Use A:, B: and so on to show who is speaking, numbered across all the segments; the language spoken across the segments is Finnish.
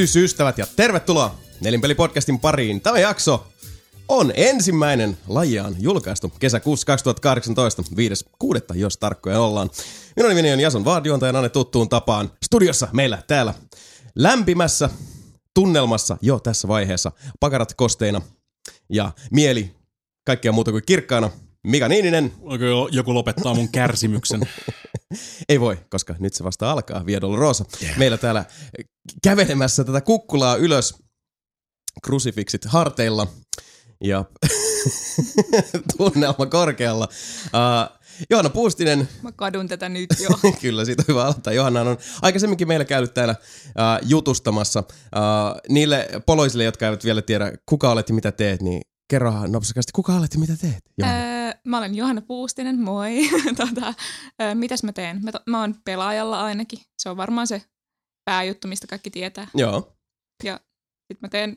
A: Tervehdys ystävät ja tervetuloa Nelinpeli-podcastin pariin. Tämä jakso on ensimmäinen lajiaan julkaistu kesäkuussa 2018, 5.6. jos tarkkoja ollaan. Minun nimeni on Jason Vaadionta ja Anne tuttuun tapaan studiossa meillä täällä lämpimässä tunnelmassa jo tässä vaiheessa. Pakarat kosteina ja mieli kaikkea muuta kuin kirkkaana. Mika Niininen.
B: Voiko joku lopettaa mun kärsimyksen?
A: Ei voi, koska nyt se vasta alkaa, Viedol Roosa. Yeah. Meillä täällä kävelemässä tätä kukkulaa ylös, krusifiksit harteilla ja tunnelma korkealla. Uh, Johanna Puustinen.
C: Mä kadun tätä nyt jo.
A: Kyllä, siitä on hyvä aloittaa. Johanna on aikaisemminkin meillä käynyt täällä uh, jutustamassa. Uh, niille poloisille, jotka eivät vielä tiedä, kuka olet ja mitä teet, niin kerro nopsakasti, kuka olet ja mitä teet?
C: Öö, mä olen Johanna Puustinen, moi. tota, öö, mitäs mä teen? Mä, to, mä oon pelaajalla ainakin. Se on varmaan se pääjuttu, mistä kaikki tietää.
A: Joo.
C: Ja sit mä teen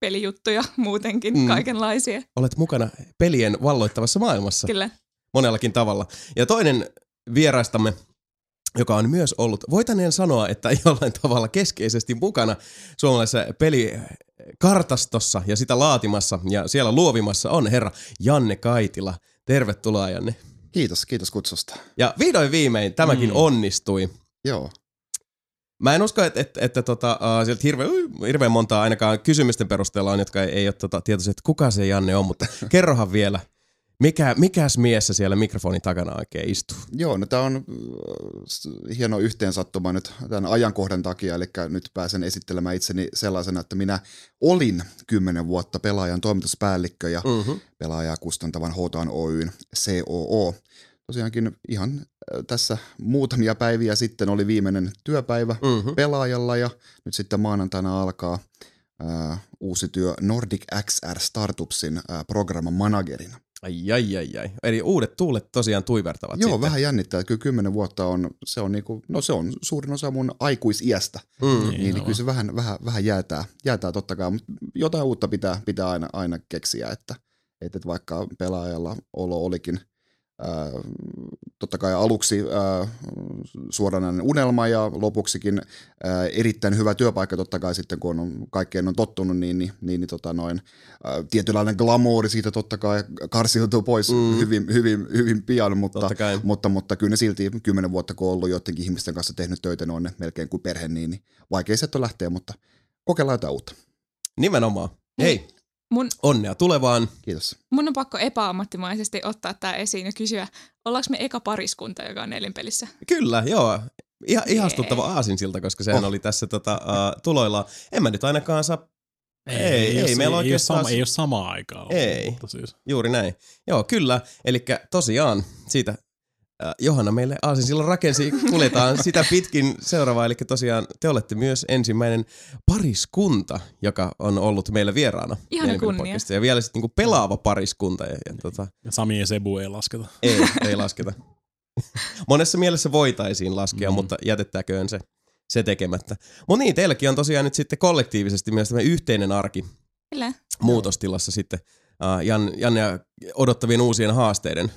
C: pelijuttuja muutenkin, mm. kaikenlaisia.
A: Olet mukana pelien valloittavassa maailmassa.
C: Kyllä.
A: Monellakin tavalla. Ja toinen vieraistamme, joka on myös ollut, voitaneen sanoa, että jollain tavalla keskeisesti mukana suomalaisessa pelikartastossa ja sitä laatimassa ja siellä luovimassa on herra Janne Kaitila. Tervetuloa Janne.
D: Kiitos, kiitos kutsusta.
A: Ja vihdoin viimein tämäkin mm. onnistui.
D: Joo.
A: Mä en usko, että, että, että tota, uh, sieltä hirveän, hirveän montaa ainakaan kysymysten perusteella on, jotka ei, ei ole tota, tietoisia, että kuka se Janne on, mutta kerrohan vielä, mikä, mikäs mies siellä mikrofonin takana oikein istuu?
D: Joo, no tämä on äh, hieno yhteensattuma nyt tämän ajankohdan takia, eli nyt pääsen esittelemään itseni sellaisena, että minä olin kymmenen vuotta pelaajan toimituspäällikkö ja mm-hmm. pelaajaa kustantavan Hotaan Oyn COO. Tosiaankin ihan äh, tässä muutamia päiviä sitten oli viimeinen työpäivä mm-hmm. pelaajalla ja nyt sitten maanantaina alkaa uh, uusi työ Nordic XR Startupsin uh, programman managerina.
A: Ai, ai, ai, ai. Eli uudet tuulet tosiaan tuivertavat
D: Joo,
A: sitten.
D: vähän jännittää. Kyllä kymmenen vuotta on, se on, niinku, no se on suurin osa mun aikuisiästä. Mm. Niin, niin kyllä se vähän, vähän, vähän jäätää, jäätää totta kai, mutta jotain uutta pitää, pitää aina, aina keksiä, että, että vaikka pelaajalla olo olikin – Äh, totta kai aluksi äh, suoranainen unelma ja lopuksikin äh, erittäin hyvä työpaikka totta kai sitten kun on, kaikkeen on tottunut, niin, niin, niin, niin tota noin, äh, tietynlainen glamouri siitä totta kai karsiutuu pois mm. hyvin, hyvin, hyvin pian, mutta, mutta, mutta kyllä ne silti kymmenen vuotta kun on ollut joidenkin ihmisten kanssa tehnyt töitä, ne on ne melkein kuin perhe, niin, niin vaikea se on lähteä, mutta kokeillaan jotain uutta.
A: Nimenomaan. Hei, Mun, Onnea tulevaan.
D: Kiitos.
C: Mun on pakko epäammattimaisesti ottaa tämä esiin ja kysyä, ollaanko me eka pariskunta, joka on nelinpelissä?
A: Kyllä, joo. Ihan ihastuttava aasinsilta, koska sehän oh. oli tässä tota, uh, tuloilla. En mä nyt ainakaan saa
B: ei, ei, ei, ei meillä ei, ole sama, ei ole samaa aikaa.
A: Ei, mutta siis. juuri näin. Joo, kyllä. Eli tosiaan siitä Johanna meille Aasin silloin rakensi, kuljetaan sitä pitkin seuraavaa, eli tosiaan te olette myös ensimmäinen pariskunta, joka on ollut meillä vieraana.
C: Ihan kunnia.
A: Ja vielä sitten niinku pelaava pariskunta. Ja, ja, tota...
B: ja Sami ja Sebu ei lasketa.
A: Ei, ei lasketa. Monessa mielessä voitaisiin laskea, mm. mutta jätettäköön se, se tekemättä. Mutta niin, teilläkin on tosiaan nyt sitten kollektiivisesti myös tämä yhteinen arki
C: Kyllä.
A: muutostilassa sitten uh, Jan, Janne odottavien uusien haasteiden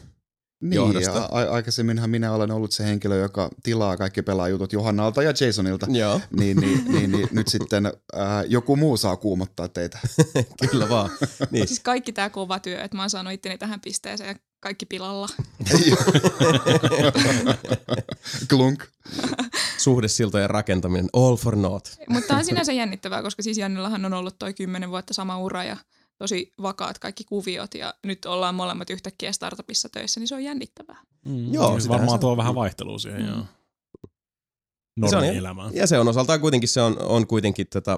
D: niin, johdosta. Ja a- aikaisemminhan minä olen ollut se henkilö, joka tilaa kaikki pelaajutut Johannalta ja Jasonilta.
A: Joo.
D: Niin, niin, niin, niin nyt sitten äh, joku muu saa kuumottaa teitä.
A: Kyllä vaan. Niin.
C: Siis kaikki tämä kova työ, että mä oon saanut itteni tähän pisteeseen ja kaikki pilalla.
D: Klunk.
A: Suhdesiltojen rakentaminen, all for naught.
C: Mutta on sinänsä jännittävää, koska siis Jannillahan on ollut toi kymmenen vuotta sama ura ja tosi vakaat kaikki kuviot ja nyt ollaan molemmat yhtäkkiä startupissa töissä, niin se on jännittävää.
B: Mm, joo, se varmaan tuo vähän vaihtelua siihen mm. joo. Normielämään.
A: Ja se on osaltaan kuitenkin, se on, on kuitenkin tätä,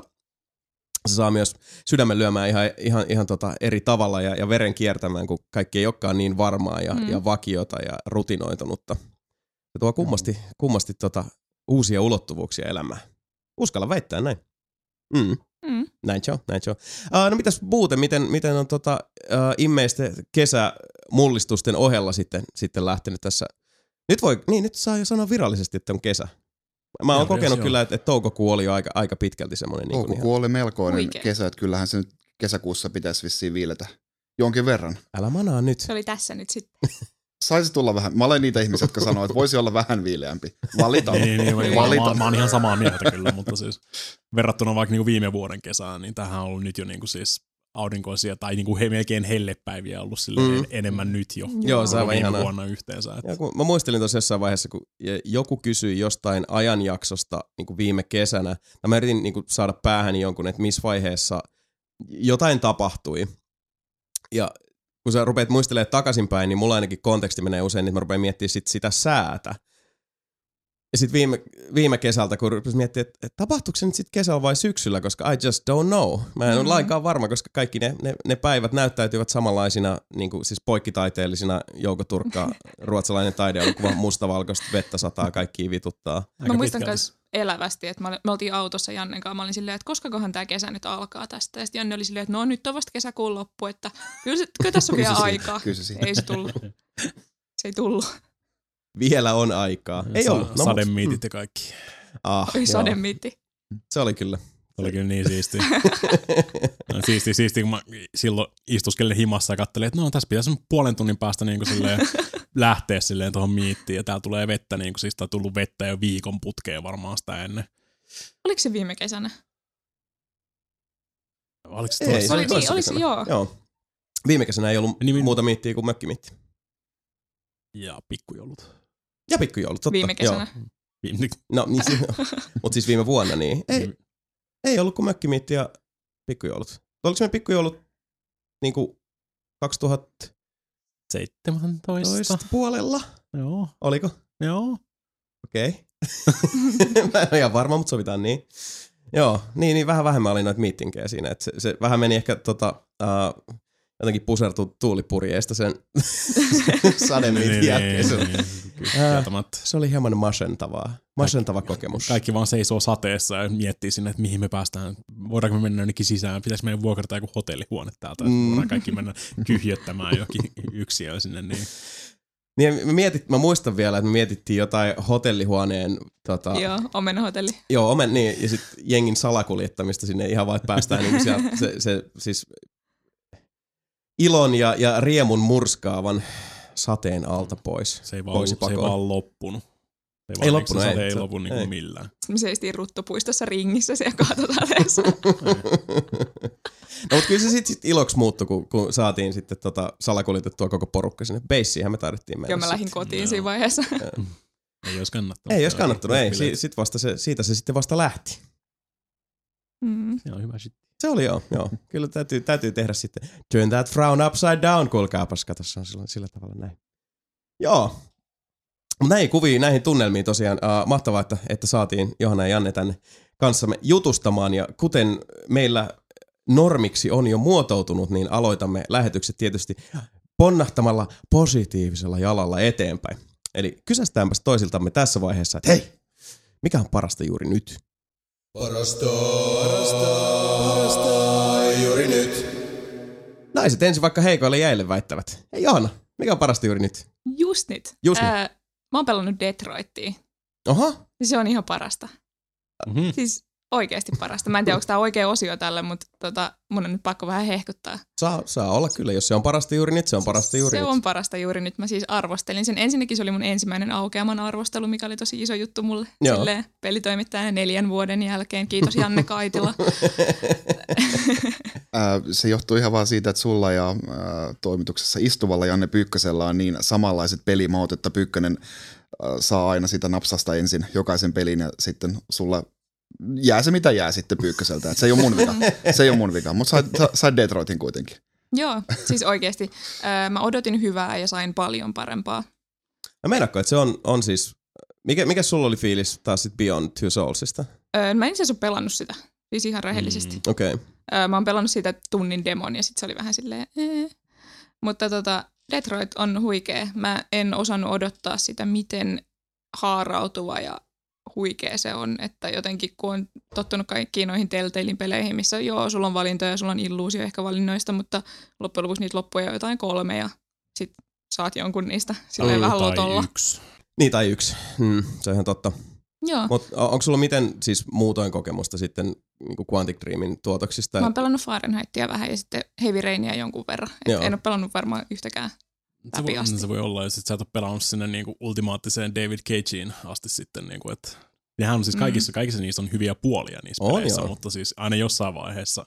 A: se saa myös sydämen lyömään ihan, ihan, ihan tota eri tavalla ja, ja veren kiertämään, kun kaikki ei olekaan niin varmaa ja, mm. ja vakiota ja rutinoitunutta. Se tuo kummasti, kummasti tota uusia ulottuvuuksia elämään. Uskalla väittää näin. Mm. Näin se on, näin se on. Uh, no mitäs muuten, miten, miten on tota, uh, immeisten kesämullistusten ohella sitten, sitten lähtenyt tässä? Nyt voi, niin nyt saa jo sanoa virallisesti, että on kesä. Mä oon kokenut kyllä, että, että toukokuu oli jo aika, aika pitkälti semmoinen.
D: Niin toukokuu oli melkoinen Oikein. kesä, että kyllähän se nyt kesäkuussa pitäisi vissiin viiletä jonkin verran.
A: Älä manaa nyt.
C: Se oli tässä nyt sitten.
D: saisi tulla vähän, mä olen niitä ihmisiä, jotka sanoo, että voisi olla vähän viileämpi. Valitan.
B: niin, niin, niin, Valitan. Mä, mä, oon ihan samaa mieltä kyllä, mutta siis verrattuna vaikka niinku viime vuoden kesään, niin tähän on ollut nyt jo niinku siis aurinkoisia tai niinku he, melkein hellepäiviä ollut sille mm. enemmän nyt jo.
A: Joo, se on
B: ihan vuonna yhteensä. Että. Ja
A: kun mä muistelin tuossa jossain vaiheessa, kun joku kysyi jostain ajanjaksosta niin kuin viime kesänä, ja mä yritin niin kuin saada päähän jonkun, että missä vaiheessa jotain tapahtui. Ja kun sä rupeat muistelemaan takaisinpäin, niin mulla ainakin konteksti menee usein, niin mä rupean miettimään sit sitä säätä. Ja sitten viime, viime kesältä, kun rupesin miettimään, että, että tapahtuuko se nyt sitten kesällä vai syksyllä, koska I just don't know. Mä en mm-hmm. ole lainkaan varma, koska kaikki ne, ne, ne päivät näyttäytyvät samanlaisina, niin kuin siis poikkitaiteellisina joukoturkka, ruotsalainen taideelokuva, mustavalkoista vettä sataa, kaikki vituttaa.
C: Mä muistan myös elävästi, että me oltiin autossa Jannen kanssa, mä olin silleen, että koskakohan tämä kesä nyt alkaa tästä. Ja sitten Janne oli silleen, että no nyt on vasta kesäkuun loppu, että kyllä, se, kyllä tässä on vielä aikaa. Ei se tullut. Se ei tullut.
A: Vielä on aikaa. Ei Sa- ollut.
B: No, sademiitit ja kaikki.
C: Ah, Oi, sademiitti.
A: Se oli kyllä.
B: Oli kyllä niin siisti. no, siisti, siisti, kun mä silloin istuskelin himassa ja katselin, että no tässä pitäisi puolen tunnin päästä niin kuin silleen lähteä silleen tuohon miittiin ja täällä tulee vettä, niin kuin siis on tullut vettä jo viikon putkeen varmaan sitä ennen.
C: Oliko se viime kesänä?
B: Oliko se ei,
C: se oli, niin, oliko se, joo.
A: joo. Viime kesänä ei ollut niin, muuta miittiä kuin mökkimiitti.
B: Ja pikkujoulut.
A: Ja pikkujoulut, totta.
C: Viime kesänä.
A: Viime... No, niin, mutta siis viime vuonna niin. Ei, ei ollut kuin mökkimiitti ja pikkujoulut. Oliko me pikkujoulut niin kuin 2017 puolella?
B: Joo.
A: Oliko?
B: Joo.
A: Okei. Okay. Mä en ole ihan varma, mutta sovitaan niin. Joo, niin, niin vähän vähemmän oli noita miittinkejä siinä. Et se, se, vähän meni ehkä tota, uh, jotenkin pusertu tuulipurjeista sen sademiitin niin, jälkeen. Se, niin, niin, se oli hieman masentavaa. Masentava kokemus.
B: Kaikki vaan seisoo sateessa ja miettii sinne, että mihin me päästään. Voidaanko me mennä jonnekin sisään? Pitäisi meidän vuokrata joku hotellihuone täältä. Mm. Voidaan kaikki mennä kyhjöttämään jokin yksiö sinne. Niin.
A: Niin mä, mietit, mä muistan vielä, että me mietittiin jotain hotellihuoneen... Tota,
C: joo, hotelli.
A: Joo, omen, niin, ja sitten jengin salakuljettamista sinne ihan vaan, että päästään niin sieltä, se, se, siis ilon ja, ja riemun murskaavan sateen alta pois.
B: Se ei vaan, se ei vaan loppunut. Se
A: ei, ei loppunut,
B: ei. Se ei lopu niin millään.
C: Me seistiin ruttopuistossa ringissä siellä kaatosateessa.
A: no, mutta kyllä se sitten sit iloksi muuttui, kun, kun saatiin sitten tota salakuljetettua koko porukka sinne. Beissiinhän me taidettiin mennä.
C: Joo, mä lähdin kotiin no. siinä vaiheessa.
B: ei olisi kannattanut.
A: Ei olisi kannattanut, ei. Si- sit vasta se, siitä se sitten vasta lähti.
C: Mm.
B: Se on hyvä sitten.
A: Se oli joo, joo. Kyllä täytyy, täytyy tehdä sitten. Turn that frown upside down, kuulkaapas, kato, on sillä, sillä tavalla näin. Joo. Näihin kuviin, näihin tunnelmiin tosiaan, uh, mahtavaa, että, että saatiin Johanna ja Janne tänne kanssamme jutustamaan. Ja kuten meillä normiksi on jo muotoutunut, niin aloitamme lähetykset tietysti ponnahtamalla positiivisella jalalla eteenpäin. Eli kysästäänpäs toisiltamme tässä vaiheessa, että hei, mikä on parasta juuri nyt? Parasta, parasta, parasta juuri nyt. Naiset ensin vaikka heikoille jäille väittävät. Hei Johanna, mikä on parasta juuri nyt?
C: Just nyt.
A: Just Ää, nyt.
C: Mä oon pelannut Detroittia.
A: Oho.
C: Se on ihan parasta. Mm-hmm. Siis oikeasti parasta. Mä en tiedä, onko tämä oikea osio tälle, mutta tota, mun on nyt pakko vähän hehkuttaa.
A: Saa, saa olla kyllä. Jos se on parasta juuri nyt, se on parasta juuri
C: se
A: nyt.
C: Se on parasta juuri nyt. Mä siis arvostelin sen. Ensinnäkin se oli mun ensimmäinen aukeaman arvostelu, mikä oli tosi iso juttu mulle. Joo. Silleen pelitoimittajana neljän vuoden jälkeen. Kiitos Janne Kaitila.
D: se johtuu ihan vaan siitä, että sulla ja toimituksessa istuvalla Janne Pyykkösellä on niin samanlaiset pelimaut, että Pyykkönen saa aina sitä napsasta ensin jokaisen pelin ja sitten sulla jää se mitä jää sitten Pyykköseltä. se ei ole mun vika, se ei ole mun vika, mutta sait, sait Detroitin kuitenkin.
C: Joo, siis oikeasti. mä odotin hyvää ja sain paljon parempaa.
A: Mä meinaatko, että se on, on siis, mikä, mikä sulla oli fiilis taas sit Beyond Two Soulsista?
C: mä en siis ole pelannut sitä, siis ihan rehellisesti. Mm,
A: Okei. Okay.
C: mä oon pelannut siitä tunnin demon ja sitten se oli vähän silleen, ee. Mutta tota, Detroit on huikea. Mä en osannut odottaa sitä, miten haarautuva ja huikea se on, että jotenkin kun on tottunut kaikkiin noihin Telltalein peleihin, missä joo, sulla on valintoja, sulla on illuusio ehkä valinnoista, mutta loppujen lopuksi niitä loppuja on jotain kolme ja sit saat jonkun niistä silleen vähän lotolla.
B: yksi.
A: Niin, tai yksi. Hmm, se on ihan totta.
C: Joo.
A: Mut onko sulla miten siis muutoin kokemusta sitten niin Quantic Dreamin tuotoksista?
C: Mä oon pelannut Fahrenheitia vähän ja sitten Heavy Rainia jonkun verran. Et en ole pelannut varmaan yhtäkään
B: Se voi,
C: asti.
B: se voi olla, sit sä et ole pelannut sinne niinku ultimaattiseen David Cageen asti sitten, niinku, että nehän on siis
C: Mm.
B: kaikissa, kaikissa niissä on hyviä puolia niissä
A: On
B: peleissä,
A: joo.
B: mutta siis aina jossain vaiheessa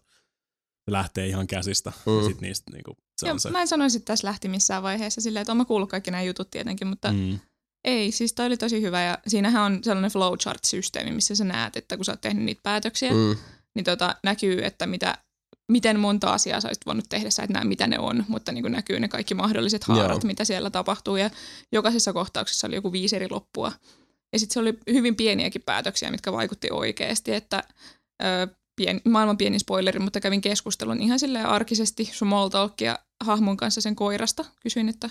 B: se lähtee ihan käsistä.
A: Mm.
B: Mm. Sit niistä niinku, se
C: Joo,
B: se.
C: mä en sanoisi, että tässä lähti missään vaiheessa silleen, että oon mä kuullut kaikki nämä jutut tietenkin, mutta mm.
B: Mm.
C: ei, siis toi oli tosi hyvä ja siinähän on sellainen flowchart-systeemi, missä sä näet, että kun sä oot tehnyt niitä päätöksiä, mm.
A: Mm.
C: niin tota, näkyy, että mitä, miten monta asiaa sä olisit voinut tehdä, sä et näe mitä ne on, mutta niin näkyy ne kaikki mahdolliset haarat,
A: Joo.
C: mitä siellä tapahtuu ja jokaisessa kohtauksessa oli joku viisi eri loppua. Ja sitten se oli hyvin pieniäkin päätöksiä, mitkä vaikutti oikeasti, että ö, pien, maailman pieni spoileri, mutta kävin keskustelun ihan silleen arkisesti small talkia hahmon kanssa sen koirasta. Kysyin, että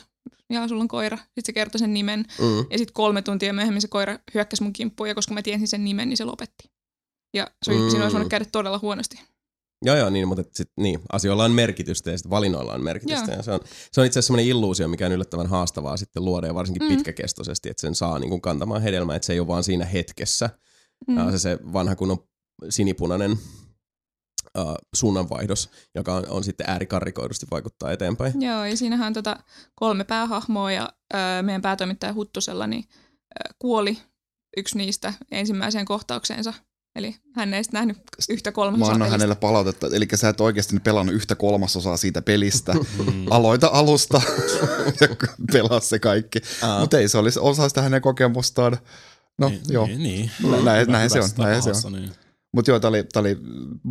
C: jaa, sulla on koira. Sitten se kertoi sen nimen.
A: Mm.
C: Ja sitten kolme tuntia myöhemmin se koira hyökkäsi mun kimppuun, ja koska mä tiesin sen nimen, niin se lopetti. Ja se. Mm. siinä olisi voinut käydä todella huonosti.
A: Joo, joo, niin, mutta sit, niin, asioilla on merkitystä ja sit valinnoilla on merkitystä.
C: Joo.
A: Ja se on, se on itse asiassa sellainen illuusio, mikä on yllättävän haastavaa sitten luoda ja varsinkin
C: Mm.
A: pitkäkestoisesti, että sen saa niin kuin kantamaan hedelmää, että se ei ole vaan siinä hetkessä.
C: Mm.
A: Se, se vanha kunnon sinipunainen uh, suunnanvaihdos, joka on, on sitten äärikarrikoidusti vaikuttaa eteenpäin.
C: Joo, ja siinähän on tota kolme päähahmoa, ja öö, meidän päätoimittaja Huttusella niin, öö, kuoli yksi niistä ensimmäiseen kohtaukseensa. Eli hän ei sitten nähnyt yhtä
D: Mä
C: kolmasosaa
D: annan
C: pelistä.
D: hänelle palautetta, eli sä et oikeasti pelannut yhtä kolmasosaa siitä pelistä.
B: Mm.
D: Aloita alusta ja pelaa se kaikki. Mutta ei, se olisi osa sitä hänen kokemustaan. No
B: niin,
D: joo,
B: Niin, niin.
D: Näin- näin
B: Hyvä-
D: se on, näin se on.
B: Niin.
D: mutta joo, tämä oli, tää oli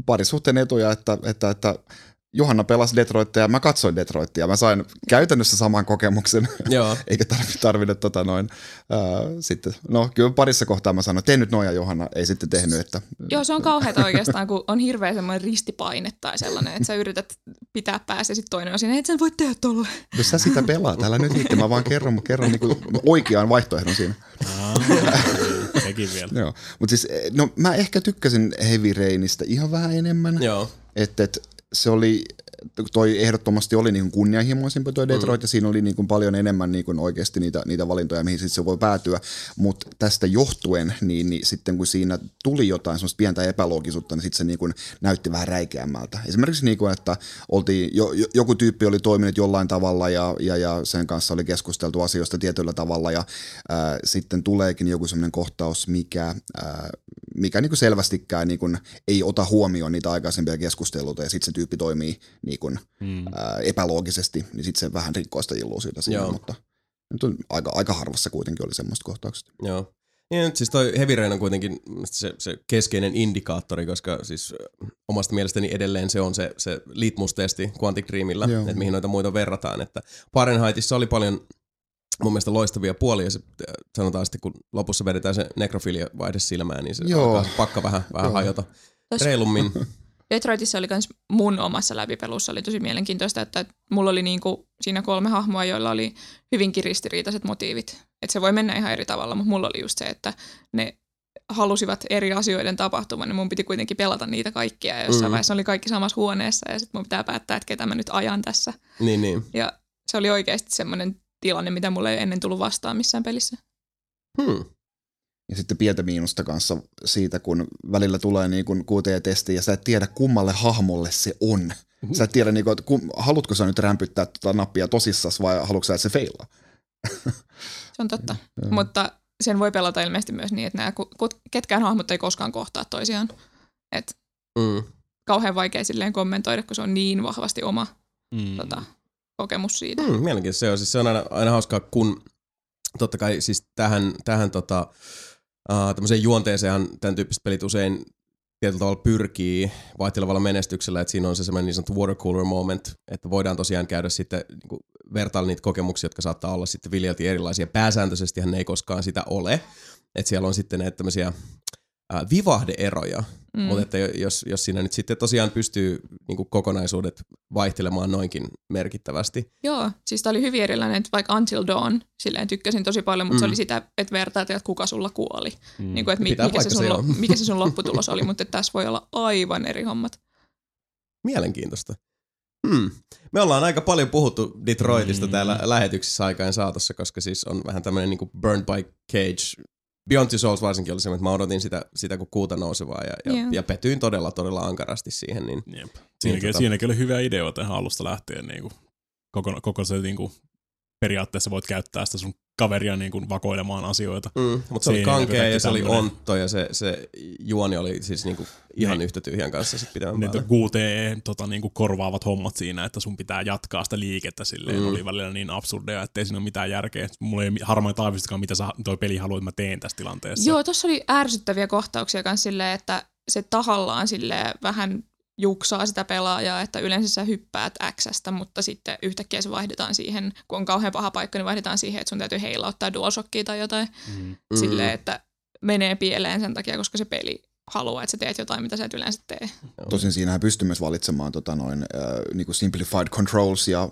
D: parisuhteen etuja, että, että, että Johanna pelasi Detroitia ja mä katsoin Detroitia. Mä sain käytännössä saman kokemuksen,
A: Joo,
D: eikä tarvi, tarvinnut tota noin. Ää, sitten, no kyllä parissa kohtaa mä sanoin, että tee nyt noin ja Johanna ei sitten tehnyt, että
C: Joo, se on kauheata oikeastaan, kun on hirveä semmoinen ristipaine tai sellainen, että sä yrität pitää päässä ja sitten toinen on siinä, että sä voit tehdä tolle.
D: jos sä sitä pelaat, älä nyt viitti, mä vaan kerron, kerron niinku oikean vaihtoehdon siinä.
B: Sekin vielä.
D: Joo, mutta siis, no mä ehkä tykkäsin Heavy Rainista ihan vähän enemmän.
A: joo.
D: että et, se oli, toi ehdottomasti oli niin kunnianhimoisempi toi Detroit, mm. ja siinä oli niin kuin paljon enemmän niin kuin oikeasti niitä, niitä valintoja, mihin sitten se voi päätyä, mutta tästä johtuen, niin, niin sitten kun siinä tuli jotain semmoista pientä epäloogisuutta, niin sitten se niin kuin näytti vähän räikeämmältä. Esimerkiksi niin kuin, että oltiin, jo, jo, joku tyyppi oli toiminut jollain tavalla, ja, ja, ja sen kanssa oli keskusteltu asioista tietyllä tavalla, ja ää, sitten tuleekin joku semmoinen kohtaus, mikä, ää, mikä niin kuin selvästikään niin kuin ei ota huomioon niitä aikaisempia keskusteluita, ja sitten se tyyppi toimii niin kuin,
B: Mm.
D: ää, epäloogisesti, niin sitten se vähän rikkoo sitä illuusiota siinä,
A: Joo.
D: mutta nyt on aika, aika harvassa kuitenkin oli semmoista kohtaukset.
A: Joo. Niin nyt siis toi Heavy Rain on kuitenkin se, se keskeinen indikaattori, koska siis omasta mielestäni edelleen se on se, se litmus-testi Quantic Dreamilla,
D: Joo.
A: että mihin noita muita verrataan. Että Fahrenheitissa oli paljon mun mielestä loistavia puolia. Se, äh, sanotaan sitten, kun lopussa vedetään se nekrofilia vaihde silmään, niin se
D: Joo.
A: pakka vähän, vähän hajota
C: Tos-
A: reilummin.
C: Detroitissa oli myös mun omassa läpipelussa oli tosi mielenkiintoista, että mulla oli niinku siinä kolme hahmoa, joilla oli hyvinkin ristiriitaiset motiivit. Että se voi mennä ihan eri tavalla, mutta mulla oli just se, että ne halusivat eri asioiden tapahtuman, niin mun piti kuitenkin pelata niitä kaikkia. Ja jossain
A: mm.
C: vaiheessa oli kaikki samassa huoneessa ja sitten mun pitää päättää, että ketä mä nyt ajan tässä.
A: niin, niin.
C: Ja se oli oikeasti semmoinen tilanne, mitä mulle ei ennen tullut vastaan missään pelissä.
A: Hmm.
D: Ja sitten pientä miinusta kanssa siitä, kun välillä tulee niin kuin QT-testi ja sä et tiedä kummalle hahmolle se on. Sä et tiedä, niin kuin, että kum, haluatko sä nyt rämpyttää tuota nappia tosissas vai haluatko sä, että se feilaa?
C: Se on totta.
D: Joo.
C: Mutta sen voi pelata ilmeisesti myös niin, että nämä ketkään hahmot ei koskaan kohtaa toisiaan. Et
A: Mm.
C: kauhean vaikea silleen kommentoida, kun se on niin vahvasti oma
B: Mm.
C: tota, kokemus siitä.
A: Hmm, mielenkiintoista se on. Siis se on aina, aina hauskaa, kun totta kai siis tähän, tähän tota, tämmöiseen juonteeseenhan tämän tyyppiset pelit usein tietyllä tavalla pyrkii vaihtelevalla menestyksellä, että siinä on se semmoinen niin sanottu water cooler moment, että voidaan tosiaan käydä sitten niin kuin vertailla niitä kokemuksia, jotka saattaa olla sitten viljelti erilaisia. Pääsääntöisesti ne ei koskaan sitä ole, että siellä on sitten näitä tämmöisiä uh, vivahdeeroja, mm. mutta että jo- jos, jos siinä nyt sitten tosiaan pystyy niin kuin kokonaisuudet vaihtelemaan noinkin merkittävästi,
C: Joo, siis tää oli hyvin erilainen, että vaikka Until Dawn, silleen tykkäsin tosi paljon, mutta mm. se oli sitä, että vertailtiin, että kuka sulla kuoli.
B: Mm.
C: Niin kuin, että mi-
A: Pitää
C: mikä, se sun, lo- mikä se sun lopputulos oli, mutta että tässä voi olla aivan eri hommat.
A: Mielenkiintoista. Hmm. Me ollaan aika paljon puhuttu Detroitista
B: Mm.
A: täällä lähetyksissä aikaan saatossa, koska siis on vähän tämmöinen niinku Burned by Cage. Beyond Two Souls varsinkin oli semmoinen, että mä odotin sitä, sitä kuin kuuta nousevaa ja, ja,
C: Joo.
A: ja petyin todella, todella ankarasti siihen. Niin,
B: Jep. Siinäkin,
A: tota-
B: siinäkin oli hyvä idea ihan alusta lähtien niin kuin, koko, koko se niin kuin, periaatteessa voit käyttää sitä sun kaveria niin kuin vakoilemaan asioita.
A: Mm, mutta se oli
B: Siinä
A: kankea ja se oli ontto ja se, se juoni oli siis niinku ihan
B: Niin.
A: yhtä tyhjän kanssa sit pidemmän
B: Ne
A: päälle.
B: QTE tota, niin kuin korvaavat hommat siinä, että sun pitää jatkaa sitä liikettä silleen,
A: Mm.
B: oli välillä niin absurdeja, ettei siinä ole mitään järkeä. Mulla ei harmaa taavistakaan, mitä sä, toi peli haluaa, että mä teen tässä tilanteessa.
C: Joo, tuossa oli ärsyttäviä kohtauksia myös silleen, että se tahallaan silleen vähän juksaa sitä pelaajaa, että yleensä sä hyppäät Xstä, mutta sitten yhtäkkiä se vaihdetaan siihen, kun on kauhean paha paikka, niin vaihdetaan siihen, että sun täytyy heilauttaa DualShockia tai jotain.
B: Mm.
A: Mm.
C: Silleen, että menee pieleen sen takia, koska se peli haluaa, että sä teet jotain, mitä sä et yleensä tee.
D: Tosin siinähän pystyy myös valitsemaan tota noin, äh, niinku simplified controls ja, äh,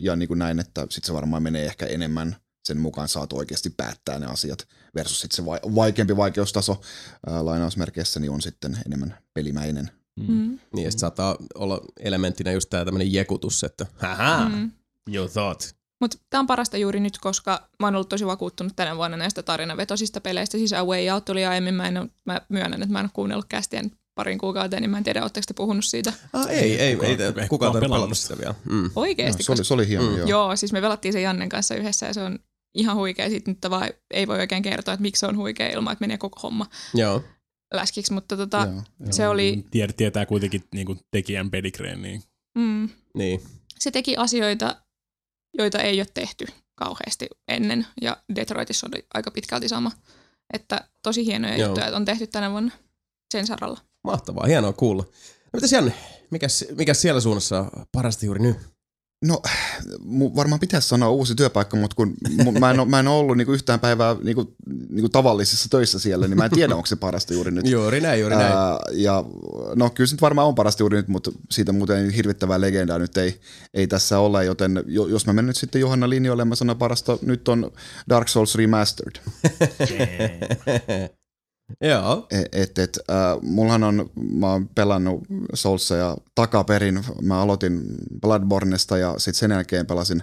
D: ja niinku näin, että sit se varmaan menee ehkä enemmän sen mukaan saat oikeasti päättää ne asiat versus sit se vai, vaikeampi vaikeustaso äh, lainausmerkeissä niin on sitten enemmän pelimäinen.
C: Mm.
A: Niin ja sit saattaa olla elementtinä just tää tämmönen jekutus, että haha,
C: Mm.
A: you thought.
C: Mutta tämä on parasta juuri nyt, koska mä oon ollut tosi vakuuttunut tänä vuonna näistä tarinavetoisista peleistä. Siis A Way Out tuli aiemmin, mä, en ole, mä myönnän, että mä en ole kuunnellut kästiä nyt parin kuukauteen, niin mä en tiedä, oletteko te puhunut siitä.
A: Ah, ei, ei, ei,
B: Kukaan-
A: ei,
B: kukaan
A: kukaan, pelannut
B: pelannut
A: sitä vielä. Mm.
C: Oikeesti,
D: No, se, oli, se oli hieno,
A: Mm.
D: mm. joo.
C: Joo, siis me pelattiin se Jannen kanssa yhdessä ja se on ihan huikea. Sitten nyt vaan ei voi oikein kertoa, että miksi se on huikea ilman, että menee koko homma
A: Joo.
C: Läskiksi. Mutta tota,
D: Joo, joo.
C: se oli,
B: Tied, tietää kuitenkin niin kuin tekijän pedigreen, niin
C: mm,
A: Niin.
C: se teki asioita, joita ei ole tehty kauheasti ennen. Ja Detroitissa oli aika pitkälti sama. Että tosi hienoja
A: Joo.
C: juttuja että on tehty tänä vuonna sen saralla.
A: Mahtavaa, hienoa kuulla. No mitäs Janne, mikäs, mikäs siellä suunnassa on parasta juuri nyt?
D: No mu- varmaan pitäisi sanoa uusi työpaikka, mutta kun mä en, ole, mä en ole ollut niinku yhtään päivää niinku, niinku tavallisissa töissä siellä, niin mä en tiedä, onko se parasta juuri nyt.
A: Juuri näin, juuri näin.
D: Ää, ja no kyllä se nyt varmaan on parasta juuri nyt, mutta siitä muuten hirvittävää legendaa nyt ei, ei tässä ole, joten jo, jos mä menen nyt sitten Johanna linjoille, mä sanon parasta, nyt on Dark Souls Remastered.
A: Joo.
D: E- Et, et, äh, mullahan on, mä oon pelannut Soulsia takaperin, mä aloitin Bloodbornesta ja sitten sen jälkeen pelasin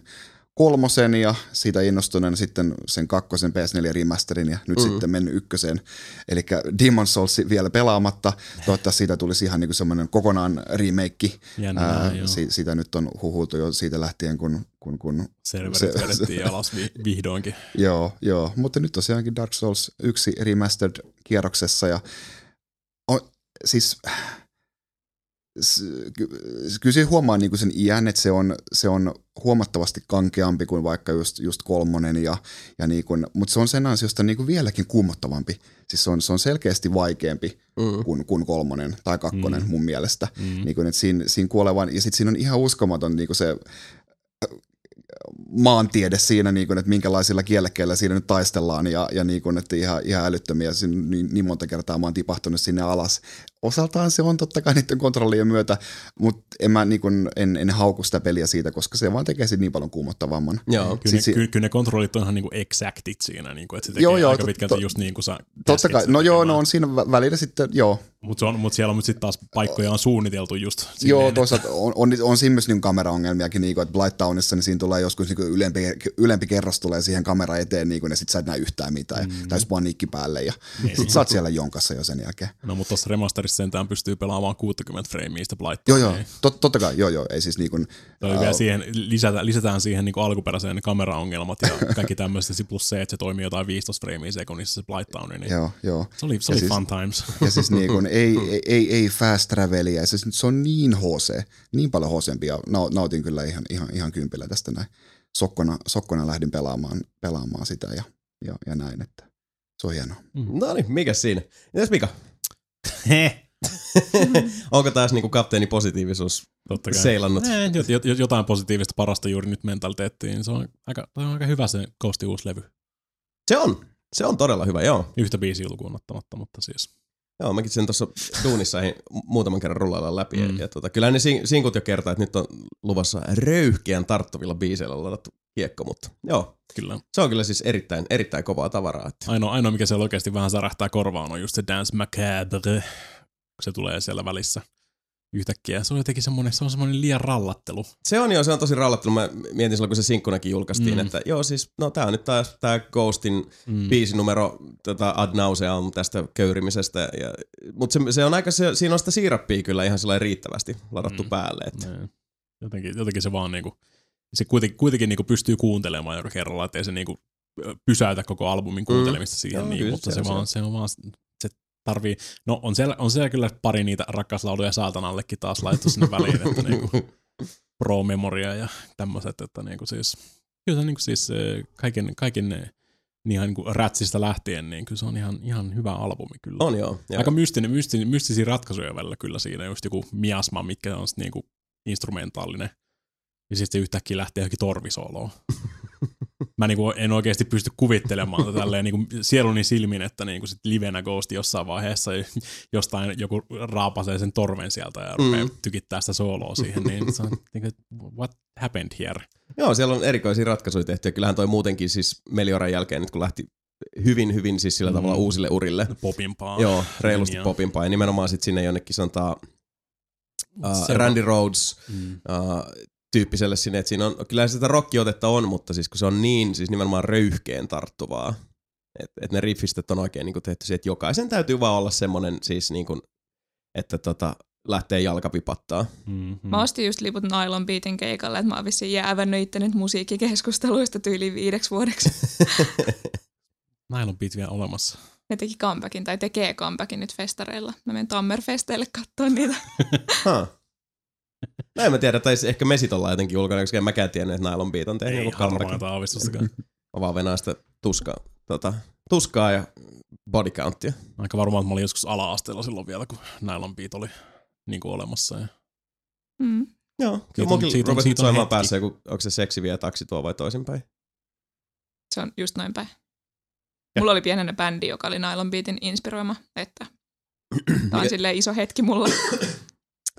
D: kolmosen ja siitä innostuneena sitten sen kakkosen PS4 remasterin ja nyt mm. sitten mennyt ykköseen. Eli Demon Souls vielä pelaamatta. Toivottavasti siitä tulisi ihan niinku semmoinen kokonaan remake.
B: Jännää,
D: Ää,
B: joo.
D: si- siitä nyt on huhultu jo siitä lähtien, kun, kun, kun
B: serverit
D: se-
B: vedettiin alas vi- vihdoinkin.
D: Joo, joo, mutta nyt tosiaankin Dark Souls 1 Remastered kierroksessa ja on, siis kyllä se huomaa niinku sen iän, että se on, se on huomattavasti kankeampi kuin vaikka just, just kolmonen, ja, ja niinku, mutta se on sen ansiosta niinku vieläkin kuumottavampi. Siis se on, se on selkeästi vaikeampi
A: Mm.
D: kuin, kuin kolmonen tai kakkonen mm. mun mielestä.
B: Mm.
D: Niin kuin, että siinä, siinä kuolevan, ja sitten siinä on ihan uskomaton niin kuin se maantiede siinä, niin kuin, että minkälaisilla kielekkeillä siinä nyt taistellaan ja, ja niin kuin, että ihan, ihan älyttömiä. Niin, niin, monta kertaa mä oon tipahtunut sinne alas. Osaltaan se on totta kai niiden kontrollien myötä, mutta en mä niin kuin, en, en hauku sitä peliä siitä, koska se vaan tekee siitä niin paljon kuumottavamman.
A: Joo.
B: Kyllä, ne,
D: Sit si-
B: kyllä, kyllä ne kontrollit on ihan niinku exactit siinä, niinku, että se tekee
D: Joo,
B: joo, aika pitkälti
D: to-
B: just niin kuin sä
D: Totta kai, no joo, no on siinä vä- välillä sitten, joo,
B: Mutta mut siellä on sitten taas paikkoja on suunniteltu just
D: Joo, toisaalta on, on, on siinä myös niin kameraongelmiakin, niin kuin, että Blighttownissa niin siinä tulee joskus niin ylempi, ylempi kerros tulee siihen kamera eteen, niin kuin, ja sit sä et näe yhtään mitään, mm. tai paniikki päälle, ja
B: Niin.
D: sit sä oot siellä jonkassa jo sen jälkeen.
B: No mutta tuossa remasterissa sentään pystyy pelaamaan 60 freimiä sitä Blight.
D: Joo, joo, tot, totta kai, joo, joo, ei siis niin kuin,
B: Toi vielä siihen, lisätä, lisätään siihen niin alkuperäiseen kameraongelmat ja kaikki tämmöistä, plus se, että se toimii jotain 15 freimiä sekunnissa se Blighttown, niin
D: joo, joo.
B: se oli, se
D: Ja
B: oli
D: siis-
B: fun times.
D: Ja siis niin kuin, ei, ei, ei, ei fast travelia, ja siis se on niin HC, niin paljon HCmpi, ja nautin kyllä ihan, ihan, ihan kympillä tästä näin. Sokkona, sokkona lähdin pelaamaan, pelaamaan sitä ja, ja, ja näin, että se on hienoa.
A: No niin, mikä siinä? Mitäs Mika? Onko taas niinku kapteeni positiivisuus
B: Totta kai.
A: seilannut?
B: Eh, jot- jot- jotain positiivista parasta juuri nyt mentaliteettiin. niin Se on aika, se on aika hyvä se Ghostin uusi levy.
A: Se on. Se on todella hyvä, joo.
B: Yhtä biisiä lukuun ottamatta, mutta siis.
A: Joo, mäkin sen tuossa duunissa ehdin muutaman kerran rullailla läpi. Mm. Ja, tota, kyllä ne sin- sinkut jo kertaa, että nyt on luvassa röyhkeän tarttuvilla biiseillä ladattu kiekko, mutta joo.
B: Kyllä.
A: Se on kyllä siis erittäin, erittäin kovaa tavaraa. Että.
B: Ainoa, ainoa, mikä siellä oikeasti vähän särähtää korvaan, on just se Dance Macabre, kun se tulee siellä välissä yhtäkkiä. Se on jotenkin semmoinen, se on semmoinen liian rallattelu.
A: Se on jo, se on tosi rallattelu. Mä mietin silloin, kun se sinkkunakin julkaistiin, mm.
B: Mm.
A: että joo siis, no tää on nyt taas tää Ghostin mm. biisinumero tota ad nauseam tästä köyrimisestä. Ja, mutta se, se, on aika, se, siinä on sitä siirappia kyllä ihan sellainen riittävästi ladattu mm.
B: Mm.
A: päälle. Että.
B: Nee. Jotenkin, jotenkin se vaan niinku, Se kuitenkin, kuitenkin niinku pystyy kuuntelemaan joka kerralla, ettei se niinku pysäytä koko albumin kuuntelemista mm. siihen,
A: Joo,
B: niin,
A: kyllä
B: mutta
A: se
B: se,
A: on
B: vaan, se on vaan, tarvii, no on siellä, on siellä kyllä pari niitä rakkauslauluja saatanallekin taas laitettu sinne väliin, että niinku pro memoria ja tämmöiset, että niinku siis, kyllä se niinku siis kaiken, kaiken niin ihan niinku rätsistä lähtien, niin kyllä se on ihan, ihan hyvä albumi kyllä.
A: On joo. Ja
B: Aika mystinen, mystinen, mystisiä ratkaisuja välillä kyllä siinä, just joku miasma, mikä on sit niinku instrumentaalinen. Ja sitten yhtäkkiä lähtee johonkin torvisoloon. Mä niinku en oikeasti pysty kuvittelemaan tätä tälleen niinku sieluni silmin, että niinku sit livenä Ghost jossain vaiheessa jostain joku raapasee sen torven sieltä ja rupeaa
A: Mm.
B: tykittää sitä sooloa siihen, niin se on niinku, what happened here?
A: Joo, siellä on erikoisia ratkaisuja tehty ja kyllähän toi muutenkin siis Melioran jälkeen, nyt kun lähti hyvin, hyvin siis sillä
B: Mm.
A: tavalla uusille urille.
B: Popimpaa.
A: Joo, reilusti
B: linjaa.
A: popimpaa ja nimenomaan sitten sinne jonnekin sanotaan uh, Randy Rhodes
B: Mm.
A: uh, tyyppiselle sinne, että siinä on, kyllä sitä rockiotetta on, mutta siis kun se on niin siis nimenomaan röyhkeen tarttuvaa, että et ne riffistöt on oikein niin tehty siihen, että jokaisen täytyy vaan olla semmoinen siis niin kuin, että tota, lähtee jalkapipattaa.
B: Mm-hmm.
C: Mä ostin just liput Nylon Beatin keikalle, että mä oon vissiin jäävännyt itteni musiikkikeskusteluista tyyliin viideksi vuodeksi.
B: Nylon Beat vielä olemassa.
C: Ne teki comebackin tai tekee comebackin nyt festareilla. Mä menen Tammerfesteille katsoa niitä.
A: Huh. No en mä tiedä, tai ehkä mesit ollaan jotenkin ulkona, koska en mäkään tiennyt, että Nylon Beat on tehnyt
B: Ei
A: joku
B: harmaa
A: comeback.
B: jotain aavistustakaan.
A: Mä vaan venaan sitä tuskaa, tota, tuskaa ja body countia.
B: Aika varmaan, että mä olin joskus ala-asteella silloin vielä, kun Nylon Beat oli niin kuin olemassa. Ja
C: Mm.
A: Joo, kyllä munkin
B: siitä on-
A: rupesi
B: siitä on
A: soimaan päässä joku, onko se seksi vie taksi tuo vai toisinpäin.
C: Se on just noin päin. Mulla oli pienenä bändi, joka oli Nylon Beatin inspiroima, että tää on silleen iso hetki mulla.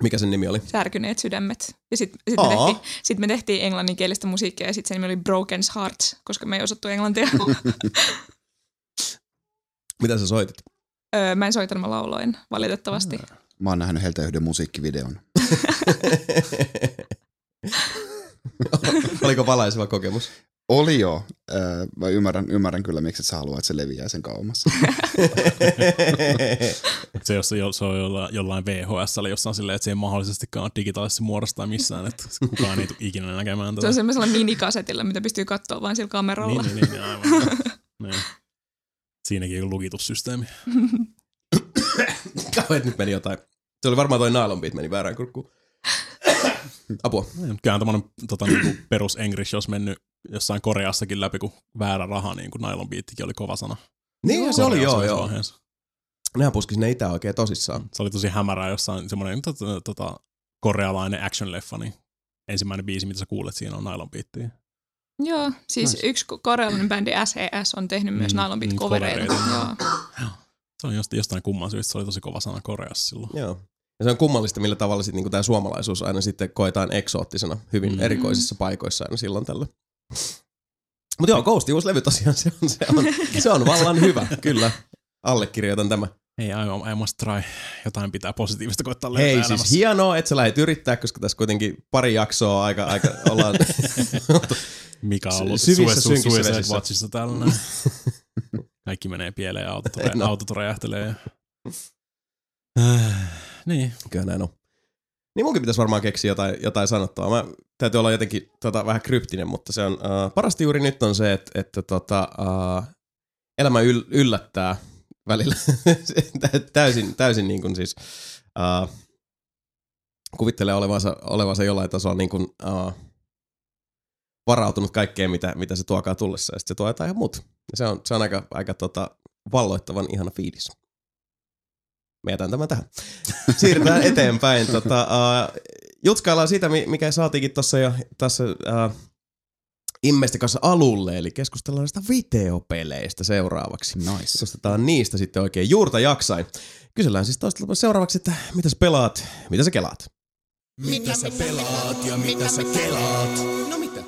A: Mikä sen nimi oli?
C: Särkyneet sydämet. Ja sitten sit me,
A: Aa.
C: tehtiin, sit me tehtiin englanninkielistä musiikkia ja sitten se nimi oli Broken Hearts, koska me ei osattu englantia.
A: Mitä sä soitit?
C: öö, mä en soitanut, mä lauloin valitettavasti.
D: Mä oon nähnyt heiltä yhden musiikkivideon.
A: Oliko valaiseva kokemus?
D: Oli jo. Mä ymmärrän, ymmärrän kyllä, miksi et sä haluat, että se leviää sen kauemmas.
B: se, jos se, se on jollain, jollain VHS, eli jossain silleen, että se ei mahdollisestikaan digitaalisessa muodossa tai missään, että kukaan ei tule ikinä näkemään
C: Se
B: tätä.
C: on semmoisella minikasetilla, mitä pystyy katsoa vain sillä kameralla.
B: Niin, niin, niin, aivan. niin. Siinäkin on lukitussysteemi.
A: Kauheet nyt meni jotain. Se oli varmaan toi Nylon Beat meni väärään kurkkuun. Apua.
B: Kyllähän tämmönen tota, niinku perus English olisi mennyt jossain Koreassakin läpi, kun väärä raha, niin kuin nylon beattikin oli kova sana.
A: Niin se oli
B: Koreassa
A: joo joo.
B: vaiheessa.
A: Nehän puski sinne itään oikein tosissaan.
B: Se oli tosi hämärää jossain semmoinen tota, tota, korealainen action-leffa, niin ensimmäinen biisi, mitä sä kuulet siinä on nylon beattiä.
C: Joo, siis
D: Nice.
C: yksi korealainen bändi SES on tehnyt myös
B: Mm,
C: Nylon Beat
B: mm,
C: covereita.
B: covereita.
C: Joo.
B: Se on jostain, jostain kumman syystä, se oli tosi kova sana Koreassa silloin.
A: Joo. Ja se on kummallista, millä tavalla sit niinku tämä suomalaisuus aina sitten koetaan eksoottisena hyvin
B: Mm.
A: erikoisissa paikoissa aina silloin tällä. Mutta joo, Ghostin uusi levy tosiaan, se on, se on, se on vallan hyvä, kyllä. Allekirjoitan tämä.
B: Ei, I, I must try. Jotain pitää positiivista koittaa löytää
A: Hei,
B: elämässä.
A: siis hienoa, että sä lähdet yrittää, koska tässä kuitenkin pari jaksoa aika, aika ollaan...
B: Mikä on ollut
A: syvissä
B: Sue-
A: synkissä vesissä.
B: Watchissa. Kaikki menee pieleen ja autot,
A: No.
B: autot räjähtelee. Ja... Äh, niin.
A: Kyllä näin on. Niin munkin pitäisi varmaan keksiä jotain, jotain sanottavaa. Mä täytyy olla jotenkin tota, vähän kryptinen, mutta se on, uh, parasta juuri nyt on se, että, että tota, uh, elämä yl, yllättää välillä täysin, täysin niin kuin siis uh, kuvittelee olevansa, olevansa jollain tasolla niin kuin, uh, varautunut kaikkeen, mitä, mitä se tuokaa tullessa, ja sitten se tuo jotain ihan muuta. Se on, se on aika, aika tota, valloittavan ihana fiilis. Mä jätän tämän tähän. Siirrytään eteenpäin. Tota, uh, jutskaillaan siitä, mi- mikä saatiinkin tuossa jo tässä uh, Immesti kanssa alulle, eli keskustellaan näistä videopeleistä seuraavaksi.
D: Nice.
A: Keskustellaan niistä sitten oikein juurta jaksain. Kysellään siis toista seuraavaksi, että mitä sä pelaat, mitä sä kelaat?
E: Mitä sä pelaat ja mitä sä kelaat? No mitä?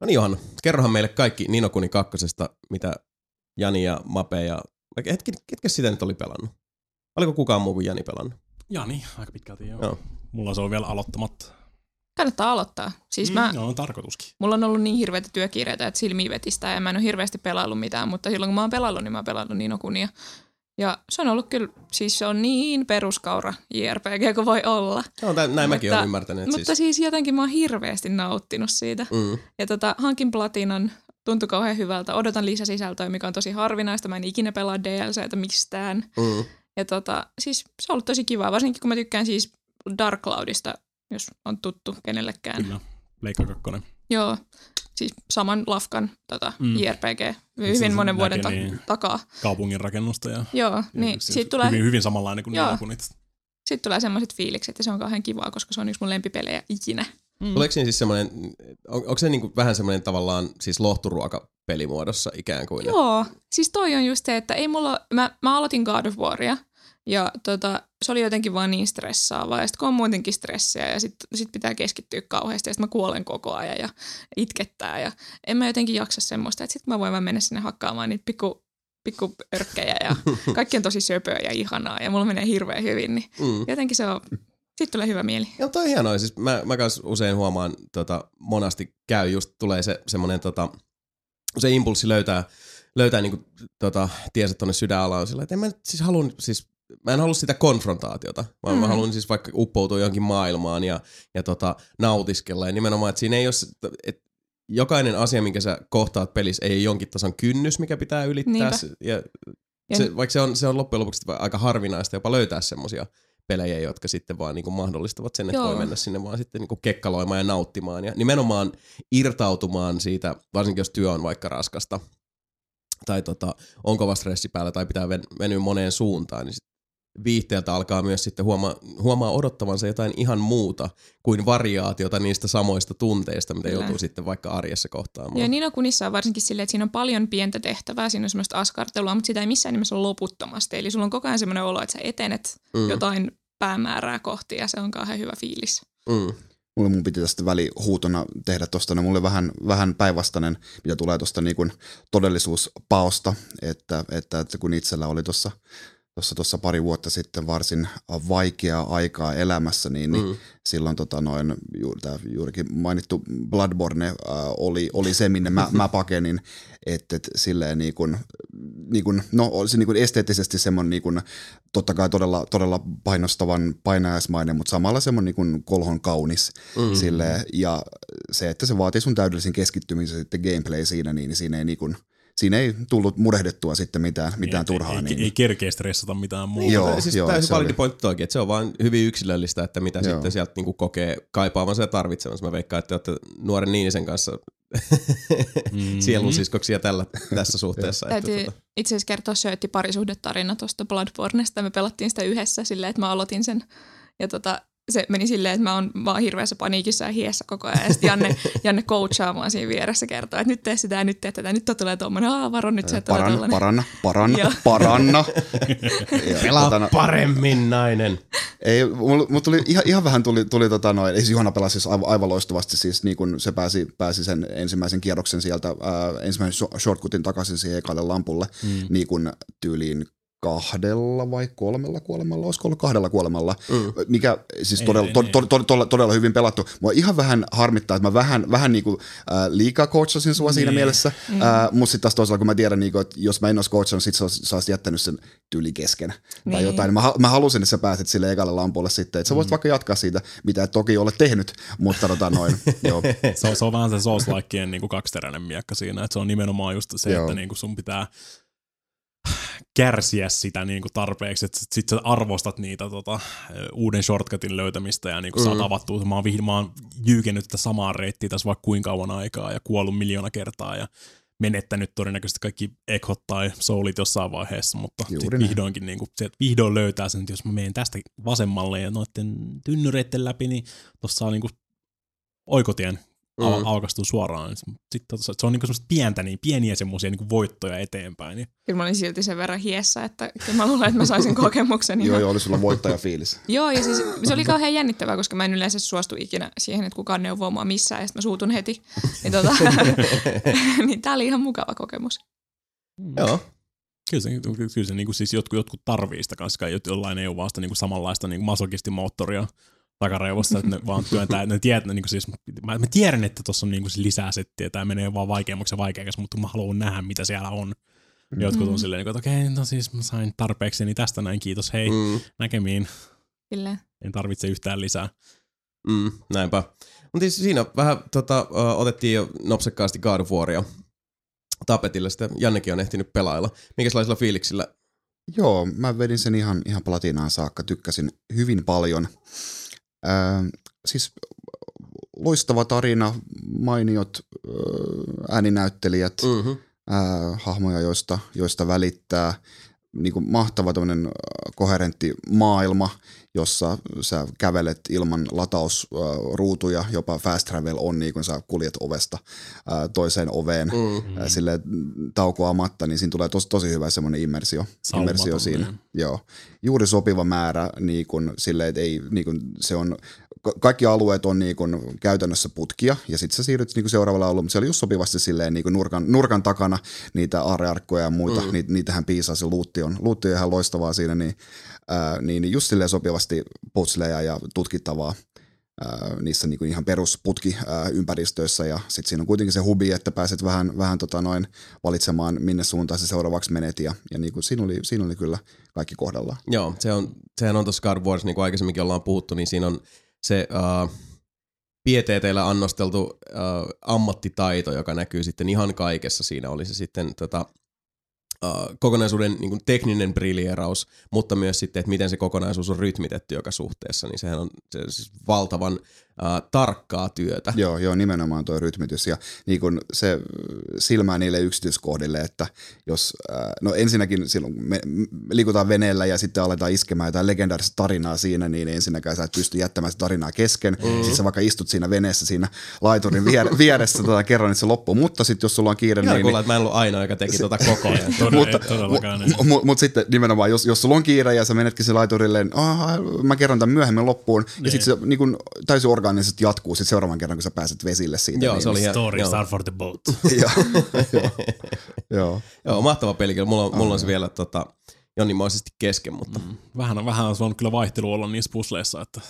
A: No niin Johanna, kerrohan meille kaikki Nino Kuni kakkosesta, mitä Jani ja Mape ja... Hetki, ketkä sitä nyt oli pelannut? Oliko kukaan muu kuin Jani pelannut?
B: Jani, aika pitkälti joo.
A: Joo.
B: Mulla se on vielä aloittamatta.
C: Kannattaa aloittaa. Siis
B: Mm,
C: mä,
B: No, on tarkoituskin.
C: mulla on ollut niin hirveitä työkiireitä, että silmiä vetistää ja mä en ole hirveästi pelaillut mitään, mutta silloin kun mä oon pelannut, niin mä oon pelannut niin okunia. Ja se on ollut kyllä, siis se on niin peruskaura JRPG kuin voi olla.
A: No, näin mutta, mäkin olen ymmärtänyt.
C: Mutta siis. siis jotenkin mä oon hirveästi nauttinut siitä. Mm. Ja tota, hankin platinan, tuntui kauhean hyvältä. Odotan lisäsisältöä, mikä on tosi harvinaista. Mä en ikinä pelaa DLCtä mistään. Mm. Ja tota, siis se on ollut tosi kivaa, varsinkin kun mä tykkään siis Dark Cloudista, jos on tuttu kenellekään.
B: Kyllä, Leikka 2.
C: Joo, siis saman lafkan tota, mm. JRPG hyvin monen vuoden ta- niin takaa.
B: Kaupungin rakennusta ja,
C: Joo, niin
B: siis siitä tulee, hyvin, hyvin samanlainen kuin Joo.
C: Sitten tulee semmoiset fiilikset ja se on kauhean kivaa, koska se on yksi mun lempipelejä ikinä.
A: Mm. Tuleeko siinä siis semmoinen, on, onko se niinku vähän semmoinen tavallaan siis lohturuoka pelimuodossa ikään kuin?
C: Joo, siis toi on just se, että ei mulla, mä, mä aloitin God of Waria ja tota, se oli jotenkin vaan niin stressaavaa. Ja sitten kun on muutenkin stressiä ja sitten sit pitää keskittyä kauheasti ja sitten mä kuolen koko ajan ja itkettää. Ja en mä jotenkin jaksa semmoista, että sitten mä voin vaan mennä sinne hakkaamaan niitä pikku, pikku örkkejä ja kaikki on tosi söpöä ja ihanaa ja mulla menee hirveän hyvin. Niin mm. Jotenkin se on, sitten tulee hyvä mieli.
A: Joo, toi on hienoa. Siis mä, mä kans usein huomaan, tota, monasti käy, just tulee se semmoinen tota, se impulssi löytää, löytää niinku, tota, tiensä tonne sydänalaan sillä, että en mä nyt siis halun siis mä en halua sitä konfrontaatiota, vaan mm. mä haluan siis vaikka uppoutua johonkin maailmaan ja, ja tota, nautiskella. Ja nimenomaan, että siinä ei ole, että jokainen asia, minkä sä kohtaat pelissä, ei ole jonkin tason kynnys, mikä pitää ylittää. Ja, ja se, vaikka se on, se on loppujen lopuksi aika harvinaista jopa löytää semmoisia pelejä, jotka sitten vaan niin kuin mahdollistavat sen, että Joo. voi mennä sinne vaan sitten niin kuin kekkaloimaan ja nauttimaan. Ja nimenomaan irtautumaan siitä, varsinkin jos työ on vaikka raskasta, tai tota, on kova stressi päällä tai pitää venyä moneen suuntaan, niin sit viihteeltä alkaa myös sitten huomaa, huomaa odottavansa jotain ihan muuta kuin variaatiota niistä samoista tunteista, mitä Kyllä. joutuu sitten vaikka arjessa kohtaamaan.
C: Ja Nino Kunissa on varsinkin silleen, että siinä on paljon pientä tehtävää, siinä on semmoista askartelua, mutta sitä ei missään nimessä ole loputtomasti. Eli sulla on koko ajan semmoinen olo, että sä etenet mm. jotain päämäärää kohti ja se on kauhean hyvä fiilis. Mm.
D: Mulle mun piti tästä välihuutona tehdä tuosta, no mulle vähän, vähän päinvastainen, mitä tulee tuosta niin todellisuuspaosta, että, että, että kun itsellä oli tuossa tuossa tuossa pari vuotta sitten varsin vaikeaa aikaa elämässä, niin, niin mm. silloin tota noin, ju, tää juurikin mainittu Bloodborne äh, oli, oli se, minne mä, mä pakenin, että et, silleen niin kuin, niin kuin, no olisi niin kuin esteettisesti semmoinen niin kuin, totta kai todella, todella painostavan painajaismainen, mutta samalla semmoinen niin kuin kolhon kaunis mm. silleen, ja se, että se vaatii sun täydellisen keskittymisen sitten gameplay siinä, niin siinä ei niin kuin, siinä ei tullut murehdettua sitten mitään, mitään
B: ei,
D: turhaa.
B: Ei,
D: niin.
B: ei, ei kerkeä stressata mitään muuta.
A: Joo, siis joo, täysin validi pointti toikin, että se on vain hyvin yksilöllistä, että mitä joo. sitten sieltä niinku kokee kaipaavansa ja tarvitsevansa. Mä veikkaan, että olette nuoren Niinisen kanssa mm-hmm. sielusiskoksia tällä, tässä suhteessa.
C: Täytyy tota. itse asiassa kertoa syötti parisuhdetarina tuosta Bloodbornesta. Me pelattiin sitä yhdessä silleen, että mä aloitin sen ja tota, se meni silleen, että mä oon vaan hirveässä paniikissa ja hiessä koko ajan. Ja sitten Janne, Janne coachaamaan siinä vieressä kertoo, että nyt tee sitä ja nyt tee tätä. Nyt tulee tuommoinen, aah varo nyt se,
D: paranna, tulee paranna, paranna, paranna.
A: Pelaa totana, paremmin nainen.
D: Ei, mulla mul tuli ihan, ihan vähän tuli, tuli tota noin, ei siis Johanna pelasi siis aivan, aivan loistavasti, siis niin kun se pääsi, pääsi sen ensimmäisen kierroksen sieltä, ää, ensimmäisen shortcutin takaisin siihen ekalle lampulle, mm. niin kun tyyliin kahdella vai kolmella kuolemalla, olisiko ollut kahdella kuolemalla, mm. mikä siis ei, todella, ei, to, to, to, to, todella hyvin pelattu. Mua ihan vähän harmittaa, että mä vähän, vähän niin kuin, äh, liikaa coachasin sua niin. siinä mielessä, mm. äh, mutta sitten taas toisaalta kun mä tiedän, niin kuin, että jos mä en olisi coachannut, sit sä, sä olisit jättänyt sen tyyli kesken niin. tai jotain. Mä, mä halusin, että sä pääset sille ekalle lampulle sitten, että sä voisit mm. vaikka jatkaa siitä, mitä et toki ole tehnyt, mutta tota noin, joo.
B: se, on, se on vähän se souls niin kaksiteräinen miekka siinä, että se on nimenomaan just se, joo. että niin kuin sun pitää kärsiä sitä niin kuin tarpeeksi, että sit sä arvostat niitä tota, uuden shortcutin löytämistä ja niin kuin mm. saat avattua. Mä oon, mä oon jyykennyt tätä samaa reittiä tässä vaikka kuinka kauan aikaa ja kuollut miljoona kertaa ja menettänyt todennäköisesti kaikki ekhot tai soulit jossain vaiheessa, mutta sit vihdoinkin niin kuin, se, että vihdoin löytää sen, että jos mä menen tästä vasemmalle ja noiden tynnyreiden läpi, niin tuossa on niin kuin oikotien mm. aukastuu suoraan. Sitten se on niinku semmoista pientä, niin pieniä semmoisia niinku voittoja eteenpäin. Niin.
C: Kyllä mä olin silti sen verran hiessä, että kyllä mä luulen, että mä saisin kokemuksen.
D: joo, joo, oli sulla voittajafiilis.
C: joo, ja siis se oli kauhean jännittävää, koska mä en yleensä suostu ikinä siihen, että kukaan neuvoo mua missään, ja sitten mä suutun heti. niin, tota, niin tää oli ihan mukava kokemus.
A: Mm. Joo.
B: Kyllä se, kyllä se niin kuin siis jotkut, jotkut tarvii sitä kanssa, jollain ei ole vaan sitä niin kuin samanlaista niin kuin masokistimoottoria takaraivossa, että ne vaan työntää, ne tietää, niin siis, mä, mä, tiedän, että tuossa on niin kuin lisää settiä, tämä menee vaan vaikeammaksi ja vaikeammaksi, mutta mä haluan nähdä, mitä siellä on. Jotkut on
C: Mm.
B: silleen, että okei, no siis mä sain tarpeekseni tästä näin, kiitos, hei,
A: Mm,
B: näkemiin.
C: Silleen.
B: En tarvitse yhtään lisää.
A: mm, näinpä. Mutta siis siinä vähän tota, otettiin jo nopsekkaasti God of Waria tapetille. Sitä Jannekin on ehtinyt pelailla. Minkälaisilla fiiliksillä?
D: Joo, mä vedin sen ihan, ihan platinaan saakka, tykkäsin hyvin paljon. Ää, siis loistava tarina, mainiot ää, ääninäyttelijät, mm.
A: Mm-hmm.
D: ää, hahmoja, joista, joista välittää. Niin kuin mahtava koherentti maailma, jossa sä kävelet ilman latausruutuja, jopa fast travel on niin kuin sä kuljet ovesta toiseen oveen
A: Mm.
D: mm. sille taukoamatta, niin siinä tulee tosi, tosi hyvä semmoinen immersio,
B: Saumaton,
D: immersio siinä.
B: niin.
D: Joo. Juuri sopiva määrä, niin kun, sille, että ei, niin kun, se on, ka- kaikki alueet on niin kun, käytännössä putkia, ja sitten sä siirryt niin kun seuraavalle alueelle, mutta se oli just sopivasti silleen, niin kun nurkan, nurkan takana niitä aarearkkoja ja muita, mm. niitä, niitähän piisaa, se luutti on, luutti on ihan loistavaa siinä, niin, ää, niin just silleen sopivasti putsleja ja tutkittavaa ää, niissä niin kuin ihan perusputkiympäristöissä ja sitten siinä on kuitenkin se hubi, että pääset vähän, vähän tota noin valitsemaan, minne suuntaan se seuraavaksi menet ja, ja niin kuin siinä, oli, siinä oli kyllä kaikki kohdallaan.
A: Joo, se on, sehän on tuossa of Wars, niin kuin aikaisemminkin ollaan puhuttu, niin siinä on se uh, pieteeteillä annosteltu uh, ammattitaito, joka näkyy sitten ihan kaikessa. Siinä oli se sitten tota, uh, kokonaisuuden niin kuin tekninen brillieraus, mutta myös sitten, että miten se kokonaisuus on rytmitetty joka suhteessa, niin sehän on se, siis valtavan tarkkaa työtä.
D: Joo, joo, nimenomaan tuo rytmitys ja niin kun se silmää niille yksityiskohdille, että jos, no ensinnäkin silloin me, me liikutaan veneellä ja sitten aletaan iskemään jotain legendaarista tarinaa siinä, niin ensinnäkään sä et pysty jättämään sitä tarinaa kesken. Mm. Sitten sä vaikka istut siinä veneessä siinä laiturin vier, vieressä tota, kerran, että se loppuu, mutta sitten jos sulla on kiire, niin,
A: kuulla, että mä en ollut ainoa, joka teki tota koko ajan.
B: Todella,
D: mutta,
B: todellakaan. niin.
D: Mutta mut, mut sitten nimenomaan, jos, jos sulla on kiire ja sä menetkin se laiturille, niin "Ah, mä kerron tämän myöhemmin loppuun. Ja sitten se niin kun, täysin orgaanisesti jatkuu sit seuraavan kerran, kun sä pääset vesille siitä.
A: Joo,
D: niin,
A: se oli ihan,
B: Story
A: joo.
B: star for the boat.
D: joo, joo, joo.
A: Joo, mahtava peli kyllä. Mulla on, mulla on se vielä tota, jonninmoisesti kesken, mutta
B: Mm. Vähän, vähän on on kyllä vaihtelu olla niissä pusleissa, että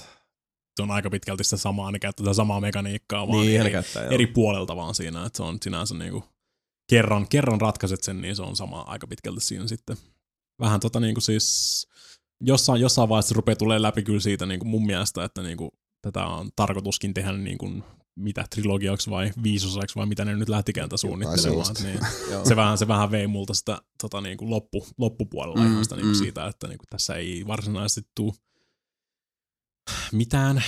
B: se on aika pitkälti sitä samaa, ne käyttää tätä samaa mekaniikkaa, vaan
A: niin,
B: eri,
A: käyttää. Joo.
B: eri puolelta vaan siinä, että se on sinänsä niinku, kerran, kerran ratkaiset sen, niin se on sama aika pitkälti siinä sitten. Vähän tota niinku siis, jossain, jossain vaiheessa rupeaa tulee läpi kyllä siitä niinku mun mielestä, että niinku, tätä on tarkoituskin tehdä niinku, mitä trilogiaksi vai viisosaksi vai mitä ne nyt lähtikään tätä suunnittelemaan. Niin, se, vähän, se vähän vei multa sitä tota, niinku loppu, loppupuolella
A: Mm,
B: ihan sitä niinku
A: mm.
B: siitä, että niinku, tässä ei varsinaisesti tule mitään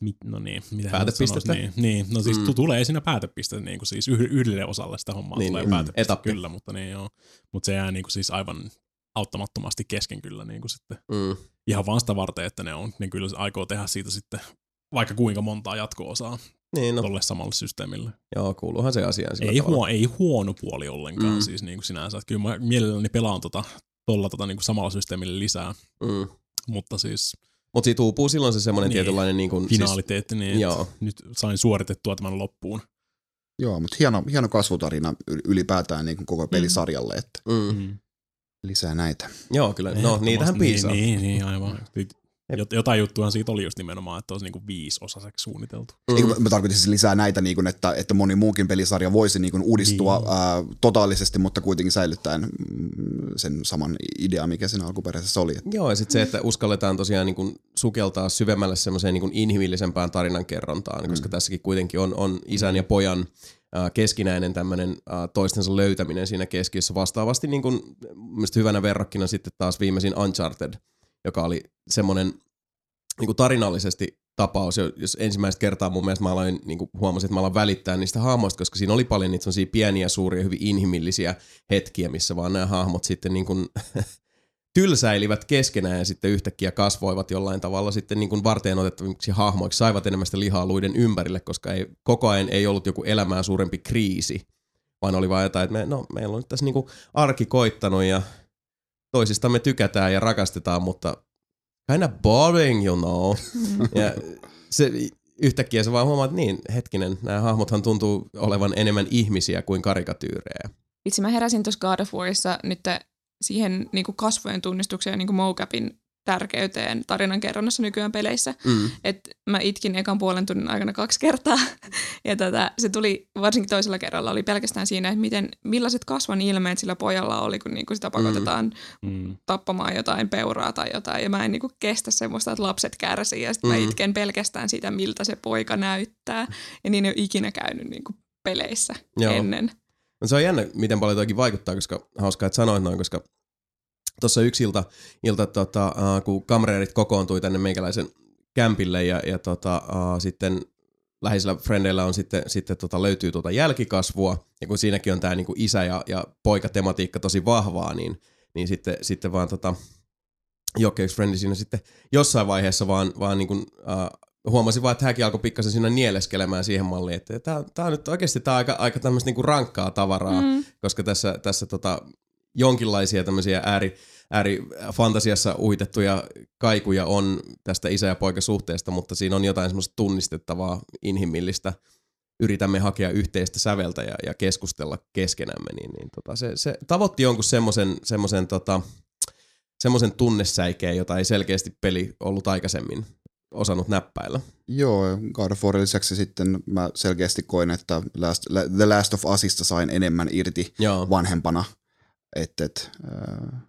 B: mit, no niin, mitä
A: Päätepistettä?
B: Niin, niin, no siis
A: Mm.
B: tulee siinä päätepiste niin kuin siis yh- yhdelle osalle sitä hommaa
A: Niin,
B: niin, tulee
A: niin,
B: päätepiste,
A: etappi.
B: kyllä, mutta niin joo. Mutta se jää niin kuin siis aivan auttamattomasti kesken kyllä niin kuin sitten
A: Mm.
B: ihan vaan sitä varten, että ne, on, ne kyllä aikoo tehdä siitä sitten vaikka kuinka montaa jatko-osaa
A: Niin, no,
B: tolle samalle systeemille.
A: joo, kuuluuhan se asiaan. sillä
B: Ei, huo, ei huono puoli ollenkaan
A: Mm.
B: mm. siis niin kuin sinänsä. Että kyllä mä mielelläni pelaan tota, tolla tota, niin kuin samalla systeemillä lisää,
A: Mm.
B: mutta siis
A: Mutta siitä uupuu silloin se semmoinen
B: Niin.
A: tietynlainen niin kuin,
B: finaaliteetti, niin
A: Siis, joo.
B: että nyt sain suoritettua tämän loppuun.
D: Joo, mutta hieno, hieno kasvutarina yl- ylipäätään niin kuin koko pelisarjalle, että
A: mm.
B: Mm.
D: lisää näitä.
A: Joo, kyllä. No, niitähän piisaa.
B: Niin, niin, niin aivan. Jot- Jotain juttuahan siitä oli just nimenomaan, että olisi niinku viisi osaseksi suunniteltu.
D: Mm. Eikö, mä- tarkoitin siis lisää näitä, niin kuin, että, että moni muukin pelisarja voisi niin kuin, uudistua
B: Niin.
D: ää, totaalisesti, mutta kuitenkin säilyttäen mm, sen saman idea, mikä siinä alkuperäisessä oli.
A: Joo, ja sitten se, että uskalletaan tosiaan niin kuin sukeltaa syvemmälle semmoiseen niin kuin inhimillisempään tarinankerrontaan, koska tässäkin kuitenkin on, on isän ja pojan keskinäinen tämmöinen toistensa löytäminen siinä keskiössä. Vastaavasti niin kuin, hyvänä verrokkina sitten taas viimeisin Uncharted, joka oli semmoinen niin tarinallisesti tapaus, jo- jos ensimmäistä kertaa mun mielestä mä aloin, niin huomasin, että mä aloin välittää niistä hahmoista, koska siinä oli paljon niitä pieniä, suuria, hyvin inhimillisiä hetkiä, missä vaan nämä hahmot sitten niin kuin tylsäilivät keskenään ja sitten yhtäkkiä kasvoivat jollain tavalla sitten niin kuin varteen otettaviksi hahmoiksi, saivat enemmän sitä lihaa luiden ympärille, koska ei, koko ajan ei ollut joku elämää suurempi kriisi, vaan oli vaan jotain, että me, no, meillä on nyt tässä niin kuin arki koittanut ja toisistamme tykätään ja rakastetaan, mutta kinda boring, you know. ja se, yhtäkkiä se vaan huomaa, että niin, hetkinen, nämä hahmothan tuntuu olevan enemmän ihmisiä kuin karikatyyrejä.
C: Itse mä heräsin tuossa God of Warissa nyt siihen niin kuin kasvojen tunnistukseen niin kuin mocapin tärkeyteen tarinankerronnassa nykyään peleissä.
A: Mm.
C: Et mä itkin ekan puolen tunnin aikana kaksi kertaa. Ja tätä, se tuli varsinkin toisella kerralla oli pelkästään siinä, että miten, millaiset kasvon ilmeet sillä pojalla oli, kun niinku sitä pakotetaan
B: Mm.
C: tappamaan jotain peuraa tai jotain. Ja mä en niinku kestä semmoista, että lapset kärsii. Ja sitten mm.
A: Mm.
C: mä itken pelkästään siitä, miltä se poika näyttää. Ja niin ei ole ikinä käynyt niinku peleissä
A: Joo.
C: ennen.
A: No se on jännä, miten paljon toikin vaikuttaa, koska hauskaa, että sanoit noin, koska tuossa yksi ilta, ilta tota, uh, kun kamreerit kokoontui tänne meikäläisen kämpille ja, ja tota, uh, sitten läheisillä frendeillä on sitten, sitten tota, löytyy tuota jälkikasvua, ja kun siinäkin on tämä niinku isä ja, ja poika tematiikka tosi vahvaa, niin, niin sitten, sitten vaan tota, Jokke yksi frendi siinä sitten jossain vaiheessa vaan, vaan niinku, uh, huomasin vaan, että hänkin alkoi pikkasen siinä nieleskelemään siihen malliin, että tämä, on nyt oikeasti tämä aika, aika tämmöistä niinku rankkaa tavaraa,
C: Mm.
A: koska tässä, tässä tota, jonkinlaisia tämmöisiä ääri, ääri fantasiassa uitettuja kaikuja on tästä isä- ja poikasuhteesta, mutta siinä on jotain semmoista tunnistettavaa, inhimillistä. Yritämme hakea yhteistä säveltä ja, ja keskustella keskenämme, niin, niin tota, se, se tavoitti jonkun semmoisen, semmoisen tota, semmoisen tunnesäikeen, jota ei selkeästi peli ollut aikaisemmin osannut näppäillä.
D: Joo, God of Warin lisäksi sitten mä selkeästi koin, että Last, The Last of Usista sain enemmän irti
A: Joo.
D: vanhempana. Et, et, äh,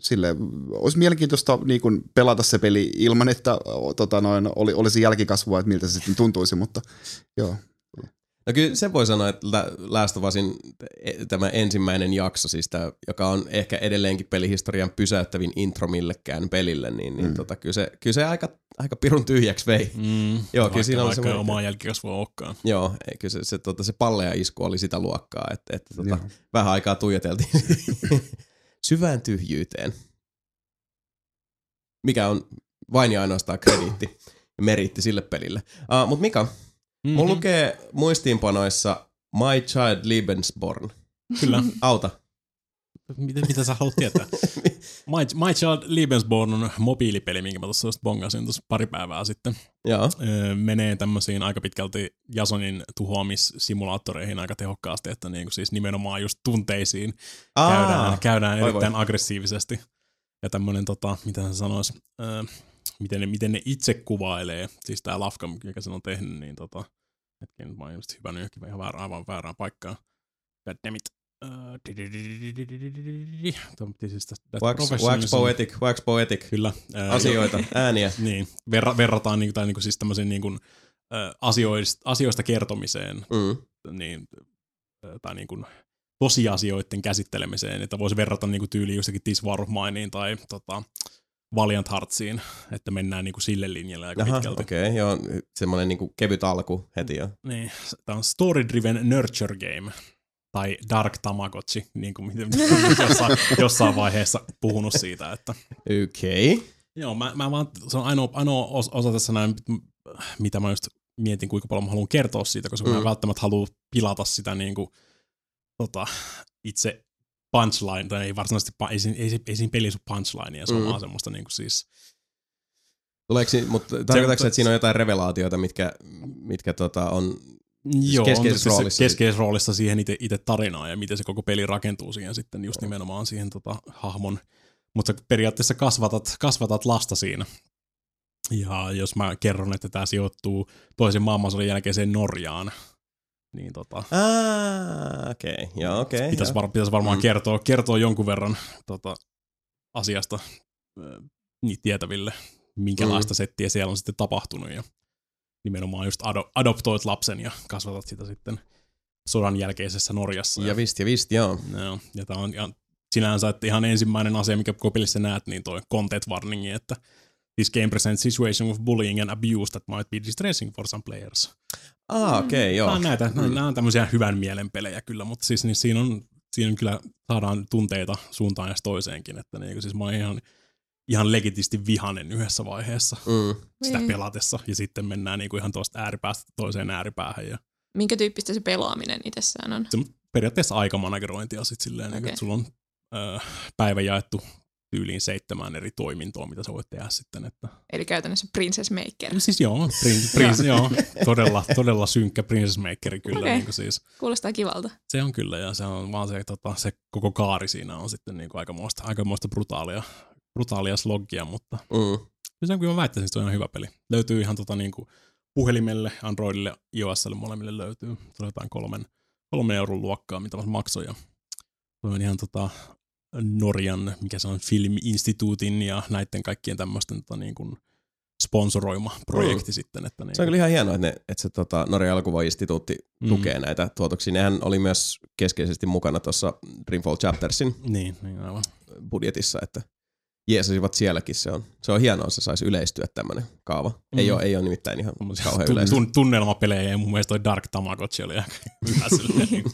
D: sille olisi mielenkiintoista niin kun pelata se peli ilman, että tota noin, oli, olisi jälkikasvua, että miltä se sitten tuntuisi, mutta joo.
A: No kyllä se voi sanoa, että La- Last of Usin e- tämä ensimmäinen jakso, siis tämä, joka on ehkä edelleenkin pelihistorian pysäyttävin intro millekään pelille, niin, niin
D: Mm.
A: tota, kyllä, se, kyllä se aika, aika pirun tyhjäksi vei.
B: Mm.
A: Joo, kyllä
B: vaikka,
A: siinä oli
B: vaikka
A: semmoinen-
B: omaa jälkikasvua olekaan.
A: Joo, ei, kyllä se, se, tota, se pallea isku oli sitä luokkaa, että, että tota,
D: Joo.
A: vähän aikaa tuijoteltiin syvään tyhjyyteen. Mikä on vain ja ainoastaan krediitti ja meriitti sille pelille. Uh, Mutta Mika,
B: Mm-hmm.
A: mulla lukee muistiinpanoissa My Child Lebensborn.
B: Kyllä.
A: Auta.
B: Mitä, mitä sä haluat tietää? My, My Child Lebensborn on mobiilipeli, minkä mä tuossa bongasin tuossa pari päivää sitten.
A: Joo.
B: Menee tämmöisiin aika pitkälti Jasonin tuhoamissimulaattoreihin aika tehokkaasti, että niinku siis nimenomaan just tunteisiin käydään, käydään
A: Voi
B: erittäin aggressiivisesti. Ja tämmönen, tota, mitä se sanois, öö, miten, ne, miten ne itse kuvailee, siis tää Lafka, mikä sen on tehnyt, niin tota, hetken, nyt mä oon just hypännyt johonkin ihan väärään, aivan väärään paikkaan. Goddammit. Öö, siis
A: Wax, wax poetic, wax poetic.
B: Kyllä. öö,
A: Asioita, ääniä.
B: niin, verra, verrataan niin, tai niin siis tämmöisen niin kuin, asioista, asioista kertomiseen
A: Mm.
B: niin, tai niin kuin, tosiasioiden käsittelemiseen, että voisi verrata niin kuin tyyliin jostakin This War of tai tota, Valiant Heartsiin, että mennään niin kuin sille linjalle aika
A: Aha,
B: pitkälti.
A: okei, okay, joo, semmoinen niinku kevyt alku heti jo.
B: Niin, tämä on story-driven nurture game, tai Dark Tamagotchi, niin kuin miten- jossain, jossain vaiheessa puhunut siitä, että
A: Okei. Okay.
B: Joo, mä, mä vaan, se on ainoa, ainoa os- osa tässä näin, mitä mä just mietin, kuinka paljon mä haluan kertoa siitä, koska mm. mä välttämättä halua pilata sitä niin kuin, tota, itse punchline, tai ei varsinaisesti, ei, siinä- ei, ei, ei siinä pelissä ole punchlinea, se on
A: Mm.
B: vaan semmoista niin kuin siis,
A: Tuleeko, mutta tarkoitatko se, että siinä on jotain revelaatioita, mitkä, mitkä tota on...
B: Joo,
A: keskeisessä
B: on
A: roolissa.
B: keskeisessä roolissa siihen itse, itse tarinaan ja miten se koko peli rakentuu siihen sitten just nimenomaan siihen tota, hahmon. Mutta periaatteessa kasvatat, kasvatat lasta siinä. Ja jos mä kerron, että tämä sijoittuu toisen maailmansodan jälkeiseen Norjaan, niin tota,
A: Ah, okei, okay. joo okei. Okay,
B: pitäisi, var, pitäisi varmaan
A: Mm.
B: kertoa, kertoa jonkun verran tota, asiasta niitä tietäville, minkälaista mm. settiä siellä on sitten tapahtunut ja nimenomaan just ado, adoptoit lapsen ja kasvatat sitä sitten sodan jälkeisessä Norjassa.
A: Ja vist, ja vist, joo.
B: Joo, ja tämä on ihan, sinänsä että ihan ensimmäinen asia, mikä koko pelissä näet, niin toi content warningi, että this game presents situation of bullying and abuse that might be distressing for some players.
A: Ah, okei, okay, joo.
B: Nämä on, näitä,
A: Mm.
B: mm. nämä on tämmöisiä hyvän mielen pelejä kyllä, mutta siis niin siinä, on, siinä on kyllä saadaan tunteita suuntaan ja toiseenkin, että niin, siis mä oon ihan, ihan legitisti vihanen yhdessä vaiheessa
A: Mm.
B: sitä
C: Niin.
B: pelatessa, ja sitten mennään niin kuin ihan tuosta ääripäästä toiseen ääripäähän, ja
C: Minkä tyyppistä se pelaaminen itsessään on?
B: se on periaatteessa aikamanagerointia sitten silleen, okay.
C: Okei.
B: että sulla on ö, päivä jaettu tyyliin seitsemään eri toimintoa, mitä sä voit tehdä sitten. Että...
C: Eli käytännössä Princess Maker.
B: No Siis joo, prince, prince, joo todella, todella synkkä Princess Makeri kyllä. Okay. Niin siis,
C: Kuulostaa kivalta.
B: se on kyllä, ja se on vaan se, tota, se koko kaari siinä on sitten niin kuin aikamoista, aikamoista brutaalia brutaalia sloggia, mutta
A: Mm.
B: kyllä se, kyllä mä väittäisin, että se on ihan hyvä peli. Löytyy ihan tota niinku puhelimelle, Androidille, iOSlle molemmille löytyy. Se on jotain kolmen, kolmen euron luokkaa, mitä se maksoi. Ja se on ihan tota Norjan, mikä se on, Film-instituutin ja näiden kaikkien tämmöisten tota, niin kuin sponsoroima projekti mm. sitten. Että niin,
A: Se on kyllä ihan hienoa, että, ne, että se tota, Norjan elokuvainstituutti
B: Mm.
A: tukee näitä tuotoksia. Nehän oli myös keskeisesti mukana tuossa Dreamfall Chaptersin
B: Niin, niin aivan.
A: budjetissa, että jeesasivat sielläkin. Se on, se on hienoa, se saisi yleistyä tämmöinen kaava. Mm. Ei, ole, ei ole nimittäin ihan kauhean
B: Tun,
A: yleistä.
B: tun, tunnelmapelejä ja mun mielestä toi Dark Tamagotchi oli aika hyvä silleen.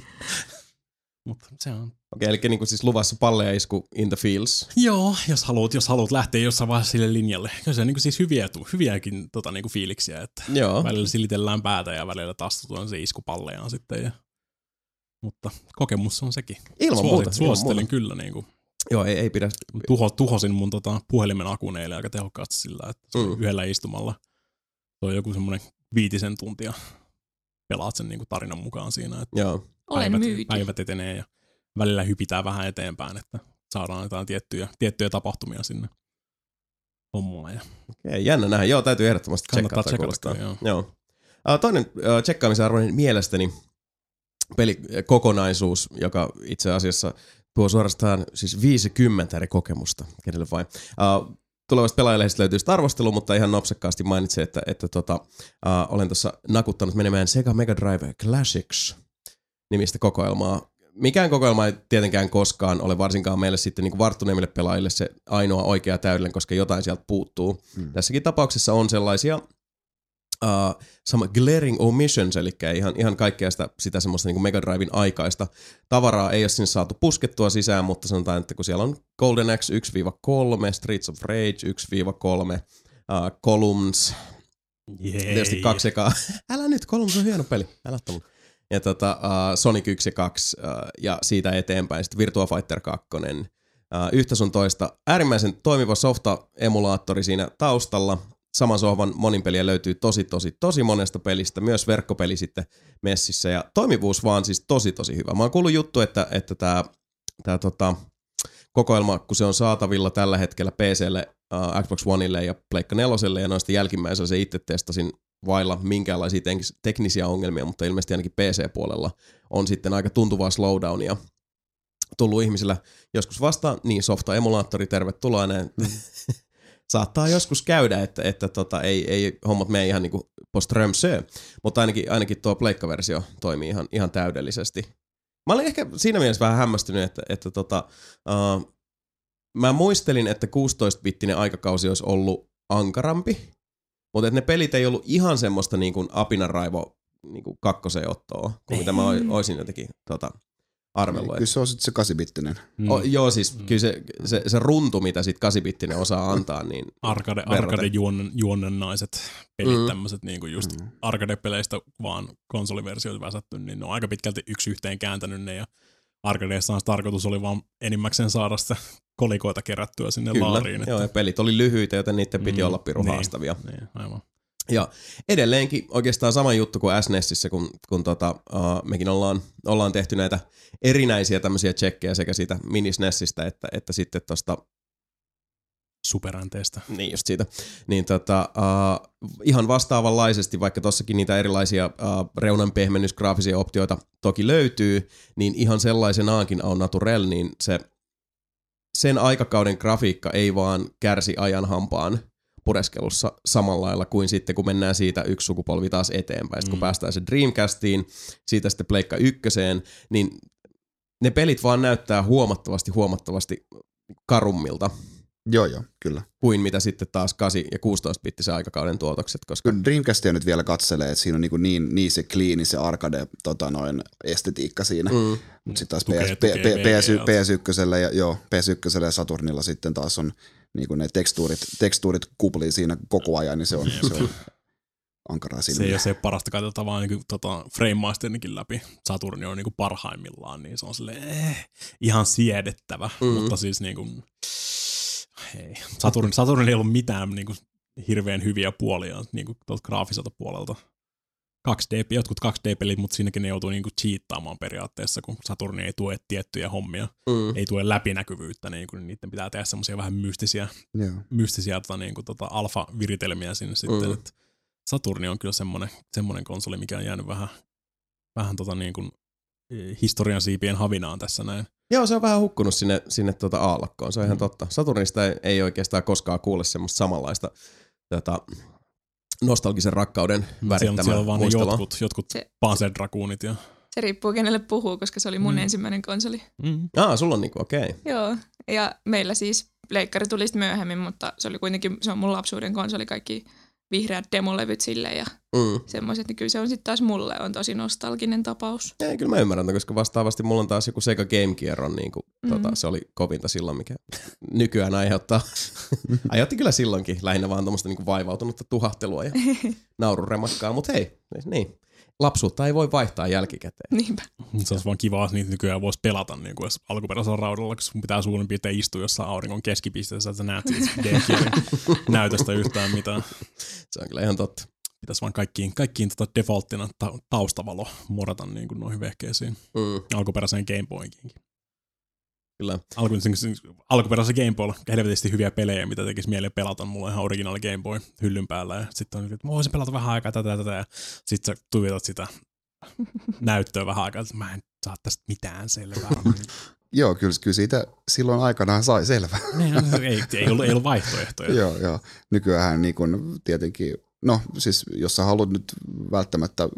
B: Mutta se on
A: Okei, eli niin kuin siis luvassa palleja isku in the fields.
B: Joo, jos haluat, jos haluat lähteä jossain vaiheessa sille linjalle. Kyllä se on niin siis hyviä, hyviäkin tota, niin fiiliksiä, että
A: Joo.
B: välillä silitellään päätä ja välillä tastutaan se iskupallejaan sitten. Ja... Mutta kokemus on sekin.
A: Ilman
B: Suosit-
A: muuta. ilman
B: Suosittelen
A: muuta.
B: kyllä. Niin kuin,
A: Joo, ei, ei pidä.
B: tuho, tuhosin mun tota, puhelimen akun eilen aika tehokkaasti sillä, että
A: mm.
B: yhdellä istumalla. Se on joku semmoinen viitisen tuntia. Pelaat sen niin kuin tarinan mukaan siinä, että
A: Joo.
C: Olen
B: päivät,
C: myyty.
B: päivät etenee ja välillä hypitään vähän eteenpäin, että saadaan jotain tiettyjä, tiettyjä tapahtumia sinne hommaan. Ja
A: Okei, jännä nähdä. Joo, täytyy ehdottomasti
B: Kannattaa
A: tsekata. kuulostaa.
B: kyllä,
A: joo. Uh, toinen uh, tsekkaamisen arvoinen mielestäni pelikokonaisuus, joka itse asiassa tuo suorastaan siis 50 eri kokemusta, kenelle vain. Uh, tulevasta pelaajalehdestä löytyy sitä arvostelu, mutta ihan nopsakkaasti mainitsen, että, että tota, uh, olen tuossa nakuttanut menemään Sega Mega Drive Classics nimistä kokoelmaa. Mikään kokoelma ei tietenkään koskaan ole varsinkaan meille sitten niin varttuneemmille pelaajille se ainoa oikea täydellinen, koska jotain sieltä puuttuu.
D: Mm.
A: Tässäkin tapauksessa on sellaisia uh, sama glaring omissions, eli ihan, ihan kaikkea sitä, sitä semmoista niin Mega Driven aikaista tavaraa ei ole sinne saatu puskettua sisään, mutta sanotaan, että kun siellä on Golden Axe 1-3, Streets of Rage 1-3, uh, Columns,
B: Jei.
A: tietysti kaksi ekaa. Älä nyt, Columns on hieno peli, älä tulla. Ja tota, uh, Sonic 1 ja 2 uh, ja siitä eteenpäin sitten Virtua Fighter 2. Uh, yhtä sun toista. Äärimmäisen toimiva softa-emulaattori siinä taustalla. Saman sohvan monin peliä löytyy tosi, tosi, tosi monesta pelistä. Myös verkkopeli sitten messissä. Ja toimivuus vaan siis tosi, tosi hyvä. Mä oon kuullut juttu, että, että tää, tää tota, kokoelma, kun se on saatavilla tällä hetkellä PClle, uh, Xbox Oneille ja Pleikka 4 ja noista jälkimmäisellä se itse testasin vailla minkäänlaisia tek- teknisiä ongelmia, mutta ilmeisesti ainakin PC-puolella on sitten aika tuntuvaa slowdownia tullut ihmisillä joskus vastaan. Niin, softa-emulaattori, tervetuloa näin. Saattaa joskus käydä, että, että tota, ei, ei hommat mene ihan niinku post mutta ainakin, ainakin tuo pleikkaversio toimii ihan, ihan täydellisesti. Mä olin ehkä siinä mielessä vähän hämmästynyt, että, että tota, uh, mä muistelin, että 16-bittinen aikakausi olisi ollut ankarampi, mutta että ne pelit ei ollut ihan semmoista niin kuin apinaraivo niin kuin kakkoseen ottoa, kuin mitä mä oisin jotenkin tota, arvellut.
D: Kyllä se on sitten se kasibittinen.
B: Mm.
A: O, joo, siis
B: Mm.
A: kyllä se, se, se runtu, mitä sit 8-bittinen osaa antaa, niin
B: arcade, arcade juonnen, juonnennaiset pelit,
A: Mm.
B: mm. tämmöiset niinku just
D: Mm.
B: arcade-peleistä vaan konsoliversioita väsätty, niin ne on aika pitkälti yksi yhteen kääntänyt ne ja arcadeissaan se tarkoitus oli vaan enimmäkseen saada sitä kolikoita kerättyä sinne
A: kyllä.
B: laariin.
A: Joo, ja pelit oli lyhyitä, joten niiden piti
B: Mm,
A: olla pirun
B: niin.
A: haastavia.
B: Niin, aivan.
A: Ja edelleenkin oikeastaan sama juttu kuin SNESissä, kun, kun tota, uh, mekin ollaan, ollaan tehty näitä erinäisiä tämmöisiä tsekkejä sekä siitä minisnessistä että, että sitten tuosta
B: Superänteestä.
A: Niin just siitä. Niin tota, uh, ihan vastaavanlaisesti, vaikka tossakin niitä erilaisia uh, reunan pehmennysgraafisia optioita toki löytyy, niin ihan sellaisenaankin on naturel, niin se sen aikakauden grafiikka ei vaan kärsi ajan hampaan pureskelussa samalla lailla kuin sitten, kun mennään siitä yksi sukupolvi taas eteenpäin. Sitten kun
B: Mm.
A: päästään se Dreamcastiin, siitä sitten Pleikka ykköseen, niin ne pelit vaan näyttää huomattavasti, huomattavasti karummilta
D: Joo, joo, kyllä.
A: kuin mitä sitten taas 8 ja 16-bittisen aikakauden tuotokset, koska
D: Kyllä Dreamcastia nyt vielä katselee, että siinä on niin, niin, niin se clean, se arcade tota noin, estetiikka siinä. Mm. Mutta sitten taas
B: Tukee-
D: PS,
B: tukee
D: P, PS,
B: VGAlta.
D: PS1 ja, joo, PS1 ja Saturnilla sitten taas on niin kuin ne tekstuurit, tekstuurit kuplii siinä koko ajan, niin se on, se on ankaraa
B: Se ei ole se parasta katsottavaa niin tota, Frame läpi. Saturni on niin kuin parhaimmillaan, niin se on sille eh, ihan siedettävä.
A: Mm.
B: Mm. Mutta siis niin kuin, hei. Saturn, Saturnilla ei ollut mitään niin kuin, hirveän hyviä puolia niin kuin tuolta graafiselta puolelta. 2D, jotkut 2D-pelit, mutta siinäkin ne joutuu niinku cheattaamaan periaatteessa, kun Saturni ei tue tiettyjä hommia,
A: Mm.
B: ei tue läpinäkyvyyttä, niin kuin niiden pitää tehdä semmoisia vähän mystisiä,
D: Joo.
B: mystisiä tota, niin kuin, tota, alfa-viritelmiä sinne sitten.
A: Mm.
B: Et Saturni on kyllä semmoinen, semmoinen konsoli, mikä on jäänyt vähän, vähän tota, niin kuin, eh, historian siipien havinaan tässä näin.
A: Joo, se on vähän hukkunut sinne, sinne tuota aallokkoon, se on ihan totta. Saturnista ei, ei oikeastaan koskaan kuule semmoista samanlaista tota, nostalgisen rakkauden värittämää
B: siellä on vaan ne
A: muistelua.
B: jotkut, jotkut
C: Se-
B: Panzer Dragoonit ja
C: Se riippuu kenelle puhuu, koska se oli mun
B: Mm.
C: mm. ensimmäinen konsoli.
B: mm.
A: Aa, sulla on niinku, okei. Okay.
C: Joo, ja meillä siis leikkari tuli sitten myöhemmin, mutta se oli kuitenkin, se on mun lapsuuden konsoli, kaikki vihreät demolevyt sille ja
A: Mm.
C: semmoiset, niin kyllä se on sitten taas mulle on tosi nostalginen tapaus.
A: Ei, kyllä mä ymmärrän, koska vastaavasti mulla on taas joku Sega Game Gear on niinku, mm.
C: Mhm.
A: tota, se oli kovinta silloin, mikä nykyään aiheuttaa. Aiheutti kyllä silloinkin lähinnä vaan tuommoista niinku vaivautunutta tuhahtelua ja naururemakkaa, mutta hei, niin. Lapsuutta ei voi vaihtaa jälkikäteen.
C: Niinpä.
B: Se olisi vaan kiva, että niitä nykyään voisi pelata niin kuin alkuperäisellä raudalla, koska sun pitää suurin piirtein istua jossain auringon keskipisteessä, että sä näet siitä näytöstä yhtään mitään.
A: Se on kyllä ihan totta.
B: Pitäisi vaan kaikkiin, kaikkiin tota defaulttina ta- taustavalo morata niin kuin noihin vehkeisiin.
A: Mm,
B: Alkuperäiseen Game Boyinkin.
A: Kyllä.
B: Alku, alkuperäisessä Game Boylla helvetisti hyviä pelejä, mitä tekisi mieli pelata. Mulla on ihan originaali Game Boy hyllyn päällä. Ja sitten on, että mä voisin pelata vähän aikaa tätä ja tätä. Ja sitten sä tuijotat sitä näyttöä vähän aikaa, että mä en saa tästä mitään selvää.
D: Joo, kyllä, kyllä siitä silloin aikanaan sai selvää.
B: Niin, ei, ei, ollut, ei ollut vaihtoehtoja.
D: joo, joo. Nykyään niin kun tietenkin, no siis jos sä haluat nyt välttämättä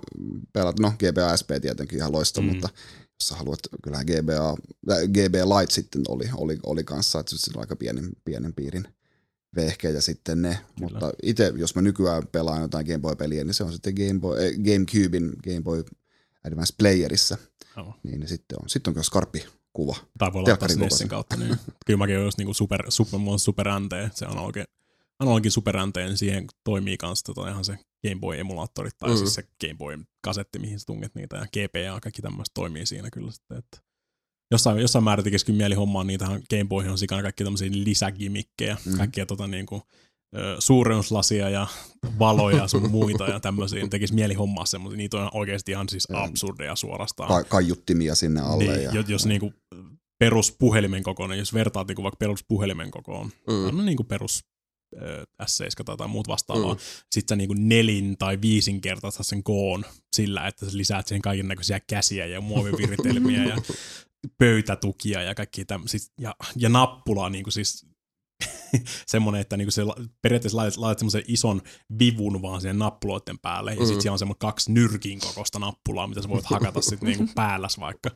D: pelata, no SP tietenkin ihan loisto,
B: Mm.
D: mm. mutta jos sä haluat, kyllähän GBA, äh, GB Lite sitten oli, oli, oli kanssa, että se on aika pienen, pienen piirin vehkeitä sitten ne,
B: Kyllä.
D: mutta itse, jos mä nykyään pelaan jotain Game Boy-peliä, niin se on sitten Game Boy, äh, GameCubein Game Boy Advance Playerissa,
B: Joo.
D: niin sitten on, sitten on kyllä skarppi kuva.
B: Tai voi laittaa SNESin
D: kokoisen.
B: kautta. Niin. Kyllä mäkin olisi niinku super, super, mulla on super NT. Se on oikein analogin super NT, niin siihen toimii kanssa tota ihan se Game Boy-emulaattori tai
A: Mm.
B: mm. siis se Game Boy-kasetti, mihin sä tunget niitä ja GPA, kaikki tämmöistä toimii siinä kyllä sitten, että jossain, jossain määrin tekisi kyllä mieli hommaa, niitähän Game Boyhin on sikana kaikki tämmöisiä lisägimikkejä,
D: Mm.
B: kaikkia tota niinku, ö, suurennuslasia ja valoja sun muita ja tämmöisiä, niin tekisi mieli hommaa semmoisia, niitä on oikeasti ihan siis
D: Mm.
B: absurdeja suorastaan.
D: Ka- kaiuttimia sinne alle.
B: Niin,
D: ja,
B: jos, jos niinku peruspuhelimen kokoinen, jos vertaat niinku vaikka peruspuhelimen kokoon,
A: Mm.
B: on niinku perus S7 tai muut vastaavaa,
A: Mm.
B: sit sä niinku nelin tai viisinkertaistat sen koon sillä, että sä lisäät siihen kaiken näköisiä käsiä ja muoviviritelmiä ja pöytätukia ja kaikki tämmöisiä, ja, ja nappulaa niinku siis semmoinen, että niinku se periaatteessa laitat, laitat semmoisen ison vivun vaan siihen nappuloiden päälle, ja
A: Mm.
B: sitten siellä on semmoinen kaksi nyrkin kokoista nappulaa, mitä sä voit hakata sitten niinku päälläs vaikka.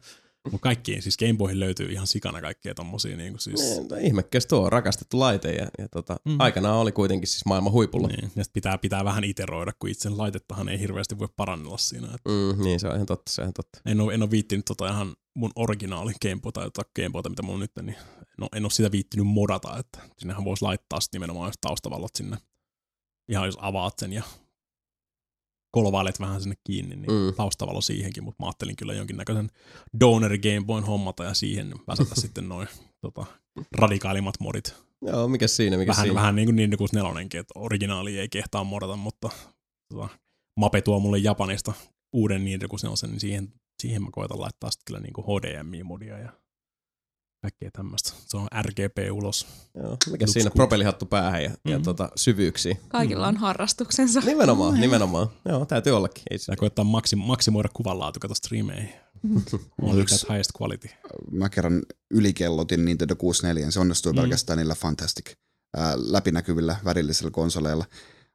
B: Mutta kaikkiin, siis Gameboyhin löytyy ihan sikana kaikkea tommosia niinku siis...
A: Niin, ihmekäs tuo on rakastettu laite ja, ja tota, mm. Aikanaan oli kuitenkin siis maailman huipulla.
B: Niin, ja pitää, pitää vähän iteroida, kun itse laitettahan ei hirveästi voi parannella siinä. Et
A: Mm, niin, se on ihan totta, se on ihan totta.
B: en, ole, en ole viittinyt tota ihan mun originaali Gameboy tai tota Gameboyta, mitä mulla on nyt, niin no, en ole sitä viittinyt modata, että sinnehän voisi laittaa sit nimenomaan taustavallot sinne. Ihan jos avaat sen ja kolvailet vähän sinne kiinni, niin
A: Mm.
B: taustavalo siihenkin, mutta mä ajattelin kyllä jonkinnäköisen donor Gameboyn hommata ja siihen väsätä sitten noin tota, radikaalimmat modit.
A: Joo, mikä siinä, mikä
B: vähän,
A: siinä.
B: vähän niin kuin Nintendo 64, että originaali ei kehtaa modata, mutta tota, Mape tuo mulle Japanista uuden Nintendo 64, niin siihen, siihen mä koitan laittaa sitten kyllä niin kuin HDMI-modia ja kaikkea tämmöistä. Se on RGB ulos.
A: Joo, mikä
B: Looks
A: siinä, propellihattu päähän ja, mm. ja
B: Mhm.
A: tota, syvyyksiä.
C: Kaikilla on harrastuksensa.
A: Nimenomaan, nimenomaan. Joo, täytyy ollakin. Ei se.
B: Ja koittaa maksim, maksimoida kuvanlaatu, kato striimeihin. On
D: Yksi-
B: that highest quality.
D: mä kerran ylikellotin Nintendo 64, se onnistui
B: Mm.
D: mm. pelkästään niillä Fantastic ää, läpinäkyvillä värillisillä konsoleilla.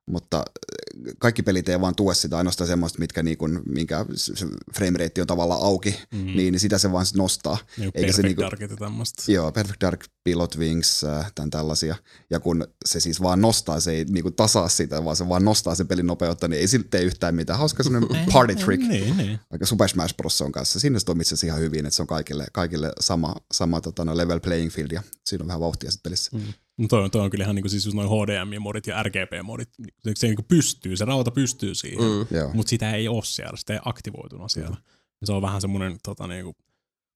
D: Mutta äh, kaikki pelit ei vaan tue sitä ainoastaan semmoista, mitkä niinku, minkä se se frame rate on tavallaan auki,
B: Mm.
D: mm. niin sitä se vaan nostaa.
B: Niin
D: eikä
B: Perfect
D: se niinku-
B: Darkit ja tämmöistä.
D: Joo, Perfect Dark, Pilot Wings, äh, tämän tällaisia. Ja kun se siis vaan nostaa, se ei niinku tasaa sitä, vaan se vaan nostaa sen pelin nopeutta, niin ei siltä tee yhtään mitään. Hauska semmoinen party trick.
B: Niin, niin.
D: Vaikka Super Smash Bros. on kanssa. Siinä se toimii ihan hyvin, että se on kaikille, kaikille sama, sama tota, no, level playing field ja siinä on vähän vauhtia sitten pelissä.
B: Mm. No toi, on, toi on kyllä ihan niinku siis just noin HDMI-modit ja RGB-modit. Se, se niinku pystyy, se rauta pystyy siihen.
A: Mm.
D: Joo.
B: mutta sitä ei ole siellä, sitä ei aktivoituna siellä. Ja se on vähän semmoinen tota, niinku,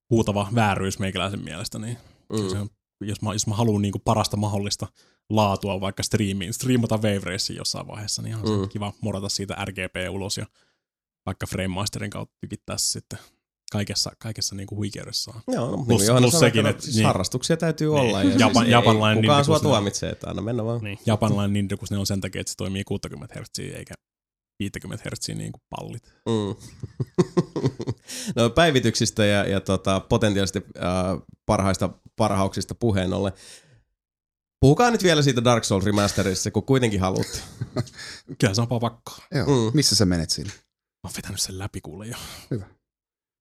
B: huutava vääryys meikäläisen mielestä, niin mm. se on, jos mä, jos mä haluan niinku parasta mahdollista laatua vaikka striimiin, striimata Wave Racing jossain vaiheessa, niin on
A: Mm.
B: se kiva morata siitä RGB ulos ja vaikka Frame Masterin kautta tykittää se sitten kaikessa, kaikessa niin kuin huikeudessaan.
A: Joo, no,
B: Plus-
A: niin
B: plus sekin,
A: että
B: että-
A: siis
B: niin.
A: harrastuksia täytyy
B: Niin.
A: olla. Ja
B: Japan-
A: siis ei-
B: japanlainen
A: kukaan
B: niin
A: sua tuomitsee, että anna mennä vaan.
B: Niin. Japanlainen Nintendo, kun ne on sen takia, että se toimii 60 Hz eikä 50 Hz niin kuin pallit.
A: Mm. no päivityksistä ja, ja tota, potentiaalisesti äh, parhaista parhauksista puheen ollen. Puhukaa nyt vielä siitä Dark Souls Remasterissa, kun kuitenkin haluatte.
B: Kyllä se on pakko.
D: Joo.
A: Mm.
D: Missä sä menet siinä?
B: Mä oon vetänyt sen läpi kuule jo.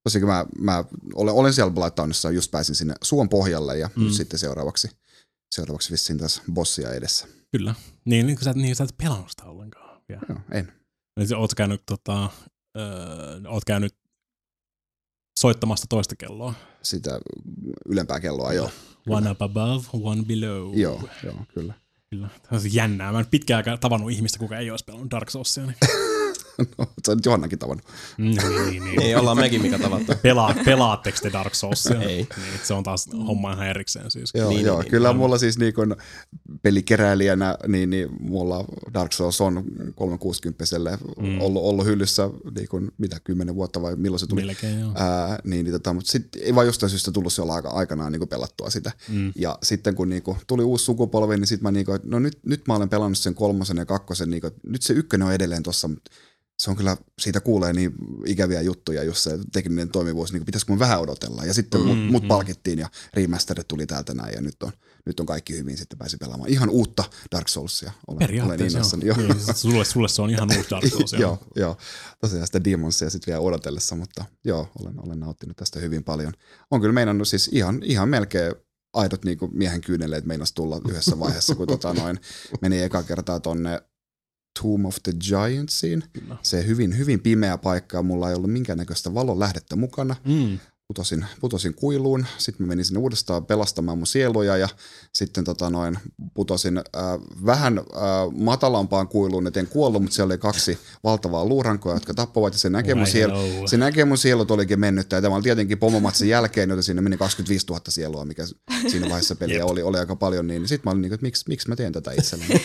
D: Tosiaan mä, mä olen, olen siellä Bloodtownissa, just pääsin sinne suon pohjalle ja
B: Mm.
D: sitten seuraavaksi, seuraavaksi vissiin taas bossia edessä.
B: Kyllä. Niin, niin, sä, niin sä et pelannut sitä ollenkaan. vielä.
D: Joo, en.
B: Eli sä Oot käynyt, tota, öö, oot käynyt soittamasta toista kelloa.
D: Sitä ylempää kelloa, joo.
B: One up above, one below.
D: Joo, joo, kyllä.
B: Kyllä. Tämä on jännää. Mä en pitkään aikaa tavannut ihmistä, kuka ei olisi pelannut Dark Soulsia. Niin.
D: No, sä oot Johannakin tavannut.
B: Mm, niin, niin, niin.
A: Ei olla mekin mikä tavattu.
B: Pelaa, pelaatteko te Dark Soulsia?
A: Ei.
B: Niin, se on taas homma ihan erikseen siis.
D: Joo,
A: Niin,
D: joo
A: niin,
D: kyllä
B: niin.
D: mulla siis niin kun pelikeräilijänä, niin, niin mulla Dark Souls on 360 mm. ollut, ollut hyllyssä niin kun, mitä, 10 vuotta vai milloin se tuli.
B: Melkein joo.
D: Ää, niin, niin tota, mutta sitten ei vaan jostain syystä tullut siellä aika, aikanaan niin pelattua sitä.
B: Mm.
D: Ja sitten kun niin kuin, tuli uusi sukupolvi, niin sitten mä niin kuin, no nyt, nyt mä olen pelannut sen kolmosen ja kakkosen, niin kuin, nyt se ykkönen on edelleen tossa, mutta se on kyllä, siitä kuulee niin ikäviä juttuja, jos se tekninen toimivuus, niin pitäisikö mun vähän odotella. Ja sitten mm, mut, mut
B: mm.
D: palkittiin ja remasterit tuli täältä näin ja nyt on, nyt on kaikki hyvin, sitten pääsi pelaamaan ihan uutta Dark Soulsia. Olen, olen
B: Periaatteessa
D: innoissani.
B: joo.
D: Joo.
B: Niin, sulle, sulle se on ihan uusi Dark Souls. joo.
D: joo, tosiaan sitä Demonsia sitten vielä odotellessa, mutta joo, olen, olen nauttinut tästä hyvin paljon. On kyllä meinannut siis ihan, ihan melkein aidot niin kuin miehen kyyneleet meinas tulla yhdessä vaiheessa, kun tota noin, meni eka kertaa tonne Tomb of the Giantsiin.
B: Kyllä.
D: Se hyvin, hyvin pimeä paikka mulla ei ollut minkäännäköistä valon lähdettä mukana.
B: Mm.
D: Putosin, putosin kuiluun, sitten mä menin sinne uudestaan pelastamaan mun sieluja ja sitten tota noin, putosin äh, vähän äh, matalampaan kuiluun, et en kuollut, mutta siellä oli kaksi valtavaa luurankoa, jotka tappavat ja se näkee mun, sielu, se näkee mun sielut olikin mennyt ja tämä oli tietenkin pomomatsin jälkeen, joten siinä meni 25 000 sielua, mikä siinä vaiheessa peliä oli, oli aika paljon, niin sitten mä olin niin kuin, että miksi, miksi mä teen tätä itselleni.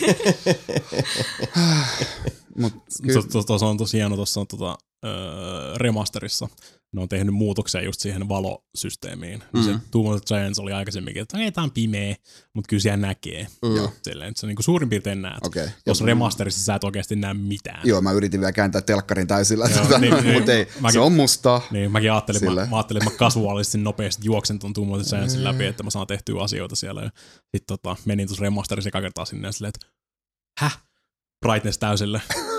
D: Mut kyllä,
B: Tuossa on tosi hieno tuossa on tota, öö, remasterissa. Ne on tehnyt muutoksia just siihen valosysteemiin. Mm. Se Tomb of the Giants oli aikaisemminkin, että ei, tää on pimeä, mutta kyllä siellä näkee.
D: Joo.
B: Silleen, että sä niinku suurin piirtein näet.
D: Okei.
B: Tuossa remasterissa sä et oikeasti näe mitään.
D: Joo, mä yritin vielä kääntää telkkarin täysillä,
B: Joo,
D: tota,
B: niin, niin.
D: mutta ei,
B: Mäkin-
D: se on mustaa.
B: Niin, mäkin ajattelin, mä,
D: Sille.
B: mä, ajattelin, että mä kasuaalisesti nopeasti juoksen ton Tomb of the Giantsin läpi, että mä saan tehtyä asioita siellä. Ja sit tota, menin tuossa remasterissa eka kertaa sinne ja silleen, että häh? Brightness täysille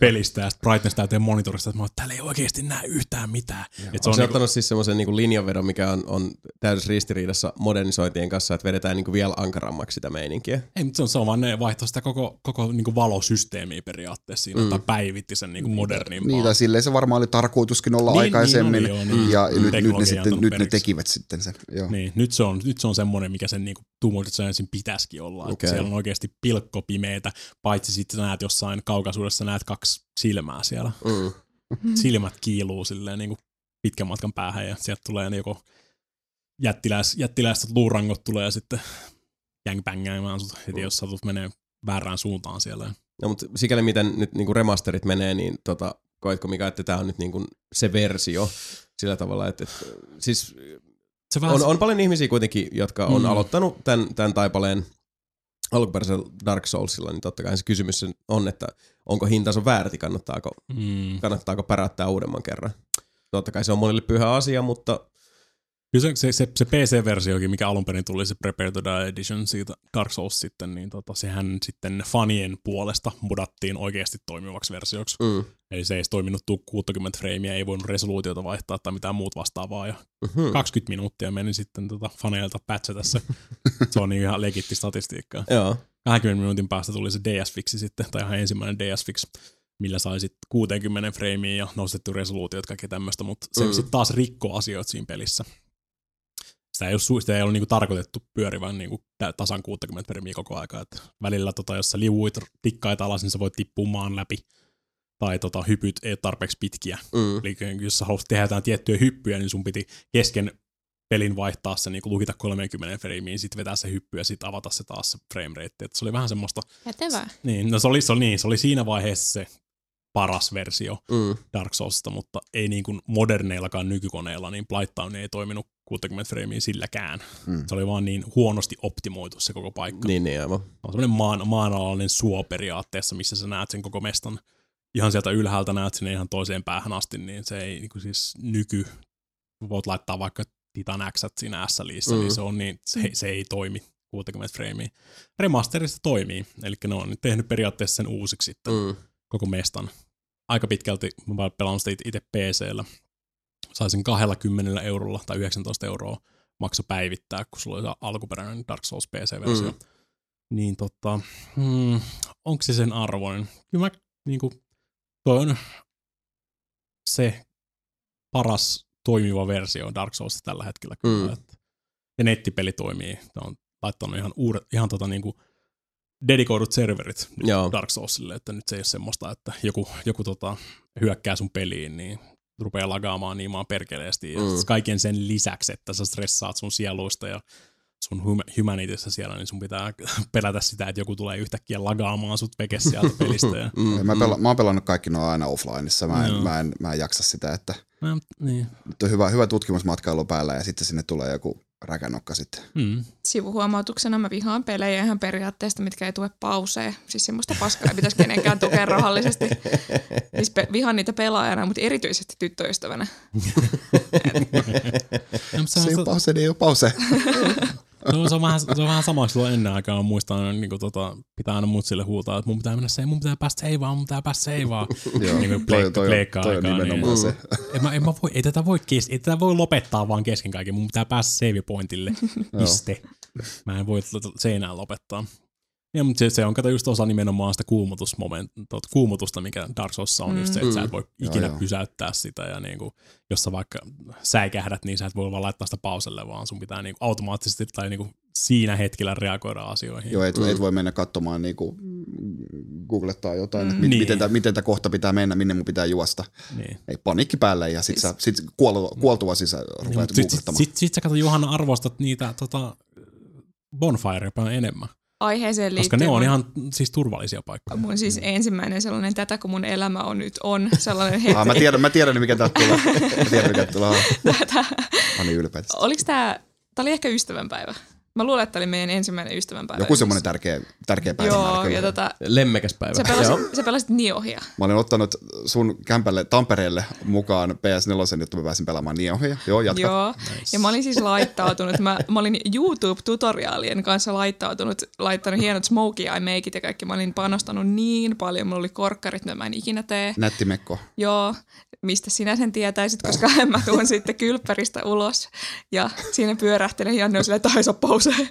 B: pelistä ja brightness täyteen monitorista, että mä oon, että täällä ei oikeasti näe yhtään mitään. Et se
A: On
B: niinku,
A: ottanut siis semmoisen niinku linjanvedon, mikä on, on täydessä ristiriidassa modernisointien kanssa, että vedetään niinku vielä ankarammaksi sitä meininkiä.
B: ei, mutta se on, se on vaan ne vaihtoi sitä koko, koko niinku valosysteemiä periaatteessa siinä, mm. tai päivitti sen niinku modernimpaa.
D: Niin, tai silleen se varmaan oli tarkoituskin olla
B: Niin,
D: aikaisemmin,
B: niin oli, joo, niin.
D: ja
B: Mm.
D: nyt, nyt, ne sitten, nyt ne tekivät sitten sen. Joo.
B: Niin, nyt se on, nyt se on semmoinen, mikä sen niinku the Giantsin pitäisikin olla. Okay. Siellä on oikeasti pilkkopimeitä, paitsi sitten näet jossain kaukaisuudessa näet kaksi silmää siellä.
A: Mm.
B: Silmät kiiluu silleen niinku pitkän matkan päähän ja sieltä tulee ne joko jättiläis, jättiläiset luurangot tulee ja sitten jängbängäämään sut heti, jos satut menee väärään suuntaan siellä.
A: No, mutta sikäli miten nyt niinku remasterit menee, niin tota, koetko Mika, että tämä on nyt niinku se versio sillä tavalla, että, että siis
B: Se vähän
A: on, on paljon ihmisiä kuitenkin, jotka on
B: Mm.
A: aloittanut tämän, tämän taipaleen alkuperäisellä Dark Soulsilla, niin totta kai se kysymys on, että onko hintansa väärti, kannattaako,
B: mm,
A: kannattaako päräyttää uudemman kerran. Totta kai se on monille pyhä asia, mutta
B: Kyllä se, se, se, se PC-versiokin, mikä alun perin tuli, se Prepare to Die Edition siitä Dark Souls sitten, niin tota, sehän sitten fanien puolesta mudattiin oikeasti toimivaksi versioksi.
A: mm.
B: Eli se ei edes toiminut tuu 60 freimiä, ei voinut resoluutiota vaihtaa tai mitään muut vastaavaa. Ja
A: Hmm.
B: 20 minuuttia meni sitten tota faneilta patchata se. se on niin ihan legitti statistiikkaa.
A: Joo.
B: 20 minuutin päästä tuli se DS-fiksi sitten, tai ihan ensimmäinen DS-fix, millä sai sitten 60 freimiä ja nostettu resoluutiot, kaikki tämmöistä, mutta se
A: mm.
B: sitten taas rikkoo asioita siinä pelissä. Sitä ei ole, sitä ei ole niinku tarkoitettu pyörivän niinku tasan 60 freimiä koko aika. Et välillä tota, jos sä liuuit tikkaita alas, niin sä voit tippua maan läpi. Tai tota, hypyt ei ole tarpeeksi pitkiä.
A: Mm.
B: Eli jos sä haluat tehdä jotain tiettyjä hyppyjä, niin sun piti kesken pelin vaihtaa se, niin lukita 30 freimiin, sitten vetää se hyppy ja sitten avata se taas se frame rate. Et se oli vähän semmoista,
C: Kätevää.
B: niin, no se oli, se oli, niin, se oli siinä vaiheessa se paras versio
A: Mm.
B: Dark Soulsista, mutta ei niin kuin moderneillakaan nykykoneilla, niin Blighttown ei toiminut 60 freimiä silläkään.
D: Mm.
B: Se oli vaan niin huonosti optimoitu se koko paikka.
A: Niin, niin aivan.
B: on semmoinen maan, maanalainen suo periaatteessa, missä sä näet sen koko mestan. Ihan sieltä ylhäältä näet sinne ihan toiseen päähän asti, niin se ei niin kuin siis nyky, voit laittaa vaikka Titan X siinä S-liissä,
A: Mm.
B: niin se on niin, se, se ei toimi 60 freimiä. Remasterista toimii, eli ne on nyt tehnyt periaatteessa sen uusiksi sitten,
A: Mm.
B: Koko mestan. Aika pitkälti, mä pelaan sitä itse PC-llä, saisin 20 eurolla tai 19 euroa maksa päivittää, kun sulla oli se alkuperäinen Dark Souls PC-versio.
A: Mm.
B: Niin tota, hmm, onko se sen arvoinen? Kyllä mä niinku, toi on se paras toimiva versio Dark Souls tällä hetkellä kyllä.
A: Mm.
B: Että, ja nettipeli toimii. Ne on laittanut ihan, uudet, ihan tota niinku dedikoidut serverit nyt
A: Joo.
B: Dark Soulsille, että nyt se ei ole semmoista, että joku, joku tota, hyökkää sun peliin, niin rupeaa lagaamaan niin maan perkeleesti. Ja
A: Mm.
B: mm. kaiken sen lisäksi, että sä stressaat sun sieluista ja sun hum- humanityssä siellä, niin sun pitää pelätä sitä, että joku tulee yhtäkkiä lagaamaan sut veke sieltä pelistä. Ja,
A: Mm.
D: Mä, pela, mä oon pelannut kaikki nuo aina offlineissa. Mä en,
B: Joo.
D: mä en, mä en jaksa sitä, että
B: no, niin.
D: nyt on hyvä, hyvä tutkimusmatkailu päällä ja sitten sinne tulee joku räkänokka sitten.
B: Mm.
C: Sivuhuomautuksena mä vihaan pelejä ihan periaatteesta, mitkä ei tue pausee. Siis semmoista paskaa ei pitäisi kenenkään tukea rahallisesti. Siis pe- vihaan niitä pelaajana, mutta erityisesti tyttöystävänä.
B: Mutta
D: Se
B: sehän
D: ei ole
B: se,
D: pause, ei ole pause.
B: se, on, se, on vähän, se on vähän sama, silloin ennen aikaa muistan, niin kuin, tota, pitää aina mutsille huutaa, että mun pitää mennä se, mun pitää päästä seivaan, mun pitää päästä seivaan.
D: Joo,
B: niin kuin pleikka,
D: toi,
B: pleikka
D: toi
B: aikaa,
D: nimenomaan
B: niin,
D: se.
B: en mä, en mä voi, ei, tätä voi kes, ei tätä voi lopettaa vaan kesken kaiken, mun pitää päästä save pointille, piste. Mä en voi seinään lopettaa. Ja, mutta se, se on kato just osa nimenomaan sitä kuumutusta, mikä Dark Soulsissa on, mm. just se, että sä et voi ikinä
D: joo.
B: pysäyttää sitä, ja niinku, jos sä vaikka säikähdät, niin sä et voi vaan laittaa sitä pauselle, vaan sun pitää niinku automaattisesti tai niinku siinä hetkellä reagoida asioihin.
D: Joo, et, et voi mennä katsomaan, niinku, googlettaa jotain, mm. että
B: Niin.
D: mit, miten, tämä kohta pitää mennä, minne mun pitää juosta.
B: Niin.
D: Ei panikki päälle ja sit, sä, sit kuol, kuoltua sisä rupeat
B: Sitten sit, sit, sit sä kato Johanna arvostat niitä tota, bonfire paljon enemmän,
C: Aiheeseen
B: koska
C: liittyen
B: ne on ihan siis turvallisia paikkoja.
C: mun siis ensimmäinen sellainen tätä, kun mun elämä on nyt on sellainen hetki.
D: Ah, mä tiedän, mä tiedän mikä täältä tulee. Mä tiedän mikä tulee.
C: Tätä.
D: Mä niin ylpeä.
C: Oliko tää, tää oli ehkä ystävänpäivä. Mä luulen, että oli meidän ensimmäinen ystävänpäivä.
D: Joku semmoinen tärkeä, tärkeä päivä.
C: Joo, ja tota,
A: Lemmekäs päivä.
C: sä
A: Joo.
C: pelasit, sä pelasit Niohia.
D: Mä olen ottanut sun kämpälle Tampereelle mukaan PS4, jotta mä pääsin pelaamaan Niohia. Joo, jatka.
C: Joo, ja mä olin siis laittautunut, mä, mä olin YouTube-tutoriaalien kanssa laittautunut, laittanut hienot smokey eye makeit ja kaikki. Mä olin panostanut niin paljon, mulla oli korkkarit, mitä mä en ikinä tee.
D: Nätti Mekko.
C: Joo, mistä sinä sen tietäisit, koska mä tuun sitten kylppäristä ulos ja siinä pyörähtelen Janne on silleen, että ai se on pausee.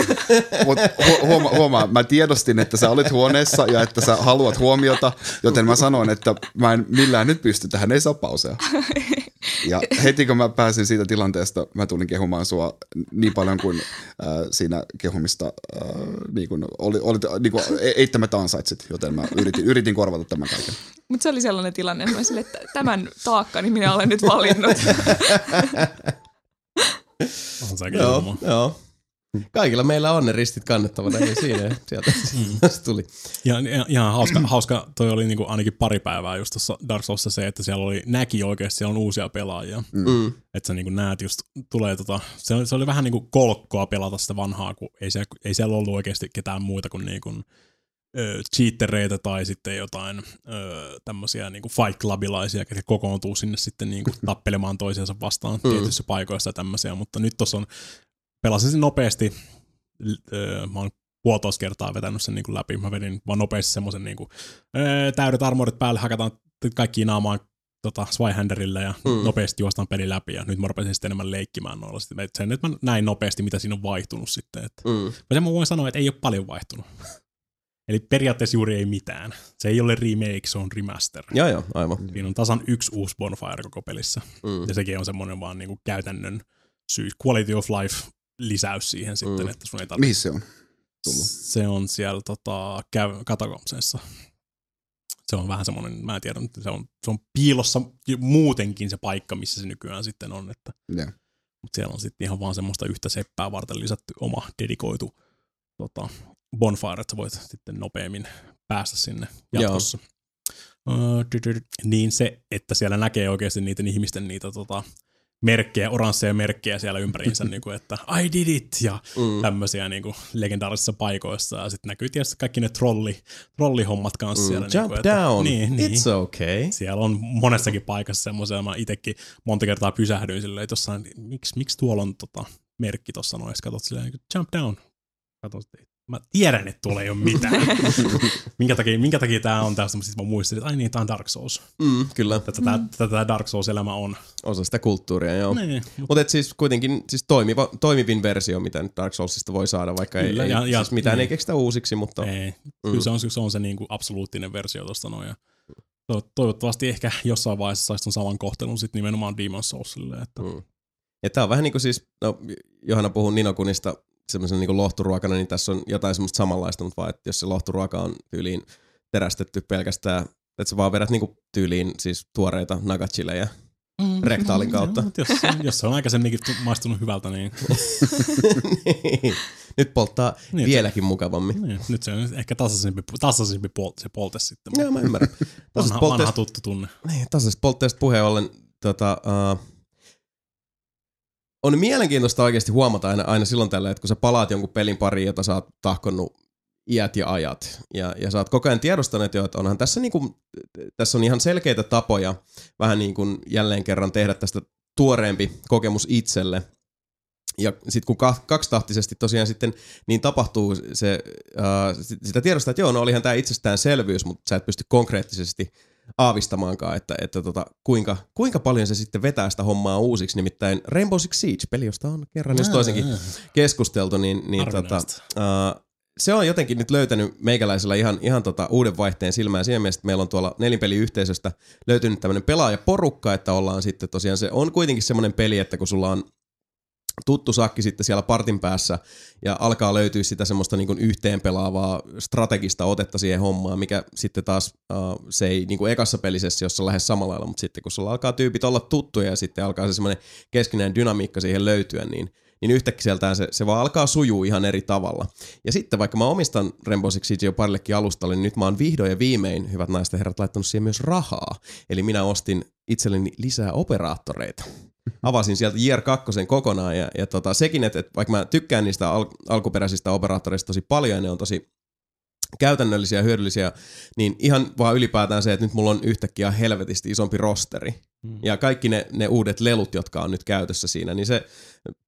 D: Mut hu- huoma, huomaa, mä tiedostin, että sä olit huoneessa ja että sä haluat huomiota, joten mä sanoin, että mä en millään nyt pysty, tähän ei saa pausea. Ja heti kun mä pääsin siitä tilanteesta, mä tulin kehumaan sua niin paljon kuin äh, siinä kehumista äh, niin kuin oli, oli, niin kuin e- eittämättä ansaitsit, joten mä yritin, yritin korvata tämän kaiken.
C: Mutta se oli sellainen tilanne, että mä silleen, että tämän taakkani minä olen nyt valinnut.
B: On sekin
A: Joo,
B: Joo.
A: Joo. Kaikilla meillä on ne ristit kannettavana, niin siinä sieltä se tuli.
B: Ja, ja, ihan hauska, hauska, toi oli niinku ainakin pari päivää just tuossa Dark Soulsissa se, että siellä oli, näki oikeasti, siellä on uusia pelaajia.
A: Mm.
B: Että sä niinku näet just, tulee tota, se oli, se oli vähän niinku kolkkoa pelata sitä vanhaa, kun ei siellä, ei siellä ollut oikeasti ketään muita kuin niinku, ö, cheatereita tai sitten jotain ö, tämmöisiä niinku Fight Clubilaisia, jotka kokoontuu sinne sitten niinku tappelemaan toisiansa vastaan
A: Mm.
B: tietyissä paikoissa ja tämmöisiä, mutta nyt tuossa on, pelasin sen nopeasti, l- ö, mä oon puolitoista kertaa vetänyt sen niinku läpi, mä vedin vaan nopeasti semmoisen ö, täydet armorit päälle, hakataan kaikki naamaan tota, Swyhanderille ja
A: Mm.
B: nopeasti juostaan peli läpi ja nyt mä rupesin sitten enemmän leikkimään noilla. Sitten sen, että mä näin nopeasti, mitä siinä on vaihtunut sitten. Että.
A: Mm.
B: Ja sen mä voin sanoa, että ei ole paljon vaihtunut. Eli periaatteessa juuri ei mitään. Se ei ole remake, se on remaster.
A: Joo, joo, aivan.
B: Siinä on tasan yksi uusi bonfire koko pelissä.
A: Mm.
B: Ja sekin on semmoinen vaan niinku käytännön syy, quality of life lisäys siihen sitten,
A: Mm.
B: että sun ei tarvitse.
D: Mihin se on tullut?
B: Se on siellä tota, katakomseissa. Se on vähän semmoinen, mä en tiedä, se on, se on piilossa muutenkin se paikka, missä se nykyään sitten on. Että,
D: Joo.
B: mutta siellä on sitten ihan vaan semmoista yhtä seppää varten lisätty oma dedikoitu tota, bonfire, että sä voit sitten nopeammin päästä sinne jatkossa. Uh, dy- dy- niin se, että siellä näkee oikeasti niitä ihmisten niitä tota, merkkejä, oransseja merkkejä siellä ympäriinsä, niin kuin, että I did it ja mm. tämmöisiä niin kuin, legendaarisissa paikoissa. Ja sitten näkyy tietysti kaikki ne trolli, trollihommat kanssa
A: Mm,
B: siellä.
A: jump
B: niin kuin, että,
A: down,
B: Niin, niin.
A: it's okay.
B: Siellä on monessakin paikassa semmoisia, mä itsekin monta kertaa pysähdyin silleen, että miksi, miksi tuolla on tota, merkki tuossa noissa, katsot silleen, niin jump down. Katsot, mä tiedän, että tuolla ei ole mitään. minkä takia, minkä takia tää on tästä, sitten mä muistin, että ai niin, tää on Dark Souls.
A: Mm, kyllä,
B: Tätä, mm. tätä Dark Souls-elämä on.
A: osa sitä kulttuuria, joo.
B: Niin,
A: Mutta siis kuitenkin siis toimiva, toimivin versio, mitä nyt Dark Soulsista voi saada, vaikka ei,
B: Kyllä,
A: ei
B: ja- ja-
A: siis mitään
B: niin.
A: ei keksitä uusiksi, mutta
B: Ei. Mm. Kyllä se on se, on se niin kuin absoluuttinen versio tuosta noin. Ja to- toivottavasti ehkä jossain vaiheessa saisi ton saman kohtelun sitten nimenomaan Demon Soulsille. Että
A: Mm. Ja tää on vähän niin kuin siis, no Johanna puhuu Ninokunista semmoisen niin lohturuokana, niin tässä on jotain semmoista samanlaista, mutta vaan, että jos se lohturuoka on tyyliin terästetty pelkästään, että sä vaan vedät niin tyyliin siis tuoreita nagachilejä rektaalin kautta.
B: Joo, jos, jos se on aikaisemminkin tu- maistunut hyvältä, niin,
A: niin. Nyt polttaa
B: Niin,
A: vieläkin mukavammin.
B: niin nyt se on ehkä tasaisempi, tasaisempi pol- se polte sitten.
A: Joo, mä ymmärrän.
B: vanha, vanha tuttu tunne.
A: niin, tasaisesta poltteesta puheen ollen, tota, uh, on mielenkiintoista oikeasti huomata aina, aina silloin tällä, että kun sä palaat jonkun pelin pariin, jota sä oot tahkonnut iät ja ajat, ja, ja sä oot koko ajan tiedostanut jo, että onhan tässä, niinku, tässä on ihan selkeitä tapoja vähän niin kuin jälleen kerran tehdä tästä tuoreempi kokemus itselle. Ja sitten kun ka- kaksitahtisesti tosiaan sitten niin tapahtuu se, äh, sit- sitä tiedostaa, että joo, no olihan tämä itsestäänselvyys, mutta sä et pysty konkreettisesti aavistamaankaan, että, että tota, kuinka, kuinka paljon se sitten vetää sitä hommaa uusiksi. Nimittäin Rainbow Six Siege, peli, josta on kerran jos toisenkin keskusteltu, niin, niin tota, uh, se on jotenkin nyt löytänyt meikäläisellä ihan, ihan tota uuden vaihteen silmään. Siinä mielessä, että meillä on tuolla nelinpeliyhteisöstä löytynyt tämmöinen pelaajaporukka, että ollaan sitten tosiaan, se on kuitenkin semmoinen peli, että kun sulla on tuttu sakki sitten siellä partin päässä ja alkaa löytyä sitä semmoista niin yhteen pelaavaa strategista otetta siihen hommaan, mikä sitten taas uh, se ei niin kuin ekassa pelisessä lähes samalla lailla, mutta sitten kun sulla alkaa tyypit olla tuttuja ja sitten alkaa se semmoinen keskinäinen dynamiikka siihen löytyä, niin niin yhtäkkiä sieltään se, se vaan alkaa sujuu ihan eri tavalla. Ja sitten vaikka mä omistan Rainbow Six Siege jo parillekin alustalle, niin nyt mä oon vihdoin ja viimein, hyvät naiset ja herrat, laittanut siihen myös rahaa. Eli minä ostin itselleni lisää operaattoreita. Avasin sieltä Year 2 kokonaan ja, ja tota, sekin, että, että vaikka mä tykkään niistä al- alkuperäisistä operaattoreista tosi paljon ja ne on tosi käytännöllisiä ja hyödyllisiä, niin ihan vaan ylipäätään se, että nyt mulla on yhtäkkiä helvetisti isompi rosteri.
B: Mm.
A: Ja kaikki ne, ne uudet lelut, jotka on nyt käytössä siinä, niin se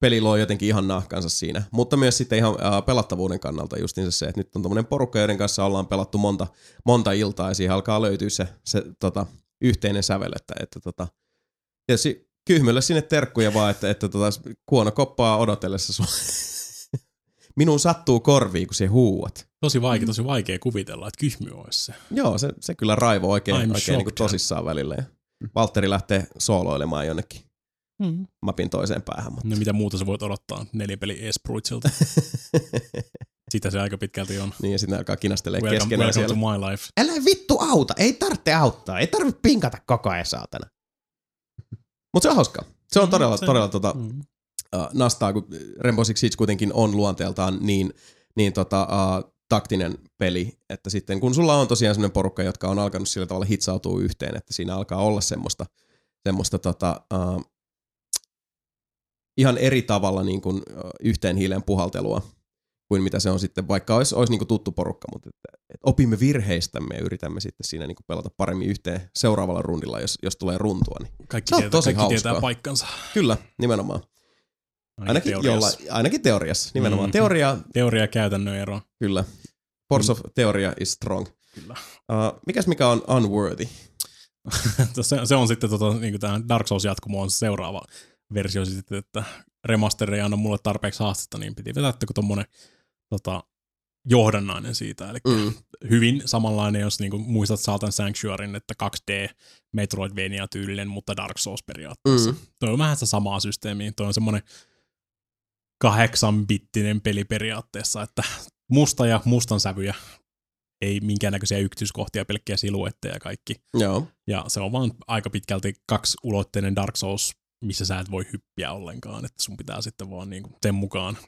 A: peli luo jotenkin ihan nahkansa siinä. Mutta myös sitten ihan ää, pelattavuuden kannalta justiinsa se, että nyt on tommonen porukka, joiden kanssa ollaan pelattu monta, monta iltaa ja siihen alkaa löytyä se, se tota, yhteinen sävel, että, että tota, tietysti kyhmylle sinne terkkuja vaan, että, että tota, kuono koppaa odotellessa sun. Minun sattuu korviin, kun se huuat.
B: Tosi vaikea, tosi vaikea kuvitella, että kyhmy olisi se.
A: Joo, se, se kyllä raivo oikein,
B: I'm
A: oikein niin kuin tosissaan välillä. Ja Valtteri lähtee sooloilemaan jonnekin
B: Mm.
A: mapin toiseen päähän. Mutta.
B: No mitä muuta sä voit odottaa nelipeli Espruitsilta? Sitä se aika pitkälti on.
A: niin ja sitten alkaa kinastelemaan
B: Welcome,
A: keskenään
B: welcome
A: siellä.
B: to my life.
A: Älä vittu auta, ei tarvitse auttaa, ei tarvitse pinkata koko ajan saatana. Mutta se on hauskaa. Se on todella,
B: Se-
A: todella tota,
B: Mm.
A: uh, nastaa, kun Rainbow Six Siege kuitenkin on luonteeltaan niin, niin tota, uh, taktinen peli, että sitten kun sulla on tosiaan sellainen porukka, jotka on alkanut sillä tavalla hitsautua yhteen, että siinä alkaa olla semmoista, semmoista tota, uh, ihan eri tavalla niin kuin, uh, yhteen hiileen puhaltelua kuin mitä se on sitten, vaikka olisi, olisi niin tuttu porukka, mutta että, että opimme virheistämme ja yritämme sitten siinä niin pelata paremmin yhteen seuraavalla rundilla, jos, jos tulee runtua. Niin.
B: Kaikki, tietää,
A: tosi
B: kaikki
A: hauskaa.
B: tietää paikkansa.
A: Kyllä, nimenomaan. Ainakin,
B: teoriassa.
A: jolla, ainakin teoriassa, nimenomaan.
B: Mm.
A: Mm. Teoria,
B: Teoria käytännön ero.
A: kyllä. Force of teoria is strong.
B: Kyllä.
A: Uh, mikäs mikä on unworthy?
B: se, se, on sitten tota, niin tämä Dark Souls jatkumo on se seuraava versio sitten, että remaster ei anna mulle tarpeeksi haastetta, niin piti vetää joku tommonen tota, johdannainen siitä. Eli
A: Mm.
B: hyvin samanlainen, jos niinku muistat Satan Sanctuaryn, että 2D Metroidvania tyylinen, mutta Dark Souls periaatteessa.
A: Mm.
B: Mm. Toi on vähän sitä samaa systeemiä. Toi on semmoinen kahdeksanbittinen peli periaatteessa, että musta ja mustan sävyjä, ei minkäännäköisiä yksityiskohtia, pelkkiä siluetteja ja kaikki.
A: Joo.
B: Ja se on vaan aika pitkälti kaksiulotteinen Dark Souls, missä sä et voi hyppiä ollenkaan, että sun pitää sitten vaan niinku sen mukaan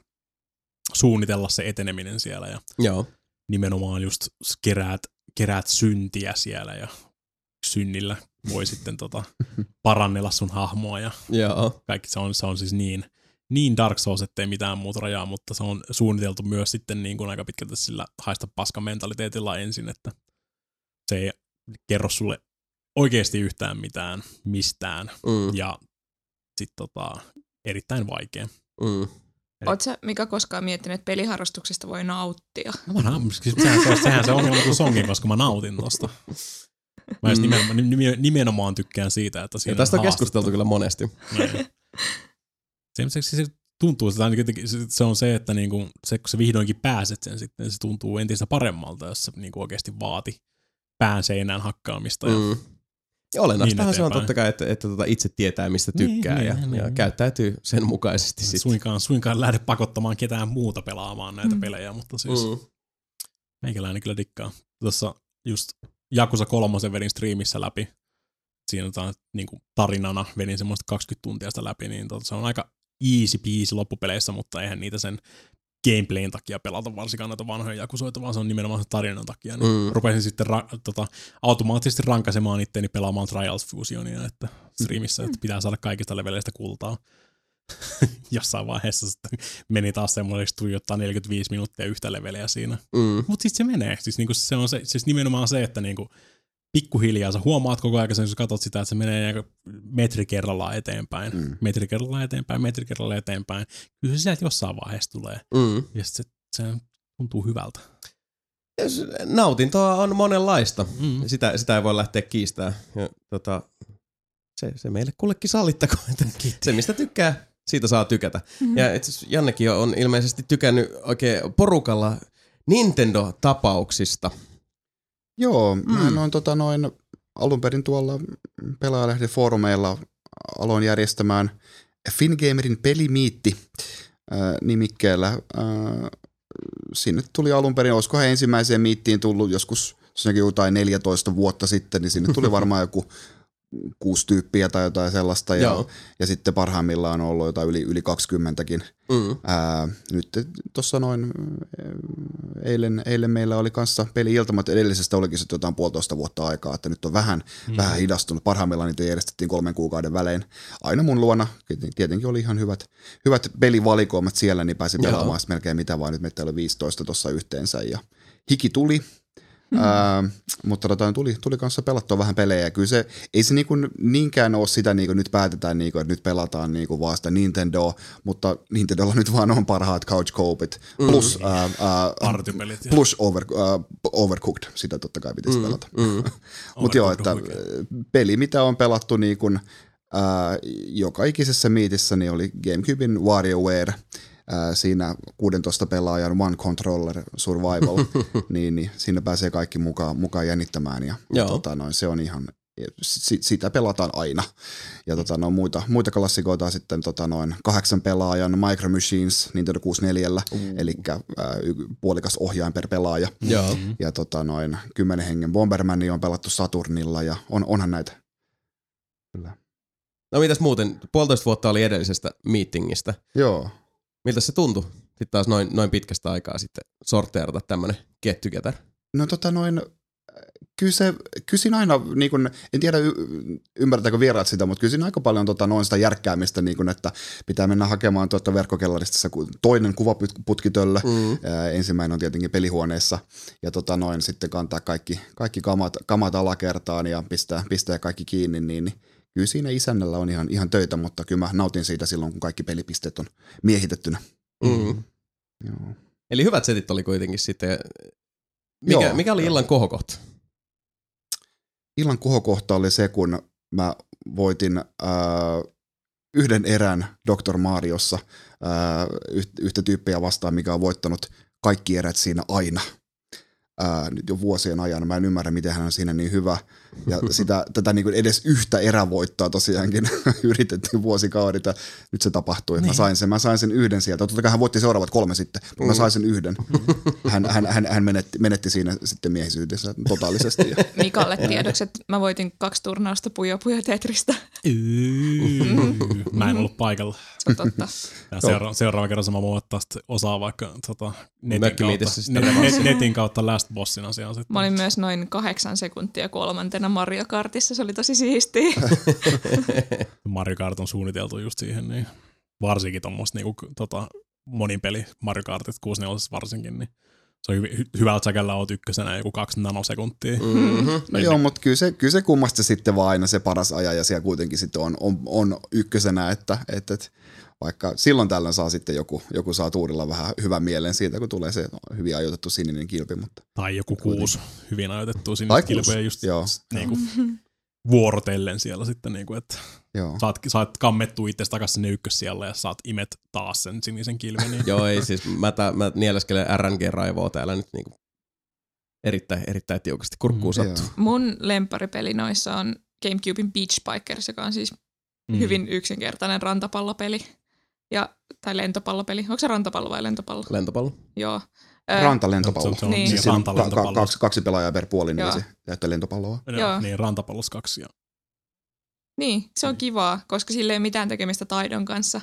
B: suunnitella se eteneminen siellä ja
A: Joo.
B: nimenomaan just keräät, keräät syntiä siellä ja synnillä voi sitten tota, parannella sun hahmoa ja
A: Joo.
B: kaikki se on, se on siis niin, niin Dark Souls, ettei mitään muuta rajaa, mutta se on suunniteltu myös sitten niin kuin aika pitkälti sillä haista paska mentaliteetilla ensin, että se ei kerro sulle oikeasti yhtään mitään mistään
A: Mm.
B: ja sitten tota, erittäin vaikea.
A: Mm.
C: Oletko sä, Mika, koskaan miettinyt, että peliharrastuksesta voi nauttia?
B: No mä naut- siis sehän, se, sehän se ongelma kuin sonkin, koska mä nautin tosta. Mä just
A: Mm.
B: nimenomaan, nime- nimenomaan tykkään siitä, että
A: Ja
B: siinä
A: tästä on
B: haastetta.
A: keskusteltu kyllä monesti.
B: Niin. Se, se, se, tuntuu, että se, se on se, että niinku, se, kun sä vihdoinkin pääset sen sitten, se tuntuu entistä paremmalta, jos se niinku oikeasti vaati pään seinään hakkaamista. Ja,
A: Mm. Ja olennaistahan
B: Niin
A: se on totta kai, että, että tota itse tietää, mistä
B: Niin,
A: tykkää
B: niin,
A: ja,
B: niin,
A: ja
B: niin.
A: käyttäytyy sen mukaisesti sitten.
B: suinkaan, suinkaan lähde pakottamaan ketään muuta pelaamaan näitä
C: Mm.
B: pelejä, mutta siis mm. Meikäläinen kyllä dikkaa. Tuossa just Jakusa kolmosen vedin striimissä läpi. Siinä on niin kuin tarinana vedin semmoista 20 tuntia sitä läpi, niin tota, se on aika easy peasy loppupeleissä, mutta eihän niitä sen gameplayn takia pelata varsinkaan näitä vanhoja jakusoita, vaan se on nimenomaan sen tarinan takia. Niin
A: Mm.
B: Rupesin sitten ra- tota, automaattisesti rankasemaan itteeni pelaamaan Trials Fusionia, että streamissä, että pitää saada kaikista leveleistä kultaa. Jossain vaiheessa sitten meni taas semmoiseksi tuijottaa 45 minuuttia yhtä leveliä siinä.
A: Mm.
B: Mutta sitten se menee. Siis, niinku se on se, siis nimenomaan se, että niinku, pikkuhiljaa sä huomaat koko ajan, kun sä katsot sitä, että se menee niinku metri kerrallaan eteenpäin.
D: Mm.
B: Metri kerrallaan eteenpäin, metri kerrallaan eteenpäin. Kyllä se sieltä jossain vaiheessa tulee.
A: Mm.
B: Ja se, se tuntuu hyvältä.
A: Nautintoa on monenlaista.
B: Mm.
A: Sitä, sitä ei voi lähteä kiistämään. Ja, tota, se, se meille kullekin sallittakoon. että Se, mistä tykkää, siitä saa tykätä.
C: Mm.
A: Ja itse Jannekin on ilmeisesti tykännyt oikein porukalla Nintendo-tapauksista.
D: Joo, mm. mä noin, tota, noin alun perin tuolla pelaajalehden foorumeilla aloin järjestämään Fingamerin pelimiitti äh, nimikkeellä. Äh, sinne tuli alun perin, olisikohan ensimmäiseen miittiin tullut joskus jotain 14 vuotta sitten, niin sinne tuli varmaan joku kuusi tyyppiä tai jotain sellaista. Ja,
A: Joo.
D: ja sitten parhaimmillaan on ollut jotain yli, yli 20kin.
A: Mm.
D: Ää, nyt tuossa noin eilen, eilen meillä oli kanssa peli iltamat edellisestä olikin sitten jotain puolitoista vuotta aikaa, että nyt on vähän, mm. vähän hidastunut. Parhaimmillaan niitä järjestettiin kolmen kuukauden välein. Aina mun luona, tietenkin oli ihan hyvät, hyvät pelivalikoimat siellä, niin pääsi
A: Joo.
D: pelaamaan melkein mitä vaan. Nyt meitä oli 15 tuossa yhteensä ja hiki tuli, Ää, mutta tota, tuli, tuli kanssa pelattua vähän pelejä. Ja kyllä se, ei se niinku niinkään ole sitä, niinku nyt päätetään, niinku, että nyt pelataan niinku vaan sitä Nintendoa, mutta Nintendolla nyt vaan on parhaat couch coopit, plus, ää, ää,
B: ja
D: plus over, ää, Overcooked, sitä totta kai pitäisi pelata.
A: Mm.
D: Mutta joo, että ää, peli, mitä on pelattu niin kuin, ää, joka ikisessä miitissä, niin oli Gamecubein WarioWare, ää, siinä 16 pelaajan One Controller Survival, niin, niin siinä pääsee kaikki mukaan, mukaan jännittämään ja,
A: Joo.
D: tota, noin, se on ihan, si, sitä pelataan aina. Ja tota, no, muita, muita klassikoita on sitten tota, noin kahdeksan pelaajan Micro Machines Nintendo 64, eli ää, y- puolikas ohjain per pelaaja.
A: Joo.
D: Ja tota, noin kymmenen hengen Bombermania on pelattu Saturnilla ja on, onhan näitä. Kyllä.
A: No mitäs muuten? Puolitoista vuotta oli edellisestä meetingistä.
D: Joo.
A: Miltä se tuntui? Sitten taas noin, noin pitkästä aikaa sitten sorteerata tämmönen get together.
D: No tota noin, kyllä, se, kyllä siinä aina, niin kun, en tiedä y- ymmärtääkö vieraat sitä, mutta kyllä siinä aika paljon tota, noin sitä järkkäämistä, niin kun, että pitää mennä hakemaan tuota verkkokellarista se toinen kuvaputkitöllö.
A: Mm.
D: Ää, ensimmäinen on tietenkin pelihuoneessa ja tota noin sitten kantaa kaikki, kaikki kamat, kamat alakertaan ja pistää, pistää kaikki kiinni, niin, niin kyllä siinä isännällä on ihan, ihan töitä, mutta kyllä mä nautin siitä silloin, kun kaikki pelipisteet on miehitettynä.
A: Mm.
D: Joo.
A: Eli hyvät setit oli kuitenkin sitten. Mikä,
D: Joo.
A: mikä oli illan kohokohta?
D: illan kohokohta oli se, kun mä voitin ää, yhden erän Dr. Mariossa yht- yhtä tyyppiä vastaan, mikä on voittanut kaikki erät siinä aina. Ää, nyt jo vuosien ajan. Mä en ymmärrä, miten hän on siinä niin hyvä. Ja sitä, tätä niin kuin edes yhtä erävoittoa tosiaankin yritettiin vuosikaudet. ja Nyt se tapahtui. Mä
B: Niin.
D: sain sen, mä sain sen yhden sieltä. Totta kai hän voitti seuraavat kolme sitten, mutta mä sain sen yhden. Hän, hän, hän, hän menetti, menetti siinä sitten miehisyytensä totaalisesti. Ja
C: Mikalle tiedoksi, että mä voitin kaksi turnausta Puyo Puyo Tetristä.
B: Yy. Mä en ollut paikalla.
C: Se on totta.
B: Ja seura- seuraava kerran mä voin ottaa osaa vaikka tota, netin, kautta, net, netin kautta Last Bossin asiaan sitten.
C: Mä olin myös noin kahdeksan sekuntia kolmantena Mario Kartissa, se oli tosi siistiä.
B: Mario Kart on suunniteltu just siihen, niin varsinkin tuommoista niinku, tota, monin peli Mario Kartit 64 varsinkin, niin se on hy- hyvä, että säkällä oot ykkösenä joku kaksi nanosekuntia.
A: Mm-hmm.
D: No joo, mutta kyllä se, kyllä se kummasti sitten vaan aina se paras ajaja siellä kuitenkin sitten on, on, on ykkösenä, että, että, että vaikka silloin tällöin saa sitten joku, joku saa tuurilla vähän hyvän mielen siitä, kun tulee se hyvin ajoitettu sininen kilpi. Mutta
B: Tai joku kuusi hyvin ajoitettua sinne
D: Tai kuusi,
B: kilpeä just
D: joo.
B: niinku, vuorotellen siellä sitten, niinku, että
D: joo.
B: saat, saat kammettua itse takaisin sinne ykkössijalle ja saat imet taas sen sinisen kilven. Niin
A: Joo, ei siis, mä, tä, mä nieleskelen RNG-raivoa täällä nyt niinku erittäin, erittäin tiukasti. Kurkkuun
B: Mm,
A: sattuu.
C: Mun lempparipeli noissa on Gamecubein Beach Bikers, joka on siis mm. hyvin yksinkertainen rantapallopeli. Ja, tai lentopallopeli. Onko se rantapallo vai lentopallo?
A: Lentopallo.
C: Joo.
D: Ranta-lentopallo.
B: Se on, se on
C: Niin.
B: niin,
D: Siis siinä on ka- ka-
B: rantalentopallo.
D: kaksi, kaksi pelaajaa per puoli, niin se näyttää lentopalloa.
B: Joo,
C: Joo.
B: Niin, rantapallossa kaksi. Ja,
C: Niin, se on kivaa, koska sillä ei ole mitään tekemistä taidon kanssa.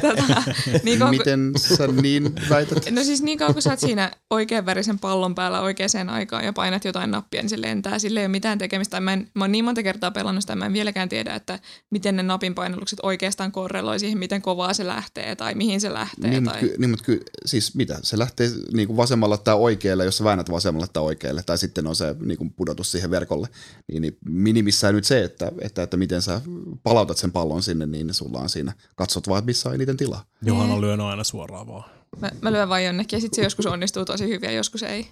C: Tota, niin kauan,
D: Miten sä niin väität?
C: No siis niin kauan kun sä oot siinä oikean värisen pallon päällä oikeaan aikaan ja painat jotain nappia, niin se lentää. Sillä ei ole mitään tekemistä. Mä, en, mä oon niin monta kertaa pelannut sitä, mä en vieläkään tiedä, että miten ne napin painallukset oikeastaan korreloi siihen, miten kovaa se lähtee tai mihin se lähtee.
D: Niin,
C: tai...
D: mutta ky, niin, mutta ky, siis mitä? Se lähtee niin kuin vasemmalla tai oikealle, jos sä väännät vasemmalla tai oikealle, tai sitten on se niin kuin pudotus siihen verkolle. Niin, niin minimissään nyt se, että, että, että miten sä palautat sen pallon sinne, niin sulla on siinä, katsot vaan, missä on eniten tilaa.
B: Johan on lyönyt aina suoraan vaan.
C: Mä, mä lyön vaan jonnekin ja sitten se joskus onnistuu tosi hyvin ja joskus ei.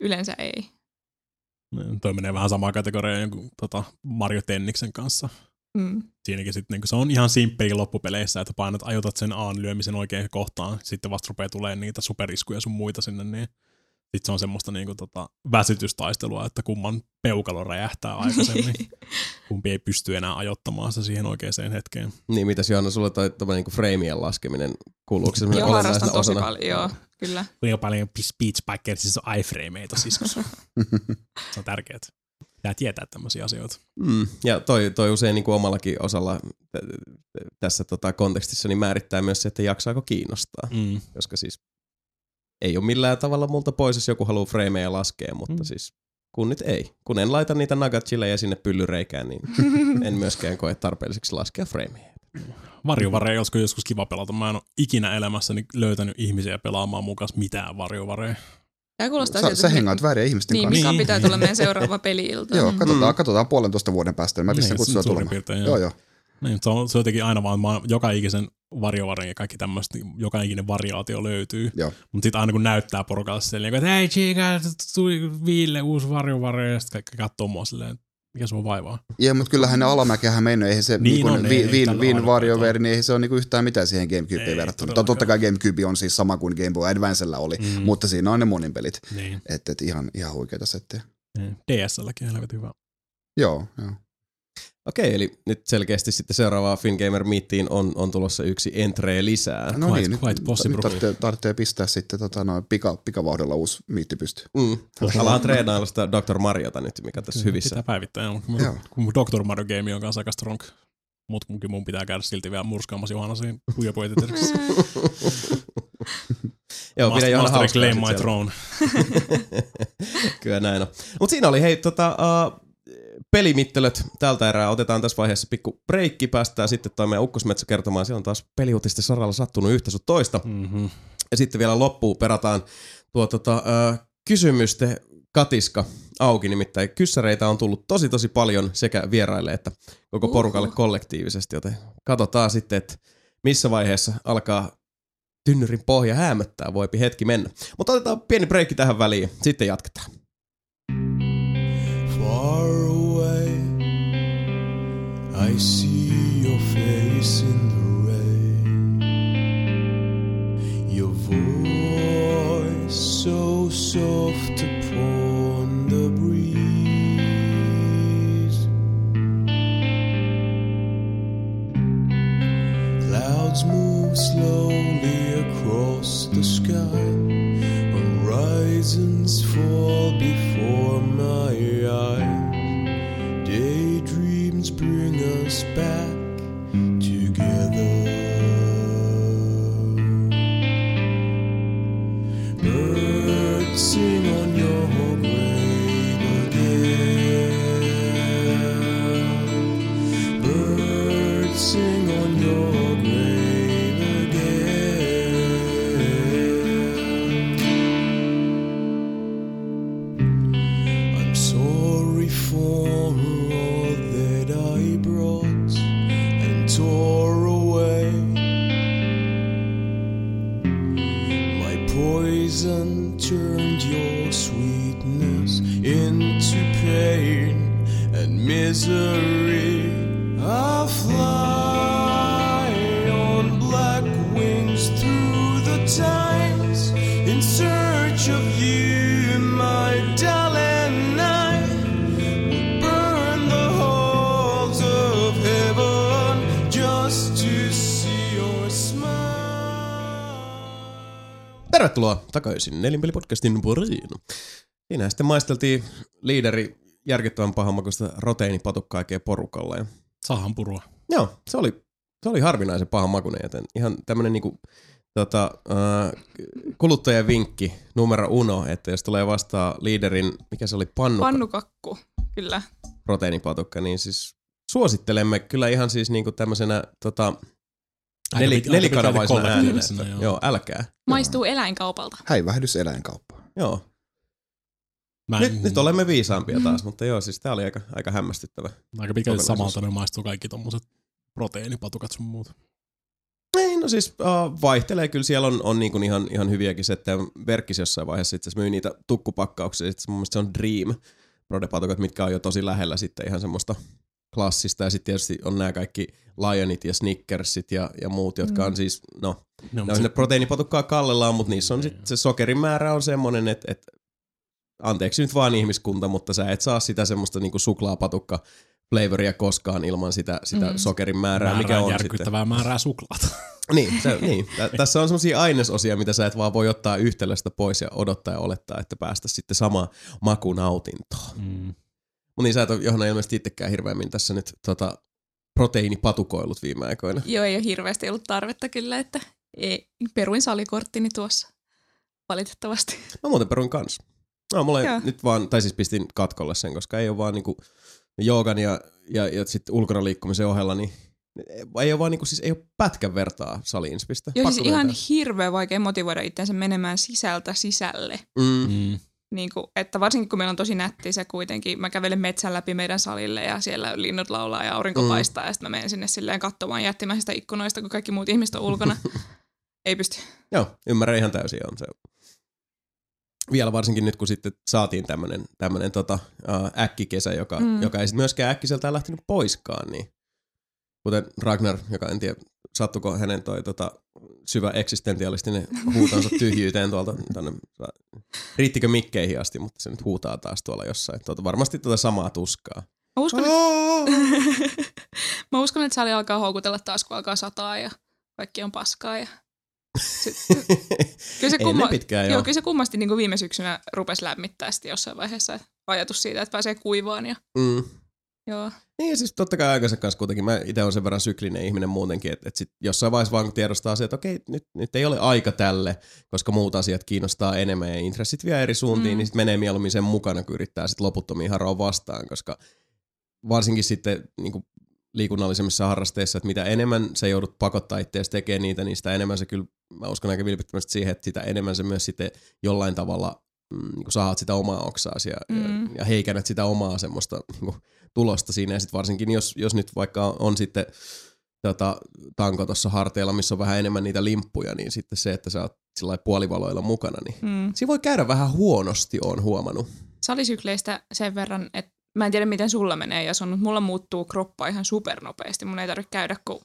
C: Yleensä ei.
B: Niin, Toi menee vähän samaan kategoriaan kuin tota Mario Tenniksen kanssa.
C: Mm.
B: Siinäkin sitten niin se on ihan simppeli loppupeleissä, että painat, ajotat sen A lyömisen oikein kohtaan, sitten vasta rupeaa tulee niitä superiskuja sun muita sinne, niin sitten se on semmoista niin kuin, tota, väsytystaistelua, että kumman peukalo räjähtää aikaisemmin, kumpi ei pysty enää ajottamaan sitä siihen oikeaan hetkeen.
A: Niin, mitäs Johanna, sulla toi niinku freimien laskeminen kuuluuko se
C: Joo, harrastan tosi
A: osana?
C: paljon, joo, kyllä.
B: Kuinka paljon Beach Bikersissa on iframeita siskossa? se on tärkeää. Pitää tietää tämmöisiä asioita.
A: Mm, ja toi, toi usein niin kuin omallakin osalla t- t- tässä tota kontekstissa niin määrittää myös se, että jaksaako kiinnostaa.
B: Mm.
A: Koska siis ei ole millään tavalla multa pois, jos joku haluaa frameja laskea, mutta
B: Mm.
A: siis kun nyt ei. Kun en laita niitä nugget sinne pyllyreikään, niin en myöskään koe tarpeelliseksi laskea frameja.
B: Varjovareja olisiko joskus kiva pelata. Mä en ole ikinä elämässäni löytänyt ihmisiä pelaamaan mukaan mitään varjovareja.
C: Tämä kuulostaa
D: Sä,
C: siltä,
D: sä hengaat väärien ihmisten
C: Niin,
D: kanssa.
C: mikä
B: Niin.
C: pitää tulla meidän seuraava peli-ilta.
D: Joo,
C: Mm.
D: katsotaan, katsotaan puolentoista vuoden päästä. Mä vissiin
B: Niin,
D: kutsua
B: suurin
D: tulemaan.
B: piirtein,
D: Joo,
B: joo. Niin, se, on, se on jotenkin aina vaan, mä joka ikisen varjovarin ja kaikki tämmöistä, niin joka ikinen variaatio löytyy. Mutta sitten aina kun näyttää porukalle silleen, että hei Chica, tuli Viille uusi varjovari, ja sitten kaikki katsoo mua silleen, mikä sua vaivaa.
D: Joo, mutta kyllähän ne alamäkehän mennyt. Eihän se
B: Niin
D: niin
B: on,
D: kuin,
B: ei-
D: vi,
B: ei
D: viin,
B: koeta.
D: niin eihän se ole niinku yhtään mitään siihen GameCubeen verrattuna.
B: todellakaan.
D: Totta kai GameCube on siis sama kuin Game Boy Advancella oli,
B: Mm.
D: mutta siinä on ne monin pelit.
B: Niin.
D: Että et ihan, ihan huikeita settejä.
B: niin. DSLläkin on helvetin hyvä.
D: Joo, joo.
A: Okei, eli nyt selkeästi sitten seuraavaan Fingamer Meetiin on, on tulossa yksi entree lisää.
D: No
B: Quite-
D: niin, nyt,
B: quite possible.
D: nyt tarvitsee, tarvitsee pistää sitten tota, noin pika, pikavauhdilla uusi miitti pystyyn.
A: Mm. Alaan treenailla sitä Dr. Mariota nyt, mikä tässä hyvissä.
B: Pitää päivittää, Joo. mun- kun mun Dr. Mario Game on kanssa aika strong. Mut munkin mun pitää käydä silti vielä murskaamassa Johanna siinä huijapuetiterkissä.
A: Joo, pidä Johanna
B: Master
A: hauskaa
B: Claim My. Throne.
A: Kyllä näin on. Mutta siinä oli hei tota, uh, pelimittelöt tältä erää. Otetaan tässä vaiheessa pikku breikki. Päästään sitten toi meidän ukkosmetsä kertomaan. Siellä on taas peliuutisten saralla sattunut yhtä sun toista.
B: Mm-hmm.
A: Ja sitten vielä loppuun perataan tuo tota, uh, kysymysten katiska auki. Nimittäin kyssäreitä on tullut tosi tosi paljon sekä vieraille että koko porukalle kollektiivisesti. Joten katsotaan sitten, että missä vaiheessa alkaa tynnyrin pohja häämöttää. Voipi hetki mennä. Mutta otetaan pieni breikki tähän väliin. Sitten jatketaan.
E: I see your face in the rain. Your voice so soft upon the breeze. Clouds move slowly across the sky. Horizons fall before goes back. Misery. Fly on black wings through the times in search of you, my darling. I burn the halls of heaven just to see your smile.
A: Tervetuloa takaisin Nelinpeli-podcastin pariin. Siinä sitten maisteltiin liideri järkyttävän pahanmakuista roteiinipatukkaa oikein porukalla. Ja
B: Sahan purua.
A: Joo, se oli, se oli harvinaisen pahan makuinen, joten ihan tämmönen niinku, tota, äh, kuluttajan vinkki numero uno, että jos tulee vastaan liiderin, mikä se oli, pannu,
C: Pannukakku, kyllä.
A: proteiinipatukka, niin siis suosittelemme kyllä ihan siis niinku tämmöisenä tota, neli,
B: aika
A: nelikanavaisena äänenä. Joo.
B: joo.
A: älkää.
C: Maistuu eläinkaupalta.
D: Häivähdys eläinkauppaan.
A: Joo.
B: Mä en,
A: Nyt, nyt olemme viisaampia taas, mutta joo, siis tää oli aika, aika hämmästyttävä.
B: Aika pitkälti samalta ne maistuu kaikki tommoset proteiinipatukat sun muut.
A: Ei, no siis uh, vaihtelee. Kyllä siellä on, on niinku ihan, ihan hyviäkin se, että Verkkis jossain vaiheessa itse myy niitä tukkupakkauksia. Sitten mun mielestä se on Dream prodepatukat, mitkä on jo tosi lähellä sitten ihan semmoista klassista. Ja sitten tietysti on nämä kaikki Lionit ja Snickersit ja, ja muut, jotka on siis, no,
B: No,
A: ne on sinne proteiinipatukkaa kallellaan, mutta niissä on sitten se sokerin määrä on semmoinen, että, että anteeksi nyt vaan ihmiskunta, mutta sä et saa sitä semmoista niinku suklaapatukka flavoria koskaan ilman sitä, sitä
C: Mm.
A: sokerin määrää,
B: määrää
A: mikä on sitten.
B: järkyttävää määrää suklaata.
A: Niin, se, niin. Tä- tässä on semmoisia ainesosia, mitä sä et vaan voi ottaa yhtälöstä pois ja odottaa ja olettaa, että päästä sitten samaan makunautintoon.
B: Mm.
A: Mutta niin sä et ole Johanna ilmeisesti itsekään hirveämmin tässä nyt tota, proteiinipatukoillut viime aikoina.
C: Joo, ei ole hirveästi ollut tarvetta kyllä, että ei, peruin salikorttini tuossa valitettavasti.
A: Mä muuten peruin kans. No, mulla ei
C: Joo.
A: nyt vaan, tai siis pistin katkolle sen, koska ei ole vaan niinku joogan ja, ja, ja sitten ulkona liikkumisen ohella, niin ei ole vaan niinku, siis ei ole pätkän vertaa saliinspistä.
C: Joo,
A: Pakko
C: siis ihan hirveän vaikea motivoida itsensä menemään sisältä sisälle.
A: Mm.
B: Mm.
C: Niin kuin, että varsinkin kun meillä on tosi nätti se kuitenkin, mä kävelen metsän läpi meidän salille ja siellä linnut laulaa ja aurinko
A: mm.
C: paistaa ja sitten mä menen sinne silleen katsomaan jättimäisistä ikkunoista, kun kaikki muut ihmiset on ulkona. Ei pysty.
A: Joo, ymmärrän ihan täysin. On se. Vielä varsinkin nyt, kun sitten saatiin tämmönen, tämmönen tota, äh, äkkikesä, joka, mm. Joka ei sitten myöskään äkkiseltään lähtenyt poiskaan. Niin, kuten Ragnar, joka en tiedä, sattuko hänen toi tota, syvä eksistentialistinen huutonsa tyhjyyteen tuolta tonne, riittikö mikkeihin asti, mutta se nyt huutaa taas tuolla jossain. Tuota, varmasti tuota samaa tuskaa.
C: Mä uskon, että, mä uskon, että sali alkaa houkutella taas, kun alkaa sataa ja kaikki on paskaa. Ja... Kyllä, se
A: Ennen pitkään, joo.
C: joo. kyllä se kummasti niin kuin viime syksynä rupesi lämmittää sitten jossain vaiheessa ajatus siitä, että pääsee kuivaan. Ja,
A: Mm.
C: joo.
A: Niin ja siis totta kai aikansa kanssa kuitenkin, mä itse olen sen verran syklinen ihminen muutenkin, että, että sit jossain vaiheessa vaan tiedostaa se, että okei, nyt, nyt ei ole aika tälle, koska muut asiat kiinnostaa enemmän ja intressit vie eri suuntiin. Mm. niin sitten menee mieluummin sen mukana, kun yrittää sitten loputtomiin haroa vastaan, koska varsinkin sitten niin kuin liikunnallisemmissa harrasteissa, että mitä enemmän sä joudut pakottaa itseäsi tekemään niitä, niin sitä enemmän se kyllä, mä uskon aika vilpittömästi siihen, että sitä enemmän se myös sitten jollain tavalla mm, niin kuin saat sitä omaa oksaasi ja, mm. Ja heikennät sitä omaa semmoista niin kuin, tulosta siinä. Ja sitten varsinkin, jos, jos nyt vaikka on, on sitten tota, tanko tuossa harteilla, missä on vähän enemmän niitä limppuja, niin sitten se, että sä oot sillä puolivaloilla mukana, niin
C: Mm.
A: siinä voi käydä vähän huonosti, on huomannut.
C: Salisykleistä sen verran, että mä en tiedä miten sulla menee ja on, mulla muuttuu kroppa ihan supernopeasti. Mun ei tarvitse käydä kuin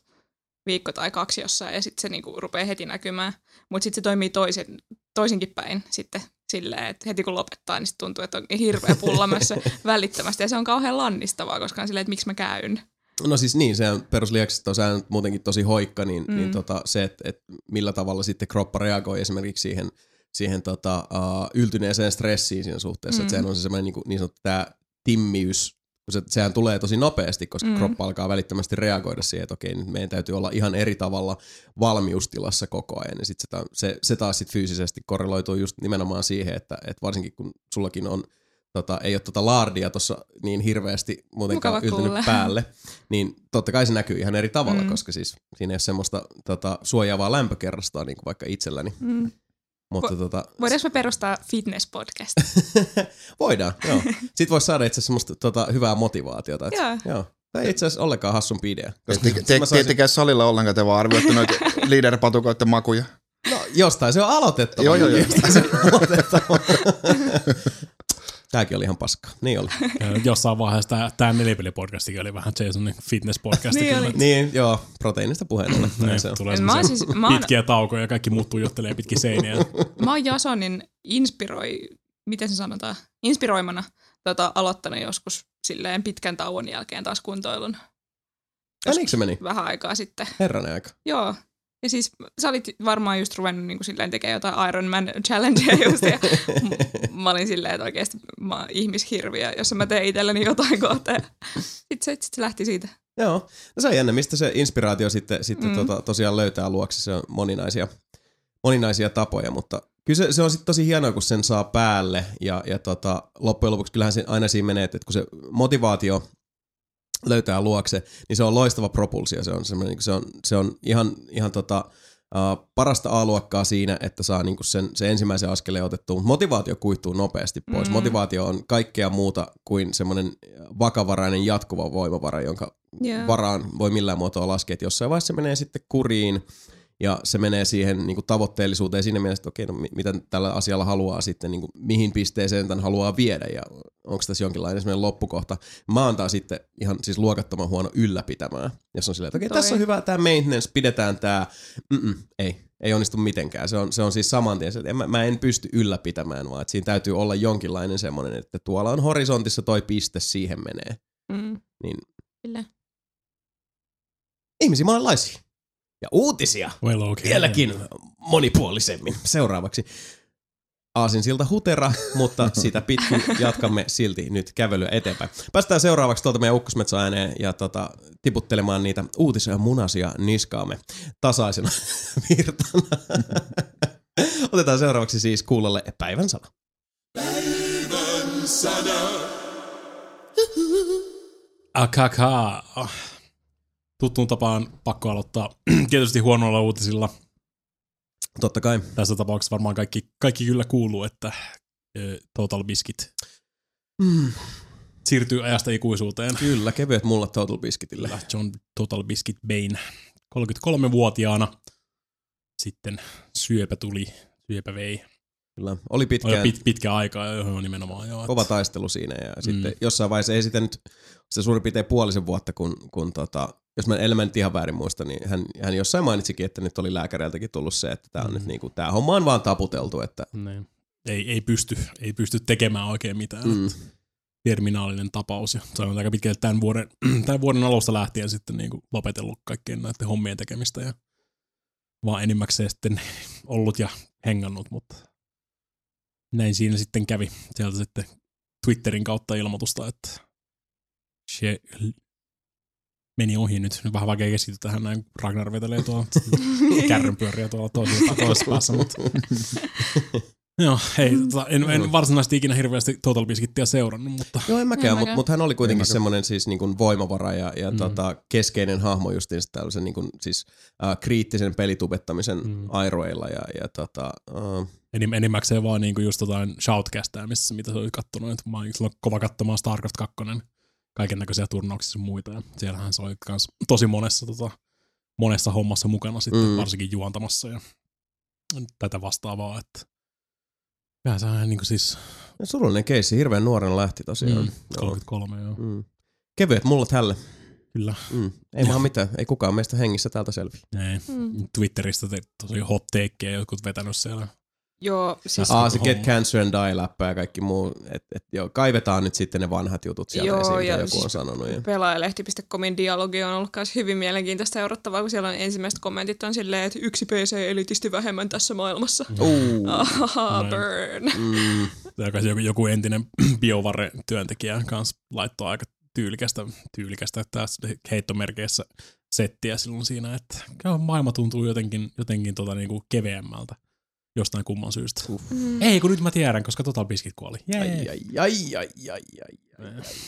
C: viikko tai kaksi jossain ja sitten se niinku rupeaa heti näkymään. Mutta sitten se toimii toisin, toisinkin päin sitten silleen, että heti kun lopettaa, niin sit tuntuu, että on hirveä pullamässä välittömästi. Ja se on kauhean lannistavaa, koska on silleen, että miksi mä käyn.
A: No siis niin, perusliakset on sehän muutenkin tosi hoikka, niin, mm. niin tota, se, että et millä tavalla sitten kroppa reagoi esimerkiksi siihen, siihen tota, uh, yltyneeseen stressiin siinä suhteessa, mm. että sehän on se semmoinen niin, niin sanottu tämä timmiys, kun se, sehän tulee tosi nopeasti, koska mm. Kroppa alkaa välittömästi reagoida siihen, että okei, nyt meidän täytyy olla ihan eri tavalla valmiustilassa koko ajan, ja sit se, se, se taas sit fyysisesti korreloituu just nimenomaan siihen, että, että varsinkin kun sullakin on tota, ei ole tota laardia tuossa niin hirveästi muutenkaan
C: Mukava
A: yltynyt
C: kuulla.
A: päälle, niin totta kai se näkyy ihan eri tavalla. Mm. koska siis siinä ei ole semmoista tota, suojaavaa lämpökerrastoa niin kuin vaikka itselläni.
C: Mm.
A: Mutta
C: Vo-
A: tota,
C: Voidaanko me perustaa fitness-podcast?
A: voidaan, joo. Sitten voisi saada itse asiassa semmoista tota, hyvää motivaatiota. Että,
C: Joo.
A: joo. Tämä ei itse asiassa ollenkaan hassumpi idea. Koska
D: Te, te, ette käy salilla ollenkaan, te vaan arvioitte noita liiderpatukoiden makuja.
A: No jostain se on aloitettava.
D: Joo, joo, joo.
A: Jostain se on aloitettava. Tääkin oli ihan paska. Niin oli.
B: Jossain vaiheessa tämä, tämä nelipelipodcastikin oli vähän Jasonin fitness-podcasti.
C: Niin
B: kyllä.
C: oli.
A: Niin, joo, proteiinista puheen ollen. Näin
B: Ne,
A: se on.
B: tulee
C: Mä
B: siis,
C: mä oon-
B: pitkiä taukoja ja kaikki muut tuijottelee pitkin seiniä.
C: Mä oon Jasonin inspiroi, miten se sanotaan, inspiroimana tota, aloittanut joskus silleen pitkän tauon jälkeen taas kuntoilun
A: Ja niinkö se meni?
C: vähän aikaa sitten.
A: Herranen aika.
C: Joo. Ja siis sä olit varmaan just ruvennut niin kuin silleen tekemään jotain Ironman challengea just ja mä olin silleen, että oikeasti mä oon ihmishirviö, jos mä teen itselleni jotain kohta. Ja sit se, sit se lähti siitä.
A: Joo, no se on jännä, mistä se inspiraatio sitten, sitten
C: mm.
A: tota, tosiaan löytää luokse. Se on moninaisia, moninaisia tapoja, mutta kyllä se, se on sitten tosi hienoa, kun sen saa päälle ja, ja tota, loppujen lopuksi kyllähän se aina siinä menee, että kun se motivaatio löytää luokse, niin se on loistava propulsio. Se on, semmoinen, niin se on, se on ihan, ihan tota, uh, parasta A-luokkaa siinä, että saa niin kuin sen, sen ensimmäisen askeleen otettua, mutta motivaatio kuihtuu nopeasti pois.
C: Mm.
A: Motivaatio on kaikkea muuta kuin semmoinen vakavarainen jatkuva voimavara, jonka
C: Joo.
A: varaan voi millään muotoa laskea, että jossain vaiheessa se menee sitten kuriin ja se menee siihen niin kuin tavoitteellisuuteen siinä mielessä, että okei, no mi- mitä tällä asialla haluaa sitten, niin kuin, mihin pisteeseen tämän haluaa viedä ja onko tässä jonkinlainen semmoinen loppukohta. Mä oon taas sitten ihan siis luokattoman huono ylläpitämään, jos on silleen, että okei,
C: Toi.
A: tässä on hyvä tämä maintenance, pidetään tämä, Mm-mm, ei, ei onnistu mitenkään. Se on, se on siis saman tien, että en, mä, mä en pysty ylläpitämään, vaan että siinä täytyy olla jonkinlainen semmoinen, että tuolla on horisontissa toi piste, siihen menee.
C: Mm.
A: Niin
C: Kyllä.
A: ihmisiä monenlaisia. Ja uutisia
B: Well, okay.
A: vieläkin monipuolisemmin. Seuraavaksi Aasinsilta hutera, mutta sitä pitkin jatkamme silti nyt kävelyä eteenpäin. Päästään seuraavaksi tuolta meidän ukkosmetsäääneen ja tota, tiputtelemaan niitä uutisia ja munasia niskaamme tasaisena virtana. Otetaan seuraavaksi siis kuulolle päivän sana.
B: Akaka. Tuttuun tapaan pakko aloittaa tietysti huonoilla uutisilla.
A: Totta kai.
B: Tässä tapauksessa varmaan kaikki, kaikki kyllä kuuluu, että ö, Total Biscuit
A: Mm,
B: siirtyy ajasta ikuisuuteen.
A: kyllä, kevyet mullat Total Biscuitille.
B: John Total Biscuit Bain 33-vuotiaana. Sitten syöpä tuli, syöpä vei.
A: Kyllä. Oli
B: Oli
A: pitkään
B: pit, pitkä aikaa jo nimenomaan. Jo,
A: kova taistelu siinä ja mm. sitten jossain vaiheessa ei sitä nyt se suurin piirtein puolisen vuotta, kun, kun tota, jos mä elämä nyt ihan väärin muista, niin hän, hän jossain mainitsikin, että nyt oli lääkäreiltäkin tullut se, että tämä on
B: Mm.
A: nyt niinku, tää homma on vaan taputeltu, että
B: Niin. Ei, ei, pysty, ei pysty tekemään oikein mitään.
A: mm.
B: Terminaalinen tapaus. Ja se on aika pitkälle tämän vuoden, tämän vuoden alusta lähtien sitten niin kuin lopetellut kaikkien näiden hommien tekemistä ja vaan enimmäkseen sitten ollut ja hengannut, mutta näin siinä sitten kävi. Sieltä sitten Twitterin kautta ilmoitusta, että se meni ohi nyt. Nyt vähän vaikea keskittyä tähän näin. Ragnar vetelee tuolla kärrynpyöriä tuolla toisessa, toisessa päässä, mutta Joo, ei, tota, en, en varsinaisesti ikinä hirveästi Total Biscuitia seurannut, mutta
A: Joo, en mäkään, mutta mut hän oli kuitenkin semmoinen siis niinku voimavara ja, ja
B: Mm.
A: mm. tota, keskeinen hahmo justiin tällaisen niinku, siis, äh, kriittisen pelitubettamisen
B: Mm.
A: mm. airoilla ja, ja tota, äh,
B: enim, enimmäkseen vaan niinku just jotain shoutcastaa, missä mitä se oli kattonut. Mä olin silloin kova katsomaan StarCraft 2, kaiken näköisiä turnauksissa ja muita. Ja siellähän se oli kans tosi monessa, tota, monessa hommassa mukana sitten, mm. Varsinkin juontamassa ja tätä vastaavaa. Että Vähän sehän niinku siis
A: surullinen keissi, hirveän nuorena lähti tosiaan.
B: mm,
A: Joo.
B: 33, joo.
A: Mm. Kevyet mullat hälle.
B: Kyllä.
A: Mm. Ei vaan mitään, ei kukaan meistä hengissä täältä selviä.
B: Ei.
C: Mm.
B: Twitteristä te, tosi hot takeja jotkut vetänyt siellä.
C: Joo, siis
A: Aa, se Get
B: homma.
A: Cancer and Die läppä ja kaikki muu. Et, et, joo, kaivetaan nyt sitten ne vanhat jutut sieltä
C: Joo,
A: esiin, mitä
C: ja
A: joku
C: siis
A: on sanonut. Ja...
C: pelaajalehti.comin dialogi on ollut myös hyvin mielenkiintoista seurattavaa, kun siellä on ensimmäiset kommentit on silleen, että yksi PC-elitisti vähemmän tässä maailmassa.
A: Uh,
C: Ahaha,
B: Noin.
C: burn.
A: mm,
B: joku, joku entinen BioVare-työntekijä kanssa laittoi aika tyylikästä, tyylikästä tässä heittomerkeissä settiä silloin siinä, että maailma tuntuu jotenkin, jotenkin tota niinku keveämmältä jostain kumman syystä. Uh.
C: Mm.
B: Ei, kun nyt mä tiedän, koska Total Biscuit kuoli. Jee.
A: ai, ai, ai, ai, ai, ai, ai,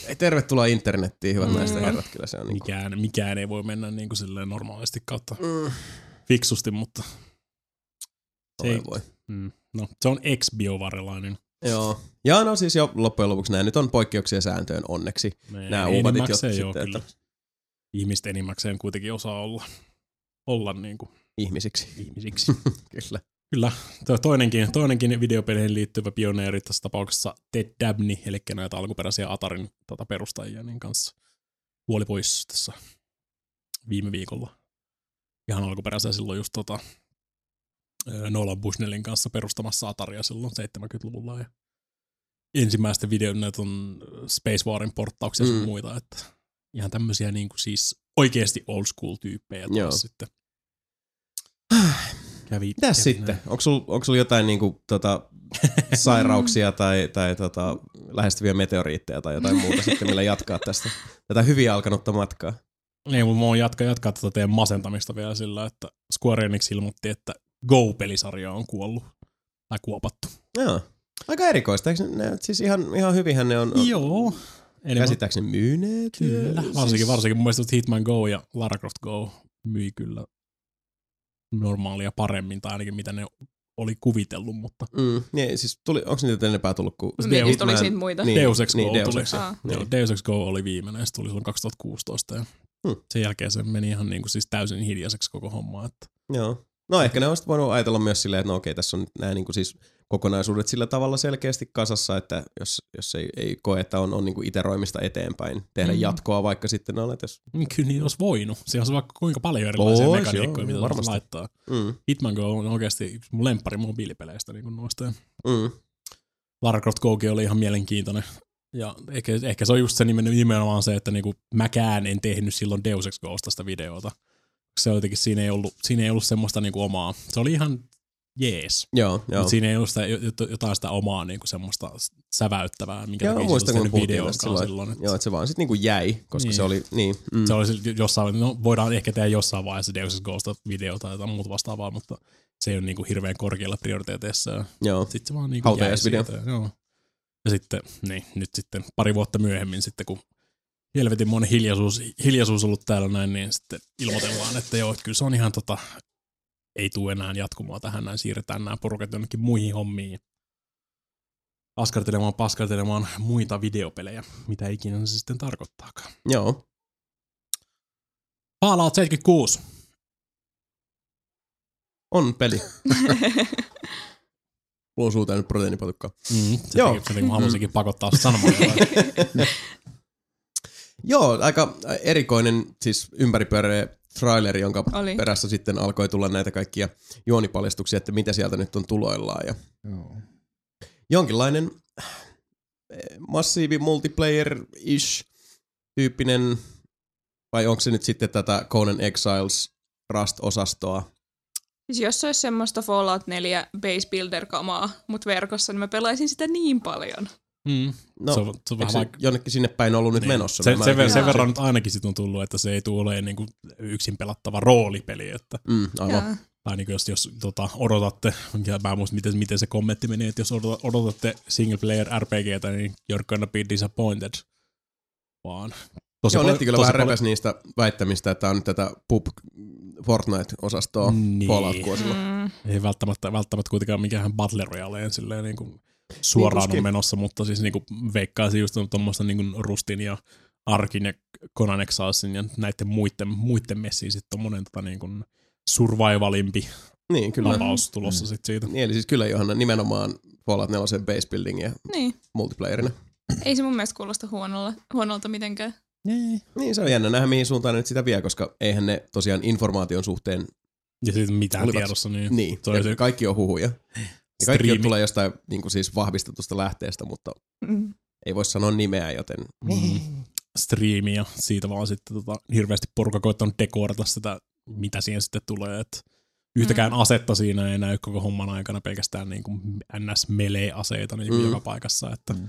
A: ai. Tervetuloa internettiin, hyvät
C: Mm.
A: naiset ja herrat. Kyllä se on niin
B: Mikään, mikään ei voi mennä niin kuin silleen normaalisti kautta
A: mm,
B: fiksusti, mutta se, ei,
A: voi,
B: mm, no, se on ex-biovarelainen.
A: Joo. Ja no siis jo loppujen lopuksi nämä nyt on poikkeuksia sääntöön onneksi. Nämä uudit, jotka
B: enimmäkseen joo,
A: sitten,
B: kyllä.
A: että
B: Ihmiset enimmäkseen kuitenkin osaa olla, olla niin kuin
A: ihmisiksi.
B: ihmisiksi.
A: Kyllä.
B: Kyllä, tuo toinenkin, toinenkin videopeleihin liittyvä pioneeri tässä tapauksessa Ted Dabney, eli näitä alkuperäisiä Atarin tota, perustajia, niin kanssa kuoli pois tässä viime viikolla. Ihan alkuperäisiä silloin just tota, Nolan Bushnellin kanssa perustamassa Ataria silloin 70-luvulla. Ja ensimmäisten videon näitä on Space Warin porttauksia ja
A: Mm.
B: mm. muita, että ihan tämmöisiä niin kuin siis oikeasti old school tyyppejä taas sitten. Kävi,
A: Mitäs
B: kävi
A: sitten? Onko sulla onko sul jotain niinku, tota, sairauksia tai, tai tota, lähestyviä meteoriitteja tai jotain muuta sitten, millä jatkaa tästä tätä hyvin alkanutta matkaa?
B: Niin, mutta mä oon jatkaa, jatkaa tätä teidän masentamista vielä sillä, että Square Enix ilmoitti, että Go-pelisarja on kuollut. Tai kuopattu.
A: Joo. Aika erikoista. Eikö ne, siis ihan, ihan hyvinhän ne on, on
B: Joo. Enemmän,
A: käsittääkseni myyneet.
B: kyllä.
A: Siis-
B: Varsinkin, varsinkin mun mielestä Hitman Go ja Lara Croft Go myi kyllä normaalia paremmin, tai ainakin mitä ne oli kuvitellut, mutta
A: Mm, niin, siis tuli, onko niitä enempää tullut kuin
C: Niin,
A: Hitman-
C: tuli siitä muita.
A: Niin,
B: Deus Ex
A: niin,
B: Go
A: Deus
B: tuli.
A: Ex,
C: Aa.
A: niin.
B: Joo, Deus Ex Go oli viimeinen, se tuli silloin 2016 ja
A: Hmm.
B: sen jälkeen se meni ihan niin kuin siis täysin hiljaiseksi koko homma. Että
A: Joo. No ehkä ne olisi voinut ajatella myös silleen, että no okei, tässä on nämä niin siis kokonaisuudet sillä tavalla selkeästi kasassa, että jos, jos ei, ei koe, että on, on niin iteroimista eteenpäin, tehdä
B: Mm.
A: jatkoa vaikka sitten on, että jos,
B: Niin Kyllä niin olisi voinut. Siellä olisi vaikka kuinka paljon erilaisia
A: Ois,
B: mekaniikkoja,
A: joo,
B: mitä
A: varmasti.
B: laittaa.
A: mm,
B: Hitman Go on oikeasti yksi mun lemppari mobiilipeleistä niin noista.
A: Mm,
B: Lara Croft Gokin oli ihan mielenkiintoinen. Ja ehkä, ehkä se on just se nimen- nimenomaan se, että niinku mäkään en tehnyt silloin Deus Ex sitä videota. Se jotenkin, siinä ei ollut, siinä ei ollut semmoista niinku omaa. Se oli ihan jees.
A: joo, joo.
B: Mutta siinä ei ollut sitä, jot- jotain sitä omaa niinku semmoista säväyttävää, minkä
A: Joo,
B: takia
A: muistan, kun tästä
B: silloin.
A: silloin.
B: silloin
A: Joo, että se vaan sitten niinku jäi, koska
B: Niin.
A: se oli, niin, mm,
B: Se olisi jossain, no voidaan ehkä tehdä jossain vaiheessa Deus Ex Ghosta videota tai jotain muuta vastaavaa, mutta se ei ole niinku hirveän korkealla prioriteeteissa.
A: Joo.
B: sitten se vaan niinku jäi siitä. Joo. Ja sitten, niin, nyt sitten pari vuotta myöhemmin sitten, kun helvetin monen hiljaisuus, hiljaisuus ollut täällä näin, niin sitten ilmoitellaan, että joo, että kyllä se on ihan tota, ei tule enää jatkumoa tähän, näin siirretään nämä porukat jonnekin muihin hommiin. Askartelemaan, paskartelemaan muita videopelejä, mitä ikinä se sitten tarkoittaakaan.
A: Joo.
B: Fallout 76.
A: On peli. Mulla on suuta nyt proteiinipatukkaa.
B: Mm, se
A: Joo.
B: Teki, se mä halusinkin pakottaa sanomaan.
A: Joo, aika erikoinen siis ympäripyöreä traileri, jonka
C: Oli.
A: perässä sitten alkoi tulla näitä kaikkia juonipaljastuksia, että mitä sieltä nyt on tuloillaan. Ja
D: Joo.
A: jonkinlainen eh, massiivi multiplayer-ish tyyppinen, vai onko se nyt sitten tätä Conan Exiles Rust-osastoa?
C: Siis jos se olisi semmoista Fallout 4 base builder-kamaa, mutta verkossa, niin mä pelaisin sitä niin paljon.
B: Mm.
A: No,
B: se on, se on vähän
A: se
B: vaikka
A: jonnekin sinne päin ollut nyt
B: Niin.
A: menossa?
B: Se,
A: Mä
B: sen, ver, verran nyt ainakin sit on tullut, että se ei tule olemaan niinku yksin pelattava roolipeli. Että,
A: Mm, aivan.
C: Jaa.
B: tai niinku jos, jos tota, odotatte, ja mä en muista miten, miten se kommentti meni, että jos odota- odotatte single player RPGtä, niin you're gonna be disappointed. Vaan tosi
A: Joo,
B: paljon-
A: netti kyllä vähän
B: paljon-
A: repes niistä väittämistä, että on nyt tätä pub Fortnite-osastoa
B: Niin.
A: Fallout-kuosilla.
C: Mm.
B: Ei välttämättä, välttämättä kuitenkaan mikään Battle Royaleen silleen niin kuin suoraan
A: tuskin.
B: on menossa, mutta siis niin kuin veikkaisin just tuommoista niin kuin Rustin ja Arkin ja Conan Exilesin ja näiden muiden, muiden messiin sitten tommonen tota niin kuin survivalimpi
A: Niin, kyllä.
B: tapaus tulossa sit siitä.
A: Niin, eli siis kyllä Johanna nimenomaan Fallout 4 base building ja
C: Niin.
A: multiplayerina.
C: Ei se mun mielestä kuulosta huonolla, huonolta mitenkään.
A: Niin, se on jännä nähdä mihin suuntaan ne nyt sitä vie, koska eihän ne tosiaan informaation suhteen,
B: Ja sitten mitään
A: Olivat-
B: tiedossa, niin,
A: niin,
B: Se on
A: ja
B: se-
A: kaikki on huhuja. Ja kaikki
B: striimi.
A: tulee jostain niin kuin siis vahvistetusta lähteestä, mutta
C: Mm.
A: ei voi sanoa nimeä, joten
B: Mm. striimi ja siitä vaan sitten tota, hirveästi porukka koittanut dekorata sitä, mitä siihen sitten tulee. Et yhtäkään
C: Mm.
B: asetta siinä ei näy koko homman aikana pelkästään niin kuin NS-melee-aseita niin kuin
A: Mm.
B: joka paikassa. Että,
D: Mm.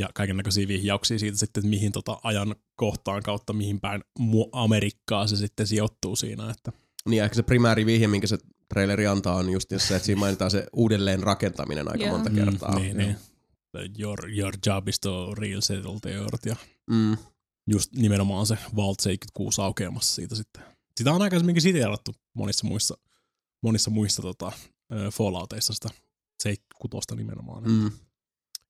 B: Ja kaiken näköisiä vihjauksia siitä sitten, että mihin tota ajan kohtaan kautta mihin päin mu- Amerikkaa se sitten sijoittuu siinä. Että,
A: niin ehkä se primääri vihje, minkä se traileri antaa, on just se, että siinä mainitaan se uudelleen rakentaminen aika
C: Joo.
A: monta kertaa.
B: Mm, niin, niin. Your, your job is to real settle the earth ja
A: Mm.
B: just nimenomaan se Vault 76 aukeamassa siitä sitten. Sitä on aikaisemminkin siteerattu monissa muissa, monissa muissa tota, Fallouteissa sitä 76 nimenomaan. Mm.
A: Mm.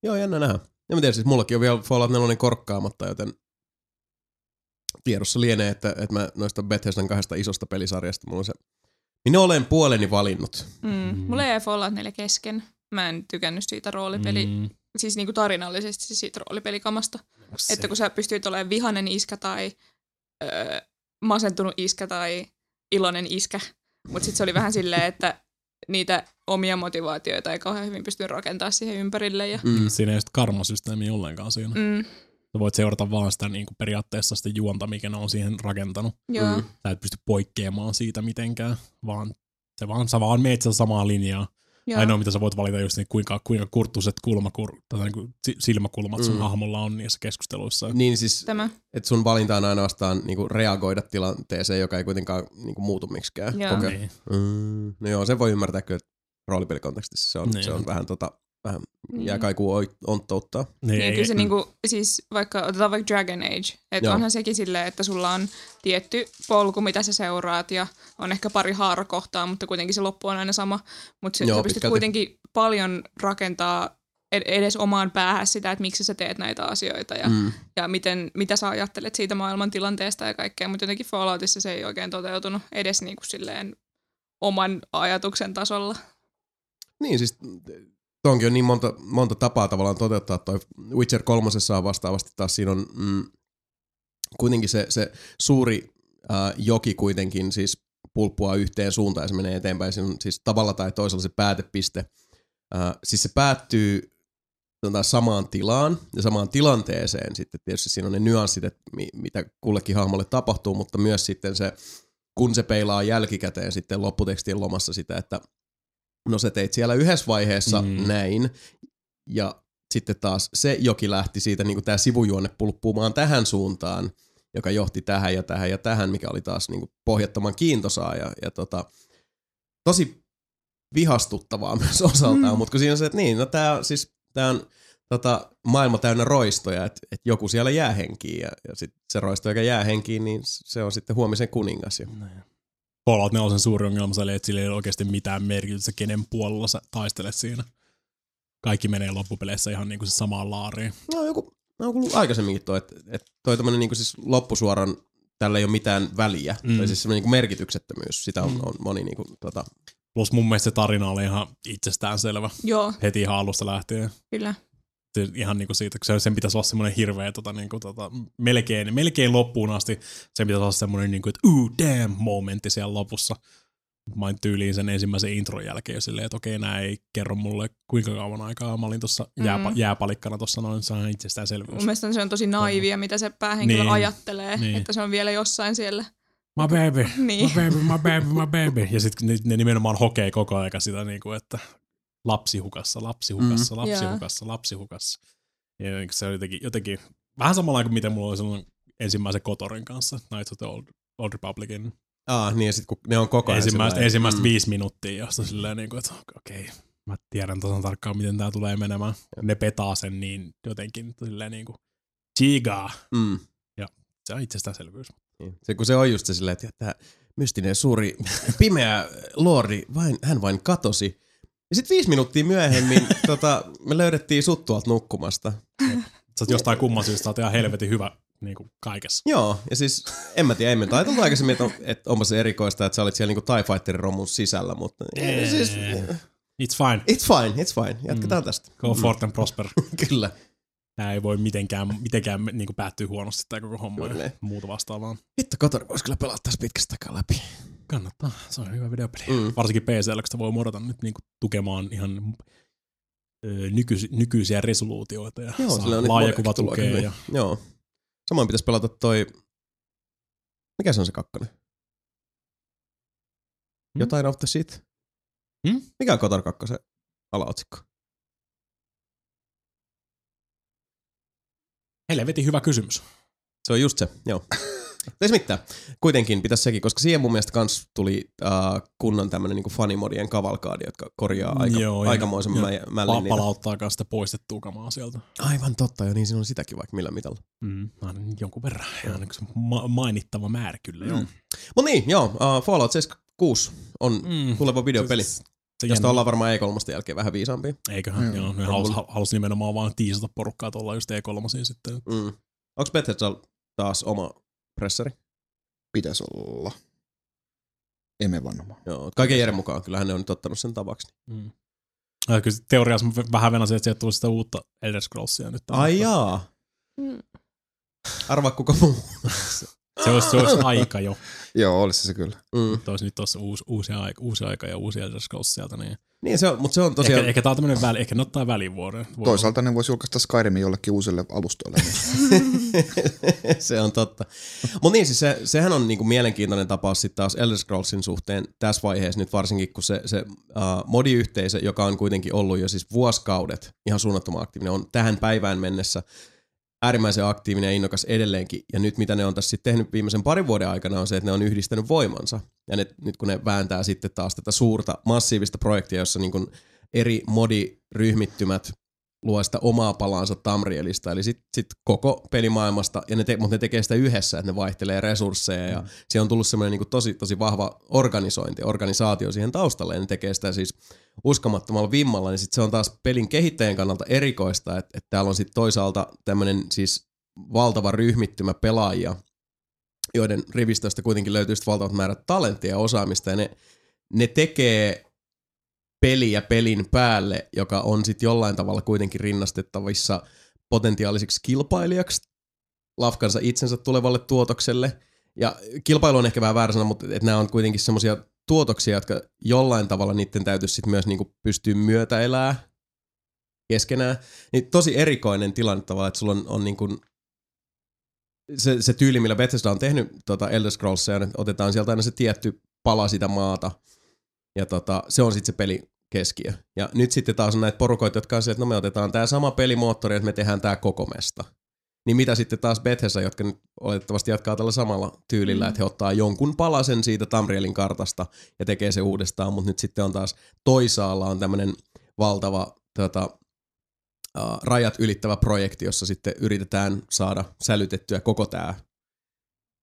A: Joo, jännä nähdä. Ja mä tiedän, siis mullakin on vielä Fallout 4 korkkaamatta, joten tiedossa lienee, että, että mä noista Bethesdan kahdesta isosta pelisarjasta, mulla on se Minä olen puoleni valinnut.
C: Mm.
B: Mm.
C: Mulla jäi Fallout 4 kesken. Mä en tykännyt siitä roolipeli, mm. Siis niinku tarinallisesti siis siitä roolipelikamasta. Että kun sä pystyit olemaan vihanen iskä tai öö, masentunut iskä tai iloinen iskä. Mutta sitten se oli vähän silleen, että niitä omia motivaatioita ei kauhean hyvin pysty rakentamaan siihen ympärille. Ja,
A: Mm.
B: Siinä ei ole karmasysteemiä ollenkaan siinä.
C: mm,
B: Sä voit seurata vaan sitä niin kuin periaatteessa sitä juonta, mikä ne on siihen rakentanut.
C: joo.
A: Mm.
B: Sä et pysty poikkeamaan siitä mitenkään, vaan se vaan, sä vaan meet sitä samaa linjaa.
C: joo.
B: Ainoa, mitä sä voit valita, just niin kuinka, kuinka kurttuiset kulmakur, tai niin kuin si- silmäkulmat sun
A: Mm.
B: hahmolla on niissä keskusteluissa.
A: Niin siis,
C: Tämä,
A: että sun valinta on ainoastaan niinku reagoida tilanteeseen, joka ei kuitenkaan niinku muutu miksikään.
C: Joo.
A: Okei.
B: Niin.
A: Mm. No joo, se voi ymmärtää kyllä roolipelikontekstissa. Se on,
B: Niin.
A: se on vähän tota, vähän
C: Niin.
A: jää kaikuu onttouttaa.
B: Niin,
C: Niin, kyllä se
B: mm.
C: niinku, siis vaikka otetaan vaikka Dragon Age, että onhan sekin silleen, että sulla on tietty polku, mitä sä seuraat ja on ehkä pari haarakohtaa, mutta kuitenkin se loppu on aina sama. Mutta sä pystyt
A: pitkälti.
C: kuitenkin paljon rakentaa ed- edes omaan päähän sitä, että miksi sä teet näitä asioita ja,
A: Mm.
C: ja miten, mitä sä ajattelet siitä maailman tilanteesta ja kaikkea, mutta jotenkin Falloutissa se ei oikein toteutunut edes niinku silleen oman ajatuksen tasolla.
A: Niin siis tuonkin on niin monta, monta tapaa tavallaan toteuttaa. Toi Witcher 3 on vastaavasti taas siinä on mm, kuitenkin se, se suuri äh, joki kuitenkin siis pulppua yhteen suuntaan ja se menee eteenpäin. Siinä on siis tavalla tai toisella se päätepiste. Äh, siis se päättyy sanotaan, samaan tilaan ja samaan tilanteeseen. Sitten tietysti siinä on ne nyanssit, että mi, mitä kullekin hahmolle tapahtuu, mutta myös sitten se, kun se peilaa jälkikäteen sitten lopputekstin lomassa sitä, että no sä teit siellä yhdessä vaiheessa
B: Mm.
A: näin, ja sitten taas se joki lähti siitä, niin kuin tämä sivujuonne pulppumaan tähän suuntaan, joka johti tähän ja tähän ja tähän, mikä oli taas niin kuin pohjattoman kiintosaa ja, ja tota, tosi vihastuttavaa myös osaltaan,
C: Mm.
A: mutta kun siinä on se, että niin, no tää, on siis, tää on tota, maailma täynnä roistoja, että et joku siellä jää henkiin ja, ja sit se roisto, joka jää henkiin, niin se on sitten huomisen kuningas. Ja,
B: Fallout 4 suuri ongelma oli, että sillä ei ole oikeasti mitään merkitystä, kenen puolella sä taistelet siinä. Kaikki menee loppupeleissä ihan niinku se samaan laariin.
A: no joku, mä oon kuullut aikaisemminkin toi, että et toi tämmönen niinku siis loppusuoran, tällä ei ole mitään väliä,
B: Mm.
A: mm. tai siis semmoinen niinku merkityksettömyys, sitä on,
B: Mm.
A: on moni niinku, tota,
B: Plus mun mielestä se tarina oli ihan itsestäänselvä
C: Joo,
B: heti ihan alusta lähtien.
C: kyllä.
B: Ihan niinku siitä, kun se, sen pitäisi olla semmoinen hirveä tota, niinku, tota, melkein, melkein loppuun asti sen pitäisi olla semmoinen niinku, että ooh damn momentti siellä lopussa. Mä tyyliin sen ensimmäisen intron jälkeen jo silleen, että okei, nää ei kerro mulle kuinka kauan aikaa. Mä olin tuossa
C: Mm.
B: jääpa, jääpalikkana tuossa noin, se on itsestäänselvyys.
C: Mun mielestä se on tosi naivia, mitä se päähenkilö
B: Niin.
C: niin. ajattelee,
B: Niin.
C: niin. että se on vielä jossain siellä.
B: My baby,
C: Niin.
B: my baby, my baby, my baby. Ja sitten ne, ne nimenomaan hokee koko aika sitä, niinku, että lapsi hukassa, lapsi hukassa,
A: Mm.
B: lapsi
C: Joo.
B: hukassa, lapsi hukassa. Ja niinku se on jotenkin, jotenkin vähän samalla kuin miten mulla oli silloin ensimmäisen Kotorin kanssa, Knights of the Old, Old Republicin.
A: aa, niin ja sit kun ne on koko ajan
B: Ensimmäistä,
A: sillä
B: ensimmäistä
A: mm.
B: viisi minuuttia, josta silleen niinku, että okei, okay, mä tiedän tasan tarkkaan, miten tää tulee menemään. Ne petaa sen niin jotenkin silleen niinku, chigaa.
A: Mm.
B: Se on itsestäänselvyys.
A: Niin. Se, kun se on just se silleen, että tämä mystinen suuri pimeä lordi, vain, hän vain katosi. Ja sitten viisi minuuttia myöhemmin tota, me löydettiin sut tuolta nukkumasta.
B: Sä oot jostain kumman syystä sä oot ihan helvetin hyvä niin kuin kaikessa.
A: Joo, ja siis en mä tiedä, emme taiteltu aikaisemmin, että, on, että onpa se erikoista, että sä olit siellä niinku TIE Fighterin romun sisällä, mutta
B: Ee.
A: siis,
B: It's fine.
A: it's fine, it's fine. Jatketaan mm. tästä.
B: Go forth and prosper.
A: Kyllä.
B: Tää ei voi mitenkään, mitenkään niin kuin päättyä huonosti tää koko homma
A: Kyllä.
B: ja muuta vastaavaa.
A: Vittu, Kotor voisi kyllä pelata tässä pitkästä läpi.
B: Kannattaa, se on hyvä videopeli.
A: Mm.
B: Varsinkin PCllä, kun sitä voi modata nyt niin kuin tukemaan ihan ö, nykyis, nykyisiä resoluutioita ja
A: Joo,
B: saa
A: sillä on nyt
B: laajakuva
A: modekin tullut aika
B: tukea.
A: hyvin.
B: Ja,
A: Joo. Samoin pitäisi pelata toi... Mikä se on se kakkonen?
B: Hmm?
A: Jotain of the shit.
B: Hmm?
A: Mikä on Kotor 2 alaotsikko?
B: helvetin hyvä kysymys.
A: Se on just se, joo. Ei se mitään. Kuitenkin pitäisi sekin, koska siihen mun mielestä kans tuli uh, kunnon tämmönen niinku fanimodien kavalkaadi, jotka korjaa aika,
B: Joo, ja-
A: aikamoisen
B: ja
A: mä, mällin
B: Pa-
A: niitä.
B: palauttaa kanssa sitä poistettua kamaa sieltä.
A: Aivan totta jo, niin siinä on sitäkin vaikka millä mitalla.
B: Mm, aina jonkun verran. Ihan yksi ma- mainittava määrä kyllä, joo.
A: Mm. Mut niin, joo, uh, Fallout 76 on
B: Mm.
A: tuleva videopeli,
B: Se, se
A: josta
B: jännä-
A: ollaan varmaan E3 jälkeen vähän viisaampia.
B: Eiköhän,
D: Joo.
B: joo. Ne
A: On
B: halus, halus nimenomaan vaan tiisata porukkaa tuolla just E3 sitten.
A: Mm. Onko Bethesda taas oma pressari?
D: Pitäisi olla. emme vannomaan.
A: Joo, kaiken järjen mukaan. Kyllähän ne on nyt ottanut sen tavaksi.
B: Mm. Ja kyllä teoriassa mä vähän venasin, että sieltä tulisi sitä uutta Elder Scrollsia nyt.
A: Ai jaa.
F: Mm.
A: Arvaa kuka muu.
B: Se olisi, se olisi aika jo.
D: Joo, olisi se kyllä.
A: Mm.
B: Että olisi nyt tuossa uusi, uusi, aika, uusi aika ja uusi Elder Scrolls sieltä. Niin.
A: Niin se on, mutta se on tosiaan...
B: Ehkä, ehkä tämä on tämmöinen väli, ehkä ne ottaa välivuoden. Voi
D: Toisaalta ne voisi julkaista Skyrimin jollekin uusille alustoille.
A: se on totta. Mutta niin, siis se, sehän on niinku mielenkiintoinen tapaus sitten taas Elder Scrollsin suhteen tässä vaiheessa nyt varsinkin, kun se, se uh, modiyhteisö, joka on kuitenkin ollut jo siis vuosikaudet ihan suunnattoman aktiivinen, on tähän päivään mennessä äärimmäisen aktiivinen ja innokas edelleenkin. Ja nyt mitä ne on tässä sitten tehnyt viimeisen parin vuoden aikana on se, että ne on yhdistänyt voimansa. Ja ne, nyt kun ne vääntää sitten taas tätä suurta massiivista projektia, jossa niin kuin eri modiryhmittymät luo sitä omaa palaansa Tamrielista, eli sitten sit koko pelimaailmasta, ja ne te, mutta ne tekee sitä yhdessä, että ne vaihtelee resursseja, ja mm. siihen on tullut semmoinen niin tosi, tosi vahva organisointi, organisaatio siihen taustalle, ja ne tekee sitä siis uskomattomalla vimmalla, niin sitten se on taas pelin kehittäjän kannalta erikoista, että, että täällä on sitten toisaalta tämmöinen siis valtava ryhmittymä pelaajia, joiden rivistöstä kuitenkin löytyy valtavat määrät talenttia ja osaamista, ja ne, ne tekee peliä pelin päälle, joka on sitten jollain tavalla kuitenkin rinnastettavissa potentiaalisiksi kilpailijaksi lafkansa itsensä tulevalle tuotokselle. Ja kilpailu on ehkä vähän väärä sana, mutta että nämä on kuitenkin semmoisia tuotoksia, jotka jollain tavalla niiden täytyisi sitten myös niinku pystyä myötäelää keskenään. Niin tosi erikoinen tilanne tavalla, että sulla on, on niinku se, se tyyli, millä Bethesda on tehnyt tota Elder Scrollsia, että otetaan sieltä aina se tietty pala sitä maata, ja tota, se on sitten se peli keskiö. Ja nyt sitten taas on näitä porukoita, jotka on se, että no me otetaan tämä sama pelimoottori, että me tehdään tämä koko mesta. Niin mitä sitten taas Bethesda, jotka nyt oletettavasti jatkaa tällä samalla tyylillä, mm. että he ottaa jonkun palasen siitä Tamrielin kartasta ja tekee se uudestaan, mutta nyt sitten on taas toisaalla on tämmöinen valtava tota, uh, rajat ylittävä projekti, jossa sitten yritetään saada sälytettyä koko tämä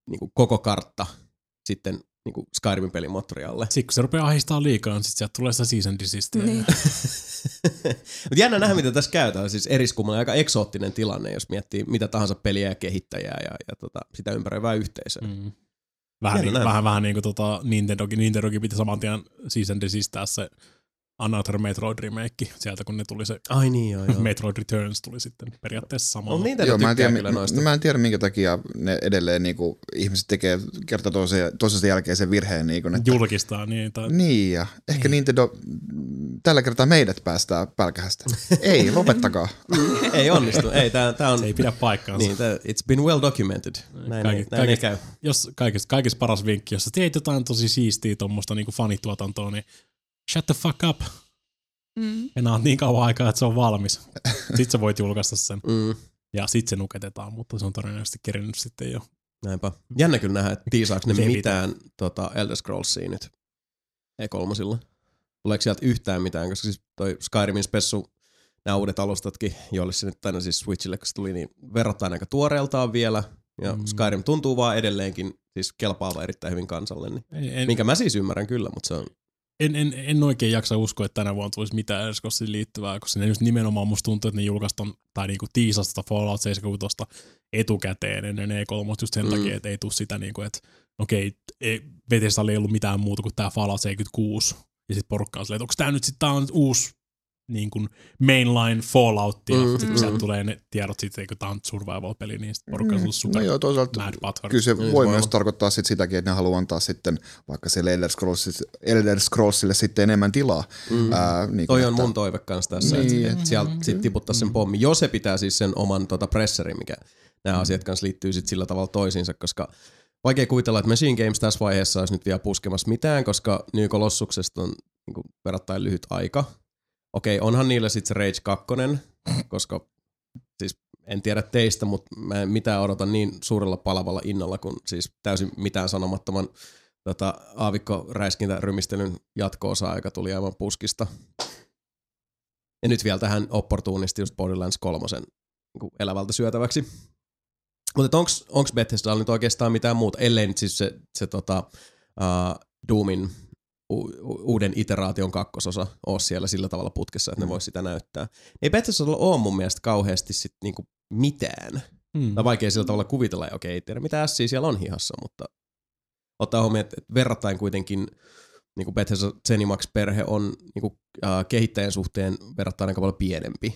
A: niin koko kartta sitten niin kuin Skyrimin pelimoottori alle.
B: Sitten kun se rupeaa ahistaa liikaa, niin sitten sieltä tulee sitä season desistia.
F: Niin.
A: Mutta jännä nähdä, mitä tässä käytetään. Siis eriskummallinen, aika eksoottinen tilanne, jos miettii mitä tahansa peliä ja kehittäjää ja, ja tota, sitä ympäröivää yhteisöä. Mm.
B: Vähän, niin, vähän, vähän niin kuin tota Nintendokin, Nintendokin piti saman tien season desistää se Another Metroid remake sieltä, kun ne tuli se
A: Ai niin, joo, joo.
B: Metroid Returns tuli sitten periaatteessa sama.
A: On niitä
D: Joo, mä en, tiedä,
A: kyllä noista.
D: mä en tiedä, minkä takia ne edelleen niin kuin, ihmiset tekee kerta toisen, toisensa jälkeen sen virheen. Niin kuin, että,
B: Julkistaa niin. Tai...
D: Niin, ja ehkä niin. Nintendo tällä kertaa meidät päästää pälkähästä. ei, lopettakaa.
A: ei onnistu. Ei, tää, tää on,
B: Se ei pidä paikkaansa.
A: niin, tää, it's been well documented. Näin,
B: Kaikki-
A: ei, näin ei
B: kaikista-
A: käy.
B: Jos kaikista, kaikista paras vinkki, jos sä teet jotain tosi siistiä tuommoista niin fanituotantoa, niin shut the fuck up.
C: Mm.
B: Enää niin kauan aikaa, että se on valmis. Sitten sä voit julkaista sen.
A: Mm,
B: Ja sit se nuketetaan, mutta se on todennäköisesti kerinyt sitten jo.
A: näinpä. Jännä kyllä nähdä, että tiisaaks ne
B: Levitä.
A: mitään tota, Elder Scrollsia nyt E3. Tuleeko sieltä yhtään mitään, koska siis toi Skyrimin spessu, nämä uudet alustatkin, joille se nyt tänne siis Switchille, kun se tuli, niin verrattain aika tuoreeltaan vielä. Ja
B: Mm.
A: mm. Skyrim tuntuu vaan edelleenkin siis kelpaava erittäin hyvin kansalle, niin,
B: En, en,
A: minkä mä siis ymmärrän kyllä, mutta se on
B: en, en, en oikein jaksa uskoa, että tänä vuonna tulisi mitään Erscossiin liittyvää, koska ne just nimenomaan musta tuntuu, että ne julkaista on, tai niinku tiisasta Fallout 76 etukäteen ennen E3 just sen
A: Mm.
B: takia, että ei tule sitä niinku, että okei, ei, Bethesdalla ei ollut mitään muuta kuin tämä Fallout 76, ja sitten porukka on silleen, että onko tämä nyt sitten on uusi niin kuin mainline Fallout, ja
A: Mm,
B: mm, sitten
A: mm.
B: sieltä tulee ne tiedot sitten, eikö tämä on survival-peli, niin sitten porukka on ollut super
D: No joo, toisaalta
B: mad butthurt.
D: kyllä se
A: Niin,
D: voi
A: se
D: myös
A: voi
D: tarkoittaa sit sitäkin, että ne haluaa antaa sitten vaikka siellä Elder, Scrollsille, Elder Scrollsille sitten enemmän tilaa.
A: Mm.
D: Ää, niin
A: Toi
D: kuin,
A: on
D: että-
A: mun toive kanssa tässä,
D: Niin.
A: että et sieltä sit tiputtaa sen pommi, jos se pitää siis sen oman tota presserin, mikä nämä asiat kanssa liittyy sit sillä tavalla toisiinsa, koska vaikea kuvitella, että Machine Games tässä vaiheessa olisi nyt vielä puskemassa mitään, koska New Colossuksesta on niin verrattain lyhyt aika. Okei, onhan niillä sitten se Rage 2, koska siis en tiedä teistä, mutta mä en mitään odota niin suurella palavalla innolla kuin siis täysin mitään sanomattoman tota, aavikko rymistelyn jatko-osa, joka tuli aivan puskista. Ja nyt vielä tähän opportunisti just Borderlands 3 niin elävältä syötäväksi. Mutta onko onks Bethesdalla nyt oikeastaan mitään muuta, ellei nyt siis se, se tota, uh, Doomin uuden iteraation kakkososa ole siellä sillä tavalla putkessa, että ne vois sitä näyttää. Ei Bethesdalla ole mun mielestä kauheasti sit niinku mitään.
B: Mm.
A: Tai vaikea sillä tavalla kuvitella, ja okei, ei tiedä mitä ässiä siellä on hihassa, mutta ottaa huomioon, että verrattain kuitenkin niin kuin Bethesda Zenimax-perhe on niin kuin, äh, kehittäjän suhteen verrattain aika paljon pienempi.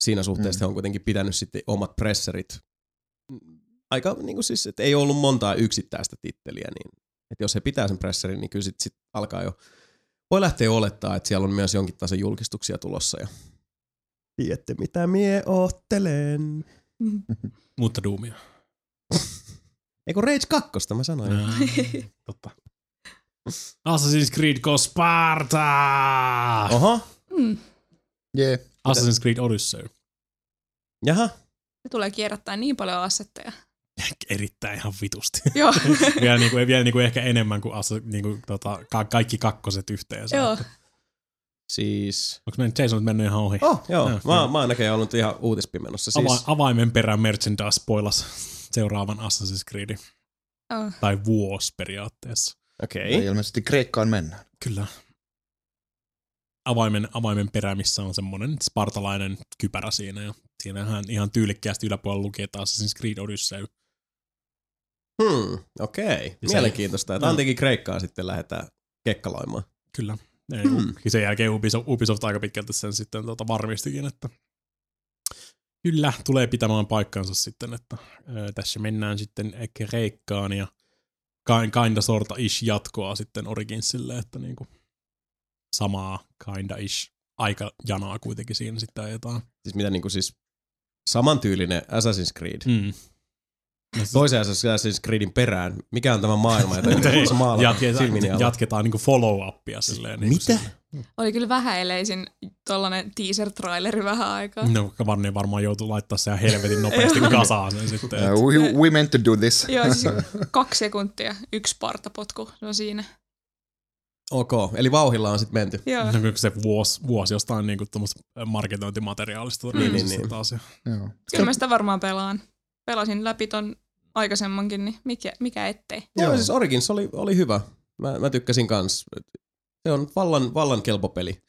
A: Siinä suhteessa
D: Mm.
A: mm. he on kuitenkin pitänyt sitten omat presserit aika niin kuin siis, että ei ollut montaa yksittäistä titteliä, niin että jos he pitää sen presserin, niin kyllä sit, sit alkaa jo, voi lähteä olettaa, että siellä on myös jonkin tason julkistuksia tulossa ja tiedätte mitä mie oottelen.
B: Mutta Doomia.
A: Eikö Rage 2, mä sanoin.
B: Ää, Totta. Assassin's Creed Go Sparta!
A: Oho,
C: Mm.
D: Jee.
B: Assassin's Creed Odyssey.
A: jaha.
C: Se tulee kierrättää niin paljon assetteja.
B: Erittäin ihan vitusti.
C: Joo,
B: vielä, niinku, vielä niinku ehkä enemmän kuin assa, niinku, tota, ka- kaikki kakkoset yhteensä.
C: joo.
A: Siis...
B: Onko meidän Jason mennyt ihan ohi?
A: Oh, joo.
B: Joo,
A: Mä,
B: joo.
A: mä oon näköjään ollut ihan uutispimenossa. Siis,
B: Ava- avaimen perään merchandise spoilas seuraavan Assassin's Creedin.
C: Oh.
B: Tai vuosi periaatteessa.
A: Okei.
D: Ja ilmeisesti Kreikkaan mennään.
B: Kyllä. Avaimen, avaimen perä, missä on semmoinen spartalainen kypärä siinä. Ja siinähän ihan tyylikkäästi yläpuolella lukee taas Assassin's Creed Odyssey.
A: Hmm, okei.
B: Ja se-
A: Mielenkiintoista. Että
B: No.
A: antikin Kreikkaa sitten lähdetään kekkaloimaan.
B: Kyllä. Ei,
A: Hmm.
B: hmm. Sen jälkeen Ubisoft, Ubisoft aika pitkälti sen sitten tota varmistikin, että kyllä tulee pitämään paikkansa sitten, että ö, tässä mennään sitten Kreikkaan ja kind- kinda sorta ish jatkoa sitten Originsille, että niinku samaa kinda ish aikajanaa kuitenkin siinä sitten ajetaan.
A: Siis mitä niinku siis samantyylinen Assassin's Creed.
B: Mm.
A: Toisen Assassin's Creedin perään. Mikä on tämä maailma, jota joku maalaa
B: Jatketaan, jatketaan niinku follow-upia silleen. Niin
A: Mitä?
C: Oli kyllä vähäileisin tollanen teaser-traileri vähän aikaa.
B: No, Varne varmaan joutuu laittaa sen ihan helvetin nopeasti kasaan sen sitten.
D: Uh, we, we meant to do this.
C: Joo, siis kaksi sekuntia, yksi partapotku, se on siinä.
A: Ok, eli vauhilla on sitten menty.
C: Joo.
B: No, kyllä se vuosi, vuosi jostain niinku markkinointimateriaalista
A: Niin,
B: niin,
A: niin, niin.
B: taas. Ja.
D: Joo.
C: Kyllä mä sitä varmaan pelaan. Pelasin läpi ton aikaisemmankin, niin mikä, mikä ettei.
A: Joo,
D: Joo.
A: siis Origins oli, oli hyvä. Mä, mä tykkäsin kans. Se on vallan, vallan kelpo peli.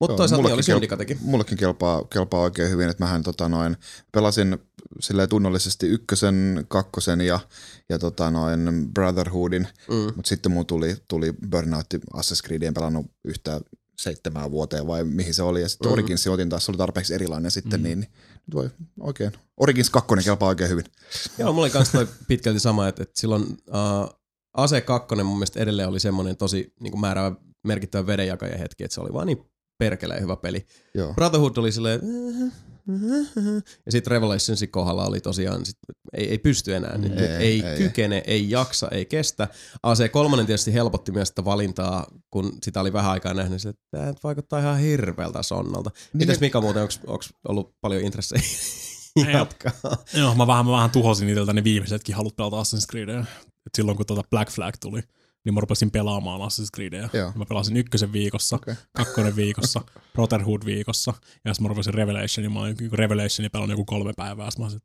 A: Mutta toisaalta oli Syndikatekin.
D: Mullekin kelpaa, kelpaa oikein hyvin, että mähän tota noin, pelasin silleen tunnollisesti ykkösen, kakkosen ja, ja tota noin Brotherhoodin,
A: Mm.
D: mutta sitten mun tuli, tuli Burnout Assassin's Creed, en pelannut yhtään seitsemään vuoteen vai mihin se oli, ja sitten
A: Mm.
D: Originsin otin taas, se oli tarpeeksi erilainen sitten,
B: Mm.
D: mm. niin, niin nyt voi oikein. Origins 2 kelpaa oikein hyvin.
A: Joo, mulla oli kans toi pitkälti sama, että, että silloin uh, Ase 2 mun mielestä edelleen oli semmoinen tosi niin kuin määräävä merkittävä vedenjakaja hetki, että se oli vaan niin perkeleen hyvä peli.
D: Joo.
A: Brotherhood oli silleen, ja sitten Revelationsin kohdalla oli tosiaan, sit, ei, ei pysty enää, nyt,
D: Ei,
A: ei, ei, kykene, ei jaksa, ei kestä. AC3 tietysti helpotti myös sitä valintaa, kun sitä oli vähän aikaa nähnyt, että tämä vaikuttaa ihan hirveältä sonnalta. Mites Mika muuten, onko ollut paljon intressejä jatkaa?
B: Joo, mä vähän, mä vähän tuhosin itseltä ne viimeisetkin halut pelata Assassin's Creedia. Et silloin kun tuota Black Flag tuli, niin mä rupesin pelaamaan Assassin's Creedia.
D: Joo.
B: Mä pelasin ykkösen viikossa,
D: Okei.
B: kakkonen viikossa, Brotherhood viikossa, ja sitten mä rupesin Revelationin, mä olin niinku Revelationin pelannut joku kolme päivää, sitten mä olisin,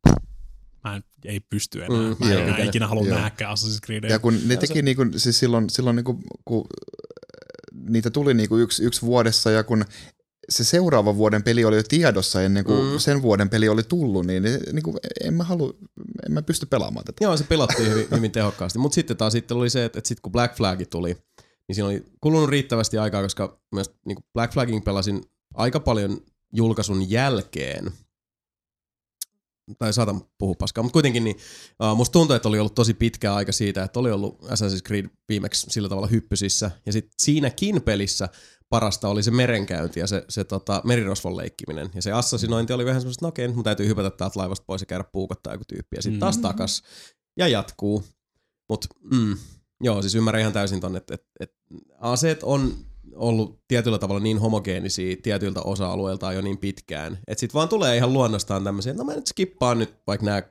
B: mä en, ei pysty enää.
A: Mm,
B: mä en
D: joo.
B: enää ikinä halua nähdäkään Assassin's Creedia.
D: Ja kun ne teki niinku, siis silloin, silloin niinku, kun niitä tuli niinku yksi, yksi vuodessa ja kun se seuraava vuoden peli oli jo tiedossa ennen kuin
A: Mm.
D: sen vuoden peli oli tullut, niin, ne- niinku, en mä halua, en mä pysty pelaamaan tätä.
A: Joo, se pelattiin hyvin, hyvin tehokkaasti. Mutta sitten taas sitten oli se, että, että sitten kun Black Flag tuli, niin siinä oli kulunut riittävästi aikaa, koska myös niin kuin Black Flagin pelasin aika paljon julkaisun jälkeen. Tai saatan puhua paskaa, mutta kuitenkin niin, uh, musta tuntuu, että oli ollut tosi pitkä aika siitä, että oli ollut Assassin's Creed viimeksi sillä tavalla hyppysissä. Ja sitten siinäkin pelissä parasta oli se merenkäynti ja se, se tota, merirosvon leikkiminen. Ja se assassinointi oli vähän semmoista, että no okei, nyt mun täytyy hypätä täältä laivasta pois ja käydä puukottaa joku tyyppi. Ja sitten taas
C: Mm.
A: takas ja jatkuu. Mutta mm, joo, siis ymmärrän ihan täysin ton, että et, et aseet on ollut tietyllä tavalla niin homogeenisia tietyiltä osa-alueilta jo niin pitkään, että sit vaan tulee ihan luonnostaan tämmöisiä, että no mä nyt skippaan nyt vaikka nämä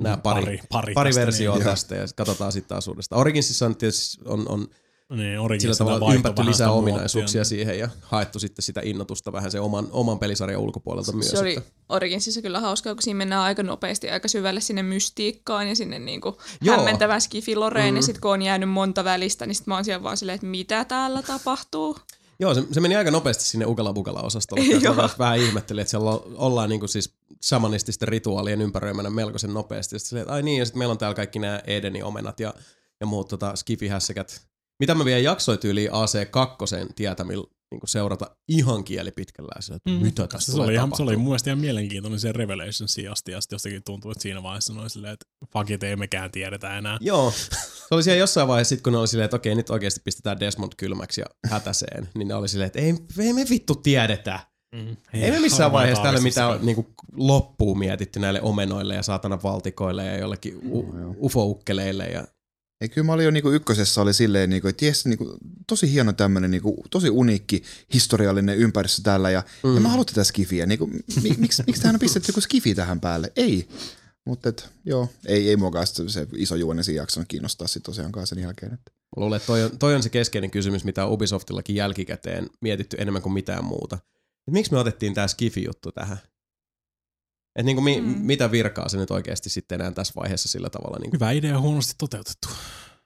A: nämä pari, pari,
B: pari,
A: pari
B: tästä,
A: versioa
B: Niin,
A: tästä ja katsotaan sitten taas uudestaan. Originsissa on tietysti on, on
B: niin
A: sillä tavalla ympätty lisää ominaisuuksia siihen ja haettu sitten sitä innotusta vähän sen oman, oman pelisarjan ulkopuolelta myös.
C: Se oli
A: että-
C: Originsissa kyllä hauskaa, kun siinä mennään aika nopeasti aika syvälle sinne mystiikkaan ja sinne niinku
A: Joo.
C: hämmentävä skifiloreen.
A: Mm.
C: Ja sitten kun on jäänyt monta välistä, niin sit mä oon siellä vaan silleen, että mitä täällä tapahtuu.
A: Joo, se, se meni aika nopeasti sinne Ukala Bukala osastolle.
C: Joo.
A: Joo. vähän ihmettelin, että siellä ollaan niinku siis shamanististen rituaalien ympäröimänä melkoisen nopeasti. Sitten silleen, että ai niin, ja sitten meillä on täällä kaikki nämä Edenin omenat ja, ja muut tota, skifihässäkät. Mitä mä vielä jaksoin tyyliin AC2 tietämillä niin seurata ihan kieli pitkällä ja sillä, että
B: Mm.
A: mitä tässä
B: Se
A: tulee
B: oli, ihan, se oli mun mielestä ihan mielenkiintoinen se Revelation sijasti, ja sitten jostakin tuntuu, että siinä vaiheessa noin silleen, että fuck it, ei mekään tiedetä enää.
A: Joo. Se oli siellä jossain vaiheessa, sit kun ne oli silleen, että okei, nyt oikeasti pistetään Desmond kylmäksi ja hätäseen, niin ne oli silleen, että ei, ei me vittu tiedetä.
B: Mm.
A: Ei, me missään vaiheessa täällä mitään niin loppuu mietitty näille omenoille ja saatana valtikoille ja jollekin u-
D: Joo.
A: ufoukkeleille. Ja...
D: Ei, kyllä mä olin jo niinku ykkösessä oli silleen, niinku, että jes, niinku, tosi hieno tämmöinen, niinku, tosi uniikki historiallinen ympäristö täällä ja, mm. ja mä haluan tätä skifiä. Niinku, mi, miksi, miksi tähän on pistetty joku skifi tähän päälle? Ei. Mutta joo, ei, ei muakaan se iso juoni siinä jaksanut kiinnostaa sit tosiaankaan sen jälkeen. Että.
A: Mä luulen, että toi on, toi on se keskeinen kysymys, mitä Ubisoftillakin jälkikäteen mietitty enemmän kuin mitään muuta. Et miksi me otettiin tämä Skifi-juttu tähän? Et niinku mi,
C: Mm.
A: mitä virkaa se nyt oikeasti sitten enää tässä vaiheessa sillä tavalla? Niinku.
B: Hyvä idea huonosti toteutettu.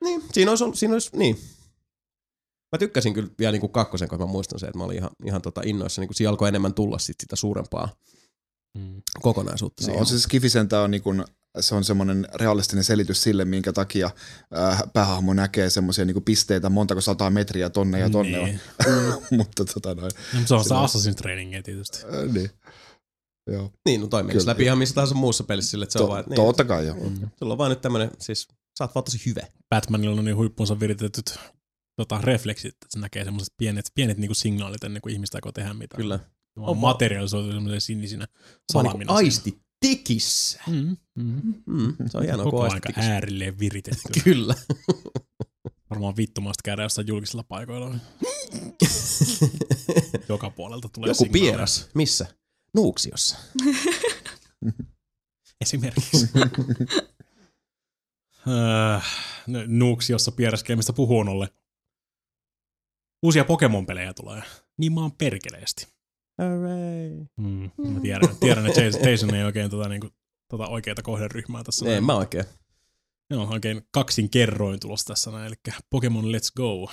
A: Niin, siinä olisi, ollut- siinä olisi, niin. Mä tykkäsin kyllä vielä niinku kakkosen, kun mä muistan se, että mä olin ihan, ihan tota innoissa. Niinku siinä alkoi enemmän tulla sit sitä suurempaa
B: Mm.
A: kokonaisuutta
D: No,
A: siihen.
D: on se skifisenta on niinku, se on semmoinen realistinen selitys sille, minkä takia äh, päähahmo näkee semmoisia niinku pisteitä montako sataa metriä tonne ja tonne
B: Niin.
D: on. Mutta tota noin.
B: No, se on sitä
D: Silloin-
B: Assassin's Trainingia tietysti.
D: Äh, niin. Joo.
A: Niin, no toi menisi
D: Kyllä.
A: läpi ihan missä tahansa muussa pelissä sille, että se
D: To,
A: on vaan, että niin,
D: totta kai joo.
B: Mm.
A: sulla on vaan nyt tämmönen, siis sä oot vaan tosi hyvä.
B: Batmanilla on niin huippuunsa viritetyt tota, refleksit, että se näkee semmoiset pienet, pienet niinku signaalit ennen kuin ihmistä aikoo tehdä mitään.
A: Kyllä.
B: Ne
A: On
B: materialisoitu semmoisen sinisinä
A: niinku
B: salamina.
A: aisti tikissä.
B: Mm, mm.
A: Mm, se on hienoa,
B: Koko
A: kun
B: aika
A: aisti tikissä.
B: äärilleen viritetty.
A: Kyllä.
B: Varmaan vittumasta käydä jossain julkisilla paikoilla. Joka puolelta tulee
A: Joku
B: signaaleja.
A: pieras. Missä? Nuuksiossa.
B: Esimerkiksi. Öö, Nuuksiossa pieräskelemistä puhuun ollen. Uusia Pokemon-pelejä tulee. Niin mä oon perkeleesti.
A: Hooray.
B: Mm, mä tiedän, tiedän että Jason, Jason ei oikein tota, niinku, tota oikeita kohderyhmää tässä.
A: Ei, mä oikein.
B: Joo, oikein kaksin kerroin tulos tässä näin, eli Pokemon Let's Go.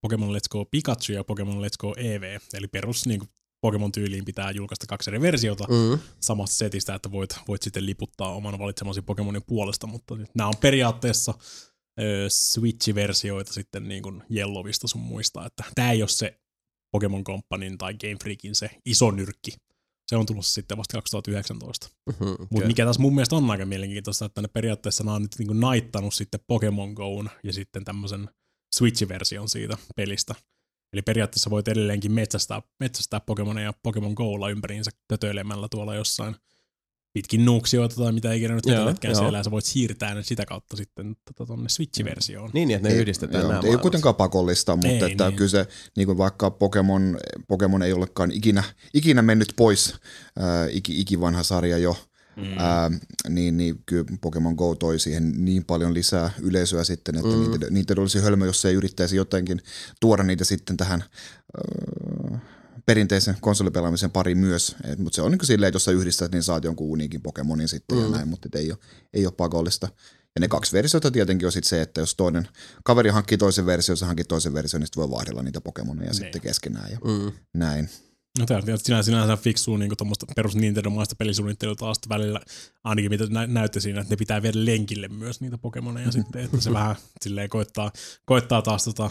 B: Pokemon Let's Go Pikachu ja Pokemon Let's Go EV. Eli perus niin Pokemon tyyliin pitää julkaista kaksi eri versiota
A: Mm.
B: samasta setistä, että voit, voit sitten liputtaa oman valitsemasi Pokemonin puolesta, mutta nyt nämä on periaatteessa ö, Switch-versioita sitten niin kuin Yellowista sun muista, että tämä ei ole se Pokemon Companyn tai Game Freakin se iso nyrkki. Se on tullut sitten vasta 2019.
A: Mm-hmm.
B: Mutta mikä tässä mun mielestä on aika mielenkiintoista, että ne periaatteessa nämä on nyt niinku naittanut sitten Pokemon Goon ja sitten tämmöisen Switch-version siitä pelistä. Eli periaatteessa voit edelleenkin metsästää, metsästää Pokemoneja Pokemon Goilla ympäriinsä tötöilemällä tuolla jossain pitkin nuuksioita tai mitä ikinä nyt
A: joo.
B: siellä, ja sä voit siirtää ne sitä kautta sitten tota tonne Switch-versioon.
A: Niin, että ne
D: Ei-
A: yhdistetään
D: joo,
A: nämä
D: Ei ole kuitenkaan pakollista, mutta
B: Ei,
D: että
B: niin.
D: kyllä se, niin kuin vaikka Pokemon, Pokemon ei olekaan ikinä, ikinä mennyt pois, iki, ikivanha sarja jo,
B: Mm.
D: ää, niin, niin kyllä Pokemon Go toi siihen niin paljon lisää yleisöä sitten, että mm. niitä, niitä olisi hölmö, jos se ei yrittäisi jotenkin tuoda niitä sitten tähän ää, perinteisen konsolipelaamisen pariin myös. Mutta se on niin kuin silleen, että jos sä yhdistät, niin saat jonkun uniikin Pokemonin sitten mm. ja näin, mutta ei ole, ei ole pakollista. Ja ne kaksi versiota tietenkin on sitten se, että jos toinen kaveri hankkii toisen version, sä hankit toisen version, niin sitten voi vaihdella niitä Pokemoneja sitten keskenään ja
A: Mm.
D: näin.
B: No tämä on sinä, sinänsä fiksuu niin tuommoista perus Nintendo-maista pelisuunnittelua taas välillä, ainakin mitä nä- näytti siinä, että ne pitää viedä lenkille myös niitä Pokemoneja sitten, että se vähän silleen koittaa, koittaa taas tota,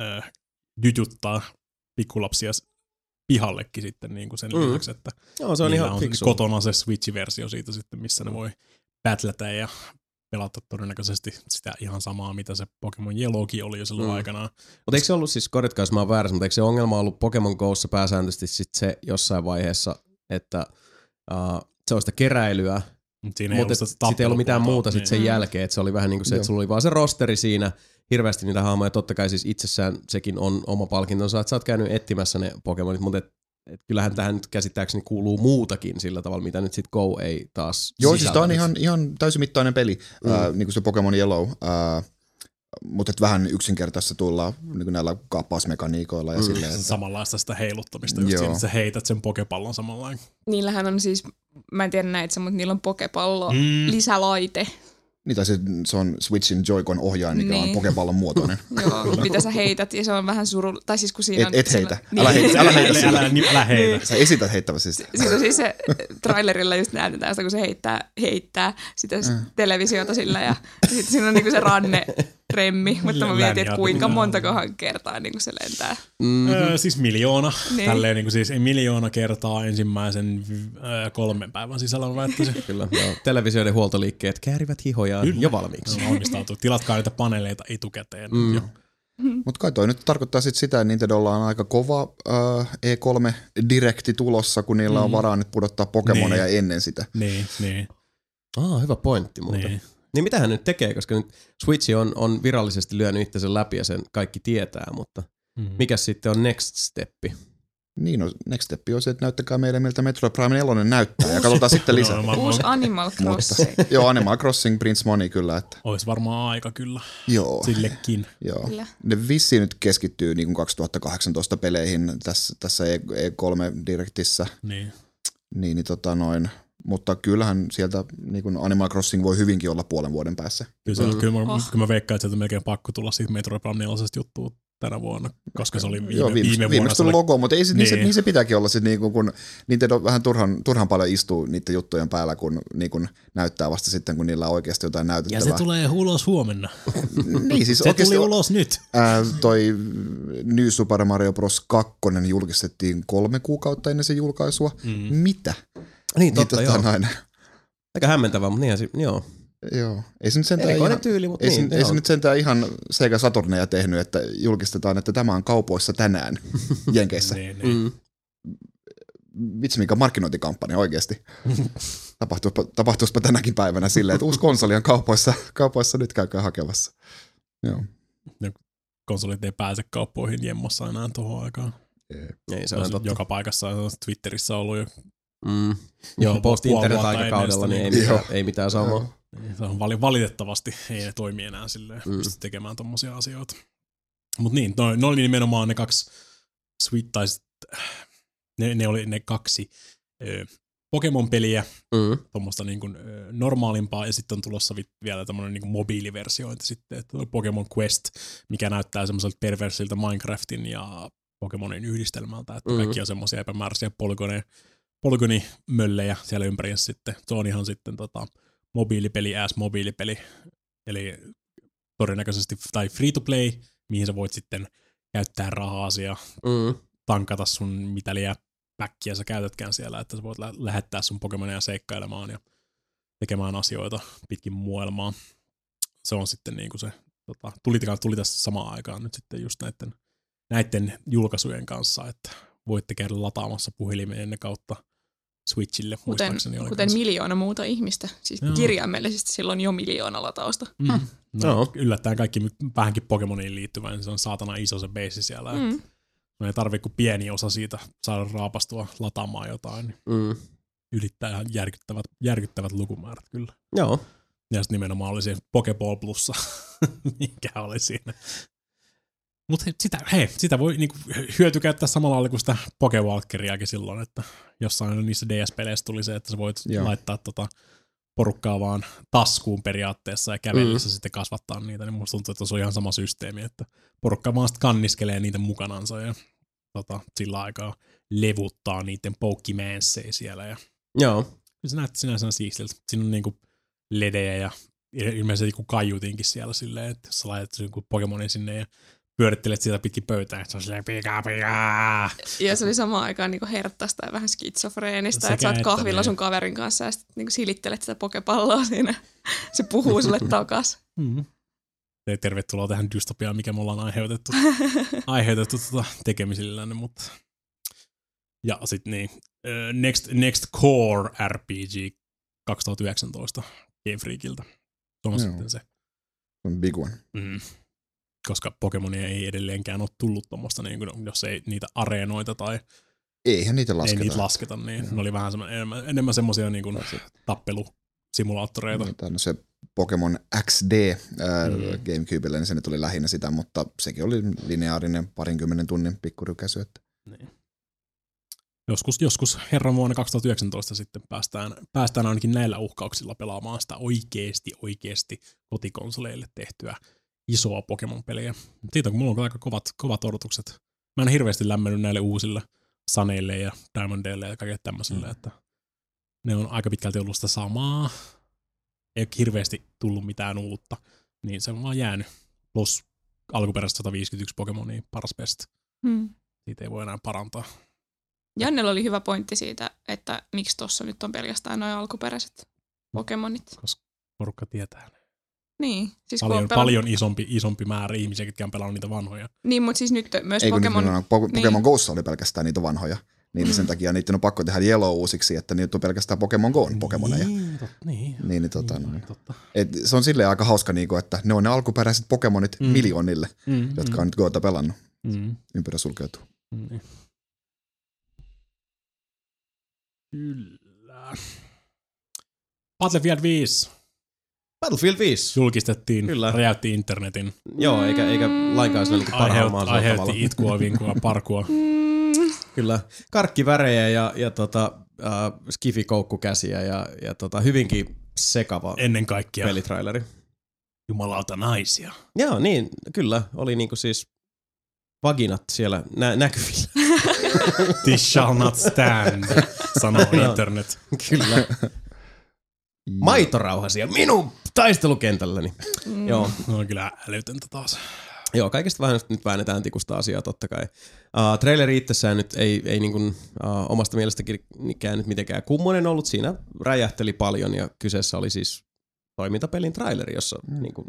B: äh, jyjuttaa pikkulapsia pihallekin sitten niin kuin sen
A: Mm.
B: lisäksi, että
A: Joo, se on ihan
B: on kotona se Switch-versio siitä sitten, missä ne voi battletä ja pelata todennäköisesti sitä ihan samaa, mitä se Pokemon Yellowkin oli jo silloin
A: Mm.
B: aikanaan.
A: Mutta eikö se ollut siis, korjatkaa jos mä oon väärässä, mutta eikö se ongelma ollut Pokemon Go'ssa pääsääntöisesti sit se jossain vaiheessa, että uh, se on sitä keräilyä,
B: Mut siinä ei
A: mutta sitten ei ollut mitään muuta sit
B: niin.
A: sen jälkeen, että se oli vähän niin kuin se,
D: Joo.
A: että sulla oli vaan se rosteri siinä, hirveästi niitä hahmoja, totta kai siis itsessään sekin on oma palkintonsa, että sä oot käynyt etsimässä ne Pokemonit, mutta et, et kyllähän tähän nyt käsittääkseni kuuluu muutakin sillä tavalla, mitä nyt sit Go ei taas
D: Joo, siis tämä on ihan, ihan täysimittainen peli,
A: Mm.
D: ää, niin kuin se Pokemon Yellow, ää, mutta et vähän yksinkertaista tulla niin näillä kaappausmekaniikoilla ja
A: Mm.
D: silleen. Että,
B: samanlaista sitä heiluttamista, just
D: Joo.
B: siinä, että sä heität sen pokepallon samanlainen.
C: Niillähän on siis, mä en tiedä näitä, mutta niillä on pokepallo
B: Mm.
C: lisälaite.
D: Niin, tai se, se on Switchin Joy-Con ohjaaja, mikä
C: Niin.
D: on Pokepallon muotoinen.
C: Joo, mitä sä heität, ja se on vähän suru... Tai siis kun siinä
D: Et,
C: on...
D: et heitä,
C: niin.
D: älä heitä, älä heitä
B: älä, älä, älä, älä heitä.
D: Sä esität heittäväsi sitä.
C: Siinä on siis se trailerilla just näytetään sitä, kun se heittää, heittää sitä mm. televisiota sillä ja sitten siinä on niinku se ranne remmi, mutta mä mietin, että kuinka montakohan kertaa niin kuin se lentää.
A: Mm,
B: Öö, siis miljoona.
C: Niin.
B: Niin. Tälleen niin kuin siis miljoona kertaa ensimmäisen öö, kolmen päivän sisällä on väittäisin.
A: kyllä, joo. Televisioiden huoltoliikkeet käärivät hihojaan
B: Kyllä.
A: jo valmiiksi.
B: On valmistautu. Tilatkaa niitä paneeleita etukäteen.
A: Mm.
B: Mm. Jo.
D: Mutta kai toi nyt tarkoittaa sit sitä, että Nintendolla on aika kova äh, E3-direkti tulossa, kun niillä on
B: Mm.
D: varaa nyt pudottaa Pokemoneja ennen sitä.
B: Niin, niin,
A: Ah, hyvä pointti muuten. Niin.
B: Niin.
A: mitä hän nyt tekee, koska nyt Switch on, on virallisesti lyönyt itsensä läpi ja sen kaikki tietää, mutta
B: Mm.
A: mikä sitten on next steppi?
D: Niin, no, next step on se, että näyttäkää meille, miltä Metroid Prime 4 näyttää, ja katsotaan sitten lisää.
B: No,
C: Uusi Animal Crossing.
D: Joo, Animal Crossing, Prince Money kyllä, että
B: olisi varmaan aika kyllä
D: joo.
B: sillekin.
D: Joo.
C: Kyllä.
D: Ne vissiin nyt keskittyy niin kuin 2018 peleihin tässä, tässä E- E3-direktissä,
B: Niin.
D: niin, niin tota noin, mutta kyllähän sieltä niin kuin Animal Crossing voi hyvinkin olla puolen vuoden päässä.
B: Kyllä,
A: Mm.
B: kyllä, mä,
C: Oh.
B: kyllä mä veikkaan, että sieltä on melkein pakko tulla siitä Metroid Prime 4 juttua tänä vuonna, koska se oli viime,
D: Joo, viimeksi,
B: viime vuonna. oli,
D: logo, mutta ei se, niin. se,
B: Niin.
D: niin se pitääkin olla sit niinku, kun Nintendo vähän turhan, turhan paljon istuu niiden juttujen päällä, kun niin kun näyttää vasta sitten, kun niillä on oikeasti jotain
B: ja
D: näytettävää.
B: se tulee ulos huomenna.
D: niin, siis
B: Se
D: oikeasti
B: tuli ulos nyt.
D: ää, toi New Super Mario Bros. 2 julkistettiin kolme kuukautta ennen sen julkaisua.
B: Mm.
D: Mitä?
A: Niin totta,
D: tota
A: joo. Aika hämmentävää, mutta niinhän se, joo.
D: joo. Ei se nyt sentään
A: Erikoinen
D: ihan,
A: tyyli, mutta
D: ei,
A: niin.
D: se, ei se nyt sentään ihan Sega Saturneja tehnyt, että julkistetaan, että tämä on kaupoissa tänään Jenkeissä.
B: Niin, niin.
A: Mm.
D: vitsi mikä markkinointikampanja oikeasti. Tapahtuispa, tapahtuispa tänäkin päivänä silleen, että uusi konsoli on kaupoissa, kaupoissa nyt käykää hakemassa. Joo.
B: Konsolit ei pääse kauppoihin jemmossa enää tuohon aikaan.
A: Ei se
B: Se
A: on
B: on
A: totta.
B: joka paikassa on Twitterissä ollut jo.
A: Mm. Joo,
B: Puoli
A: post internet
B: vuotta
A: aikakaudella
B: ennen
A: niin ei
B: sitä,
A: mitään, ei mitään samaa.
B: Se on vali- valitettavasti ei ne toimi enää silleen,
A: Mm.
B: pysty tekemään tommosia asioita. Mut niin, no, ne oli nimenomaan ne kaksi Sweet tai ne, ne oli ne kaksi ö, Pokemon-peliä,
A: Mm.
B: tuommoista niin kuin, ö, normaalimpaa, ja sitten on tulossa vi- vielä tämmöinen niin mobiiliversiointi sitten, että on Pokemon Quest, mikä näyttää semmoiselta perversiltä Minecraftin ja Pokemonin yhdistelmältä, että mm. kaikki on semmoisia epämääräisiä polygone, polygonimöllejä siellä ympäriinsä sitten. Se on ihan sitten tota, mobiilipeli as mobiilipeli, eli todennäköisesti, tai free to play, mihin sä voit sitten käyttää rahaa ja
A: Mm.
B: tankata sun mitä liian päkkiä sä käytätkään siellä, että sä voit lä- lähettää sun Pokemonia seikkailemaan ja tekemään asioita pitkin muoelmaa. Se on sitten niinku se, tota, tuli, tuli tässä samaan aikaan nyt sitten just näiden, näiden julkaisujen kanssa, että voitte käydä lataamassa puhelimeen kautta Switchille,
C: Kuten,
B: muistaakseni oli
C: kuten
B: kanssa.
C: miljoona muuta ihmistä. Siis
B: Joo.
C: kirjaimellisesti silloin jo miljoona latausta.
B: Mm. No,
A: Joo.
B: yllättäen kaikki vähänkin Pokemoniin liittyvä, niin se on saatana iso se base siellä.
C: Mm.
B: No ei tarvi kuin pieni osa siitä saada raapastua lataamaan jotain,
A: Mm.
B: ylittää ihan järkyttävät, järkyttävät lukumäärät kyllä.
A: Joo.
B: Ja sitten nimenomaan oli se Pokeball Plussa, mikä oli siinä. Mutta sitä, hei, sitä voi niinku hyötykäyttää samalla lailla kuin sitä Pokewalkeriakin silloin, että jossain niissä DS-peleissä tuli se, että sä voit
D: Joo.
B: Laittaa tota porukkaa vaan taskuun periaatteessa ja kävellessä mm. sitten kasvattaa niitä, niin musta tuntuu, että se on ihan sama systeemi, että porukka vaan sitten kanniskelee niitä mukanansa ja tota, sillä aikaa levuttaa niiden poukkimänsseja siellä ja
A: Joo.
B: Kyllä se näytti sinänsä siistiltä. Siinä on niinku ledejä ja ilmeisesti kaiutinkin siellä silleen, että jos sä laitat joku Pokemonin sinne ja pyörittelet sitä pitkin pöytää, että se on silleen pika pika.
C: Ja se oli samaan aikaan niinku herttaista ja vähän skitsofreenista,
B: Sekä
C: että sä oot kahvilla
B: niin.
C: sun kaverin kanssa ja sitten niinku silittelet sitä pokepalloa siinä. Se puhuu sulle takas.
B: Mm. Tervetuloa tähän dystopiaan, mikä me ollaan aiheutettu, aiheutettu tota tekemisillänne, mutta... Ja sitten niin, Next, Next Core RPG 2019 Game Freakiltä. Se on
D: Joo.
B: sitten se.
D: On big one.
B: Mm. Koska Pokemonia ei edelleenkään ole tullut tuommoista, niin kuin, jos ei niitä areenoita tai
D: Eihän niitä
B: ei
D: lasketa.
B: niitä lasketa, niin ne oli vähän enemmän, enemmän semmoisia niin kuin tappelusimulaattoreita.
D: Tai no se Pokemon XD ää,
B: Mm.
D: Gamecubelle, niin se nyt oli lähinnä sitä, mutta sekin oli lineaarinen parinkymmenen tunnin pikkurykäsy. Että
B: Niin. Joskus, joskus herran vuonna 2019 sitten päästään, päästään ainakin näillä uhkauksilla pelaamaan sitä oikeesti, oikeesti kotikonsoleille tehtyä isoa Pokemon-peliä. Siitä kun mulla on aika kovat, kovat odotukset. Mä en hirveästi lämmennyt näille uusille Saneille ja Diamondeille ja kaikille tämmöisille, mm. että ne on aika pitkälti ollut sitä samaa. Ei ole hirveästi tullut mitään uutta, niin se on vaan jäänyt, plus alkuperäistä 151 Pokemonia paras best.
C: Hmm.
B: Siitä ei voi enää parantaa.
C: Jannella oli hyvä pointti siitä, että miksi tuossa nyt on pelkästään noin alkuperäiset Pokemonit.
B: Koska porukka tietää. ne.
C: Niin, siis
B: Paljon,
C: on pelannut-
B: paljon isompi, isompi määrä ihmisiä, ketkä on pelannut niitä vanhoja.
C: Niin, mutta siis nyt myös
D: Ei
C: Pokemon...
D: nyt nimenomaan Po-
C: niin.
D: Pokemon Gossa oli pelkästään niitä vanhoja. Niin
C: Mm.
D: sen takia niitä on pakko tehdä Yellow uusiksi, että niitä on pelkästään Pokemon Goon Pokemoneja.
B: Niin, tot, niin.
D: Niin, niin, tota,
B: niin, totta.
D: Et se on silleen aika hauska, niinku, että ne on ne alkuperäiset Pokemonit
B: Mm.
D: mm. miljoonille,
B: Mm,
D: jotka on nyt Goota pelannut.
B: mm,
D: Ympyrä sulkeutuu.
B: mm, niin. Kyllä. Battlefield 5
A: Battlefield 5.
B: julkistettiin,
A: Kyllä.
B: räjäytti internetin,
A: Joo, eikä, eikä lainkaan sillä niin parhaalla
B: Aiheut,
A: mahdollisella tavalla.
B: aiheutti itkua, vinkua, parkua.
C: Mm,
A: Kyllä, karkkivärejä ja, ja tota, äh, skifikoukkukäsiä ja, ja tota, hyvinkin sekava
B: Ennen kaikkea
A: pelitraileri.
B: jumalauta naisia.
A: Joo, niin, kyllä. Oli niinku siis vaginat siellä nä- näkyvillä.
B: This shall not stand, sanoo internet.
A: kyllä. Maitorauha siellä minun taistelukentälläni.
C: mm.
A: Joo,
B: No on kyllä älytöntä taas.
A: Joo, kaikista vähän nyt väännetään tikusta asiaa totta kai. Uh, traileri itsessään nyt ei, ei niin kuin, uh, omasta mielestäkin nyt mitenkään kummonen ollut. Siinä räjähteli paljon ja kyseessä oli siis toimintapelin traileri, jossa mm. niin kuin,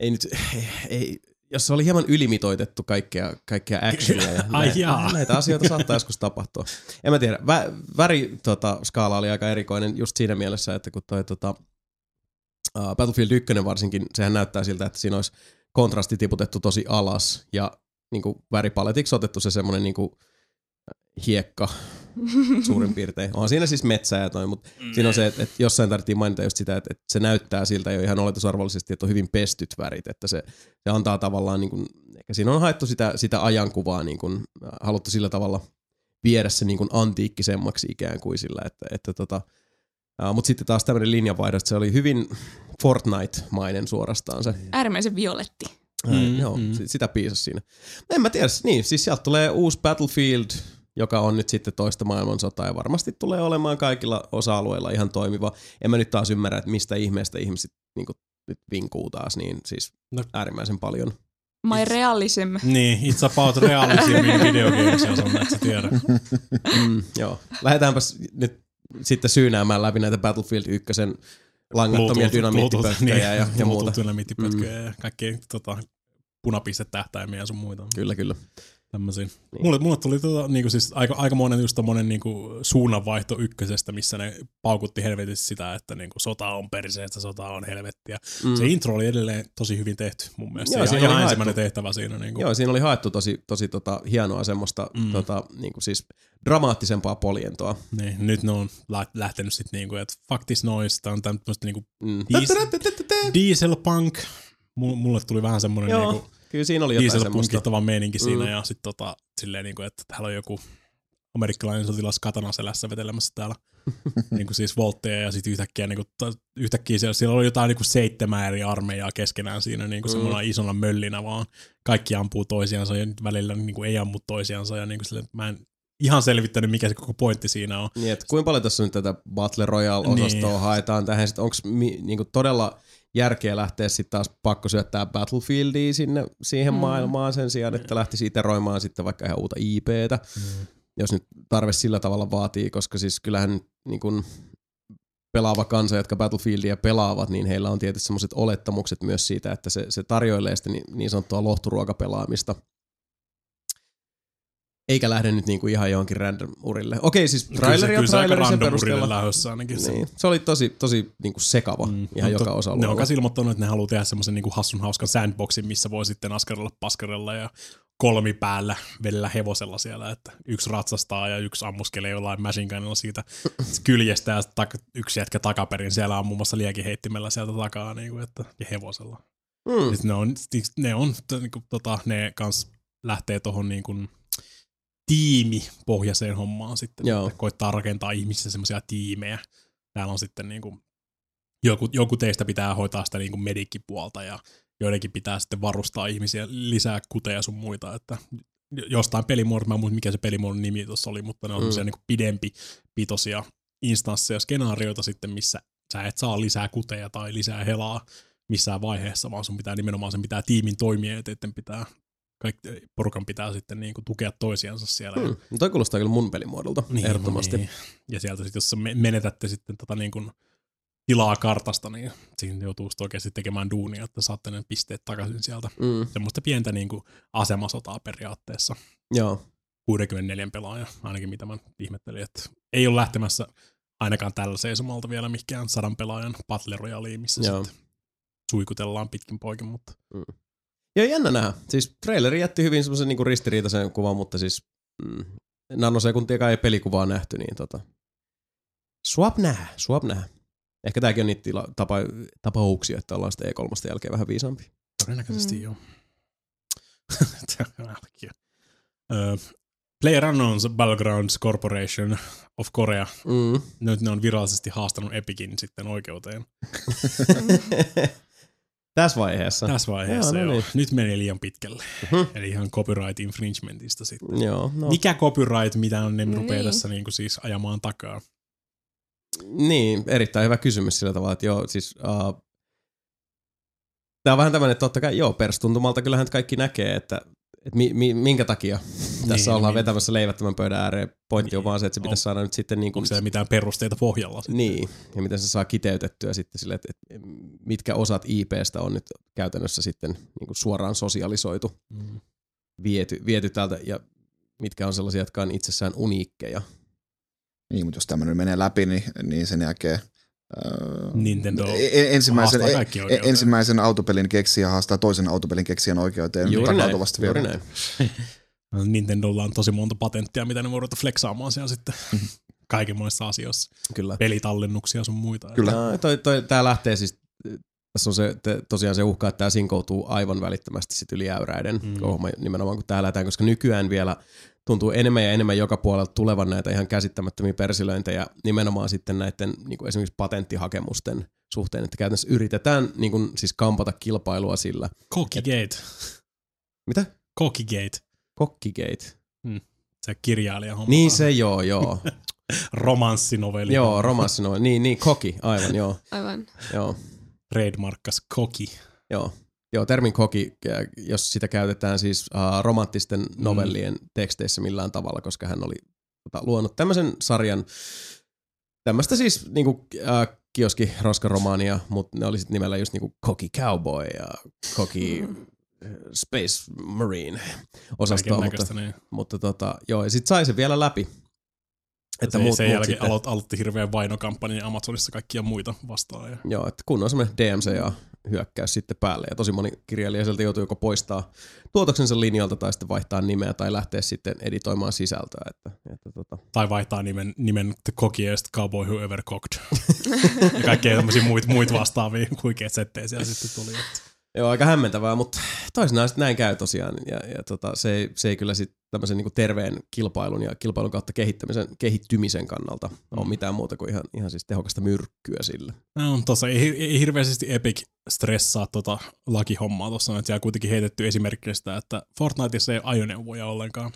A: ei nyt, ei, ei, jossa oli hieman ylimitoitettu kaikkea, kaikkea actionia. Ja
B: Ai
A: näitä,
B: jaa.
A: näitä asioita saattaa joskus tapahtua. En mä tiedä. Vä, väri tota, skaala oli aika erikoinen just siinä mielessä, että kun toi tota, uh, Battlefield 1 varsinkin, sehän näyttää siltä, että siinä olisi kontrasti tiputettu tosi alas ja niin kuin väripaletiksi otettu se semmoinen niin kuin hiekka suurin piirtein. On siinä siis metsää ja toi, mutta siinä on se, että, että jossain tarvittiin mainita just sitä, että, että se näyttää siltä jo ihan oletusarvollisesti, että on hyvin pestyt värit, että se, se antaa tavallaan, niin kuin, ehkä siinä on haettu sitä, sitä ajankuvaa, niin kuin, äh, haluttu sillä tavalla viedä se niin kuin antiikkisemmaksi ikään kuin sillä, että, että tota, uh, mutta sitten taas tämmöinen linjanvaihdo, että se oli hyvin Fortnite-mainen suorastaan se.
C: Äärimmäisen violetti.
A: Mm,
B: Mm,
A: joo,
B: mm.
A: mm. sitä piisasi siinä. En mä tiedä, niin, siis sieltä tulee uusi Battlefield, joka on nyt sitten toista maailmansotaa ja varmasti tulee olemaan kaikilla osa-alueilla ihan toimiva. En mä nyt taas ymmärrä, että mistä ihmeestä ihmiset niin kuin, nyt vinkuu taas, niin siis
B: No.
A: äärimmäisen paljon.
C: My realism.
B: Niin, it's about realism in video games, jos on, sä tiedä.
A: Mm, joo. Lähdetäänpäs nyt sitten syynäämään läpi näitä Battlefield 1 langattomia dynamiittipökköjä ja, ja muuta.
B: dynamiittipötköjä ja kaikkea tota, punapistetähtäimiä ja sun muita.
A: Kyllä, kyllä.
B: Tämmöisiä.
A: Niin.
B: Mulle, mulle tuli tota, niinku siis aika, aikamoinen just tommonen niinku suunnanvaihto ykkösestä, missä ne paukutti helvetissä sitä, että niinku sota on perseestä, sota on helvettiä.
A: Mm.
B: Se intro oli edelleen tosi hyvin tehty mun mielestä.
A: Joo,
B: Joo,
A: siinä
B: ihan ensimmäinen tehtävä siinä. Niinku.
A: Joo, siinä oli haettu tosi, tosi tota, hienoa semmoista
B: Mm.
A: tota, niin kuin siis dramaattisempaa polientoa.
B: Niin, nyt ne on lä- lähtenyt sitten niinku, että fuck this noise, tää on tämmöistä niinku
A: Mm.
B: Dieselpunk. Mulle, tuli vähän semmonen
A: Joo,
B: niinku
A: kyllä siinä oli jotain semmoista.
B: meininki siinä
A: Mm.
B: ja sitten tota, silleen niinku, että täällä on joku amerikkalainen sotilas katana selässä vetelemässä täällä niinku siis voltteja ja sitten yhtäkkiä, niinku, ta- yhtäkkiä siellä, siellä oli jotain niinku seitsemän eri armeijaa keskenään siinä niinku
A: Mm.
B: mm. semmoinen isona möllinä vaan. Kaikki ampuu toisiansa ja nyt välillä niinku ei ammu toisiansa ja niinku silleen, että mä en ihan selvittänyt mikä se koko pointti siinä on.
A: Niin, että kuinka paljon tässä nyt tätä Battle Royale-osastoa
B: Niin.
A: haetaan tähän, sitten onko niinku todella järkeä lähteä sitten taas pakko syöttää Battlefieldia sinne siihen
C: Mm.
A: mm. maailmaan sen sijaan, että lähtisi iteroimaan sitten vaikka ihan uutta IPtä, mm. jos nyt tarve sillä tavalla vaatii, koska siis kyllähän niin kun pelaava kansa, jotka Battlefieldia pelaavat, niin heillä on tietysti semmoiset olettamukset myös siitä, että se, se tarjoilee sitä niin, niin sanottua lohturuokapelaamista. Eikä lähde nyt niinku ihan johonkin random urille. Okei, siis traileri
B: aika
A: traileri sen perusteella.
B: lähdössä ainakin. se.
A: Niin, se oli tosi, tosi niinku sekava mm, ihan joka osa
B: Ne on myös ilmoittanut, että ne haluaa tehdä semmoisen niinku hassun hauskan sandboxin, missä voi sitten askarella paskarella ja kolmi päällä vedellä hevosella siellä, että yksi ratsastaa ja yksi ammuskelee jollain machine siitä kyljestä ja tak- yksi jätkä takaperin siellä on muun muassa liekiheittimellä sieltä takaa niin kuin, että, ja hevosella.
A: Mm.
B: Siis ne on, ne on niin kuin, tota, ne kans lähtee tohon niin kuin, tiimipohjaiseen hommaan sitten,
A: Joo.
B: että koittaa rakentaa ihmisissä semmoisia tiimejä. Täällä on sitten niin kuin, joku, joku teistä pitää hoitaa sitä niin kuin medikkipuolta ja joidenkin pitää sitten varustaa ihmisiä lisää kuteja sun muita, että jostain pelimuodosta, mä en muista mikä se pelimuodon nimi tuossa oli, mutta ne on
A: Mm.
B: mm. niin pidempi pitoisia instansseja, skenaarioita sitten, missä sä et saa lisää kuteja tai lisää helaa, missään vaiheessa, vaan sun pitää nimenomaan sen pitää tiimin toimia, että pitää kaikki, porukan pitää sitten niinku tukea toisiansa siellä.
A: Hmm. No toi kuulostaa kyllä mun pelimuodolta, niin, ehdottomasti. Niin.
B: Ja sieltä sitten, jos menetätte sitten tota niinku tilaa kartasta, niin siinä joutuu oikeasti tekemään duunia, että saatte ne pisteet takaisin sieltä. Mm. Semmoista pientä niinku asemasotaa periaatteessa.
A: Joo.
B: 64 pelaaja, ainakin mitä mä ihmettelin, että ei ole lähtemässä ainakaan tällä seisomalta vielä mikään sadan pelaajan Battle Royale, missä Joo. sitten suikutellaan pitkin poikin, mutta... Mm.
A: Joo, jännä nähdä. Siis traileri jätti hyvin semmoisen niinku ristiriitaisen kuvan, mutta siis mm, nanosekuntia ei pelikuvaa nähty, niin tota... Swap nähdä, swap nähdä. Ehkä tämäkin on niitä tila, tapa, tapauksia, että ollaan sitten E3 jälkeen vähän viisaampi.
B: Todennäköisesti mm. joo. uh, PlayerUnknown's Battlegrounds Corporation of Korea. Mm. Nyt ne on virallisesti haastanut Epicin sitten oikeuteen.
A: Tässä vaiheessa?
B: Tässä vaiheessa, joo. No joo. Niin. Nyt menee liian pitkälle. Uh-huh. Eli ihan copyright infringementista sitten.
A: Joo, no.
B: Mikä copyright, mitä on ne niin. rupeaa tässä niin kuin siis ajamaan takaa?
A: Niin, erittäin hyvä kysymys sillä tavalla, että joo, siis uh, Tämä on vähän tämmöinen, että totta kai joo, perstuntumalta kyllähän kaikki näkee, että, että mi, mi, minkä takia niin, tässä ollaan niin. vetämässä leivättömän pöydän ääreen. Pointti niin. on vaan se, että se pitäisi on, saada nyt sitten... Niin kuin,
B: onko mitään perusteita pohjalla?
A: Sitten? Niin, ja miten se saa kiteytettyä sitten sille, että, että mitkä osat IPstä on nyt käytännössä sitten niin kuin suoraan sosialisoitu, mm. viety, viety täältä, ja mitkä on sellaisia, jotka on itsessään uniikkeja
D: niin, mutta jos tämmöinen menee läpi, niin, niin sen jälkeen
B: Nintendo
D: e-, ensimmäisen, e- ensimmäisen autopelin keksijä haastaa toisen autopelin keksijän oikeuteen.
A: Juuri näin, juuri näin.
B: Nintendolla on tosi monta patenttia, mitä ne voi ruveta flexaamaan siellä sitten kaikenmoissa asioissa.
A: Kyllä.
B: Pelitallennuksia sun muita.
A: Kyllä. No, toi, toi, tää lähtee siis, tässä on se, te, tosiaan se uhka, että tämä sinkoutuu aivan välittömästi sit yli äyräiden mm. nimenomaan kun tää lähdetään, koska nykyään vielä tuntuu enemmän ja enemmän joka puolelta tulevan näitä ihan käsittämättömiä persilöintejä nimenomaan sitten näiden niin kuin esimerkiksi patenttihakemusten suhteen, että käytännössä yritetään niin kuin, siis kampata kilpailua sillä.
B: Cockygate.
A: Mitä?
B: Cockygate.
A: Cockygate.
B: Hmm. Se kirjailija homma.
A: Niin se joo, joo.
B: romanssinoveli.
A: Joo, romanssinoveli. Niin, niin, koki, aivan, joo.
C: Aivan.
A: Joo.
B: Trademarkkas koki.
A: Joo. Joo, termin koki, jos sitä käytetään siis uh, romanttisten mm. novellien mm. teksteissä millään tavalla, koska hän oli tota, luonut tämmöisen sarjan, tämmöistä siis niinku, uh, kioski roskaromaania, mutta ne oli sitten nimellä just niinku Koki Cowboy ja Koki mm. Space Marine osastoa, mutta, niin. mutta tota, joo, ja sitten sai se vielä läpi.
B: Että se, muut, sen muut jälkeen sitten, aloitti hirveän vainokampanjan Amazonissa kaikkia muita vastaan. Ja.
A: Joo, että kun on semmoinen DMCA hyökkäys sitten päälle. Ja tosi moni kirjailija sieltä joutuu joko poistaa tuotoksensa linjalta tai sitten vaihtaa nimeä tai lähteä sitten editoimaan sisältöä. Että, että tota.
B: Tai vaihtaa nimen, nimen The Cockiest Cowboy Who Ever Cocked. ja kaikkea tämmöisiä muita muit vastaavia huikeat settejä siellä sitten tuli. Että.
A: Joo, aika hämmentävää, mutta toisinaan sitten näin käy tosiaan. Ja, ja tota, se, ei, se ei kyllä sitten tämmöisen niin terveen kilpailun ja kilpailun kautta kehittämisen, kehittymisen kannalta mm. ole mitään muuta kuin ihan, ihan siis tehokasta myrkkyä sille.
B: No, tossa ei, ei hirveästi Epic stressaa tota lakihommaa tuossa, että siellä kuitenkin heitetty esimerkiksi että Fortniteissa ei ajoneuvoja ollenkaan.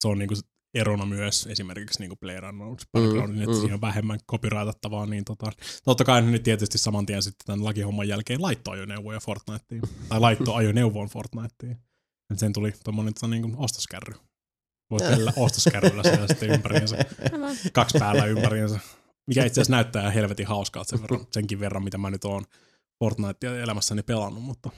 B: Se on niinku erona myös esimerkiksi niin PlayerUnknown's Battlegroundin, mm, että mm. siinä on vähemmän copyrightettavaa, niin tota, totta kai ne nyt tietysti saman tien sitten tämän lakihomman jälkeen laittoi ajoneuvoja Fortniteen, tai laittoi ajoneuvon Fortniteen. Et sen tuli tuommoinen tota, niin ostoskärry. Voit käydä ostoskärryllä siellä sitten ympäriinsä. Kaksi päällä ympäriinsä. Mikä itse asiassa näyttää helvetin hauskaa sen verran, senkin verran, mitä mä nyt oon Fortnitea elämässäni pelannut, mutta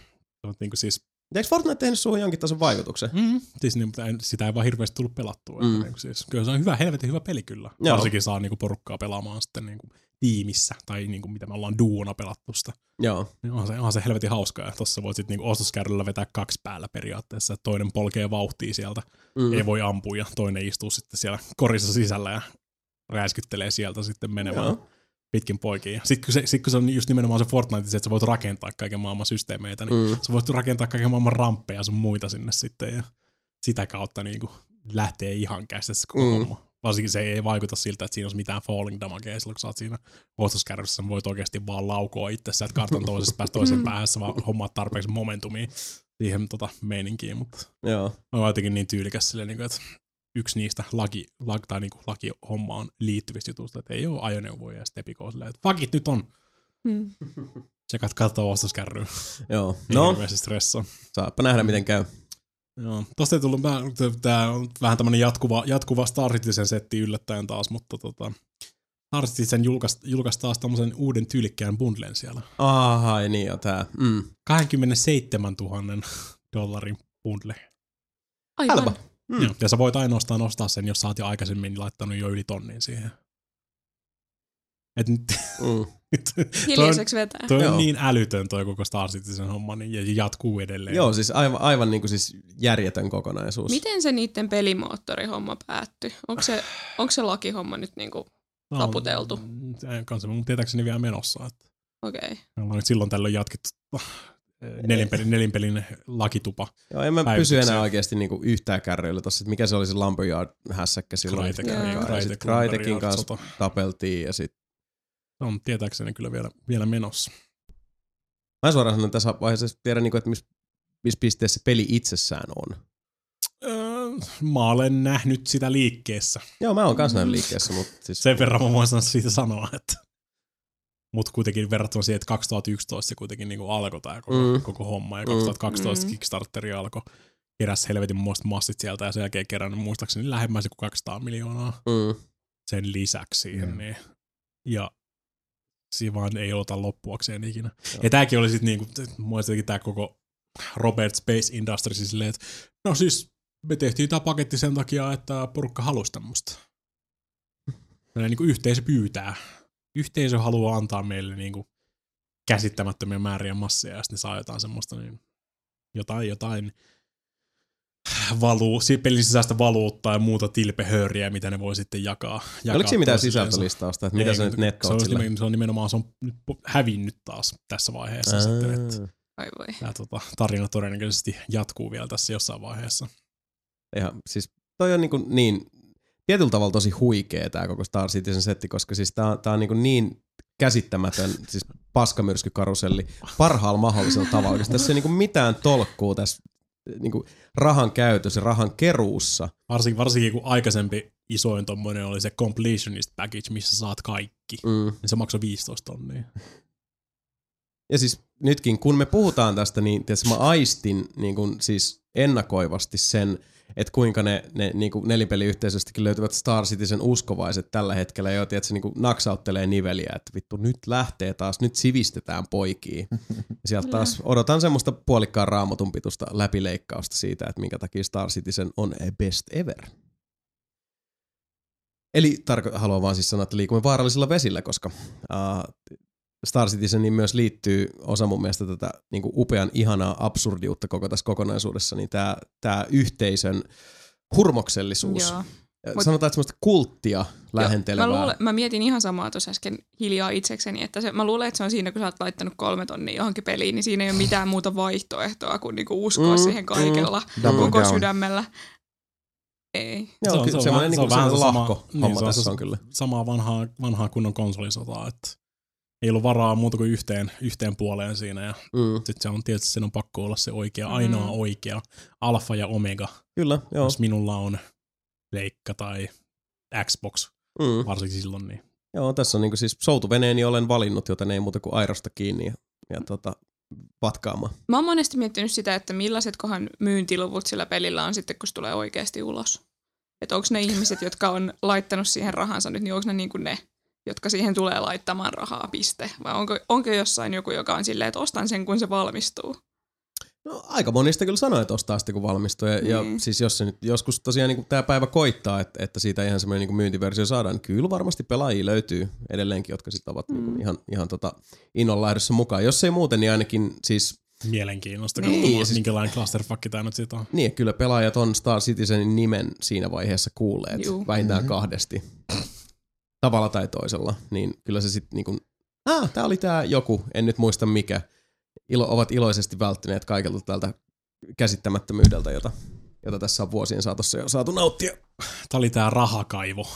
B: niin kuin siis
A: Eikö Fortnite tehnyt suhun jonkin tason vaikutuksen?
B: Mm. Siis niin, sitä ei vaan hirveästi tullut pelattua. Mm. Niin, siis, kyllä se on hyvä, helvetin hyvä peli kyllä. Joo. Varsinkin saa niin kuin, porukkaa pelaamaan sitten niin kuin, tiimissä, tai niin kuin, mitä me ollaan duona pelattu sitä.
A: Joo.
B: Niin onhan, se, onhan se helvetin hauskaa, ja tossa voit sitten niin ostoskärryllä vetää kaksi päällä periaatteessa, että toinen polkee vauhtia sieltä, mm. ei voi ampua, ja toinen istuu sitten siellä korissa sisällä ja räiskyttelee sieltä sitten menemään. Joo pitkin poikin. Sitten kun, se, sit kun se on just nimenomaan se Fortnite, että sä voit rakentaa kaiken maailman systeemeitä, niin mm. sä voit rakentaa kaiken maailman ramppeja sun muita sinne sitten ja sitä kautta niin kuin lähtee ihan käsissä koko mm. homma. Varsinkin se ei vaikuta siltä, että siinä olisi mitään falling damagea silloin, kun sä oot siinä ostoskärryssä, voit oikeasti vaan laukoa itse sieltä kartan toisesta päästä toisen päässä, vaan hommaa tarpeeksi momentumia siihen tota, meininkiin, mutta
A: Joo.
B: on jotenkin niin tyylikäs silleen, niin että yksi niistä laki, laki, tai niin lakihommaan liittyvistä jutuista, että ei ole ajoneuvoja ja Epic silleen, että fuck it, nyt on. Sekat katsoo ostoskärryä.
A: Joo.
B: No. Hirveästi stressaa.
A: saappa nähdä miten käy.
B: Joo. Tosta ei tullut, tämä on vähän tämmönen jatkuva, jatkuva Star Citizen setti yllättäen taas, mutta tota, Star Citizen julkaisi julkais taas tämmöisen uuden tyylikkään bundlen siellä.
A: Aha, niin jo tää. Mm.
B: 27 000 dollarin bundle.
C: Aivan.
A: Halpa.
B: Mm. Joo. Ja sä voit ainoastaan ostaa sen, jos sä oot jo aikaisemmin laittanut jo yli tonnin siihen. Et nyt,
A: Mm.
C: Hiljaiseksi vetää.
B: toi
A: Joo.
B: on niin älytön toi koko Star Citizen homma, niin ja jatkuu edelleen.
A: Joo, siis aivan, aivan niin kuin siis järjetön kokonaisuus.
C: Miten se niiden pelimoottorihomma päättyi? Onko se, onko se lakihomma nyt niinku,
B: No,
C: taputeltu?
B: mm, Kanssa mun tietääkseni vielä menossa. Että
C: okei. Okay.
B: me ollaan nyt silloin tällöin jatkettu nelinpelin, nelinpelin lakitupa.
A: Joo, en mä pysy enää oikeasti niinku yhtään kärryillä tossa, että mikä se oli se Lumberyard-hässäkkä silloin.
B: Crytek,
A: Crytekin
B: Lumberyard
A: kanssa
B: sota.
A: tapeltiin ja sit
B: On tietääkseni kyllä vielä, vielä menossa.
A: Mä en suoraan sanon tässä vaiheessa tiedä, niinku, että missä mis pisteessä peli itsessään on.
B: Öö, mä olen nähnyt sitä liikkeessä.
A: Joo, mä oon kanssa näin liikkeessä, mutta siis...
B: Sen verran mä voin sanoa siitä sanoa, että mutta kuitenkin verrattuna siihen, että 2011 se kuitenkin niinku alkoi tämä koko,
A: Mm.
B: mm. koko homma ja 2012
C: Mm.
B: mm. Kickstarteri alkoi. Keräs helvetin muista massit sieltä ja sen jälkeen kerännyt muistaakseni lähemmäs kuin 200 miljoonaa
A: Mm.
B: sen lisäksi siihen.
D: Joo.
B: Niin. Ja siinä vaan ei ota loppuakseen ikinä.
A: Joo.
B: Ja tääkin oli sitten niinku, mua jotenkin tää koko Robert Space Industries silleen, että no siis me tehtiin tää paketti sen takia, että porukka halusi tämmöstä. Meillä niinku yhteisö pyytää. Yhteisö haluaa antaa meille niinku käsittämättömiä määriä masseja ja sitten ne saa jotain semmoista niin jotain, jotain valuu, pelin sisäistä valuuttaa ja muuta tilpehööriä, mitä ne voi sitten jakaa. jakaa
A: Oliko siinä mitään sisältölistausta, että mitä
B: Ei,
A: sä nyt
B: se
A: nettoat
B: on,
A: sillä?
B: nimen- se on nimenomaan se on hävinnyt taas tässä vaiheessa
A: Aa.
B: sitten, että
C: Ai voi.
B: tämä tota, tarina todennäköisesti jatkuu vielä tässä jossain vaiheessa.
A: Ihan, siis toi on niin, niin tietyllä tavalla tosi huikea tämä koko Star Citizen setti, koska siis on- tää on niin, niin käsittämätön siis paskamyrskykaruselli parhaalla mahdollisella tavalla. Koska tässä ei niin mitään tolkkuu tässä niin rahan käytössä rahan keruussa.
B: Varsinkin, varsinkin kun aikaisempi isoin tommonen oli se completionist package, missä saat kaikki.
A: Mm.
B: Niin se maksoi 15 tonnia.
A: Ja siis nytkin, kun me puhutaan tästä, niin tietysti mä aistin niin kuin, siis ennakoivasti sen, että kuinka ne, ne niin kuin nelipeliyhteisöstäkin löytyvät Star Citizen uskovaiset tällä hetkellä jo, että se niin kuin naksauttelee niveliä, että vittu nyt lähtee taas, nyt sivistetään poikia. Ja sieltä taas odotan semmoista puolikkaan raamatun pitusta läpileikkausta siitä, että minkä takia Star Citizen on best ever. Eli tarko- haluan vaan siis sanoa, että liikumme vaarallisilla vesillä, koska uh, Star Citizeniin myös liittyy osa mun mielestä tätä niin kuin upean ihanaa absurdiutta koko tässä kokonaisuudessa, niin tämä, tämä yhteisön hurmoksellisuus.
C: Joo. Mut-
A: Sanotaan, että semmoista kulttia lähentelevää.
C: Mä, luulen, mä mietin ihan samaa tuossa äsken hiljaa itsekseni, että se, mä luulen, että se on siinä, kun sä oot laittanut kolme tonnia johonkin peliin, niin siinä ei ole mitään muuta vaihtoehtoa kuin niinku uskoa
A: Mm,
C: mm, siihen kaikella
D: mm.
C: Koko
D: down.
C: sydämellä. Ei.
A: Joo,
B: Se on- se on
A: semmoinen
B: vähän-
A: niin
B: se on vähän
A: semmoinen
B: sama-
A: lahko
B: niin,
A: homma
B: se on
A: tässä
B: se-
A: on kyllä.
B: Samaa vanhaa, vanhaa kunnon konsolisotaa, että ei ollut varaa muuta kuin yhteen, yhteen puoleen siinä ja
A: Mm,
B: sitten se on tietysti sen on pakko olla se oikea, ainoa
C: Mm.
B: oikea alfa ja omega,
A: kyllä, joo.
B: jos minulla on leikka tai Xbox,
A: Mm,
B: varsinkin silloin, niin
A: joo, tässä on niin kuin siis soutuveneeni olen valinnut, joten ei muuta kuin airosta kiinni ja, ja tota, vatkaamaan.
C: Mä oon monesti miettinyt sitä, että millaisetkohan myyntiluvut sillä pelillä on sitten, kun se tulee oikeasti ulos. Että onko ne ihmiset, jotka on laittanut siihen rahansa nyt, niin onko ne niin kuin ne, jotka siihen tulee laittamaan rahaa, piste? Vai onko, onko jossain joku, joka on silleen, että ostan sen, kun se valmistuu?
A: No, aika monista kyllä sanoo, että ostaa sitten kun valmistuu. Ja, ja
C: Niin.
A: siis jos se nyt joskus tosiaan niin tämä päivä koittaa, että, että siitä ihan semmoinen niin myyntiversio saadaan, niin kyllä varmasti pelaajia löytyy edelleenkin, jotka sitten ovat mm. niin ihan, ihan tota innon lähdössä mukaan. Jos ei muuten, niin ainakin siis
B: mielenkiinnosta
C: Niin,
B: katsomaan,
A: siis-
B: minkälainen clusterfuck tämä nyt sitten on.
A: niin, kyllä pelaajat on Star Citizenin nimen siinä vaiheessa kuulleet
C: Juu.
A: vähintään
D: Mhm.
A: kahdesti tavalla tai toisella. Niin kyllä se sitten niin kuin, ah, tää oli tää joku, en nyt muista mikä, ilo, ovat iloisesti välttyneet kaikelta tältä käsittämättömyydeltä, jota, jota tässä on vuosien saatossa jo saatu nauttia.
B: Tämä oli tämä rahakaivo.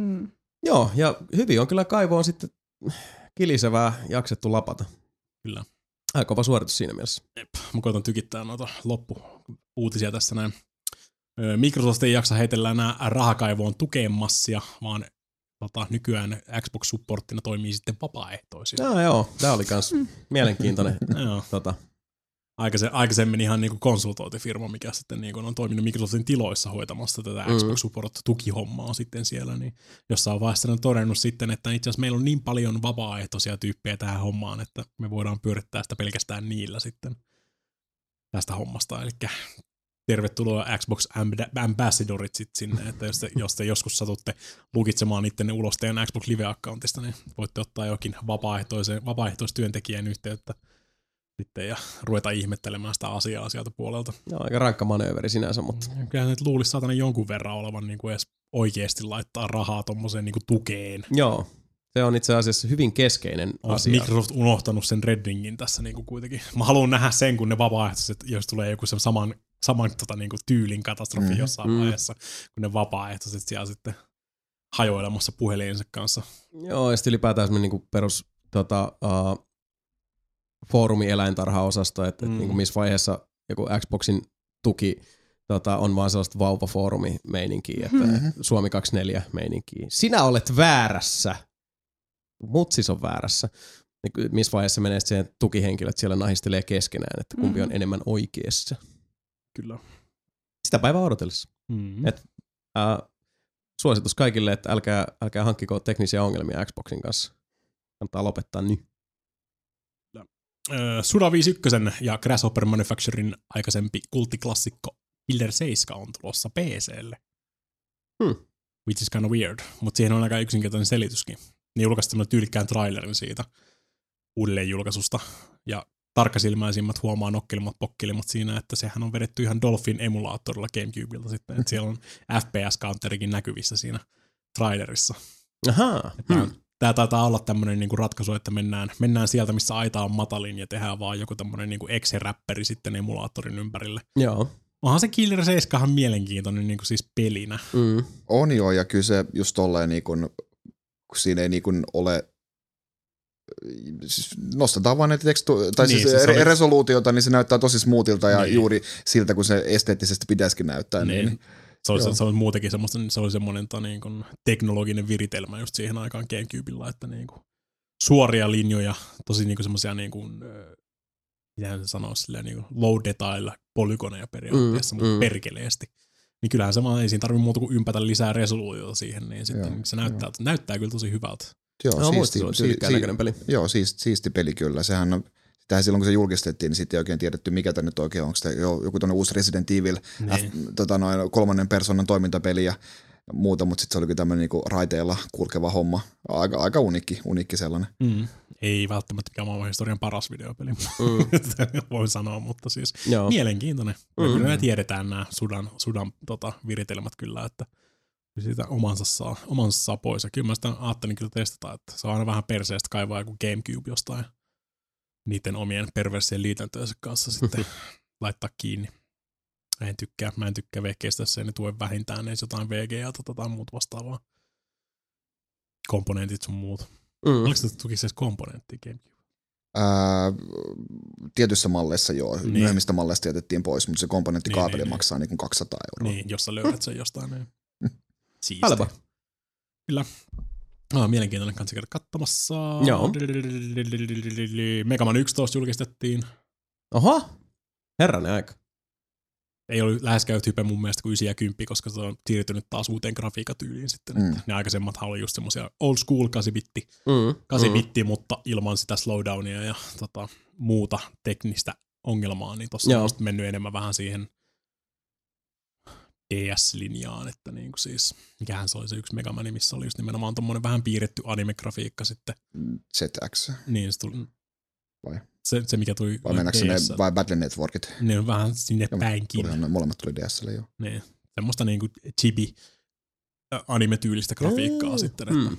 C: Mm.
A: Joo, ja hyvin on kyllä kaivo on sitten kilisevää jaksettu lapata.
B: Kyllä.
A: Aika kova suoritus siinä mielessä.
B: Mä koitan tykittää noita loppuuutisia tässä näin. Öö, Microsoft ei jaksa heitellä enää rahakaivoon tukemassia, vaan tota, nykyään Xbox-supporttina toimii sitten vapaaehtoisia.
A: Joo, joo. Tämä oli kans mielenkiintoinen.
B: Joo.
A: tota,
B: Aikaise, aikaisemmin ihan niinku konsultointifirma, mikä sitten niinku on toiminut Microsoftin tiloissa hoitamassa tätä
A: Mm.
B: Xbox Support-tukihommaa sitten siellä, niin jossain vaiheessa on todennut sitten, että itse asiassa meillä on niin paljon vapaaehtoisia tyyppejä tähän hommaan, että me voidaan pyörittää sitä pelkästään niillä sitten tästä hommasta. Eli tervetuloa Xbox Amb- Ambassadorit sitten sinne, että jos te, jos te joskus satutte lukitsemaan ittenne ulos teidän Xbox Live-accountista, niin voitte ottaa jokin vapaaehtoisen, vapaaehtoistyöntekijän yhteyttä sitten ja ruveta ihmettelemään sitä asiaa sieltä puolelta.
A: joo, aika rankka manööveri sinänsä, mutta
B: Kyllä nyt luulisi saatana jonkun verran olevan niin kuin edes oikeasti laittaa rahaa tommoseen niin tukeen.
A: joo. Se on itse asiassa hyvin keskeinen
B: On
A: asia.
B: Microsoft unohtanut sen Reddingin tässä niin kuin kuitenkin. Mä haluan nähdä sen, kun ne vapaaehtoiset, jos tulee joku sen saman, saman tota, niin kuin tyylin katastrofi
D: Mhm.
B: jossain
A: Mm.
B: vaiheessa, kun ne vapaaehtoiset siellä sitten hajoilemassa puheliinsa kanssa.
A: Joo, ja sitten ylipäätään semmoinen niinku perus tota, uh, foorumi-eläintarha-osasto, että
B: Mm.
A: mm. niinku missä vaiheessa joku Xboxin tuki tota, on vaan sellaista vauva-foorumi-meininkiä, että
D: Mhm.
A: mm-hmm. Suomi 24 meininkiä. Sinä olet väärässä. Mutsis on väärässä. Niin missä vaiheessa menee siihen tukihenkilöt siellä nahistelee keskenään, että kumpi on
C: Mhm.
A: enemmän oikeassa.
B: Kyllä.
A: Sitä päivää odotellessa.
B: Mm.
A: Et- Uh, suositus kaikille, että älkää, älkää hankkiko teknisiä ongelmia Xboxin kanssa. Kannattaa lopettaa nyt.
B: Suda 51 ja Grasshopper Manufacturing aikaisempi kulttiklassikko Killer 7 on tulossa PClle.
A: Hmm.
B: Which is kind of weird, mutta siihen on aika yksinkertainen selityskin. Ne julkaisi tämmöinen tyylikkään trailerin siitä uudelleen julkaisusta. Ja tarkkasilmäisimmät huomaa nokkelimmat pokkelimat siinä, että sehän on vedetty ihan Dolphin emulaattorilla Gamecubeilta sitten. Että siellä on FPS-counterikin näkyvissä siinä trailerissa.
A: Ahaa.
B: Tämä,
A: Hmm.
B: tämä taitaa olla tämmöinen niinku ratkaisu, että mennään, mennään sieltä, missä aita on matalin ja tehdään vaan joku tämmöinen niinku exe-räppäri sitten emulaattorin ympärille.
A: Joo.
B: Onhan se Killer 7 mielenkiintoinen niinku siis pelinä.
A: Mm.
D: On joo, ja kyllä se just tolleen niin kun, kun siinä ei niin kun ole siis nostetaan vaan näitä tekstu- tai
B: Niin,
D: niin, siis
B: siis
D: re-
B: oli-
D: resoluutiota, niin se näyttää tosi smoothilta ja
B: Niin.
D: niin. juuri siltä, kun se esteettisesti pitäisikin näyttää. Niin. niin.
B: Se oli,
D: Joo.
B: se oli muutenkin semmoista, se oli semmoinen ta, niin kuin, teknologinen viritelmä just siihen aikaan Gamecubella, että niin kuin, suoria linjoja, tosi niin kuin semmoisia niin kuin, mitä se sanoo, silleen, niin kuin low detail polygoneja periaatteessa,
A: Mm,
B: mm, mutta
A: mm.
B: perkeleesti. Niin kyllähän se vaan ei siinä tarvitse muuta kuin ympätä lisää resoluutiota siihen, niin sitten
D: Joo,
B: se näyttää, näyttää kyllä tosi hyvältä.
D: Joo,
A: No,
D: siisti,
A: se oli
D: si-
A: tyylikkään
D: si-
A: näköinen peli.
D: joo siisti, siisti peli kyllä. Sehän on, sitähän silloin kun se julkistettiin, niin sitten ei oikein tiedetty, mikä tämä nyt oikein on. Onko se jo, joku tuonne uusi Resident Evil
B: Niin.
D: F, tota noin, kolmannen persoonan toimintapeli ja muuta, mutta sitten se oli kyllä tämmöinen niinku raiteilla kulkeva homma. Aika, aika unikki, unikki sellainen.
B: Mm. Ei välttämättä mikään maailman historian paras videopeli,
A: Mm.
B: voin sanoa, mutta siis
A: Joo.
B: mielenkiintoinen. Mm.
A: Mm.
B: Kyllä me tiedetään nämä sudan, sudan tota, viritelmät kyllä, että siitä omansa saa, omansa saa pois. Ja kyllä mä sitä ajattelin kyllä testata, että se on aina vähän perseestä kaivaa joku Gamecube jostain niiden omien perversien liitäntöjensä kanssa sitten laittaa kiinni. Mä en tykkää, mä en tykkää vehkeistä, jos ei ne tue vähintään edes jotain VGA tai jotain muut vastaavaa. Komponentit sun muut.
A: Mm.
B: Oliko se tukisi edes komponenttia Gamecube?
D: Ää, tietyissä malleissa joo,
B: Niin.
D: niin. myöhemmistä malleista jätettiin pois, mutta se komponenttikaapeli
B: Niin, niin,
D: niin,
B: niin.
D: maksaa niin kuin 200 euroa.
B: Niin, jos sä löydät sen jostain. Niin. Siisti.
A: Halpa.
B: Kyllä. Ah, mielenkiintoinen kanssa käydä katsomassa.
A: Joo.
B: Mega Man 11 julkistettiin.
A: Oho. Herranen aika.
B: Ei ollut läheskään yhtä hype mun mielestä kuin 9 ja 10, koska se on siirtynyt taas uuteen grafiikatyyliin sitten. Mm.
D: Mm.
B: Ne aikaisemmat oli just semmosia old school 8-bitti,
A: Mm.
B: 8-bitti mutta ilman sitä slowdownia ja tota, muuta teknistä ongelmaa, niin tossa
A: Joo.
B: on mennyt enemmän vähän siihen DS-linjaan, että niin kuin siis, mikähän se oli se yksi Megamani, missä oli just nimenomaan tommonen vähän piirretty anime-grafiikka sitten,
D: ZX,
B: niin se tuli,
D: Vai?
B: Se, se mikä tuli
D: vai mennäänkö ne, vai Battle Networkit?
B: ne on vähän sinne
D: Joo,
B: päinkin,
D: Tulihan ne molemmat tuli DSlle jo.
B: niin, semmoista niinku chibi anime-tyylistä grafiikkaa
A: Mm.
B: sitten, että
A: Mm.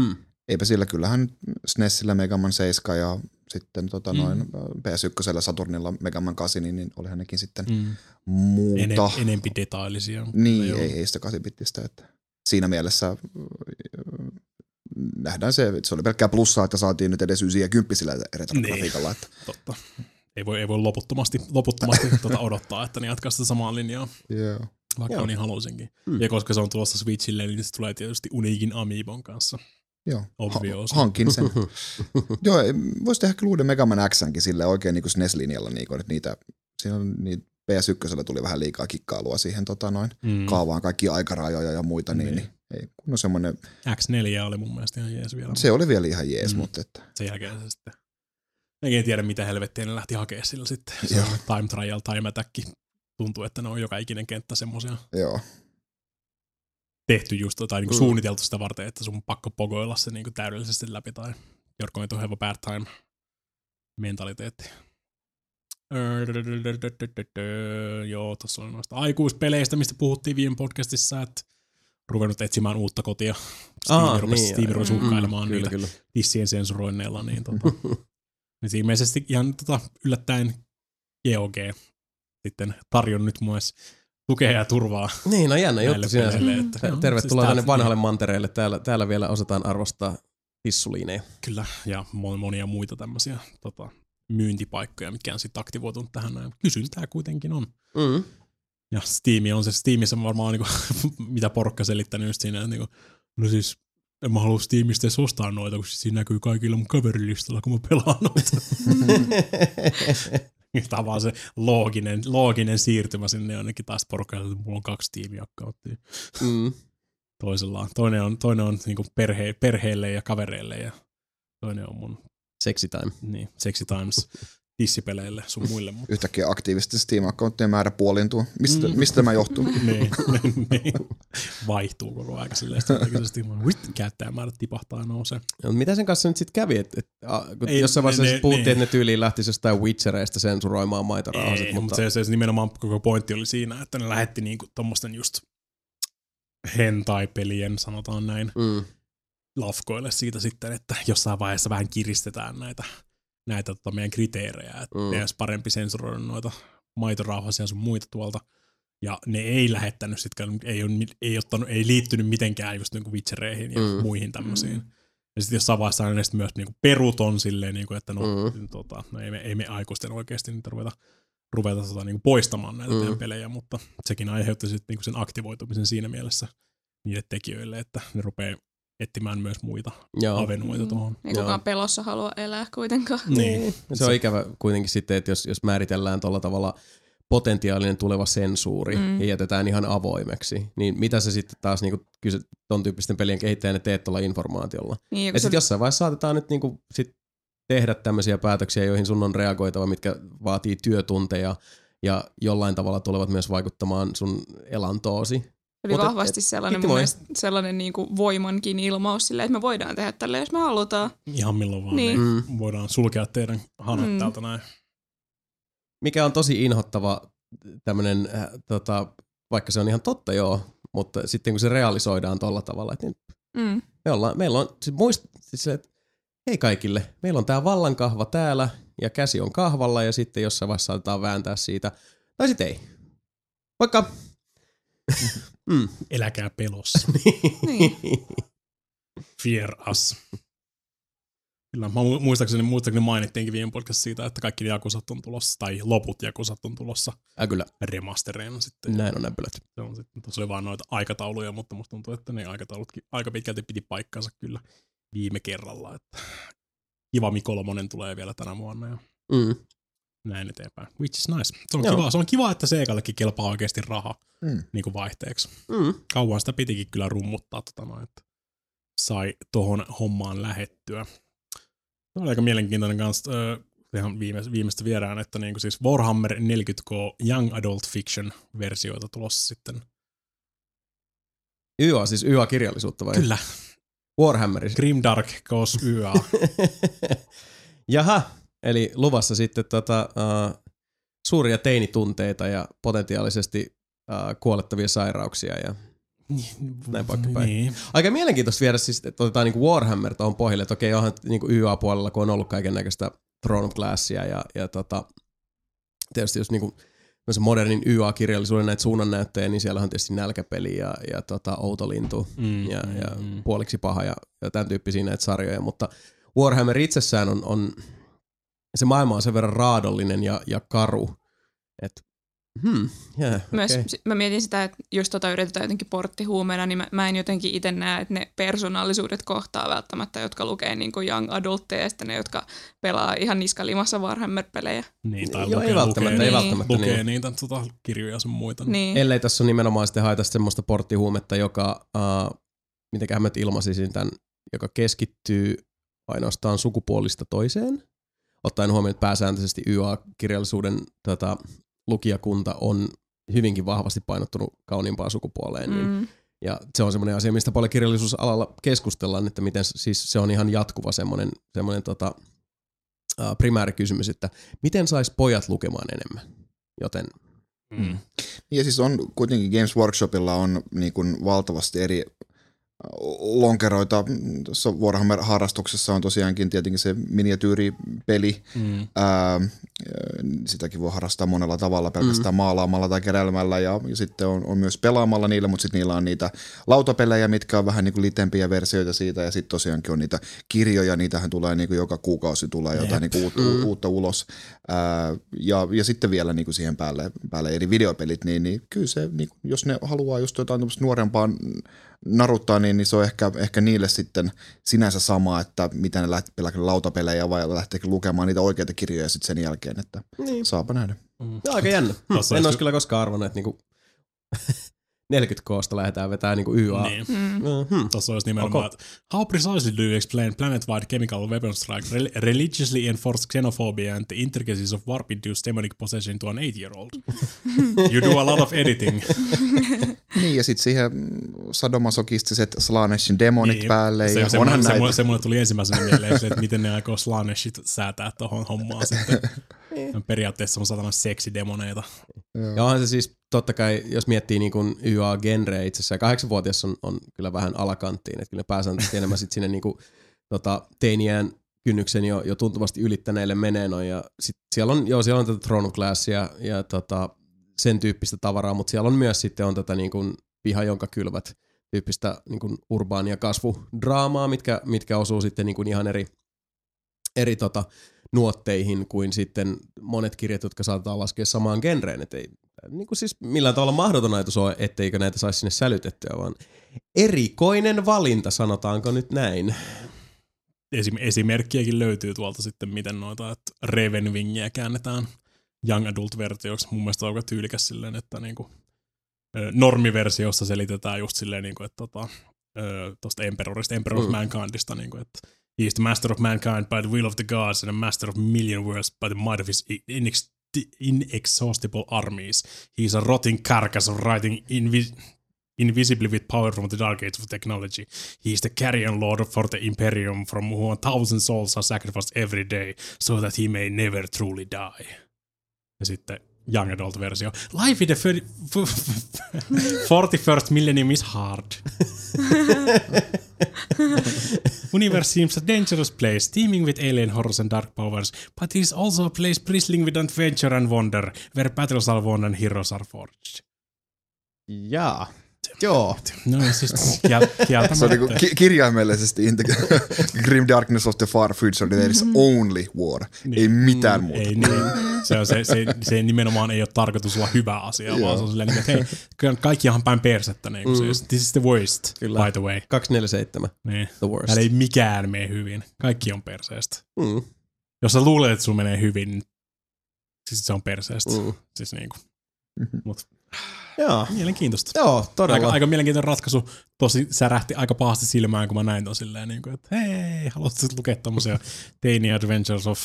A: Mm.
D: Eipä sillä, kyllähän SNESillä Mega Man 7 ja sitten tota
B: Mm.
D: noin PS1 Saturnilla Mega Man 8, niin, niin olihan nekin sitten
B: mm,
D: muuta.
B: enem, enempi detailisia.
D: Niin,
B: Joo.
D: ei, ei sitä 8-bittistä. Että siinä mielessä äh, nähdään se, että se oli pelkkää plussaa, että saatiin nyt edes 9 ja 10 sillä retrografiikalla. Että,
B: Totta. Ei voi, ei voi loputtomasti, loputtomasti tuota odottaa, että ne jatkaa sitä samaa linjaa.
D: joo.
B: vaikka
A: Joo.
B: niin halusinkin.
A: Mm.
B: Ja koska se on tulossa Switchille, niin se tulee tietysti Uniikin Amiibon kanssa.
D: Joo,
B: Obvious.
D: ha- hankin sen. Joo, voisi tehdä kyllä uuden Mega Man Xnkin sille oikein niin SNES-linjalla, niin kuin, että niitä, siinä on, niin PS1 tuli vähän liikaa kikkailua siihen tota, noin,
B: Mm.
D: kaavaan, kaikki aikarajoja ja muita, niin,
B: Niin.
D: niin ei, kun on semmoinen,
B: X4 oli mun mielestä ihan jees vielä.
D: se oli vielä ihan jees,
B: Mm.
D: mutta että,
B: Sen jälkeen se sitten... Mäkin en tiedä, mitä helvettiä ne lähti hakemaan sillä sitten. Se
D: Joo.
B: time trial, time attack. Tuntuu, että ne on joka ikinen kenttä semmoisia
D: joo.
B: Tehty just tai niinku
A: Mm.
B: suunniteltu sitä varten, että sun on pakko pogoilla se niinku täydellisesti läpi tai you're going to have a bad time mentaliteetti. Joo, tuossa oli noista aikuispeleistä, mistä puhuttiin viime podcastissa, että ruvennut etsimään uutta kotia. Steam
A: Aa,
B: rupesi,
A: niin,
B: rupesi uhkailemaan
A: kyllä,
B: niitä
A: kyllä.
B: tissien sensuroinneilla, niin tota, nyt ilmeisesti ihan tota, yllättäen GOG sitten tarjon nyt myös tukea ja turvaa
A: Niin, no jännä juttu sinänsä.
B: peleille.
C: Mm.
B: Että, joo,
A: Tervetuloa
B: siis
A: tänne vanhalle mantereelle. Täällä, täällä vielä osataan arvostaa tissuliineja.
B: Kyllä, ja mon- monia muita tämmöisiä tota, myyntipaikkoja, mitkä on sitten aktivoitunut tähän näin. Kysyntää kuitenkin on.
A: Mm.
B: Ja Steam on se, Steamissa on varmaan niinku, mitä porukka selittänyt just siinä, että niinku, no siis en mä halua Steamista edes ostaa noita, kun siinä näkyy kaikilla mun kaverilistalla, kun mä pelaan noita. Tämä on vaan se looginen, looginen siirtymä sinne jonnekin taas porukkaan, että mulla on kaksi Steam-accounttia.
A: mm.
B: Toisella on, toinen on, toinen on niinku perhe, perheelle ja kavereille ja toinen on mun
A: Sexy time.
B: niin, Sexy Times tissipeleille sun muille. Mutta,
D: Yhtäkkiä aktiivisten Steam-accounttien määrä puolintuu. Mistä,
B: Mm.
D: mistä tämä johtuu?
B: niin, niin, niin, vaihtuu koko ajan silleen strategisesti. Käyttäjämäärät tipahtaa ja nousee.
A: No, mitä sen kanssa nyt sitten kävi? Et, et, a, kun
B: Ei,
A: jossain vaiheessa
B: ne-
A: siis
B: ne-
A: puhuttiin,
B: ne-
A: että ne tyyliin lähtisi jostain Witchereista sensuroimaan maitorauhaset,
B: Ei,
A: mutta...
B: mutta se, se, nimenomaan koko pointti oli siinä, että ne lähetti niinku tommosten just hentai-pelien, sanotaan näin,
A: Mm.
B: lafkoille siitä sitten, että jossain vaiheessa vähän kiristetään näitä, näitä tota meidän kriteerejä, että
A: Mm.
B: mm. olisi parempi sensuroida noita maitorauhasia ja sun muita tuolta. Ja ne ei lähettänyt sitten, ei, on, ei, ottanut, ei liittynyt mitenkään just niinku Witchereihin ja
A: Mm.
B: mm. muihin tämmöisiin.
C: Mm.
B: Mm. Ja sitten jossain vaiheessa ne sitten myös niinku peruton silleen, niinku, että no,
A: Mm.
B: mm. tota, no ei, me, ei me aikuisten oikeasti niitä ruveta, ruveta tota, niinku poistamaan näitä
A: Mm.
B: mm. pelejä, mutta sekin aiheutti sitten niinku sen aktivoitumisen siinä mielessä niille tekijöille, että ne rupeaa etsimään myös muita
A: Joo.
B: avenuita tuohon.
C: Ei
A: Joo.
C: kukaan pelossa halua elää kuitenkaan.
B: Niin.
A: Se on ikävä kuitenkin sitten, että jos, jos määritellään tuolla tavalla potentiaalinen tuleva sensuuri
C: Mm.
A: mm. ja jätetään ihan avoimeksi, niin mitä se sitten taas niinku, kyse, ton tyyppisten pelien kehittäjänä teet tuolla informaatiolla?
C: Niin, ja
A: Ja
C: se,
A: sitten jossain vaiheessa saatetaan nyt niinku sit tehdä tämmöisiä päätöksiä, joihin sun on reagoitava, mitkä vaatii työtunteja ja jollain tavalla tulevat myös vaikuttamaan sun elantoosi.
C: Oli
A: Mutta et-
C: vahvasti
A: et-
C: sellainen, mielestä, sellainen niin kuin voimankin ilmaus silleen, että me voidaan tehdä tälle, jos me halutaan.
B: Ihan milloin vaan,
C: Niin.
B: niin.
A: Mm.
B: voidaan sulkea teidän hanat
C: Mm.
B: täältä näin.
A: Mikä on tosi inhottava tämmönen, äh, tota, vaikka se on ihan totta joo, mutta sitten kun se realisoidaan tolla tavalla, että niin
C: Mm.
A: me ollaan, meillä on, siis muist, siis se, että hei kaikille, meillä on tää vallankahva täällä ja käsi on kahvalla ja sitten jossain vaiheessa saatetaan vääntää siitä. Tai sitten ei. Vaikka. Mm.
B: Eläkää pelossa.
C: Niin.
B: Fear us. Kyllä, mä mu- muistaakseni, muistaakseni mainittiinkin viime podcastissa siitä, että kaikki Jakusat on tulossa, tai loput Jakusat on tulossa
A: Äh, kyllä,
B: remastereina sitten.
A: näin on näpylät.
B: Se on sitten, tuossa oli vaan noita aikatauluja, mutta musta tuntuu, että ne aikataulutkin aika pitkälti piti paikkansa kyllä viime kerralla. Että kiva Mi kolmonen tulee vielä tänä vuonna ja
A: Mm.
B: Näin eteenpäin. Which is nice. Se on,
A: Joo.
B: kiva, se on kiva, että Segallekin kelpaa oikeasti raha
D: Mm.
B: niin kuin vaihteeksi.
A: Mm.
B: Kauan sitä pitikin kyllä rummuttaa, tota noin, että sai tohon hommaan lähettyä. Se oli aika mielenkiintoinen kanssa, öö, ihan viime, viimeistä vierään, että niinku siis Warhammer 40K Young Adult Fiction versioita tulossa sitten.
A: YA, siis YA-kirjallisuutta vai?
B: Kyllä,
A: Warhammerissa.
B: Grimdark Goes YA.
A: Jaha, eli luvassa sitten tota, uh, suuria teinitunteita ja potentiaalisesti uh, kuolettavia sairauksia. Ja... Näin poikkipäin.
B: Niin.
A: Aika mielenkiintoista viedä siis, että otetaan niinku Warhammer tuohon pohjalle, että okei, onhan niinku YA-puolella, kun on ollut kaiken näköistä Throne of Glassia ja, ja tota, tietysti jos niinku modernin YA-kirjallisuuden näitä suunnannäyttöjä, niin siellä on tietysti nälkäpeli ja, ja tota, outolintu
B: Mm,
A: ja,
B: mm,
A: ja
B: mm.
A: puoliksi paha ja, ja tämän tyyppisiä näitä sarjoja, mutta Warhammer itsessään on, on se maailma on sen verran raadollinen ja, ja karu, että Hmm, yeah,
C: Myös
A: okay.
C: si- mä mietin sitä, että jos tota yritetään jotenkin porttihuumeena, niin mä, mä en jotenkin itse näe, että ne persoonallisuudet kohtaa välttämättä, jotka lukee niin kuin young adultteja ja sitten ne, jotka pelaa ihan niskalimassa Warhammer-pelejä.
B: Niin, tai
A: Joo,
B: lukee,
A: ei välttämättä,
B: lukee,
A: ei
C: Niin.
A: välttämättä
B: lukee
A: niin.
B: niitä tota, kirjoja ja sun muita.
C: Niin.
A: Ellei tässä on nimenomaan sitten haeta semmoista porttihuumetta, joka, uh, mitenköhän mä nyt ilmaisisin tämän, joka keskittyy ainoastaan sukupuolista toiseen, ottaen huomioon, että pääsääntöisesti YA-kirjallisuuden tota, lukijakunta on hyvinkin vahvasti painottunut kauniimpaan sukupuoleen, niin
C: Mm.
A: Ja se on semmoinen asia, mistä paljon kirjallisuusalalla keskustellaan, että miten siis se on ihan jatkuva semmoinen, semmoinen tota, primäärikysymys, että miten sais pojat lukemaan enemmän. Joten
B: Mm.
D: Ja siis on kuitenkin Games Workshopilla on niin kuin valtavasti eri lonkeroita. Tuossa Warhammer-harrastuksessa on tosiaankin tietenkin se miniatyyripeli.
B: Mm.
D: Ää, sitäkin voi harrastaa monella tavalla, pelkästään mm. maalaamalla tai keräilemällä ja, ja sitten on, on myös pelaamalla niillä, mutta sitten niillä on niitä lautapelejä, mitkä on vähän niin kuin litempiä versioita siitä ja sitten tosiaankin on niitä kirjoja, niitähän tulee niin kuin joka kuukausi tulee jotain niin kuin uutta, mm. uutta ulos Ää, ja, ja sitten vielä niin kuin siihen päälle, päälle eri videopelit, niin, niin kyllä se, niin kuin, jos ne haluaa just jotain tämmöistä nuorempaa naruttaa, niin, niin se on ehkä, ehkä niille sitten sinänsä sama, että mitä ne lähtee pelaamaan lautapelejä vai lähteekö lukemaan niitä oikeita kirjoja sitten sen jälkeen, että
A: niin.
D: saapa nähdä.
A: Joo, aika jännä. En
B: olisi-
A: olisi kyllä koskaan arvannut, että niinku 40 koosta lähdetään vetämään niinku YA.
B: Niin.
C: Mm.
A: Mm-hmm.
B: Tuossa olisi nimenomaan,
A: Ok.
B: että How precisely do you explain planet-wide chemical weapon strike, rel- religiously enforced xenophobia and the intricacies of warp-induced demonic possession to an eight-year-old? you do a lot of editing.
D: Niin, ja sitten siihen sadomasokistiset Slaneshin demonit
B: Niin,
D: päälle.
B: se,
D: ja
B: se,
D: onhan
B: se,
D: näitä.
B: mulle, se mulle tuli ensimmäisenä mieleen, se, että miten ne aikoo Slaneshit säätää tuohon hommaan sitten. Ne on Periaatteessa on satana seksidemoneita.
A: Ja onhan se siis totta kai, jos miettii niin kuin YA-genreä itse asiassa, ja kahdeksanvuotias on, on kyllä vähän alakanttiin, että kyllä pääsääntöisesti enemmän sit sinne niin kuin, tota, teiniään kynnyksen jo, jo tuntuvasti ylittäneille menee noin, ja sit siellä on, joo, siellä on tätä Throne of Glassia ja tota, sen tyyppistä tavaraa, mutta siellä on myös sitten on tätä niin kuin piha, jonka kylvät tyyppistä niin kuin urbaania kasvudraamaa, mitkä, mitkä osuu sitten niin kuin ihan eri, eri tota, nuotteihin kuin sitten monet kirjat, jotka saatetaan laskea samaan genreen. Et ei, niin kuin siis millään tavalla mahdoton ajatus ole, etteikö näitä saisi sinne sälytettyä, vaan erikoinen valinta, sanotaanko nyt näin.
B: Esim- esimerkkiäkin löytyy tuolta sitten, miten noita, että Ravenwingia käännetään young adult versioksi. Mun mielestä on aika tyylikäs silleen, että niinku, normiversiossa selitetään just silleen, niinku, että tota, ö, tosta Emperorista, Emperor of
A: Mm.
B: Mankindista, niinku, että he is the master of mankind by the will of the gods and a master of million worlds by the might of his inex- inexhaustible armies. He is a rotting carcass of writing invi- invisibly with power from the dark age of technology. He is the carrion lord for the imperium from whom a thousand souls are sacrificed every day so that he may never truly die. Ja sitten young adult versio. Life in the thirty- 41st millennium is hard. Universe seems a dangerous place, teeming with alien horrors and dark powers, but it is also a place bristling with adventure and wonder, where battles are won and heroes are forged.
A: Jaa. Joo.
B: No siis kiel- kieltämättä.
D: Se on niinku ki- kirjaimellisesti Grim Darkness of the Far Future, there is only war. Ei mitään muuta.
B: Ei niin. Se, on, se, se, se nimenomaan ei ole tarkoitus olla hyvä asia, vaan se on silleen, että hei, kaikki ihan päin persettä. Niin kuin siis, this is the worst,
A: Kyllä.
B: by the way.
A: 247.
B: Niin.
A: The worst.
B: Täällä ei mikään mene hyvin. Kaikki on perseestä.
A: Mm,
B: Jos sä luulet, että sun menee hyvin, niin siis se on perseestä.
A: mm.
B: Siis niin kuin. Mut
A: Joo.
B: mielenkiintoista.
A: Joo, todella.
B: Aika, aika mielenkiintoinen ratkaisu. Tosi särähti aika pahasti silmään, kun mä näin ton silleen, niin kuin, että hei, haluatko lukea tommosia Teini Adventures of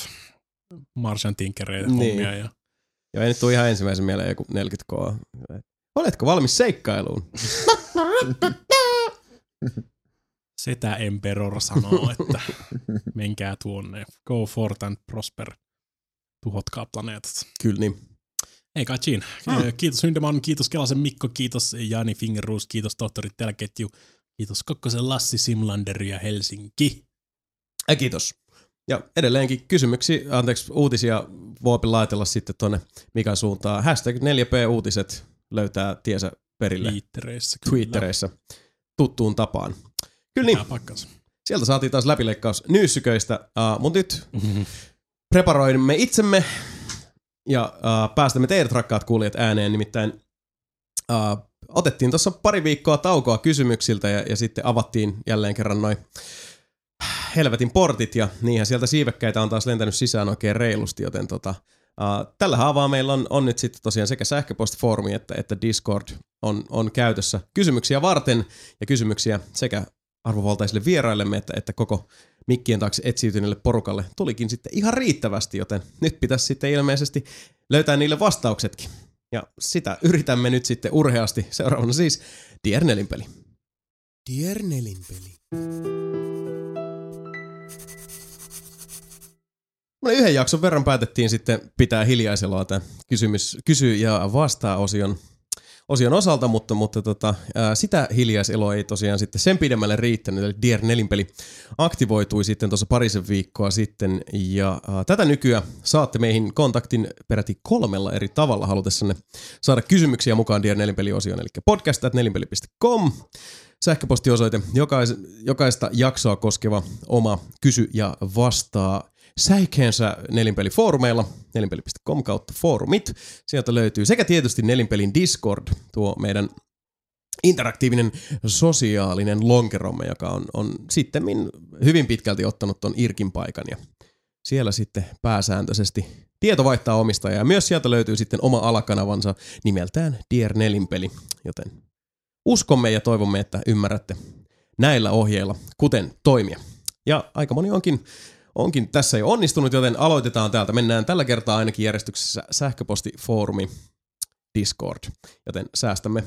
B: Martian Tinkereitä
A: Niin.
B: hommia. Ja...
A: Joo, ei nyt tule ihan ensimmäisen mieleen joku 40K. Oletko valmis seikkailuun?
B: Setä Emperor sanoo, että menkää tuonne. Go forth and prosper. Tuhotkaa planeetat.
A: Kyllä niin.
B: Ei kai siinä.
A: Hmm.
B: Kiitos Hyndeman, kiitos Kelasen Mikko, kiitos Jani Fingerruus, kiitos tohtori Telketju, kiitos Kokkosen Lassi Simlander ja Helsinki.
A: Ja kiitos. Ja edelleenkin kysymyksiä, anteeksi, uutisia voi laitella sitten tuonne Mikan suuntaan. Hashtag 4P-uutiset löytää tiesä perille
B: Twittereissä. kyllä.
A: Twittereissä tuttuun tapaan. Kyllä niin, sieltä saatiin taas läpileikkaus nyysyköistä, uh, mutta nyt preparoimme itsemme ja uh, päästämme teidät rakkaat kuulijat ääneen, nimittäin uh, otettiin tuossa pari viikkoa taukoa kysymyksiltä ja, ja sitten avattiin jälleen kerran noin helvetin portit ja niinhän sieltä siivekkäitä on taas lentänyt sisään oikein reilusti, joten tota, uh, tällä haavaa meillä on, on nyt sitten tosiaan sekä sähköpostifoorumi että, että Discord on, on käytössä kysymyksiä varten ja kysymyksiä sekä arvovaltaisille vieraillemme että, että koko mikkien taakse etsiytyneelle porukalle tulikin sitten ihan riittävästi, joten nyt pitäisi sitten ilmeisesti löytää niille vastauksetkin. Ja sitä yritämme nyt sitten urheasti. Seuraavana siis Diernelin peli.
E: Diernelin peli.
A: Me yhden jakson verran päätettiin sitten pitää hiljaisella tämä kysymys, kysy ja vastaa osion osalta, mutta, mutta tota, ää, sitä hiljaiseloa ei tosiaan sitten sen pidemmälle riittänyt. Eli Dier Nelinpeli aktivoitui sitten tuossa parisen viikkoa sitten ja ää, tätä nykyään saatte meihin kontaktin peräti kolmella eri tavalla halutessanne saada kysymyksiä mukaan Dier Nelinpeli-osioon, eli podcast.nelinpeli.com sähköpostiosoite, jokais, jokaista jaksoa koskeva oma kysy ja vastaa säikeensä nelinpelifoorumeilla, nelinpeli.com kautta foorumit. Sieltä löytyy sekä tietysti nelinpelin Discord, tuo meidän interaktiivinen sosiaalinen lonkeromme, joka on, on sitten hyvin pitkälti ottanut ton Irkin paikan ja siellä sitten pääsääntöisesti tieto vaihtaa omistajaa. Ja myös sieltä löytyy sitten oma alakanavansa nimeltään Dear Nelinpeli, joten uskomme ja toivomme, että ymmärrätte näillä ohjeilla, kuten toimia. Ja aika moni onkin onkin tässä jo onnistunut, joten aloitetaan täältä. Mennään tällä kertaa ainakin järjestyksessä sähköpostifoorumi Discord, joten säästämme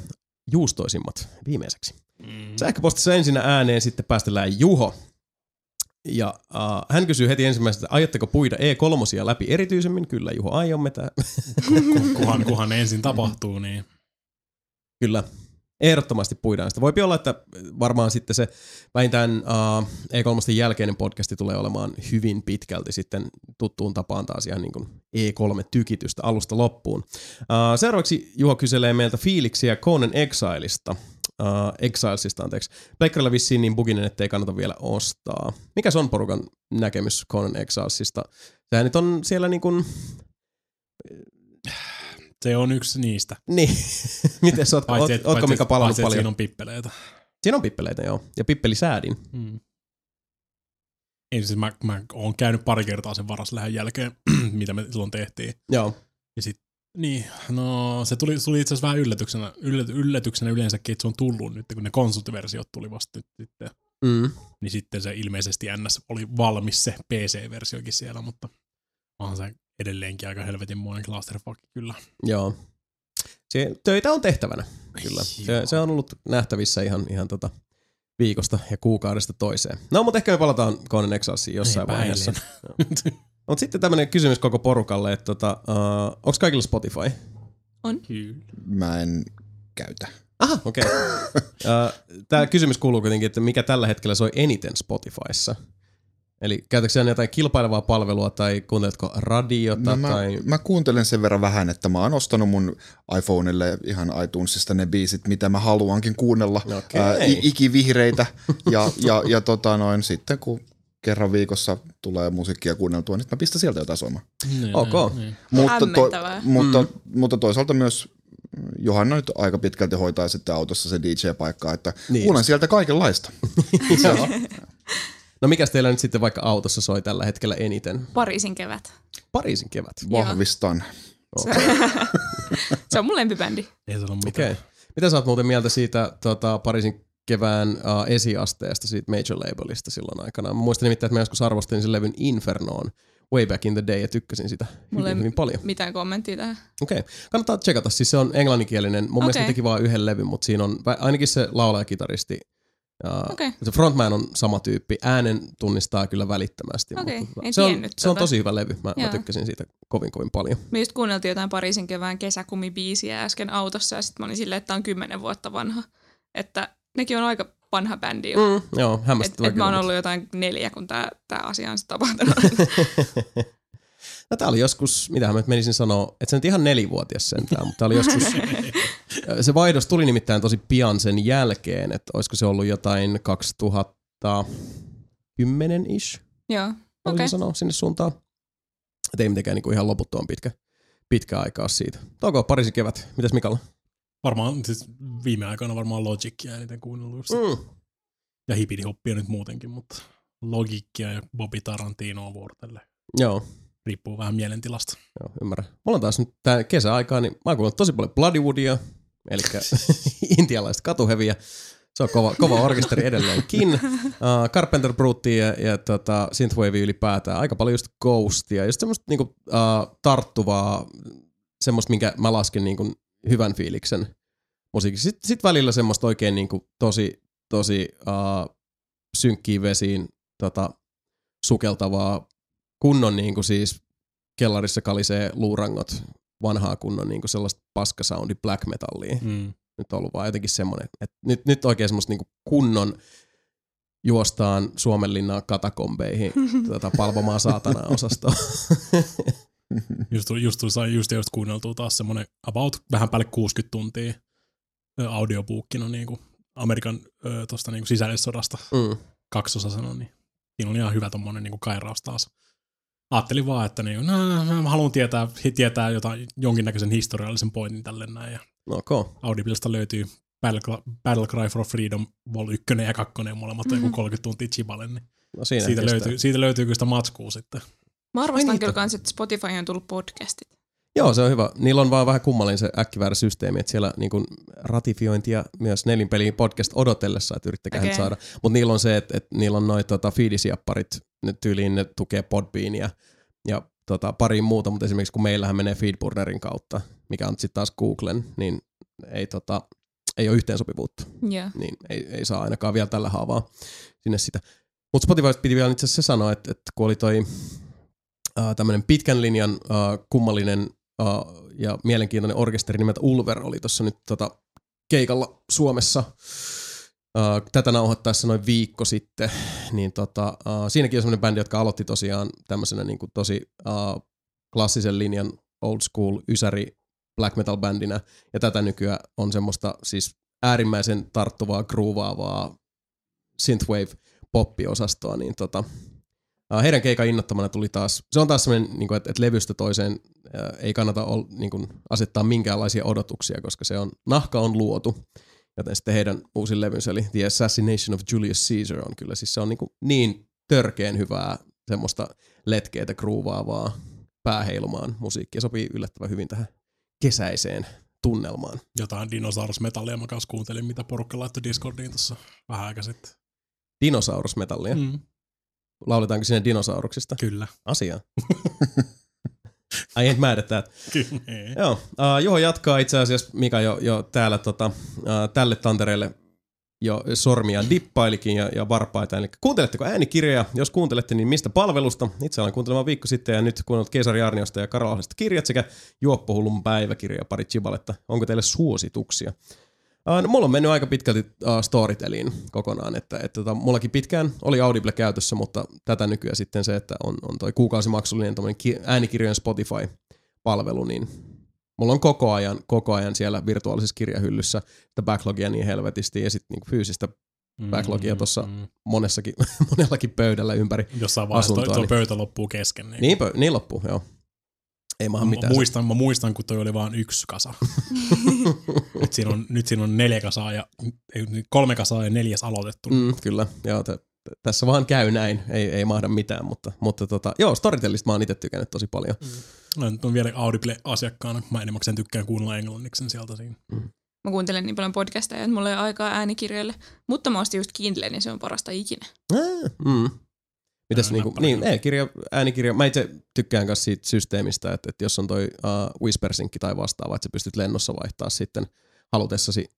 A: juustoisimmat viimeiseksi. Mm. Sähköpostissa ensinnä ääneen sitten päästellään Juho. Ja uh, hän kysyy heti ensimmäisenä, että aiotteko puida E3 läpi erityisemmin? Kyllä Juho, aiomme. Tää.
B: kuhan, kuhan ensin tapahtuu, niin...
A: Kyllä ehdottomasti puidaan sitä. Voipi olla, että varmaan sitten se vähintään uh, E3 jälkeinen podcasti tulee olemaan hyvin pitkälti sitten tuttuun tapaan taas ihan niin kuin E3-tykitystä alusta loppuun. Uh, seuraavaksi Juho kyselee meiltä fiiliksiä Conan Exileista. Uh, Exilesista, anteeksi. Pleikkarilla vissiin niin buginen, ettei kannata vielä ostaa. Mikä on porukan näkemys Conan Exilesista? Sehän nyt on siellä niin kuin
B: se on yksi niistä.
A: Niin. Miten sä oot, paitsi, oot, ootko Mika palannut
B: paitsi,
A: paljon?
B: siinä on pippeleitä.
A: Siinä on pippeleitä, joo. Ja pippelisäädin. Hmm.
B: Ei, siis mä, mä oon käynyt pari kertaa sen varaslähön jälkeen, mitä me silloin tehtiin.
A: Joo.
B: Ja sit, niin, no se tuli, tuli itse asiassa vähän yllätyksenä, yllätyksenä yleensäkin, että se on tullut nyt, kun ne konsulttiversiot tuli vasta nyt sitten. Mm. Niin sitten se ilmeisesti NS oli valmis se PC-versiokin siellä, mutta onhan se edelleenkin aika helvetin muinen clusterfuck kyllä.
A: Joo. Se, töitä on tehtävänä, kyllä. Se, se on ollut nähtävissä ihan, ihan tota viikosta ja kuukaudesta toiseen. No, mutta ehkä me palataan Conan Exilesin jossain Ei vaiheessa. Mutta sitten tämmöinen kysymys koko porukalle, että tota, uh, onko kaikilla Spotify?
C: On.
B: Kyllä.
D: Mä en käytä.
A: Aha, okei. Okay. uh, Tämä kysymys kuuluu kuitenkin, että mikä tällä hetkellä soi eniten Spotifyssa? Eli käytätkö sinä jotain kilpailevaa palvelua tai kuunteletko radiota?
D: No mä,
A: tai...
D: mä kuuntelen sen verran vähän, että mä oon ostanut mun iPhoneille ihan iTunesista ne biisit, mitä mä haluankin kuunnella.
A: Okay.
D: Ää, ikivihreitä ja, ja, ja tota noin, sitten kun kerran viikossa tulee musiikkia kuunneltua, niin mä pistän sieltä jotain soimaan.
A: Niin, ok.
C: Niin.
D: Mutta, to, mutta, mm. mutta toisaalta myös Johanna nyt aika pitkälti hoitaa sitten autossa se DJ-paikkaa, että niin kuulen sieltä kaikenlaista.
A: No mikä teillä nyt sitten vaikka autossa soi tällä hetkellä eniten?
C: Pariisin kevät.
A: Pariisin kevät.
D: Vahvistan.
C: Se, se on mun lempibändi.
B: Ei sano mitään.
A: Okay. Mitä sä oot muuten mieltä siitä tota, Pariisin kevään uh, esiasteesta, siitä Major Labelista silloin aikana? Mä muistan nimittäin, että mä joskus arvostelin sen levyn Infernoon way back in the day ja tykkäsin sitä
C: Mulla
A: hyvin, hyvin paljon.
C: mitään kommenttia tähän.
A: Okei, okay. kannattaa tsekata. Siis se on englanninkielinen. Mun okay. mielestä teki vain yhden levyn, mutta siinä on ainakin se laulaja-kitaristi ja
C: okay.
A: Se frontman on sama tyyppi. Äänen tunnistaa kyllä välittömästi.
C: Okay.
A: Mutta
C: en
A: se, on,
C: tota.
A: se on tosi hyvä levy. Mä, mä tykkäsin siitä kovin kovin paljon.
C: Me just kuunneltiin jotain Pariisin kevään kesäkumibiisiä äsken autossa ja sitten mä olin silleen, että on kymmenen vuotta vanha. Että nekin on aika vanha bändi jo.
A: Mm, joo, hämmästyttävä
C: Et, et mä oon ollut jotain neljä, kun tää, tää asia on sitten tapahtunut.
A: No tää oli joskus, mitä mä menisin sanoa, että se nyt ihan nelivuotias sentään, mutta tää oli joskus, se vaihdos tuli nimittäin tosi pian sen jälkeen, että olisiko se ollut jotain 2010-ish,
C: Joo, okei. Okay.
A: sanoa sinne suuntaan. Että ei mitenkään niinku ihan loputtoman pitkä, pitkä aikaa siitä. Toiko parisi kevät? Mitäs Mikalla?
B: Varmaan siis viime aikoina varmaan Logicia eniten kuunnellut.
A: Mm.
B: Ja hipidihoppia nyt muutenkin, mutta Logicia ja Bobby Tarantino vuorotelle.
A: Joo,
B: Riippuu vähän mielentilasta.
A: joo, ymmärrän. Mulla on taas nyt tää kesäaikaa, niin mä oon tosi paljon Bloodywoodia, eli intialaista katuheviä. Se on kova, kova orkesteri edelleenkin. Uh, Carpenter Brutia ja, ja tota, Synthwave ylipäätään. Aika paljon just Ghostia. Just semmoista niinku, uh, tarttuvaa, semmoista, minkä mä lasken niinku hyvän fiiliksen musiikiksi. Sitten sit välillä semmoista oikein niinku tosi, tosi uh, synkkiin vesiin tota, sukeltavaa kunnon niinku siis kellarissa kalisee luurangot vanhaa kunnon niinku sellaista paskasoundi black metallia
B: Mm.
A: nyt on ollut vaan jotenkin semmoinen, että nyt, nyt oikein semmoista niinku kunnon juostaan Suomenlinnaa katakombeihin tota, palvomaan saatanaa osastoa.
B: Just, tuli- just, tuli- sai just, just kuunneltua taas semmonen about vähän päälle 60 tuntia ö, audiobuukkina niinku Amerikan ö, tosta niinku sisällissodasta
A: mm.
B: kaksosa sanon, niin siinä on ihan hyvä tommonen niinku kairaus taas. Ajattelin vaan, että niinku, no, mä haluan tietää, tietää jotain, jonkinnäköisen historiallisen pointin tälle näin. Ja
A: Okay.
B: Audiblesta löytyy Battle, Battle Cry for Freedom Vol 1 ja 2, molemmat mm-hmm. joku 30 tuntia chiballe, niin
A: No siinä
B: siitä
A: kestää.
B: löytyy, siitä löytyy kyllä sitä matskua sitten.
C: Mä arvostan
A: Ai niin,
C: kyllä kans, että Spotify on tullut podcastit.
A: Joo, se on hyvä. Niillä on vaan vähän kummallinen se äkkiväärä systeemi, että siellä niin kuin ratifiointia myös nelinpeliin podcast odotellessa, että yrittäkää okay. Saada. Mutta niillä on se, että, että niillä on noin tota, feedisiapparit, ne tyyliin ne tukee Podbeania ja tota, pari muuta, mutta esimerkiksi kun meillähän menee Feedburnerin kautta, mikä on sitten taas Googlen, niin ei, tota, ei ole yhteensopivuutta.
C: Joo.
A: niin ei, ei saa ainakaan vielä tällä haavaa sinne sitä. Mutta Spotifysta piti vielä itse asiassa se sanoa, että, että kun oli toi uh, tämmöinen pitkän linjan uh, kummallinen uh, ja mielenkiintoinen orkesteri nimeltä Ulver oli tuossa nyt tota, keikalla Suomessa tätä nauhoittaessa noin viikko sitten, niin tota, siinäkin on semmoinen bändi, jotka aloitti tosiaan tämmöisenä niin kuin tosi uh, klassisen linjan old school ysäri black metal bändinä, ja tätä nykyään on semmoista siis äärimmäisen tarttuvaa, groovaavaa synthwave poppiosastoa, niin tota, heidän keikan innottamana tuli taas, se on taas semmoinen, niin että, että levystä toiseen ei kannata ol, niin kuin, asettaa minkäänlaisia odotuksia, koska se on, nahka on luotu, joten sitten heidän uusin levynsä, eli The Assassination of Julius Caesar on kyllä, siis se on niin, kuin niin törkeen hyvää semmoista letkeitä groovaavaa pääheilumaan musiikkia, sopii yllättävän hyvin tähän kesäiseen tunnelmaan.
B: Jotain dinosaurusmetallia mä kanssa kuuntelin, mitä porukka laittoi Discordiin tuossa vähän aika sitten.
A: Dinosaurusmetallia. Mm. Lauletaanko sinne dinosauruksista?
B: Kyllä.
A: Asiaa. I ain't mad at that.
B: Kyllä.
A: Joo, uh, Juho jatkaa itse asiassa, Mika jo, jo täällä tota, uh, tälle tantereelle jo sormia dippailikin ja, ja varpaita. Eli kuunteletteko äänikirjoja? Jos kuuntelette, niin mistä palvelusta? Itse olen kuuntelemaan viikko sitten ja nyt kuunnellut Keisari Arniosta ja Karolahdesta kirjat sekä Juoppohullun päiväkirja ja pari chibaletta. Onko teille suosituksia? Uh, no, mulla on mennyt aika pitkälti uh, Storyteliin kokonaan, että, että tota, mullakin pitkään oli Audible käytössä, mutta tätä nykyään sitten se, että on, on toi kuukausimaksullinen ki- äänikirjojen Spotify-palvelu, niin mulla on koko ajan, koko ajan siellä virtuaalisessa kirjahyllyssä sitä backlogia niin helvetisti ja sitten niinku fyysistä backlogia tuossa
B: Mm.
A: monessakin, monellakin pöydällä ympäri.
B: Jossain vaiheessa toi,
A: asuntoa,
B: toi
A: niin-
B: pöytä loppuu kesken. Niin.
A: Niin, pö- niin loppuu, joo. Ei maahan
B: Mä
A: mitään.
B: muistan, mä muistan, kun toi oli vain yksi kasa. nyt, siinä on, nyt siinä on neljä kasaa ja ei, nyt kolme kasaa ja neljäs aloitettu. Mm.
A: Mm, kyllä, joo, t- t- tässä vaan käy näin, ei, ei mahda mitään, mutta, mutta tota, joo, Storytellista mä oon itse tykännyt tosi paljon. Mm.
B: Mä nyt on vielä Audible-asiakkaana. Mä enimmäkseen tykkään kuunnella englanniksi sen sieltä siinä.
C: Mä kuuntelen niin paljon podcasteja, että mulla ei ole aikaa äänikirjoille. Mutta mä ostin just Kindle, niin se on parasta ikinä.
A: Mm. Mitäs niinku, niin, e-kirja, äänikirja, mä itse tykkään myös siitä systeemistä, että, että jos on toi uh, Whispersynkki tai vastaava, että sä pystyt lennossa vaihtaa sitten halutessasi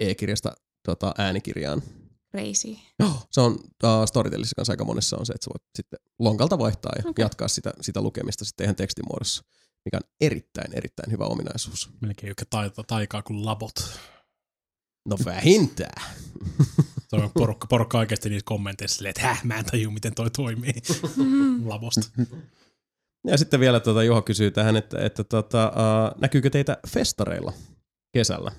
A: e-kirjasta tota, äänikirjaan.
C: Crazy.
A: Joo, se on uh, Storytellissa kanssa aika monessa on se, että sä voit sitten lonkalta vaihtaa ja okay. Jatkaa sitä, sitä lukemista sitten ihan tekstimuodossa, mikä on erittäin, erittäin hyvä ominaisuus.
B: Melkein yhtä taikaa kuin labot.
A: No vähintään.
B: Se on porukka, porukka oikeasti niissä kommenteissa silleen, että häh, mä en tajua, miten toi toimii labosta.
A: Ja sitten vielä tuota, Juho kysyy tähän, että, että tota, uh, näkyykö teitä festareilla kesällä?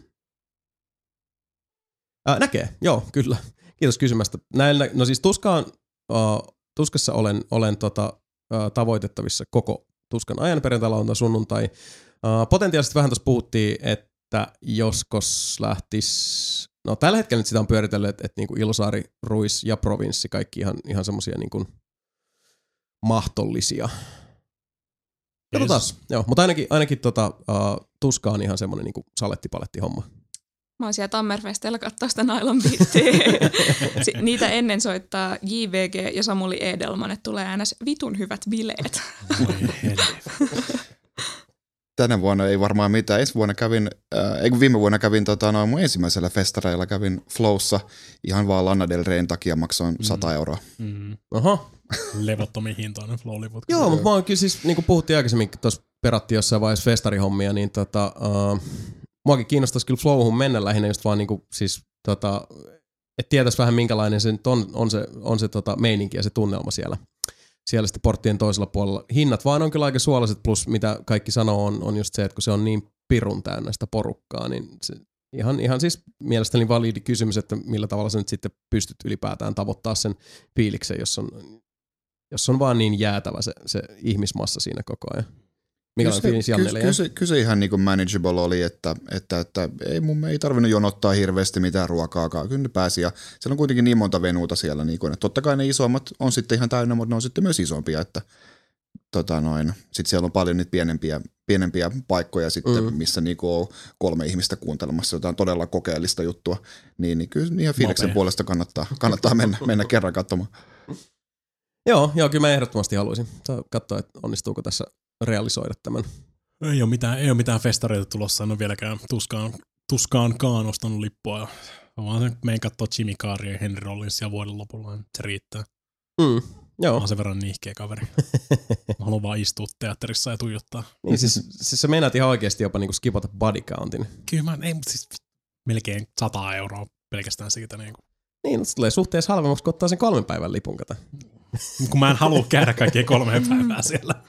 A: Uh, näkee, joo, kyllä. Kiitos kysymästä. Näillä, no siis tuskaan, uh, tuskassa olen, olen tota, uh, tavoitettavissa koko tuskan ajan perjantai, lauantai, sunnuntai. Uh, potentiaalisesti vähän tuossa puhuttiin, että joskos lähtis, no tällä hetkellä nyt sitä on pyöritellyt, että, että niinku Ilosaari, Ruis ja Provinssi, kaikki ihan, ihan semmosia niinku mahdollisia. Katsotaan. Joo, mutta ainakin, ainakin tota, uh, tuska on ihan semmoinen niinku salettipaletti homma.
C: Mä oon siellä Tammerfestellä katsoa sitä Nylon Niitä ennen soittaa JVG ja Samuli Edelman, että tulee äänes vitun hyvät bileet.
D: Tänä vuonna ei varmaan mitään. Ensi vuonna kävin, äh, viime vuonna kävin tota, no, mun ensimmäisellä festareilla kävin Flowssa ihan vaan Lana Del Reyn takia maksoin mm. 100 euroa.
B: Mm.
A: Oho.
B: Levottomin hintainen Flowliput.
A: Joo, mutta mä oon kyllä siis, niin kuin puhuttiin aikaisemmin, tuossa perattiin jossain vaiheessa festarihommia, niin tota, uh, muakin kiinnostaisi kyllä Flowhun mennä lähinnä just vaan niinku, siis tota, että tietäisi vähän minkälainen se nyt on, on se, on se tota meininki ja se tunnelma siellä. Siellä sitten porttien toisella puolella. Hinnat vaan on kyllä aika suolaiset, plus mitä kaikki sanoo on, on just se, että kun se on niin pirun täynnä sitä porukkaa, niin se, ihan, ihan siis mielestäni validi kysymys, että millä tavalla sä nyt sitten pystyt ylipäätään tavoittaa sen fiiliksen, jos on, jos on vaan niin jäätävä se, se ihmismassa siinä koko ajan.
D: Mikä on fiilis Jannelle? Kyllä, kyllä, kyllä se ihan niin kuin manageable oli, että, että, että ei mun ei tarvinnut jonottaa hirveästi mitään ruokaakaan. Kyllä ne pääsi ja siellä on kuitenkin niin monta venuuta siellä. Niin kuin, että totta kai ne isommat on sitten ihan täynnä, mutta ne on sitten myös isompia. Että, tota noin. Sitten siellä on paljon niitä pienempiä, pienempiä paikkoja sitten, mm. missä niinku on kolme ihmistä kuuntelemassa jotain todella kokeellista juttua. Niin, niin kyllä ihan fiiliksen puolesta kannattaa, kannattaa mennä, mennä kerran katsomaan.
A: Joo, joo, kyllä mä ehdottomasti haluaisin katsoa, että onnistuuko tässä realisoida tämän.
B: Ei ole mitään, ei ole mitään festareita tulossa, en ole vieläkään tuskaan, tuskaankaan ostanut lippua. Mä vaan meidän katsoa Jimmy Carria ja Henry Rollinsia vuoden lopulla, niin se riittää.
A: Mm, joo.
B: Mä oon sen verran nihkeä kaveri. Mä haluan vaan istua teatterissa ja tuijottaa.
A: niin siis, siis sä meinaat ihan oikeasti jopa niinku skipata body countin.
B: Kyllä mä, ei, mutta siis melkein 100 euroa pelkästään siitä. Niin, kuin.
A: niin se tulee suhteessa halvemmaksi, kun ottaa sen kolmen päivän lipun kata.
B: kun mä en halua käydä kaikkien kolmeen päivää siellä.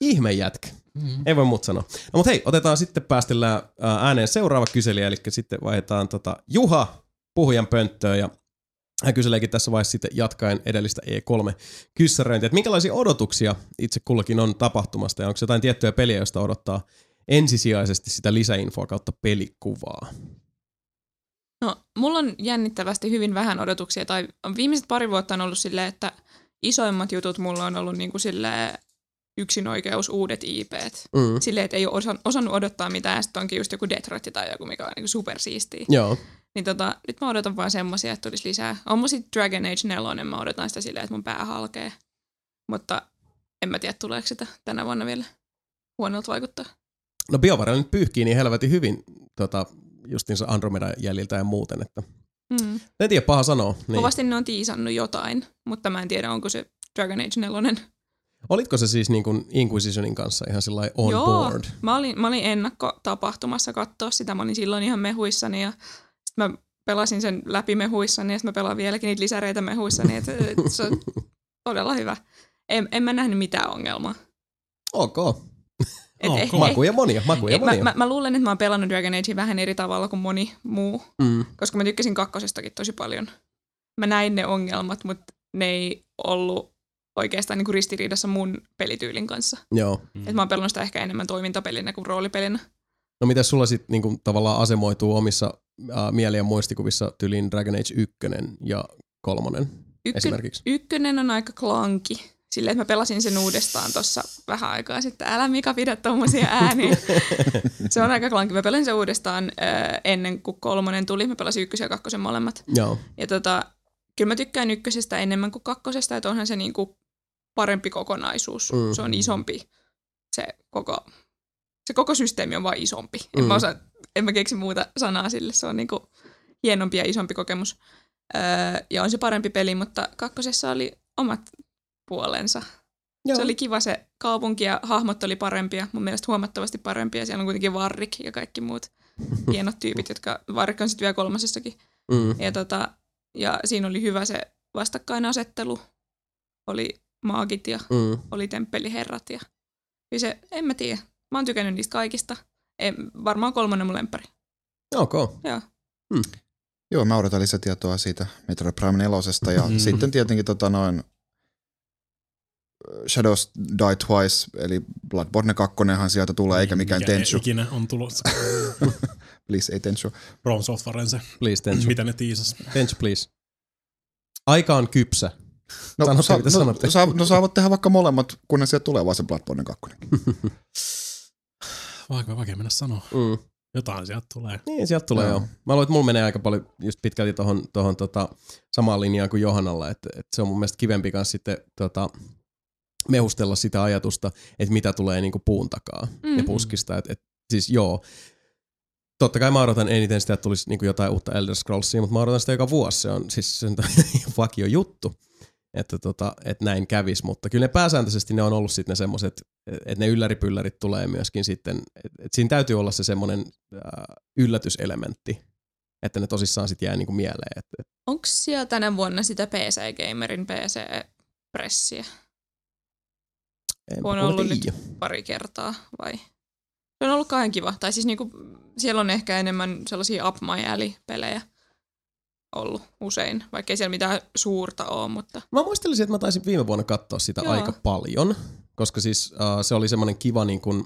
A: Ihme jätkä. Mm-hmm. Ei voi muuta sanoa. No mutta hei, otetaan sitten päästellään ääneen seuraava kyselijä, eli sitten vaihdetaan tota Juha puhujan pönttöön ja hän kyseleekin tässä vaiheessa sitten jatkaen edellistä E3-kyssäröintiä, että minkälaisia odotuksia itse kullakin on tapahtumasta ja onko jotain tiettyjä peliä, joista odottaa ensisijaisesti sitä lisäinfoa kautta pelikuvaa?
C: No, mulla on jännittävästi hyvin vähän odotuksia, tai viimeiset pari vuotta on ollut silleen, että isoimmat jutut mulla on ollut niin kuin silleen yksinoikeus uudet IPt. Mm. Silleen, että ei ole osan, osannut odottaa mitään, sitten onkin just joku Detroit tai joku, mikä on niin supersiistiä.
A: Joo.
C: Niin tota, nyt mä odotan vaan semmosia, että tulisi lisää. On mun sitten Dragon Age 4, mä odotan sitä silleen, että mun pää halkee. Mutta en mä tiedä, tuleeko sitä tänä vuonna vielä huonolta vaikuttaa.
A: No BioWare nyt pyyhkii niin helvetin hyvin tota, justiinsa Andromeda jäljiltä ja muuten, että mm. en tiedä, paha sanoa.
C: Niin. Kovasti ne on tiisannut jotain, mutta mä en tiedä, onko se Dragon Age 4.
A: Olitko se siis niin kuin Inquisitionin kanssa ihan sillä on
C: Joo,
A: board?
C: Mä olin, mä olin ennakkotapahtumassa katsoa sitä. Mä olin silloin ihan mehuissani ja mä pelasin sen läpi mehuissani ja sitten mä pelaan vieläkin niitä lisäreitä mehuissani. Et, et, se on todella hyvä. En, en mä nähnyt mitään ongelmaa.
A: Ok. Et oh, eh, makuja monia, makuja
C: eh,
A: monia.
C: Mä, mä, mä, luulen, että mä oon pelannut Dragon Age vähän eri tavalla kuin moni muu, mm. koska mä tykkäsin kakkosestakin tosi paljon. Mä näin ne ongelmat, mutta ne ei ollut oikeastaan niin kuin ristiriidassa mun pelityylin kanssa.
A: Joo.
C: Et mä oon pelannut sitä ehkä enemmän toimintapelinä kuin roolipelinä.
A: No miten sulla sitten niin tavallaan asemoituu omissa äh, mieli- ja muistikuvissa tyliin Dragon Age 1 ja 3 Ykkö, esimerkiksi?
C: Ykkönen on aika klanki. Silleen, että mä pelasin sen uudestaan tuossa vähän aikaa sitten. Älä Mika pidä tommosia ääniä. se on aika klanki. Mä pelasin sen uudestaan äh, ennen kuin kolmonen tuli. Mä pelasin ykkösen ja kakkosen molemmat.
A: Joo.
C: Ja tota, kyllä mä tykkään ykkösestä enemmän kuin kakkosesta, että onhan se niinku parempi kokonaisuus. Mm. Se on isompi. Se koko, se koko systeemi on vain isompi. Mm. En, mä osaa, en mä keksi muuta sanaa sille. Se on niinku hienompi ja isompi kokemus. Öö, ja on se parempi peli, mutta kakkosessa oli omat puolensa. Joo. Se oli kiva se kaupunki ja hahmot oli parempia, mun mielestä huomattavasti parempia. Siellä on kuitenkin Varrik ja kaikki muut hienot tyypit, jotka Varrik on sitten vielä kolmasessakin. Mm. Ja, tota, ja siinä oli hyvä se vastakkainasettelu. Oli maagit ja mm. oli temppeliherrat. Ja, ja se, en mä tiedä. Mä oon tykännyt niistä kaikista. En, varmaan kolmannen mun lemppari.
A: Ok.
C: Joo.
A: Hmm.
D: Joo, mä odotan lisätietoa siitä Metroid Prime 4. Ja mm. sitten tietenkin tota noin, Shadows Die Twice, eli Bloodborne 2 sieltä tulee, eikä mikään
B: Mikä
D: Tenchu.
B: ikinä on tulossa.
D: Please, ei Tenchu.
B: From Softwaren se,
A: Please, Tenchu.
B: mitä ne tiisas.
A: Tenchu, please. Aika on kypsä.
D: No,
A: Sanotte,
D: sa-
A: mitä
D: no,
A: sanotte.
D: saa, no saavat tehdä vaikka molemmat, kunnes sieltä tulee vaan se Bloodborne 2.
B: Vaikea, vaikea mennä sanoa.
A: Mm.
B: Jotain sieltä tulee.
A: Niin, sieltä tulee
D: Joo.
A: joo. Mä luulen, että mulla menee aika paljon just pitkälti tohon, tohon tota, samaan linjaan kuin Johannalla, että, että se on mun mielestä kivempi kanssa sitten tota, mehustella sitä ajatusta, että mitä tulee niinku puun takaa mm. ja puskista. Et, et, siis joo, totta kai mä odotan eniten sitä, että tulisi niinku jotain uutta Elder Scrollsia, mutta mä odotan sitä joka vuosi. Se on siis sen vakio juttu, että, tota, että näin kävis, mutta kyllä ne pääsääntöisesti ne on ollut sitten ne semmoiset, että ne ylläripyllärit tulee myöskin sitten, että et siinä täytyy olla se semmoinen äh, yllätyselementti, että ne tosissaan sitten jää niinku mieleen. Että, et,
C: Onko siellä tänä vuonna sitä PC Gamerin PC-pressiä On ollut nyt. pari kertaa vai? Se on ollut kauhean kiva. Tai siis niinku, siellä on ehkä enemmän sellaisia Up My Alley-pelejä ollut usein, vaikka ei siellä mitään suurta ole, mutta
A: Mä muistelisin, että mä taisin viime vuonna katsoa sitä
C: Joo.
A: aika paljon, koska siis uh, se oli semmoinen kiva niin kuin,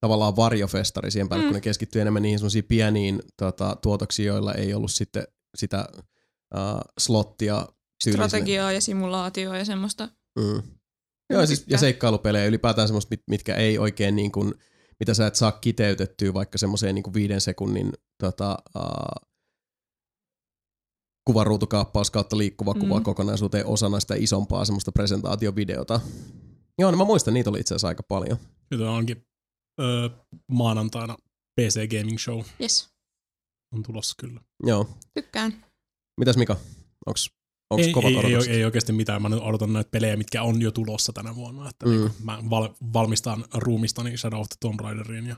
A: tavallaan varjofestari siihen päälle, mm. Kun ne keskittyi enemmän niihin semmoisiin pieniin tota, tuotoksiin, joilla ei ollut sitten sitä uh, slottia tyylisille.
C: strategiaa ja simulaatioa ja semmoista.
A: Mm. Joo, siis, ja seikkailupelejä ylipäätään semmoista, mit, mitkä ei oikein niin kuin, mitä sä et saa kiteytettyä vaikka semmoiseen niin kuin viiden sekunnin tota, uh, kuvaruutukaappaus kautta liikkuva
C: Mm.
A: kuva kokonaisuuteen osana sitä isompaa semmoista presentaatiovideota. Joo, no mä muistan, niitä oli itse asiassa aika paljon.
B: Nyt onkin öö, maanantaina PC Gaming Show
C: Yes,
B: on tulossa kyllä.
A: Joo.
C: tykkään.
A: Mitäs Mika? Onks, onks
B: ei,
A: kovat
B: ei, ei,
A: odotukset?
B: ei, oikeasti mitään. Mä nyt odotan näitä pelejä, mitkä on jo tulossa tänä vuonna. Että
A: Mm.
B: mm. niin mä val, valmistan ruumistani Shadow of the Tomb Raideriin ja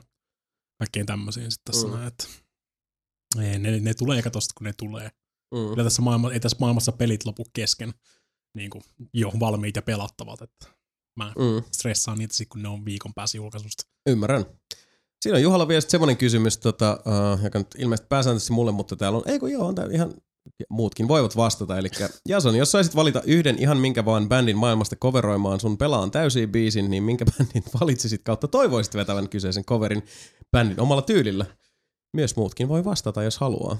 B: kaikkeen tämmöisiin sitten tässä
A: Mm.
B: näin, että ei, ne, ne tulee eikä tosta kun ne tulee.
A: Mm.
B: Kyllä tässä maailma, ei tässä maailmassa pelit lopu kesken niin kuin jo valmiit ja pelattavat, että mä
A: Mm.
B: stressaan niitä sit, kun ne on viikon päässä julkaisusta.
A: Ymmärrän. Siinä on Juhalla vielä semmoinen kysymys, tota, uh, joka nyt ilmeisesti pääsääntöisesti mulle, mutta täällä on, ei kun joo, on täällä ihan muutkin voivat vastata. Eli Jason, jos saisit valita yhden ihan minkä vaan bändin maailmasta coveroimaan sun pelaan täysin biisin, niin minkä bändin valitsisit kautta toivoisit vetävän kyseisen coverin bändin omalla tyylillä? Myös muutkin voi vastata, jos haluaa.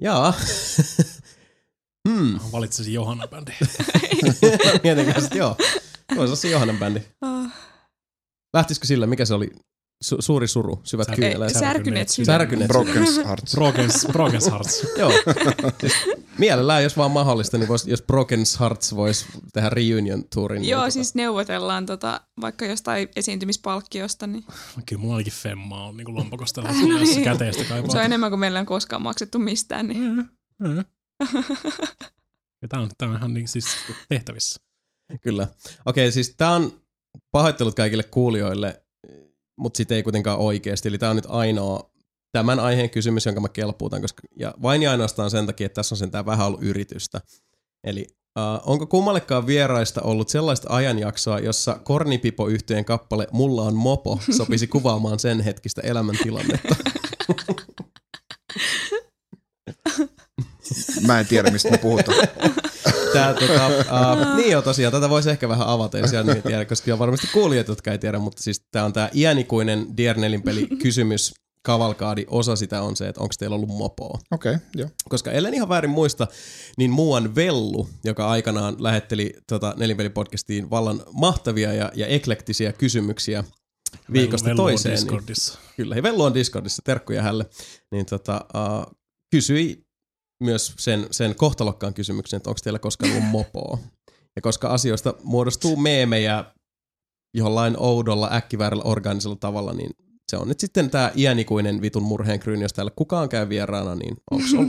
A: Jaa. hmm.
B: Mä valitsisin Johanna bändi.
A: Mietin kanssa, että joo. Voisi olla se Johannan bändi. Lähtisikö sillä, mikä se oli? Su- suuri suru, syvät
B: Sär-
A: kyyneleet.
C: Ei, särkyneet sydämet.
A: Särkyneet
D: Broken Hearts.
B: Broken, Broken Hearts.
A: Joo. Siis mielellään, jos vaan mahdollista, niin vois, jos Broken Hearts voisi tehdä reunion tourin.
C: Joo,
A: niin,
C: siis neuvotellaan tota, vaikka jostain esiintymispalkkiosta, niin
B: Kyllä mulla ainakin femmaa on niin lompakosta
C: Äh,
B: jos
C: niin.
B: käteistä kaipaa.
C: se on enemmän kuin meillä on koskaan maksettu mistään. Niin.
B: Mm. Ja tää on, tää on ihan niin, siis tehtävissä.
A: tota, Kyllä. Okei, siis tää on pahoittelut kaikille kuulijoille, mutta sitten ei kuitenkaan oikeasti. Eli tää on nyt ainoa tämän aiheen kysymys, jonka mä kelpuutan, koska, ja vain ja ainoastaan sen takia, että tässä on sentään vähän ollut yritystä. Eli Uh, onko kummallekaan vieraista ollut sellaista ajanjaksoa, jossa kornipipo yhteen kappale Mulla on mopo sopisi kuvaamaan sen hetkistä elämäntilannetta?
D: Mä en tiedä, mistä me puhutaan.
A: Tää, tota, uh, niin joo tosiaan, tätä voisi ehkä vähän avata, jos ihan niin tiedä, koska on varmasti kuulijat, jotka ei tiedä, mutta siis tämä on tämä iänikuinen DR4 peli kysymys, kavalkaadi, osa sitä on se, että onko teillä ollut mopoa.
D: Okei, okay, joo.
A: Koska ellen ihan väärin muista, niin muuan Vellu, joka aikanaan lähetteli tota nelinpelipodcastiin vallan mahtavia ja, ja eklektisiä kysymyksiä viikosta
B: Vellu on
A: toiseen. Niin,
B: Discordissa.
A: kyllä, ja Vellu on Discordissa, terkkuja hälle. Niin tota, uh, kysyi myös sen, sen kohtalokkaan kysymyksen, että onko teillä koskaan ollut mopoa. Ja koska asioista muodostuu meemejä jollain oudolla, äkkiväärällä, organisella tavalla, niin se on nyt sitten tämä iänikuinen vitun murheenkryyni, jos täällä kukaan käy vieraana, niin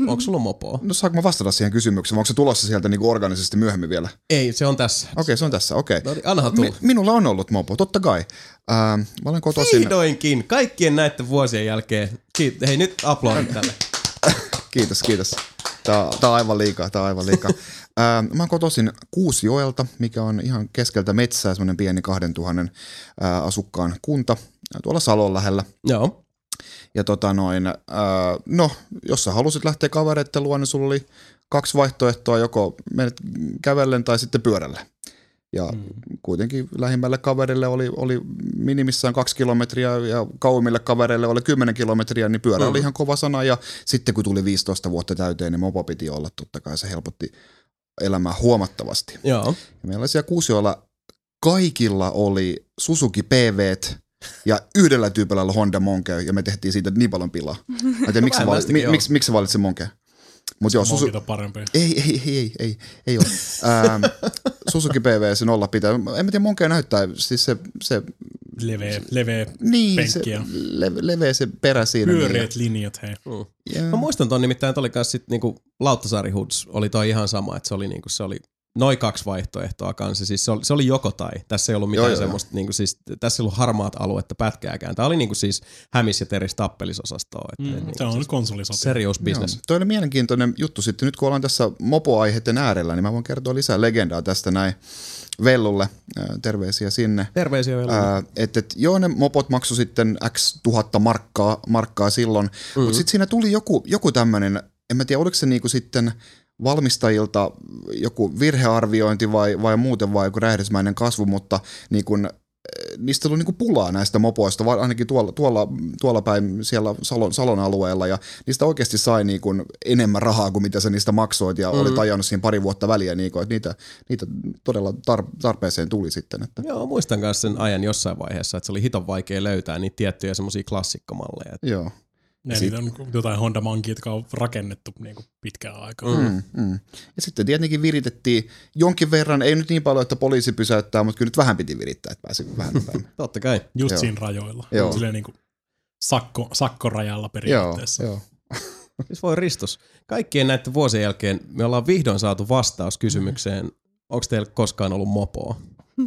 A: onko sulla mopoa?
D: No saanko mä vastata siihen kysymykseen? Onko se tulossa sieltä niinku organisesti myöhemmin vielä?
A: Ei, se on tässä.
D: Okei, okay, se on tässä, okei. Okay.
A: No niin, tulla.
D: Mi- minulla on ollut mopo, totta kai. Ähm, mä olen kotoisin...
A: Vihdoinkin, kaikkien näiden vuosien jälkeen. Kiit- Hei, nyt aplodit tälle.
D: Kiitos, kiitos. Tää, tää on aivan liikaa, tää on aivan liikaa. Ää, mä oon kotoisin Kuusjoelta, mikä on ihan keskeltä metsää, semmoinen pieni 2000 ää, asukkaan kunta tuolla Salon lähellä.
A: Joo.
D: Ja tota noin, ää, no, jos sä halusit lähteä kavereitten luo, niin sulla oli kaksi vaihtoehtoa, joko menet kävellen tai sitten pyörällä. Ja mm. kuitenkin lähimmälle kaverille oli, oli minimissään kaksi kilometriä ja kauimmille kavereille oli 10 kilometriä, niin pyörä mm. oli ihan kova sana. Ja sitten kun tuli 15 vuotta täyteen, niin mopo piti olla totta kai, se helpotti elämää huomattavasti.
A: Joo.
D: Ja meillä siellä Kuusiolla kaikilla oli Suzuki PV ja yhdellä tyypillä oli Honda Monkey ja me tehtiin siitä niin paljon pilaa. Mä tiedän, miksi, valit, mi, miksi, miksi valitsit Monkey?
B: Mut joo, Susu... parempi.
D: Ei, ei, ei, ei, ei, ei ole. ähm, Suzuki PV se nolla pitää. En mä tiedä, Monkey näyttää, siis se... se
B: leveä, leveä
D: niin,
B: penkkiä.
D: Se, leve, leveä se perä siinä.
B: Pyöreät niin. linjat, hei. Mm.
A: Yeah. Mä muistan ton nimittäin, että oli kanssa sit niinku Lauttasaari Hoods, oli toi ihan sama, että se oli niinku, se oli noin kaksi vaihtoehtoa kanssa. Siis se oli, se oli joko tai. Tässä ei ollut mitään joo, semmoista, joo. Niinku, siis, tässä ei ollut harmaat aluetta pätkääkään. Tämä oli niinku siis hämis ja teris tappelisosastoa. Että, mm,
B: niinku, se on siis konsolisota.
A: Serious business. Joo.
D: Toi oli mielenkiintoinen juttu sitten. Nyt kun ollaan tässä mopoaiheiden äärellä, niin mä voin kertoa lisää legendaa tästä näin. Vellulle, terveisiä sinne.
A: Terveisiä Vellulle. Ää,
D: et, et, joo, ne mopot maksu sitten x tuhatta markkaa, markkaa silloin, mm-hmm. mutta sitten siinä tuli joku, joku tämmöinen, en mä tiedä, oliko se niinku sitten – valmistajilta joku virhearviointi vai, vai muuten vai joku räjähdysmäinen kasvu, mutta niin kun, eh, niistä tuli niin pulaa näistä mopoista, ainakin tuolla, tuolla, tuolla päin siellä Salon, Salon alueella, ja niistä oikeasti sai niin kuin enemmän rahaa kuin mitä sä niistä maksoit, ja mm. oli tajannut siinä pari vuotta väliä, niin kuin, että niitä, niitä todella tar- tarpeeseen tuli sitten. Että.
A: Joo, muistan myös sen ajan jossain vaiheessa, että se oli hiton vaikea löytää niitä tiettyjä semmoisia klassikkomalleja.
D: Joo.
B: Ja sit, on jotain Honda Monkey, jotka on rakennettu niin kuin pitkään aikaa.
D: Mm, mm. Ja sitten tietenkin viritettiin jonkin verran, ei nyt niin paljon, että poliisi pysäyttää, mutta kyllä nyt vähän piti virittää, että pääsi vähän.
A: Totta kai.
B: Just joo. siinä rajoilla. Joo. Silleen niin kuin sakko, sakkorajalla periaatteessa.
D: Joo, joo.
A: siis voi ristus. Kaikkien näiden vuosien jälkeen me ollaan vihdoin saatu vastaus kysymykseen, onko teillä koskaan ollut mopoa?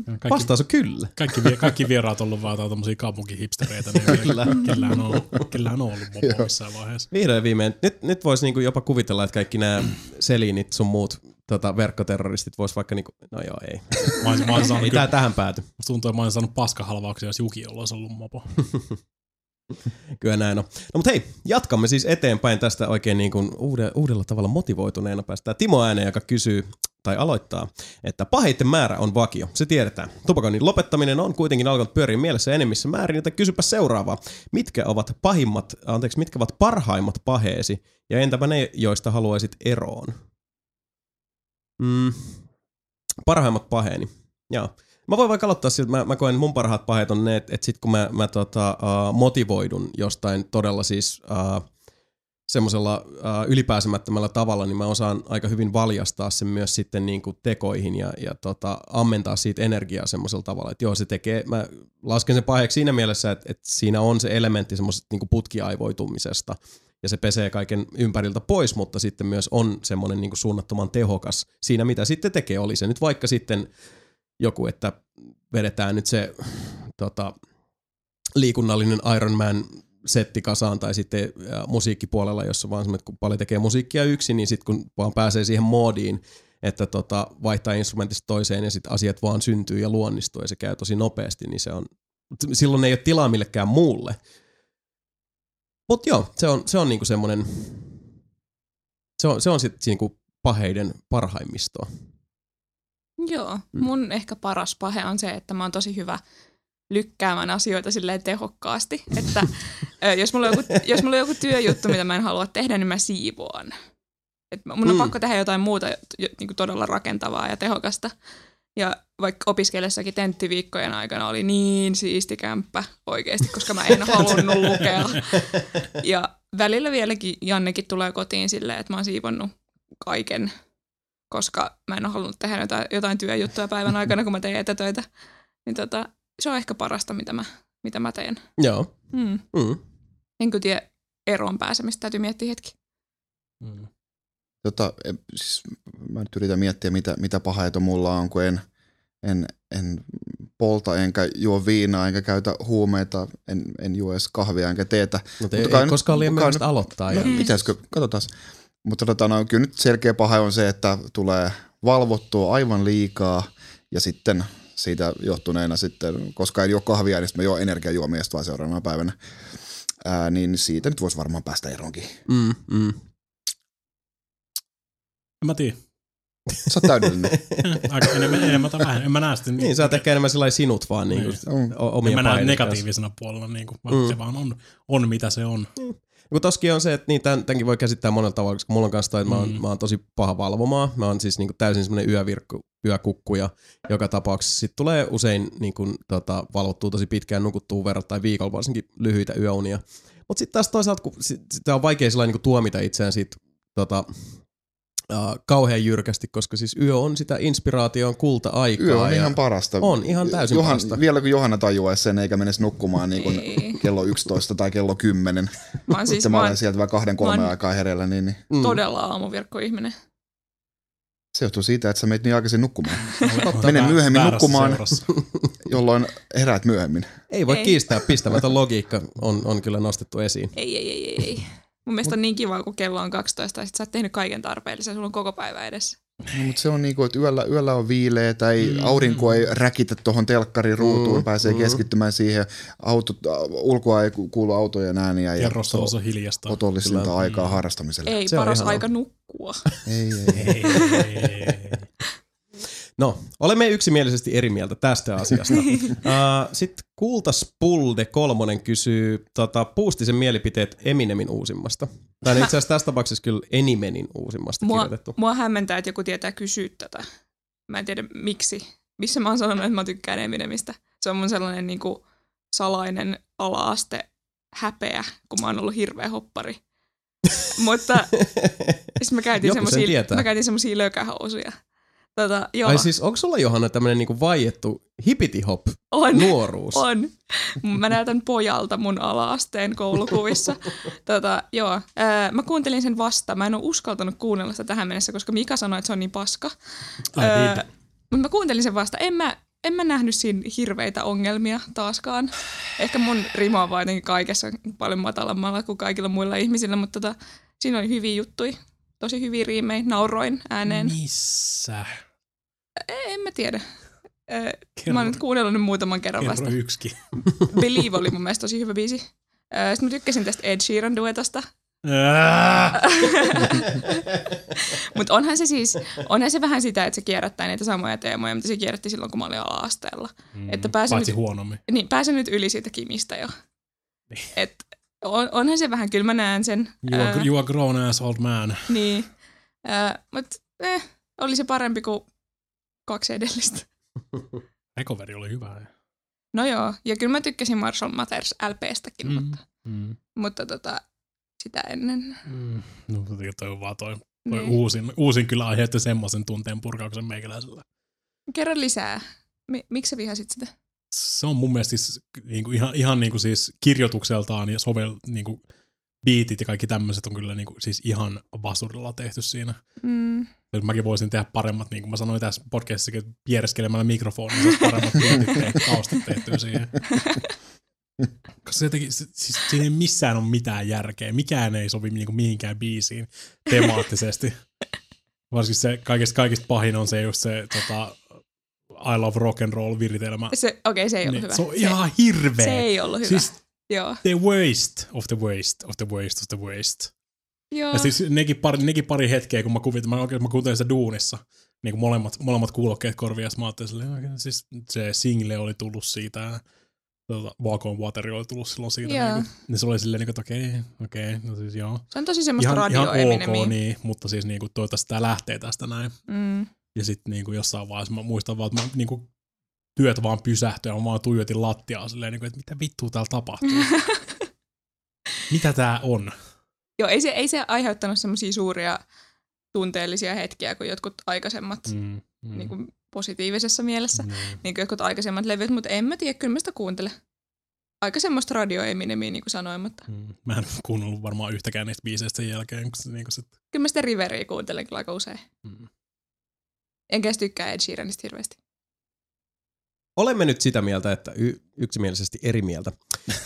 A: Kaikki, Vastaus on kyllä.
B: Kaikki, kaikki vieraat on ollut vaan tommosia kaupunkihipstereitä, niin kyllä. kellään on, kellään on ollut mopo missään vaiheessa.
A: Vihdoin viimein. Nyt, nyt voisi niinku jopa kuvitella, että kaikki nämä selinit sun muut tota, verkkoterroristit vois vaikka niinku, no joo ei.
B: Mä olisin, mä olisin saanut,
A: ei tää tähän pääty.
B: Musta tuntuu, että mä olisin saanut paskahalvauksia, jos Juki olisi ollut mopo.
A: Kyllä näin on. No mutta hei, jatkamme siis eteenpäin tästä oikein niin kuin uudella tavalla motivoituneena päästään Timo ääneen, joka kysyy tai aloittaa, että paheiden määrä on vakio. Se tiedetään. Tupakoinnin lopettaminen on kuitenkin alkanut pyöriä mielessä enemmissä määrin, joten kysypä seuraavaa. Mitkä ovat pahimmat, anteeksi, mitkä ovat parhaimmat paheesi ja entäpä ne, joista haluaisit eroon? Mm, parhaimmat paheeni. Joo. Mä voin vaikka aloittaa siltä, mä, mä koen, mun parhaat paheet on ne, että, että sit kun mä, mä tota, uh, motivoidun jostain todella siis uh, semmoisella uh, ylipääsemättömällä tavalla, niin mä osaan aika hyvin valjastaa sen myös sitten niin kuin tekoihin ja, ja tota, ammentaa siitä energiaa semmoisella tavalla, että joo se tekee, mä lasken sen paheeksi siinä mielessä, että, että siinä on se elementti semmoisesta niin putkiaivoitumisesta ja se pesee kaiken ympäriltä pois, mutta sitten myös on semmoinen niin suunnattoman tehokas siinä, mitä sitten tekee, oli se nyt vaikka sitten joku, että vedetään nyt se tota, liikunnallinen Ironman setti kasaan tai sitten musiikkipuolella, jossa vaan että kun paljon tekee musiikkia yksin, niin sitten kun vaan pääsee siihen moodiin, että tota, vaihtaa instrumentista toiseen ja sitten asiat vaan syntyy ja luonnistuu ja se käy tosi nopeasti, niin se on, silloin ei ole tilaa millekään muulle. Mutta joo, se on, se on niinku semmoinen, se on, se on sitten niinku paheiden parhaimmistoa.
C: Joo, mm. mun ehkä paras pahe on se, että mä oon tosi hyvä lykkäämään asioita silleen tehokkaasti. Että jos, mulla on joku, jos mulla on joku työjuttu, mitä mä en halua tehdä, niin mä siivoan. Et mun on mm. pakko tehdä jotain muuta niin kuin todella rakentavaa ja tehokasta. Ja vaikka opiskellessakin tenttiviikkojen aikana oli niin siisti kämppä oikeasti, koska mä en halunnut lukea. Ja välillä vieläkin Jannekin tulee kotiin silleen, että mä oon siivonnut kaiken koska mä en ole halunnut tehdä jotain, jotain työjuttuja päivän aikana, kun mä teen etätöitä. Niin tota, se on ehkä parasta, mitä mä, mitä mä teen.
A: Joo.
C: Mm. Mm. En kyllä tiedä eroon pääsemistä, täytyy miettiä hetki.
D: Mm. Tota, siis mä nyt yritän miettiä, mitä, mitä pahaita mulla on, kun en, en, en polta, enkä juo viinaa, enkä käytä huumeita, en, en juo edes kahvia, enkä teetä.
A: Mutta ei, ei koskaan liian myöhäistä aloittaa.
D: No, ja... pitäisikö, katsotaan. Mutta tota, no, kyllä nyt selkeä paha on se, että tulee valvottua aivan liikaa ja sitten siitä johtuneena sitten, koska ei juo kahvia, niin mä juon energiajuomia vaan seuraavana päivänä. Ää, niin siitä nyt voisi varmaan päästä eroonkin.
A: Mm, mm.
B: Mä tiedän.
D: Sä oot täydellinen.
B: Aika enemmän, enemmän tai vähemmän. En mä näe sitä.
A: Niin, sä oot ehkä enemmän sellainen sinut vaan niin kuin,
D: Mm.
A: o-
B: en mä näe negatiivisena puolella, niin kuin,
A: Mm.
B: se vaan on, on mitä se on.
A: Kun toskin on se, että niin, tämän, tämänkin voi käsittää monella tavalla, koska mulla on kanssa toi, että mä, oon,
B: Mm.
A: mä oon tosi paha valvomaan. Mä oon siis niin kuin täysin semmoinen yövirkku, yökukku ja joka tapauksessa sit tulee usein niin kuin, tota, valvottua tosi pitkään, nukuttuu verrattain viikolla varsinkin lyhyitä yöunia. Mutta sitten taas toisaalta, kun sit, sitä on vaikea sillä niin tuomita itseään siitä tota, uh, kauhean jyrkästi, koska siis yö on sitä inspiraation kulta-aikaa.
D: Yö on
A: ja
D: ihan parasta.
A: On ihan täysin
D: Johan,
A: parasta.
D: Vielä kun Johanna tajuaisi sen eikä menisi nukkumaan niin kuin
C: Ei.
D: kello 11 tai kello 10.
C: Mä oon siis
D: Sitten
C: mä
D: olen sieltä vähän kahden kolmen
C: oon-
D: aikaa hereillä, niin, niin
A: Mm.
C: todella aamuvirkkoihminen.
D: se johtuu siitä, että sä menet niin aikaisin nukkumaan. Mene myöhemmin nukkumaan.
B: seurassa.
D: jolloin heräät myöhemmin.
A: Ei voi
C: Ei.
A: kiistää, pistämätön logiikka on, on kyllä nostettu esiin.
C: Ei, ei, ei, ei, ei. Mun mielestä on niin kiva, kun kello on 12 ja sit sä oot tehnyt kaiken tarpeellisen, sulla on koko päivä edessä.
D: No, mutta se on niin kuin, että yöllä, yöllä on viileä tai
B: Mm.
D: aurinko ei räkitä tuohon telkkarin ruutuun,
A: Mm,
D: pääsee
A: mm.
D: keskittymään siihen. Autot, ulkoa ei ku- kuulu autojen ääniä ja
B: Kerrostalossa on hiljasta.
D: otollisinta
A: Kyllä.
D: aikaa
B: Mm.
D: harrastamiselle.
C: Ei,
A: Se on
C: paras aika nukkua.
D: Ei, ei, ei.
B: Ei, ei, ei.
A: No, olemme yksimielisesti eri mieltä tästä asiasta. uh, Sitten Kultaspulde kolmonen kysyy tota, Puustisen mielipiteet Eminemin uusimmasta. Tai itse asiassa tässä tapauksessa kyllä Enimenin uusimmasta
C: Mua,
A: kirjoitettu.
C: mua hämmentää, että joku tietää kysyä tätä. Mä en tiedä miksi. Missä mä oon sanonut, että mä tykkään Eminemistä. Se on mun sellainen niin kuin, salainen ala-aste häpeä, kun mä oon ollut hirveä hoppari. Mutta siis mä käytin semmosia lökähousuja. Tota, joo,
A: Ai siis onko sulla Johanna tämmönen niinku vaiettu hippity hop
C: on.
A: nuoruus?
C: On. Mä näytän pojalta mun ala-asteen koulukuvissa. tota, joo. Ää, mä kuuntelin sen vasta. Mä en ole uskaltanut kuunnella sitä tähän mennessä, koska Mika sanoi, että se on niin paska.
B: I did.
C: Mutta mä kuuntelin sen vasta. En mä, en mä nähnyt siinä hirveitä ongelmia taaskaan. Ehkä mun rima on vaan kaikessa paljon matalammalla kuin kaikilla muilla ihmisillä, mutta tota, siinä oli hyviä juttuja. Tosi hyviä riimejä. Nauroin ääneen.
B: Missä?
C: En mä tiedä. Ää, Mä oon nyt kuunnellut nyt muutaman kerran
B: kerro
C: vasta.
B: yksikin.
C: Believe oli mun mielestä tosi hyvä biisi. Sitten mä tykkäsin tästä Ed Sheeran duetosta.
B: Ää!
C: Mutta onhan se siis, onhan se vähän sitä, että se kierrättää niitä samoja teemoja, mitä se kierrätti silloin, kun mä olin ala-asteella.
B: Mm,
C: Että pääsen nyt-
B: huonommin.
C: Niin, pääsen nyt yli siitä Kimistä jo.
B: Niin.
C: Et on, onhan se vähän, kyllä mä näen sen.
B: You are,
C: Öö,
B: you are grown ass old man.
C: niin. Mutta eh, oli se parempi kuin kaksi edellistä.
B: Recovery oli hyvä.
C: No joo, ja kyllä mä tykkäsin Marshall Mathers LPstäkin,
B: Mm.
C: mutta,
B: Mm.
C: mutta tota, sitä ennen.
B: Mm. No, toi on vaan toi, toi
C: Niin.
B: uusin, uusin kyllä aiheutti semmoisen tunteen purkauksen meikäläisellä.
C: Kerro lisää. Mi- miksi sä vihasit sitä?
B: Se on mun mielestä siis niinku ihan, ihan niinku siis kirjoitukseltaan ja sovel, niinku biitit ja kaikki tämmöiset on kyllä niinku siis ihan vasurilla tehty siinä.
C: Mm.
B: Jos mäkin voisin tehdä paremmat, niin kuin mä sanoin tässä podcastissakin, että piereskelemällä mikrofonia saisi paremmat biitit te- taustat tehtyä siihen. Koska se jotenkin, se, siis siinä ei missään ole mitään järkeä. Mikään ei sovi niinku mihinkään biisiin temaattisesti. Varsinkin se kaikista, kaikista pahin on se just se tota, I love rock and roll viritelmä.
C: Se, okei, okay, se ei ollut
B: Niin,
C: hyvä.
B: se on ihan hirveä.
C: se ei ollut hyvä.
B: Siis
C: Joo.
B: the waste of the waste of the waste of the waste.
C: Joo.
B: Ja siis nekin pari, nekin pari hetkeä, kun mä kuvitin, mä, oikein, mä kuuntelin sitä duunissa, niin kuin molemmat, molemmat kuulokkeet korvia, ja mä ajattelin silleen, okay, siis se single oli tullut siitä, ja tota, Walk on Water oli tullut silloin siitä,
C: Joo.
B: niin, kuin, niin se oli silleen, niin kuin, että okei, okei, okay, no siis joo.
C: se on tosi semmoista
B: Ihan,
C: radio
B: ihan
C: Eminemiä.
B: ok, niin, mutta siis niin kuin, toivottavasti tämä lähtee tästä näin.
C: Mm.
B: Ja sitten niin kuin jossain vaiheessa mä muistan vaan, että mä niin kuin, työt vaan pysähtyi, ja mä vaan tuijotin lattiaa silleen, niin kuin, että mitä vittua täällä tapahtuu. mitä tää on?
C: Joo, ei se, ei se aiheuttanut semmoisia suuria tunteellisia hetkiä kuin jotkut aikaisemmat
B: Mm, mm,
C: niin kuin positiivisessa mielessä.
B: mm.
C: Niin kuin jotkut aikaisemmat levyt, mutta en mä tiedä, kyllä mä sitä kuuntele. Aika semmoista radio Eminemiä, niin kuin sanoin, mutta
B: Mm. Mä en kuunnellut varmaan yhtäkään niistä biiseistä sen jälkeen, kun se niinku sit,
C: kyllä mä sitä Riveria kuuntelen kyllä aika usein.
B: mm.
C: Enkä tykkää Ed Sheeranista hirveästi.
A: Olemme nyt sitä mieltä, että y- yksimielisesti eri mieltä.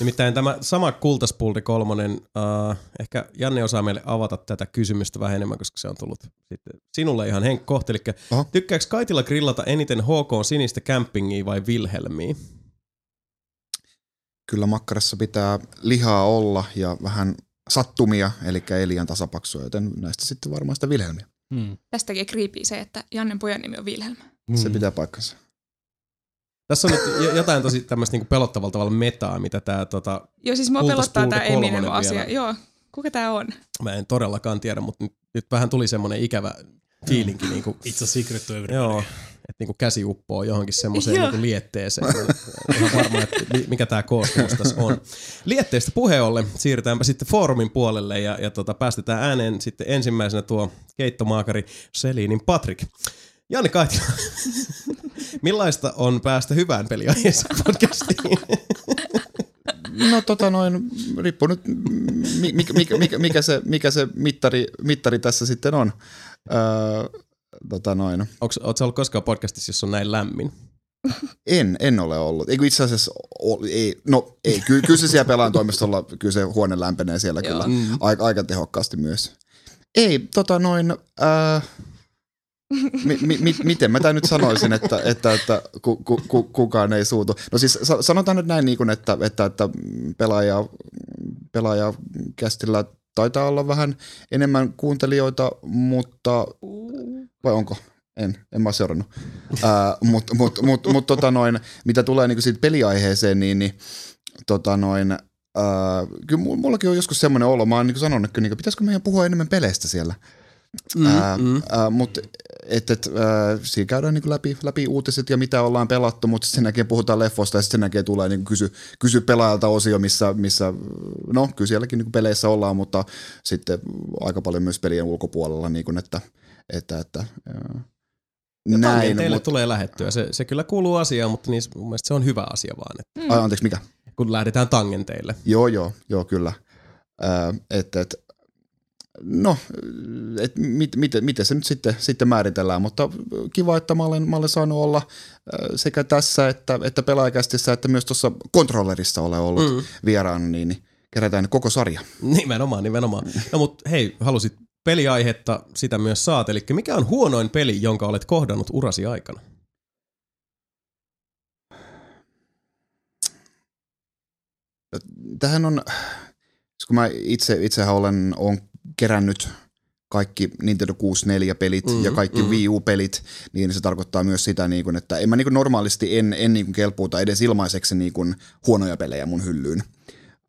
A: Nimittäin tämä sama Kultaspuldi kolmonen, uh, ehkä Janne osaa meille avata tätä kysymystä vähän enemmän, koska se on tullut sitten sinulle ihan Henk kohti. Eli
D: Oho.
A: tykkääkö Kaitilla grillata eniten HK sinistä campingia vai Wilhelmiä?
D: Kyllä makkarassa pitää lihaa olla ja vähän sattumia, eli ei liian tasapaksua, joten näistä sitten varmaan sitä Vilhelmiä.
B: Mm.
C: Tästä tekee creepy se, että Jannen pojan nimi on Wilhelm.
D: Se
B: Mm.
D: pitää paikkansa.
A: Tässä on nyt jo- jotain tosi tämmöistä niinku pelottavalla tavalla metaa, mitä tämä tota,
C: Joo, siis mua pelottaa tämä Eminem
A: kolmonen
C: asia.
A: vielä.
C: Joo, kuka tämä on?
A: mä en todellakaan tiedä, mutta nyt, nyt vähän tuli semmoinen ikävä fiilinki, niinku,
B: It's a secret to everybody.
A: joo, että niinku käsi uppoo johonkin semmoiseen niinku lietteeseen. En Ihan varma, että mi- mikä tämä koostumus tässä on. Lietteestä puheen ollen siirrytäänpä sitten foorumin puolelle ja, ja tota, päästetään ääneen sitten ensimmäisenä tuo keittomaakari Selinin Patrick. Janne Kaitila, millaista on päästä hyvään peliaiheeseen podcastiin?
D: No tota noin, riippuu nyt, mi- mikä, mikä, mikä, mikä, se, mikä se mittari, mittari tässä sitten on. Öö, tota noin.
A: Oletko ollut koskaan podcastissa, jos on näin lämmin?
D: En, en ole ollut. Eikö itse asiassa, o, ei, no ei, kyllä, kyllä se siellä pelaan toimistolla, kyllä se huone lämpenee siellä
C: Joo.
D: kyllä
A: Mm.
D: aika, aika tehokkaasti myös. Ei, tota noin, äh, mi, mi, mi, miten mä tämän nyt sanoisin, että, että, että ku, ku, ku, kukaan ei suutu. No siis sa- sanotaan nyt näin, niin kuin, että, että, että pelaaja, pelaaja kästillä taitaa olla vähän enemmän kuuntelijoita, mutta vai onko? En, en mä ole seurannut. Mutta mut, mut, mut, tota noin, mitä tulee niinku siitä peliaiheeseen, niin, niin tota noin, ää, kyllä mu- mullakin on joskus semmoinen olo, mä oon niinku sanonut, että niinku, pitäisikö meidän puhua enemmän peleistä siellä. Mm,
A: mm.
D: mutta et, et, ää, siinä käydään niinku läpi, läpi uutiset ja mitä ollaan pelattu, mutta sen jälkeen puhutaan leffoista ja sitten sen jälkeen tulee niinku kysy, kysy pelaajalta osio, missä, missä no kyllä sielläkin niinku peleissä ollaan, mutta sitten aika paljon myös pelien ulkopuolella, niinku, että, että, että ää, näin.
A: teille
D: Mut,
A: tulee lähettyä. Se, se kyllä kuuluu asiaan, mutta niin, mun mielestä se on hyvä asia vaan, että
D: ai, anteeksi, mikä?
A: kun lähdetään tangenteille.
D: Joo, joo, joo, kyllä. Ää, et, et, no, et mit, miten, miten se nyt sitten, sitten määritellään, mutta kiva, että mä olen, mä olen saanut olla ää, sekä tässä että, että pelaajakästissä, että myös tuossa kontrollerissa olen ollut mm. vieraana, niin, niin kerätään koko sarja.
A: Nimenomaan, nimenomaan. No mut hei, halusit peliaihetta, sitä myös saat. Eli mikä on huonoin peli, jonka olet kohdannut urasi aikana?
D: Tähän on, kun mä itse, itsehän olen, olen kerännyt kaikki Nintendo 64-pelit mm, ja kaikki
A: mhm.
D: Wii U-pelit, niin se tarkoittaa myös sitä, niin kuin, että en mä niin kuin normaalisti en, en niin kuin kelpuuta edes ilmaiseksi niin kuin huonoja pelejä mun hyllyyn.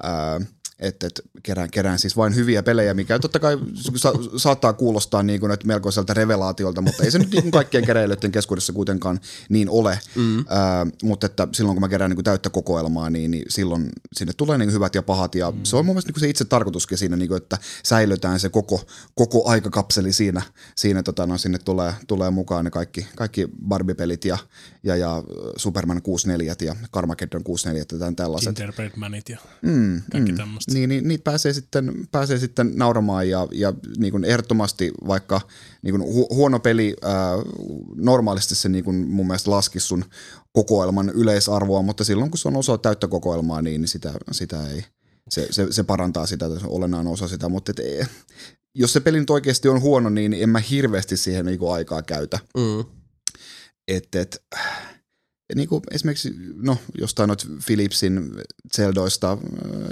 D: Ää, että et, kerään, kerään siis vain hyviä pelejä, mikä totta kai sa- saattaa kuulostaa niin kuin, että melkoiselta revelaatiolta, mutta ei se nyt niin kuin kaikkien keräilijöiden keskuudessa kuitenkaan niin ole. Mm. Ää, mutta että silloin kun mä kerään niin kuin täyttä kokoelmaa, niin, niin silloin sinne tulee niin hyvät ja pahat ja mm. se on mun mielestä niin kuin se itse tarkoituskin siinä, niin kuin, että säilytään se koko, koko aikakapseli siinä, siinä tota, no, sinne tulee, tulee mukaan ne kaikki, kaikki Barbie-pelit ja, ja, ja Superman 64 ja Carmageddon 64 ja tällaiset.
B: Gingerbread Manit ja
D: Mm,
B: kaikki tämmöistä.
D: Niin, niin niitä pääsee sitten, pääsee sitten nauramaan ja, ja niin kuin ehdottomasti vaikka niin kuin hu- huono peli ää, normaalisti se niin kuin mun mielestä laski sun kokoelman yleisarvoa, mutta silloin kun se on osa täyttä kokoelmaa, niin, sitä, sitä ei, se, se, se, parantaa sitä, se on olennainen osa sitä, mutta et, ei- jos se peli nyt oikeasti on huono, niin en mä hirveästi siihen niin aikaa käytä.
A: Mm.
D: Et, et, niin kuin esimerkiksi no, jostain noita Philipsin Zeldoista, äh,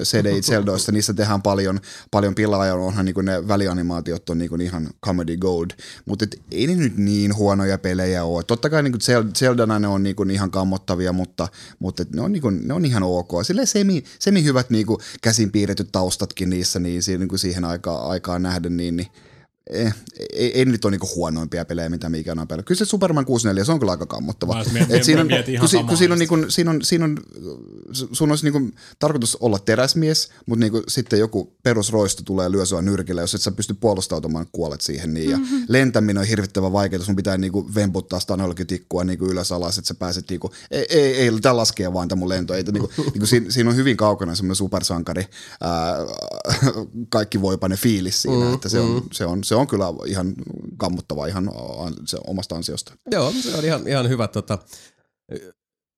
D: CDI Zeldoista, niissä tehdään paljon, paljon pilaa ja onhan niin kuin ne välianimaatiot on niin kuin ihan comedy gold, mutta ei ne nyt niin huonoja pelejä ole. Totta kai niin kuin Zel- Zeldana ne on niin kuin ihan kammottavia, mutta, mutta ne, on niin kuin, ne on ihan ok. Silleen semi, semi hyvät niin kuin käsin piirretyt taustatkin niissä, niin, niin kuin siihen aikaan, aikaan nähden, niin, niin eh, ei, ei nyt ole niinku huonoimpia pelejä, mitä mikä on pelannut. Kyllä se Superman 64, se on kyllä aika kammottava.
B: Mä
D: siinä on, kun, si-
B: samaa
D: kun siinä on, niinku, siinä on, siinä on, sun olisi niinku tarkoitus olla teräsmies, mutta niinku sitten joku perusroisto tulee lyö sua nyrkillä, jos et sä pysty puolustautumaan, kuolet siihen. Niin. Ja lentäminen on hirvittävän vaikeaa, sun pitää niinku vemputtaa sitä jollakin tikkua niinku ylös alas, että sä pääset niinku, ei, ei, ei tää laskee vaan tämä mun lento. Ei, niinku, niinku siinä, siinä, on hyvin kaukana semmoinen supersankari, ää, kaikki voipane fiilis siinä, mm, että se on, se, on, se on kyllä ihan kammottava ihan an- se omasta ansiosta.
A: Joo, se on ihan, ihan hyvä, tota,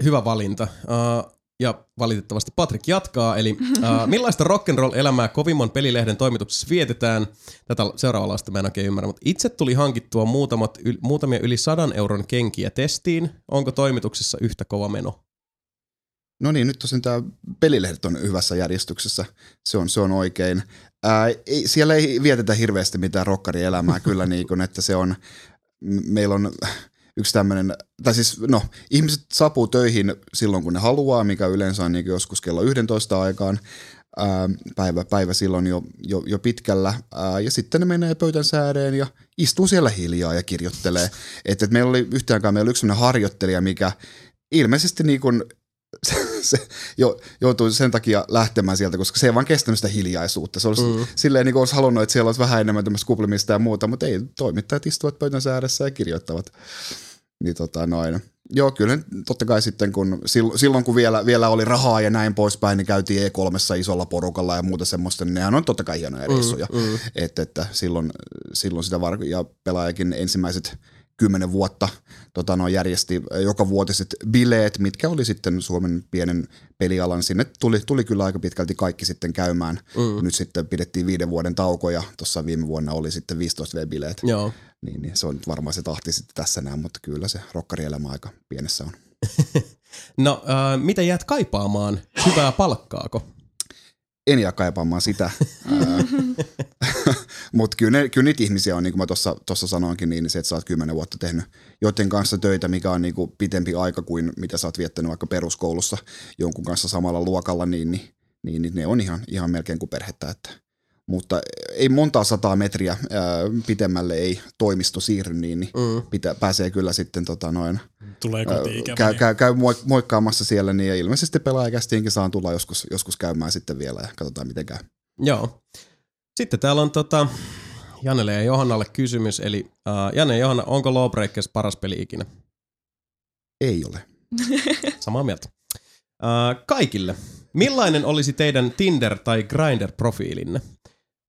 A: hyvä valinta. Uh, ja valitettavasti Patrik jatkaa, eli uh, millaista rock'n'roll-elämää kovimman pelilehden toimituksessa vietetään? Tätä seuraavalla mä en oikein ymmärrä, mutta itse tuli hankittua muutamat, yl, muutamia yli sadan euron kenkiä testiin. Onko toimituksessa yhtä kova meno?
D: No niin, nyt tosiaan tämä pelilehdet on hyvässä järjestyksessä. Se on, se on oikein. Ää, ei, siellä ei vietetä hirveästi mitään rokkarielämää kyllä, niin kuin, että se on, meillä on yksi tämmöinen, tai siis no, ihmiset saapuu töihin silloin kun ne haluaa, mikä yleensä on niin joskus kello 11 aikaan, ää, päivä, päivä silloin jo, jo, jo pitkällä, ää, ja sitten ne menee pöytän sääreen ja istuu siellä hiljaa ja kirjoittelee. Että et meillä oli yhtäänkään, meillä oli yksi harjoittelija, mikä ilmeisesti niin kuin se, se jo, joutui sen takia lähtemään sieltä, koska se ei vaan kestänyt sitä hiljaisuutta. Se olisi mm. silleen niin kuin olisi halunnut, että siellä olisi vähän enemmän tämmöistä kuplimista ja muuta, mutta ei, toimittajat istuvat pöytän ääressä ja kirjoittavat. Niin tota noin. Joo, kyllä totta kai sitten, kun silloin kun vielä, vielä oli rahaa ja näin poispäin, niin käytiin E3 isolla porukalla ja muuta semmoista, niin nehän on totta kai hienoja reissuja. Mm, mm. Että, että silloin, silloin sitä var- ja pelaajakin ensimmäiset kymmenen vuotta tota, no, järjesti joka vuotiset bileet, mitkä oli sitten Suomen pienen pelialan. Sinne tuli, tuli kyllä aika pitkälti kaikki sitten käymään. Mm. Nyt sitten pidettiin viiden vuoden tauko ja tuossa viime vuonna oli sitten 15V-bileet. Joo. Niin, niin se on varmaan se tahti sitten tässä näin, mutta kyllä se rokkarielämä aika pienessä on.
A: no, äh, mitä jäät kaipaamaan? Hyvää palkkaako?
D: en jää kaipaamaan sitä. Mutta kyllä, kyllä niitä ihmisiä on, niin kuin mä tuossa sanoinkin, niin se, että sä oot kymmenen vuotta tehnyt joiden kanssa töitä, mikä on niin kuin pitempi aika kuin mitä sä oot viettänyt vaikka peruskoulussa jonkun kanssa samalla luokalla, niin, niin, niin, niin ne on ihan, ihan melkein kuin perhettä. Että mutta ei montaa sataa metriä ää, pitemmälle ei toimisto siirry, niin, niin mm. pitä, pääsee kyllä sitten tota noin,
B: Tulee kotiin
D: ää, käy, käy, käy moikkaamassa siellä, niin ja ilmeisesti pelaajakästiinkin saan tulla joskus, joskus käymään sitten vielä ja katsotaan miten käy.
A: Joo. Sitten täällä on tota, Janelle ja Johannalle kysymys, eli uh, Janne ja Johanna, onko Lawbreakers paras peli ikinä?
D: Ei ole.
A: Samaa mieltä. Uh, kaikille. Millainen olisi teidän Tinder- tai Grindr-profiilinne?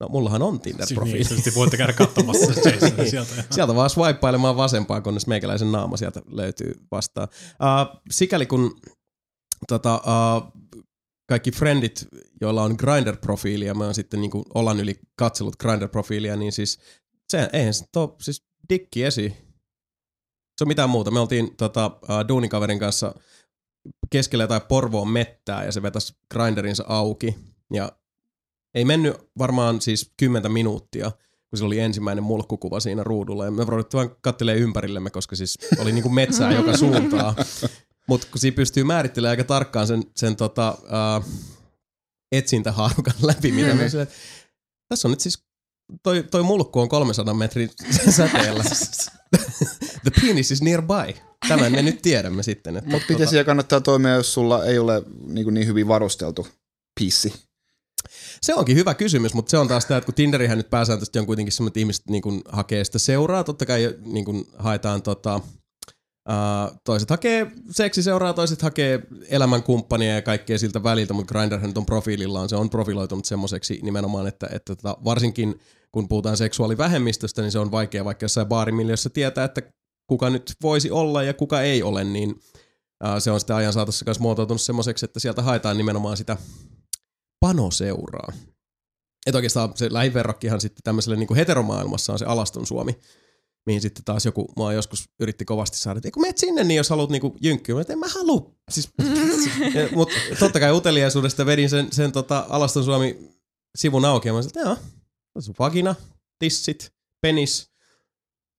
A: No mullahan on Tinder-profiili.
B: Niin, voitte käydä katsomassa niin. sieltä.
A: sieltä vaan swipeilemaan vasempaa, kunnes meikäläisen naama sieltä löytyy vastaan. Uh, sikäli kun tota, uh, kaikki friendit, joilla on Grindr-profiili, ja mä oon sitten niin olan yli katsellut Grindr-profiilia, niin siis se, eihän se to, siis dikki esi. Se on mitään muuta. Me oltiin tota, uh, duunikaverin kanssa keskellä tai Porvoon mettää, ja se vetäisi Grinderinsa auki, ja ei mennyt varmaan siis kymmentä minuuttia, kun se oli ensimmäinen mulkkukuva siinä ruudulla. Ja me ruuduttiin vaan kattelee ympärillemme, koska siis oli niinku metsää joka suuntaan. Mutta kun siinä pystyy määrittelemään aika tarkkaan sen, sen tota, uh, etsintähaarukan läpi, mitä me sille, tässä on nyt siis, toi, toi mulkku on 300 metrin säteellä. The penis is nearby. Tämän me nyt tiedämme sitten.
D: Mutta miten tota... siellä kannattaa toimia, jos sulla ei ole niin, niin hyvin varusteltu pissi?
A: Se onkin hyvä kysymys, mutta se on taas tämä, että kun Tinderihän nyt pääsääntöisesti on kuitenkin semmoinen, että ihmiset niin kuin hakee sitä seuraa, totta kai niin kuin haetaan tota, Uh, toiset hakee seksiseuraa, toiset hakee elämänkumppania ja kaikkea siltä väliltä, mutta Grindrhän nyt on profiilillaan, se on profiloitunut semmoiseksi nimenomaan, että, että tota, varsinkin kun puhutaan seksuaalivähemmistöstä, niin se on vaikea vaikka jossain baarimiljössä tietää, että kuka nyt voisi olla ja kuka ei ole, niin uh, se on sitten ajan saatossa myös muotoutunut semmoiseksi, että sieltä haetaan nimenomaan sitä panoseuraa. Että oikeastaan se lähiverrokkihan sitten tämmöiselle niin kuin heteromaailmassa on se alaston Suomi, mihin sitten taas joku mua joskus yritti kovasti saada, että kun menet sinne, niin jos haluat niinku jynkkyä, että en mä halua. Siis, Mutta totta kai uteliaisuudesta vedin sen, sen tota Alaston Suomi sivun auki ja mä sanoin, että joo, vagina, tissit, penis,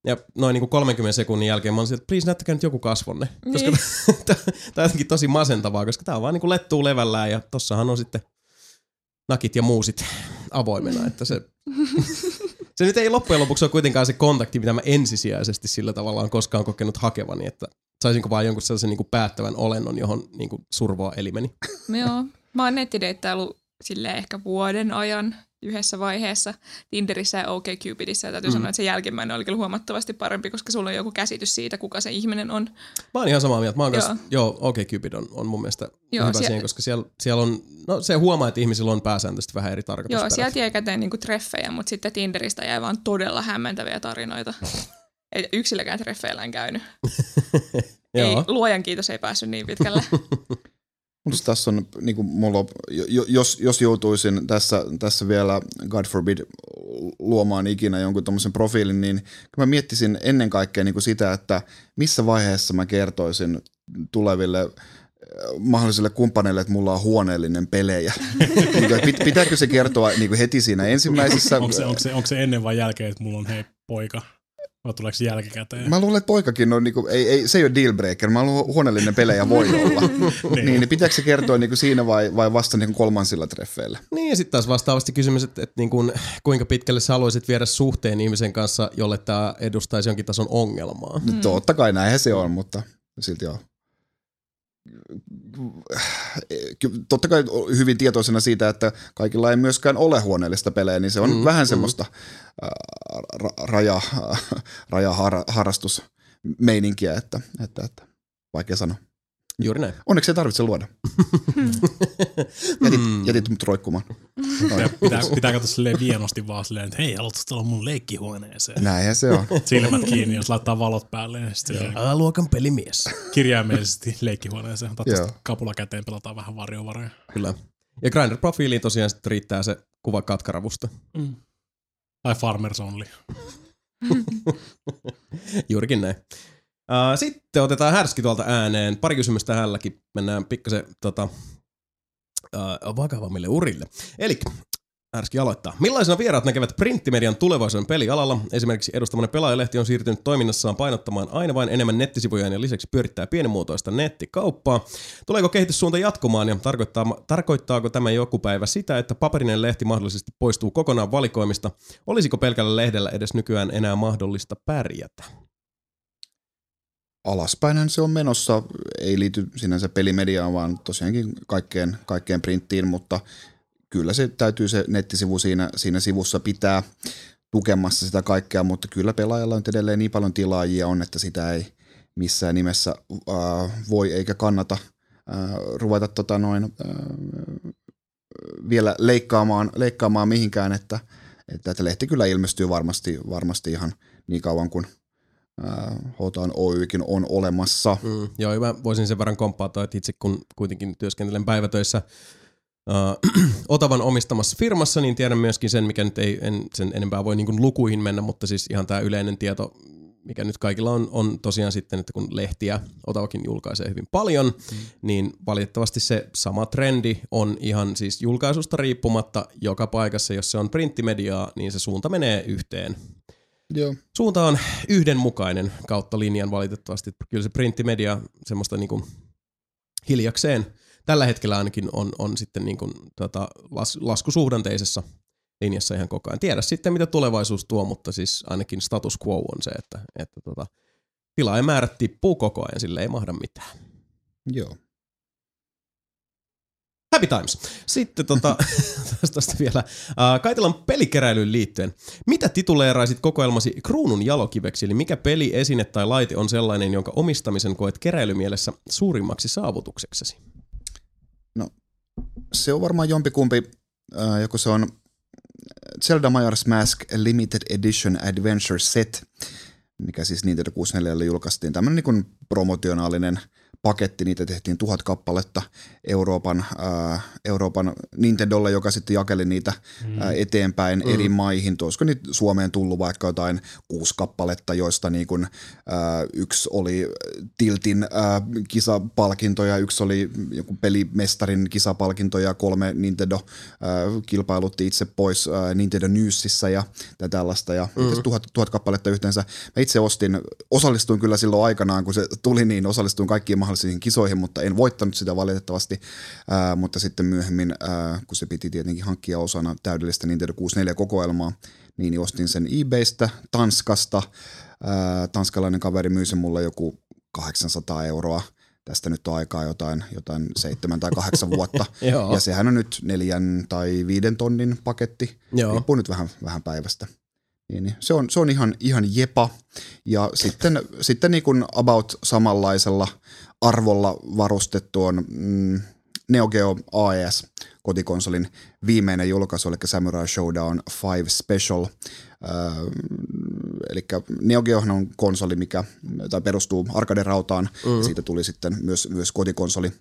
A: ja noin niin 30 sekunnin jälkeen mä olin että please näyttäkää nyt joku kasvonne. Niin. Koska tämä on jotenkin tosi masentavaa, koska tämä on vaan niin kuin lettuu levällään ja tossahan on sitten nakit ja muusit avoimena, että se, se nyt ei loppujen lopuksi ole kuitenkaan se kontakti, mitä mä ensisijaisesti sillä tavalla on koskaan kokenut hakevani, että saisinko vaan jonkun sellaisen niin kuin päättävän olennon, johon niin kuin survoa elimeni.
C: Joo, mä oon nettideittailu silleen ehkä vuoden ajan yhdessä vaiheessa Tinderissä ja OkCupidissä. Ja täytyy mm. sanoa, että se jälkimmäinen oli kyllä huomattavasti parempi, koska sulla on joku käsitys siitä, kuka se ihminen on.
A: Mä oon ihan samaa mieltä. Mä oon joo. Kanssa, joo, OkCupid on, on mun mielestä joo, hyvä sie- siihen, koska siellä, siellä on, no se huomaa, että ihmisillä on pääsääntöisesti vähän eri tarkoitusperät.
C: Joo, sieltä jäi käteen niinku treffejä, mutta sitten Tinderistä jäi vaan todella hämmentäviä tarinoita. ei yksilläkään treffeillä en käynyt. ei, luojan kiitos ei päässyt niin pitkälle.
D: Mutta tässä on, niin kuin mulla, jos, jos joutuisin tässä, tässä vielä, God forbid, luomaan ikinä jonkun tuommoisen profiilin, niin mä miettisin ennen kaikkea niin kuin sitä, että missä vaiheessa mä kertoisin tuleville mahdollisille kumppaneille, että mulla on huoneellinen pelejä. Niin kuin, pit- pitääkö se kertoa niin kuin heti siinä ensimmäisessä?
B: Onko se, onko, se, onko se ennen vai jälkeen, että mulla on hei poika? Vai tuleeko se jälkikäteen?
D: Mä luulen, että poikakin on, niin kuin, ei, ei, se ei ole dealbreaker, mä luulen, huoneellinen pelejä voi olla. niin. niin, niin pitääkö se kertoa niin kuin siinä vai, vai vasta niin kuin kolmansilla treffeillä?
A: Niin ja sitten taas vastaavasti kysymys, että, että niin kuin, kuinka pitkälle sä haluaisit viedä suhteen ihmisen kanssa, jolle tämä edustaisi jonkin tason ongelmaa.
D: Mm. Totta kai näinhän se on, mutta silti joo. Totta kai hyvin tietoisena siitä, että kaikilla ei myöskään ole huoneellista pelejä, niin se on mm, vähän mm. semmoista ra- raja, rajaharrastusmeininkiä, että, että, että vaikea sanoa.
A: Juuri näin.
D: Onneksi ei tarvitse luoda. jätit, jätit mut roikkumaan.
B: Pitää, pitää, pitää katsoa silleen vienosti vaan silleen, että hei, haluatko tulla mun leikkihuoneeseen?
D: Näinhän se on.
B: Silmät kiinni, jos laittaa valot päälle. Ja sitten
A: A-luokan pelimies.
B: Kirjaimellisesti leikkihuoneeseen. Otat kapula käteen, pelataan vähän varjovaroja.
A: Kyllä. Ja Grindr-profiiliin tosiaan sitten riittää se kuva katkaravusta. Mm.
B: Tai Farmers Only.
A: Juurikin näin. Sitten otetaan härski tuolta ääneen. Pari kysymystä hälläkin. Mennään pikkasen tota, vakavammille urille. Eli Härski aloittaa. Millaisena vieraat näkevät printtimedian tulevaisuuden pelialalla? Esimerkiksi edustaminen pelaajalehti on siirtynyt toiminnassaan painottamaan aina vain enemmän nettisivujaan ja lisäksi pyörittää pienimuotoista nettikauppaa. Tuleeko kehityssuunta jatkumaan ja tarkoittaa, tarkoittaako tämä joku päivä sitä, että paperinen lehti mahdollisesti poistuu kokonaan valikoimista? Olisiko pelkällä lehdellä edes nykyään enää mahdollista pärjätä?
D: Alaspäinhän se on menossa, ei liity sinänsä pelimediaan, vaan tosiaankin kaikkeen, kaikkeen printtiin, mutta kyllä se täytyy se nettisivu siinä, siinä sivussa pitää tukemassa sitä kaikkea, mutta kyllä pelaajalla on edelleen niin paljon tilaajia on, että sitä ei missään nimessä äh, voi eikä kannata äh, ruveta tota noin, äh, vielä leikkaamaan, leikkaamaan mihinkään, että, että, että lehti kyllä ilmestyy varmasti, varmasti ihan niin kauan kuin – Hotaan Oykin on olemassa.
A: Mm, joo, mä voisin sen verran kompata, että itse kun kuitenkin työskentelen päivätöissä äh, Otavan omistamassa firmassa, niin tiedän myöskin sen, mikä nyt ei en sen enempää voi niin lukuihin mennä, mutta siis ihan tämä yleinen tieto, mikä nyt kaikilla on, on tosiaan sitten, että kun lehtiä Otavakin julkaisee hyvin paljon, mm. niin valitettavasti se sama trendi on ihan siis julkaisusta riippumatta joka paikassa, jos se on printtimediaa, niin se suunta menee yhteen
D: Joo.
A: Suunta on yhdenmukainen kautta linjan valitettavasti. Kyllä se printtimedia semmoista niin kuin hiljakseen tällä hetkellä ainakin on, on sitten niin kuin, tota, las, laskusuhdanteisessa linjassa ihan koko ajan. Tiedä sitten, mitä tulevaisuus tuo, mutta siis ainakin status quo on se, että, että tota, tilaajamäärät tippuu koko ajan, sille ei mahda mitään.
D: Joo.
A: Happy Times. Sitten tota, tästä vielä. Kaitelan pelikeräilyyn liittyen. Mitä tituleeraisit kokoelmasi kruunun jalokiveksi, eli mikä peli, esine tai laite on sellainen, jonka omistamisen koet keräilymielessä suurimmaksi saavutukseksesi?
D: No, se on varmaan jompikumpi. Uh, joku se on Zelda Majora's Mask Limited Edition Adventure Set, mikä siis Nintendo 64 julkaistiin. Tämmöinen niin promotionaalinen – paketti, niitä tehtiin tuhat kappaletta Euroopan, ää, Euroopan Nintendolle, joka sitten jakeli niitä mm. ää, eteenpäin mm. eri maihin. Olisiko niitä Suomeen tullut vaikka jotain kuusi kappaletta, joista niin kun, ää, yksi oli Tiltin ää, kisapalkinto ja yksi oli joku pelimestarin kisapalkinto ja kolme Nintendo ää, kilpailutti itse pois ää, Nintendo Newsissä ja tällaista ja mm. tuhat, tuhat kappaletta yhteensä. Mä itse ostin, osallistuin kyllä silloin aikanaan, kun se tuli, niin osallistuin kaikkiin mahdollisiin kisoihin, mutta en voittanut sitä valitettavasti, ää, mutta sitten myöhemmin, ää, kun se piti tietenkin hankkia osana täydellistä Nintendo 64-kokoelmaa, niin ostin sen eBaystä, Tanskasta. Ää, tanskalainen kaveri myi sen mulle joku 800 euroa. Tästä nyt on aikaa jotain, jotain seitsemän tai kahdeksan vuotta. ja sehän on nyt neljän tai viiden tonnin paketti. Riippuu nyt vähän, vähän päivästä. Niin, niin, se on, se on ihan, ihan jepa. Ja sitten, sitten niin kuin about samanlaisella arvolla varustettu on mm, Neo Geo AES kotikonsolin viimeinen julkaisu, eli Samurai Showdown 5 Special. Äh, eli Neo Geo on konsoli, mikä tai perustuu arcade-rautaan, mm. ja siitä tuli sitten myös, myös kotikonsoli.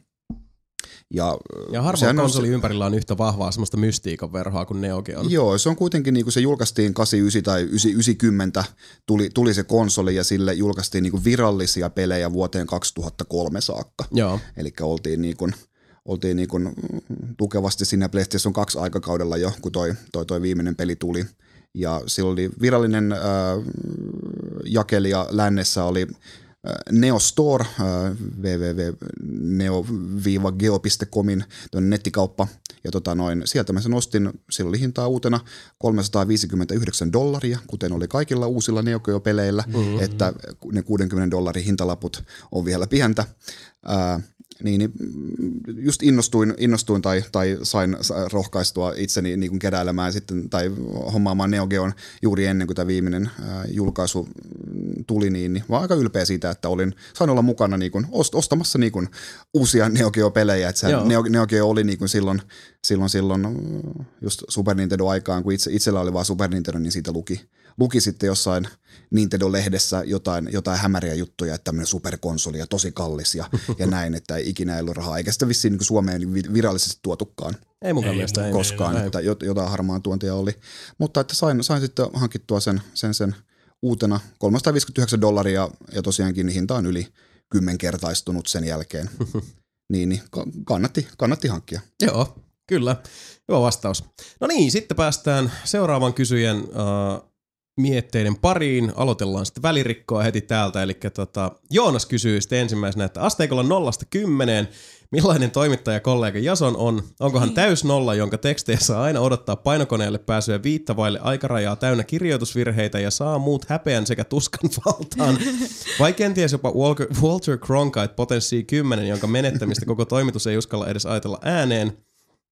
D: Ja,
A: Ja harvoin
D: sehän on
A: konsoli ympärillä on yhtä vahvaa semmoista mystiikan verhoa kuin Neo Geo on.
D: Joo, se on kuitenkin, niin kuin se julkaistiin 89 tai 90, tuli, tuli se konsoli ja sille julkaistiin niin kuin virallisia pelejä vuoteen 2003 saakka.
A: Joo.
D: Eli oltiin, niin kuin, oltiin niin kuin tukevasti siinä PlayStation 2 aikakaudella jo, kun toi, toi, toi viimeinen peli tuli. Ja silloin oli virallinen äh, jakelija lännessä oli Neo Store, www.neo-geo.comin nettikauppa. Ja tota noin, sieltä mä sen ostin, sillä oli hintaa uutena 359 dollaria, kuten oli kaikilla uusilla Neo Geo-peleillä, mm-hmm. että ne 60 dollarin hintalaput on vielä pientä. Ää, niin, niin just innostuin, innostuin tai, tai sain rohkaistua itseni niin kuin keräilemään sitten, tai hommaamaan Neo Geon juuri ennen kuin tämä viimeinen ää, julkaisu tuli, niin, niin mä aika ylpeä siitä, että olin, sain olla mukana niin kuin, ost, ostamassa niin kuin, uusia Neo Geo-pelejä. Että Neo, Neo Geo oli niin kuin silloin, silloin, silloin just Super Nintendo-aikaan, kun itse, itsellä oli vaan Super Nintendo, niin siitä luki, luki sitten jossain Nintendo-lehdessä jotain, jotain hämäriä juttuja, että tämmöinen superkonsoli ja tosi kallis ja, ja näin, että ei ikinä ei ollut rahaa. Eikä sitä vissiin niin Suomeen virallisesti tuotukaan.
A: Ei mun mielestä ei,
D: koskaan,
A: ei,
D: että jotain harmaan tuontia oli. Mutta että sain, sain sitten hankittua sen, sen, sen uutena 359 dollaria ja tosiaankin hinta on yli kymmenkertaistunut sen jälkeen. niin, niin kannatti, kannatti hankkia.
A: Joo, kyllä. Hyvä vastaus. No niin, sitten päästään seuraavan kysyjän uh, mietteiden pariin. Aloitellaan sitten välirikkoa heti täältä. Eli tota, Joonas kysyy sitten ensimmäisenä, että asteikolla nollasta kymmeneen, millainen toimittaja kollega Jason on? Onko hän täys nolla, jonka tekstejä saa aina odottaa painokoneelle pääsyä viittavaille aikarajaa täynnä kirjoitusvirheitä ja saa muut häpeän sekä tuskan valtaan? Vai kenties jopa Walker, Walter Cronkite potenssi 10, jonka menettämistä koko toimitus ei uskalla edes ajatella ääneen?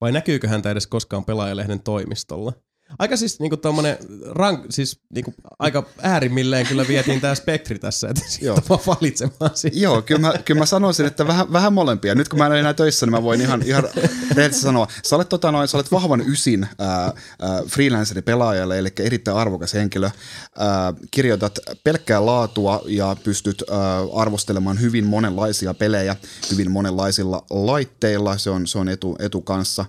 A: Vai näkyykö häntä edes koskaan pelaajalehden toimistolla? Aika siis niinku tommonen rank, siis niinku aika äärimmilleen kyllä vietiin tää spektri tässä, että siitä vaan valitsemaan siitä.
D: Joo, kyllä mä, kyllä mä sanoisin, että vähän, vähän molempia. Nyt kun mä en ole enää töissä, niin mä voin ihan, ihan rehellisesti sanoa. Sä olet, tota noin, sä olet vahvan ysin ää, ää, freelanceri pelaajalle, eli erittäin arvokas henkilö. Ää, kirjoitat pelkkää laatua ja pystyt ää, arvostelemaan hyvin monenlaisia pelejä, hyvin monenlaisilla laitteilla. Se on, se on etu, etu kanssa.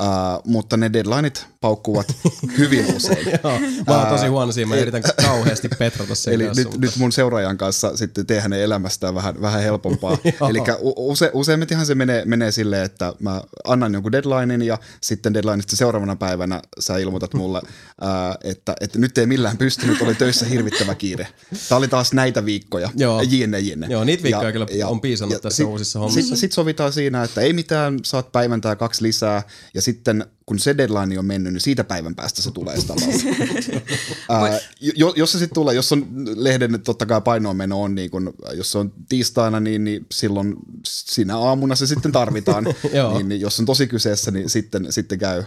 D: Uh, mutta ne deadlineit paukkuvat hyvin usein.
A: Joo, mä oon tosi huono siinä, mä yritän kauheasti petrata sen
D: Eli
A: kanssa,
D: nyt,
A: mutta...
D: nyt mun seuraajan kanssa sitten tehdä hänen elämästään vähän, vähän helpompaa. Eli use, useimminhan se menee, menee silleen, että mä annan jonkun deadlinein ja sitten deadlineista seuraavana päivänä sä ilmoitat mulle, uh, että, että nyt ei millään pystynyt, oli töissä hirvittävä kiire. Tää oli taas näitä viikkoja,
A: Joo.
D: jinne jinne.
A: Joo, niitä viikkoja ja, kyllä ja, on piisannut ja tässä
D: sit,
A: uusissa hommissa.
D: Sitten sit sovitaan siinä, että ei mitään, saat päivän tai kaksi lisää ja sitten kun se deadline on mennyt, niin siitä päivän päästä se tulee sitä uh, jos se sitten tulee, jos on lehden totta kai painoonmeno on, niin kun, jos se on tiistaina, niin, niin silloin siinä aamuna se sitten tarvitaan. niin, niin, jos on tosi kyseessä, niin sitten, sitten käy.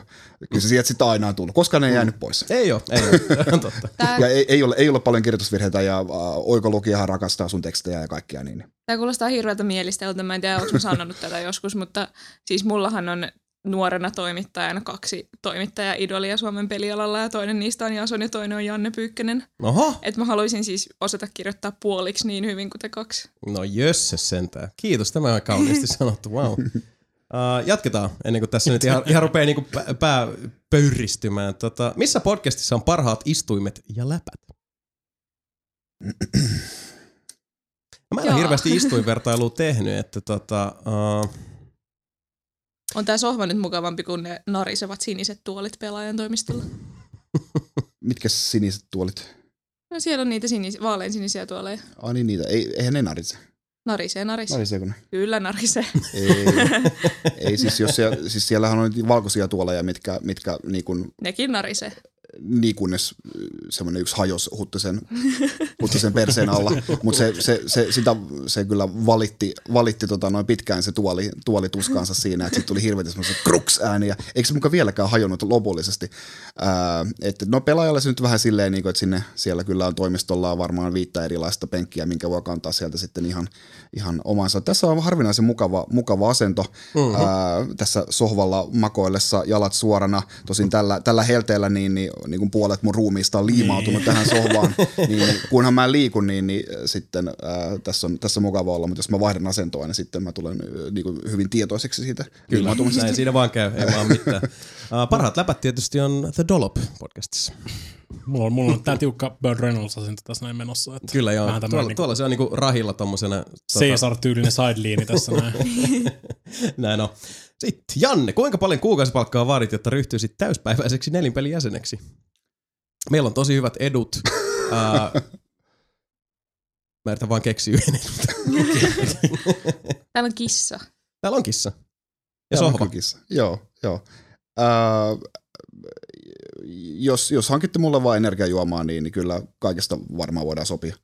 D: Kyllä se sieltä sitten aina on tullut. koska ne ei jäänyt pois.
A: Ei ole, ei ole. totta.
D: Ja ei, ei, ole, ei ole paljon kirjoitusvirheitä ja uh, oikolukijahan rakastaa sun tekstejä ja kaikkea niin.
C: Tämä kuulostaa hirveältä mielisteltä. Mä en tiedä, onko sanonut tätä joskus, mutta siis mullahan on nuorena toimittajana kaksi toimittaja-idolia Suomen pelialalla ja toinen niistä on Jason ja toinen on Janne Pyykkönen.
A: Oho.
C: Et mä haluaisin siis osata kirjoittaa puoliksi niin hyvin kuin te kaksi.
A: No jösses sentään. Kiitos, tämä on kauniisti sanottu, wow. Uh, jatketaan, ennen kuin tässä nyt ihan, ihan rupeaa niinku pää pöyristymään. Tota, missä podcastissa on parhaat istuimet ja läpät? Mä en ole hirveästi istuinvertailua tehnyt, että tota, uh,
C: on tää sohva nyt mukavampi, kun ne narisevat siniset tuolit pelaajan toimistolla.
D: Mitkä siniset tuolit?
C: No siellä on niitä sinis, vaaleansinisiä tuoleja.
D: Ai niin niitä, ei, eihän ne narise.
C: Narisee, narisee.
D: Nariseeko ne?
C: Kyllä narisee.
D: Ei, ei siis, jos siellä, siis siellähän on valkoisia tuoleja, mitkä, mitkä niin kun,
C: Nekin narisee
D: niin kunnes semmoinen yksi hajos Huttisen, Huttisen perseen alla. Mutta se, se, se, sitä, se kyllä valitti, valitti tota noin pitkään se tuoli, tuoli tuskaansa siinä, että sitten tuli hirveästi semmoisia kruks ääniä. Eikö se muka vieläkään hajonnut lopullisesti? Ää, että no pelaajalle se nyt vähän silleen, niin kuin, että sinne siellä kyllä on toimistolla varmaan viittä erilaista penkkiä, minkä voi kantaa sieltä sitten ihan, ihan omansa. Tässä on harvinaisen mukava, mukava asento mm-hmm. ää, tässä sohvalla makoillessa, jalat suorana. Tosin tällä, tällä helteellä niin, niin niin kuin puolet mun ruumiista on liimautunut niin. tähän sohvaan, niin kunhan mä liikun, niin, niin sitten ää, tässä, on, tässä on mukava olla, mutta jos mä vaihdan asentoa, niin sitten mä tulen niin kuin hyvin tietoiseksi siitä
A: Kyllä, näin siinä vaan käy, ei vaan mitään. Uh, parhaat läpät tietysti on The Dollop podcastissa.
B: Mulla on, mulla on tää tiukka Bird Reynolds asento tässä näin menossa. Että
A: Kyllä joo, tuolla, niinku tuolla se on niinku rahilla tommosena...
B: Caesar-tyylinen sideliini tässä näin.
A: näin on. Sitten Janne, kuinka paljon kuukausipalkkaa vaadit, jotta ryhtyisit täyspäiväiseksi nelinpelin jäseneksi? Meillä on tosi hyvät edut. uh, mä yritän vaan keksiä yhden edut.
C: Täällä on kissa.
A: Täällä on kissa.
D: Ja sohva. Kissa. Joo, joo. Uh, jos, jos hankitte mulle vain energiajuomaa, niin, niin kyllä kaikesta varmaan voidaan sopia.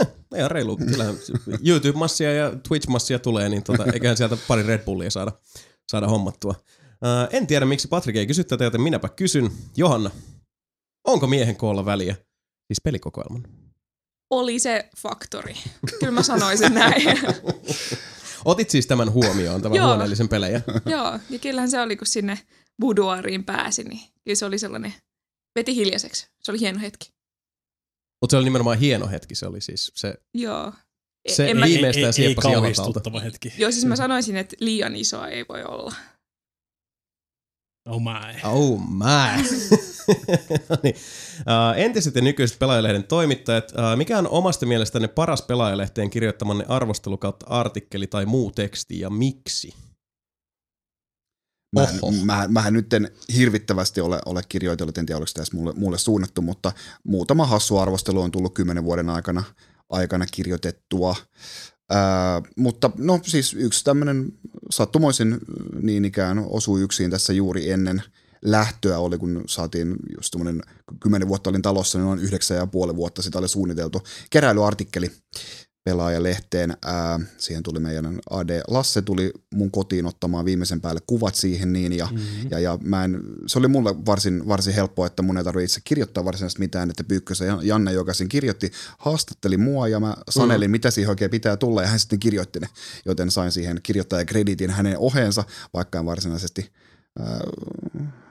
A: Eh, ihan reilu. Kyllä YouTube-massia ja Twitch-massia tulee, niin tota, eiköhän sieltä pari Red Bullia saada, saada hommattua. Uh, en tiedä, miksi Patrik ei kysy tätä, joten minäpä kysyn. Johanna, onko miehen koolla väliä? Siis pelikokoelman.
C: Oli se faktori. Kyllä mä sanoisin näin.
A: Otit siis tämän huomioon, tämän huoneellisen pelejä?
C: Joo, ja kyllähän se oli, kun sinne buduariin pääsi, niin kyllä se oli sellainen, veti hiljaiseksi. Se oli hieno hetki.
A: Mutta se oli nimenomaan hieno hetki, se oli siis se...
C: Joo.
A: Se en viimeistään sieppasi
B: kauhistuttava hetki.
C: Joo, siis mä sanoisin, että liian isoa ei voi olla.
B: Oh my.
A: Oh my. niin. uh, entiset ja nykyiset pelaajalehden toimittajat, uh, mikä on omasta mielestänne paras pelaajalehteen kirjoittamanne arvostelu kautta artikkeli tai muu teksti ja miksi?
D: Mä, mä, mähän nyt en hirvittävästi ole, ole kirjoitellut, en tiedä oliko tässä mulle, mulle suunnattu, mutta muutama hassu arvostelu on tullut kymmenen vuoden aikana, aikana kirjoitettua. Ää, mutta no siis yksi tämmöinen sattumoisin niin ikään osui yksin tässä juuri ennen lähtöä oli, kun saatiin just kymmenen vuotta olin talossa, niin noin yhdeksän ja puoli vuotta sitä oli suunniteltu keräilyartikkeli pelaajalehteen. Ää, siihen tuli meidän AD Lasse tuli mun kotiin ottamaan viimeisen päälle kuvat siihen niin ja, mm-hmm. ja, ja mä en, se oli mulle varsin, varsin helppoa, että mun ei tarvitse itse kirjoittaa varsinaisesti mitään, että Pyykkösen ja Janne, joka sen kirjoitti, haastatteli mua ja mä sanelin, mm-hmm. mitä siihen oikein pitää tulla ja hän sitten kirjoitti ne, joten sain siihen kirjoittajakreditin hänen oheensa, vaikka en varsinaisesti äh,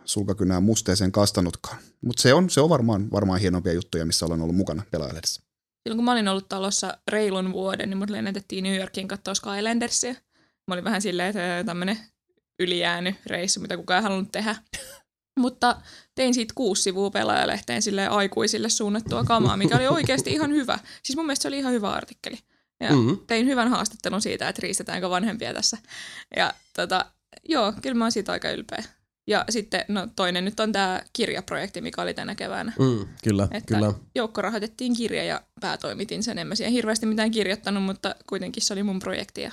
D: sulkakynää musteeseen kastanutkaan. Mutta se on, se on varmaan, varmaan hienompia juttuja, missä olen ollut mukana pelaajaledessä
C: silloin kun mä olin ollut talossa reilun vuoden, niin mut lennätettiin New Yorkiin katsoa Skylandersia. Mä olin vähän silleen, että tämmönen ylijäänyt reissu, mitä kukaan ei halunnut tehdä. Mutta tein siitä kuusi sivua pelaajalehteen sille aikuisille suunnattua kamaa, mikä oli oikeasti ihan hyvä. Siis mun mielestä se oli ihan hyvä artikkeli. Ja mm-hmm. tein hyvän haastattelun siitä, että riistetäänkö vanhempia tässä. Ja tota, joo, kyllä mä oon siitä aika ylpeä. Ja sitten no, toinen nyt on tämä kirjaprojekti, mikä oli tänä keväänä.
A: Mm, kyllä,
C: että
A: kyllä.
C: Joukko rahoitettiin kirja ja päätoimitin sen. En mä siihen hirveästi mitään kirjoittanut, mutta kuitenkin se oli mun projekti ja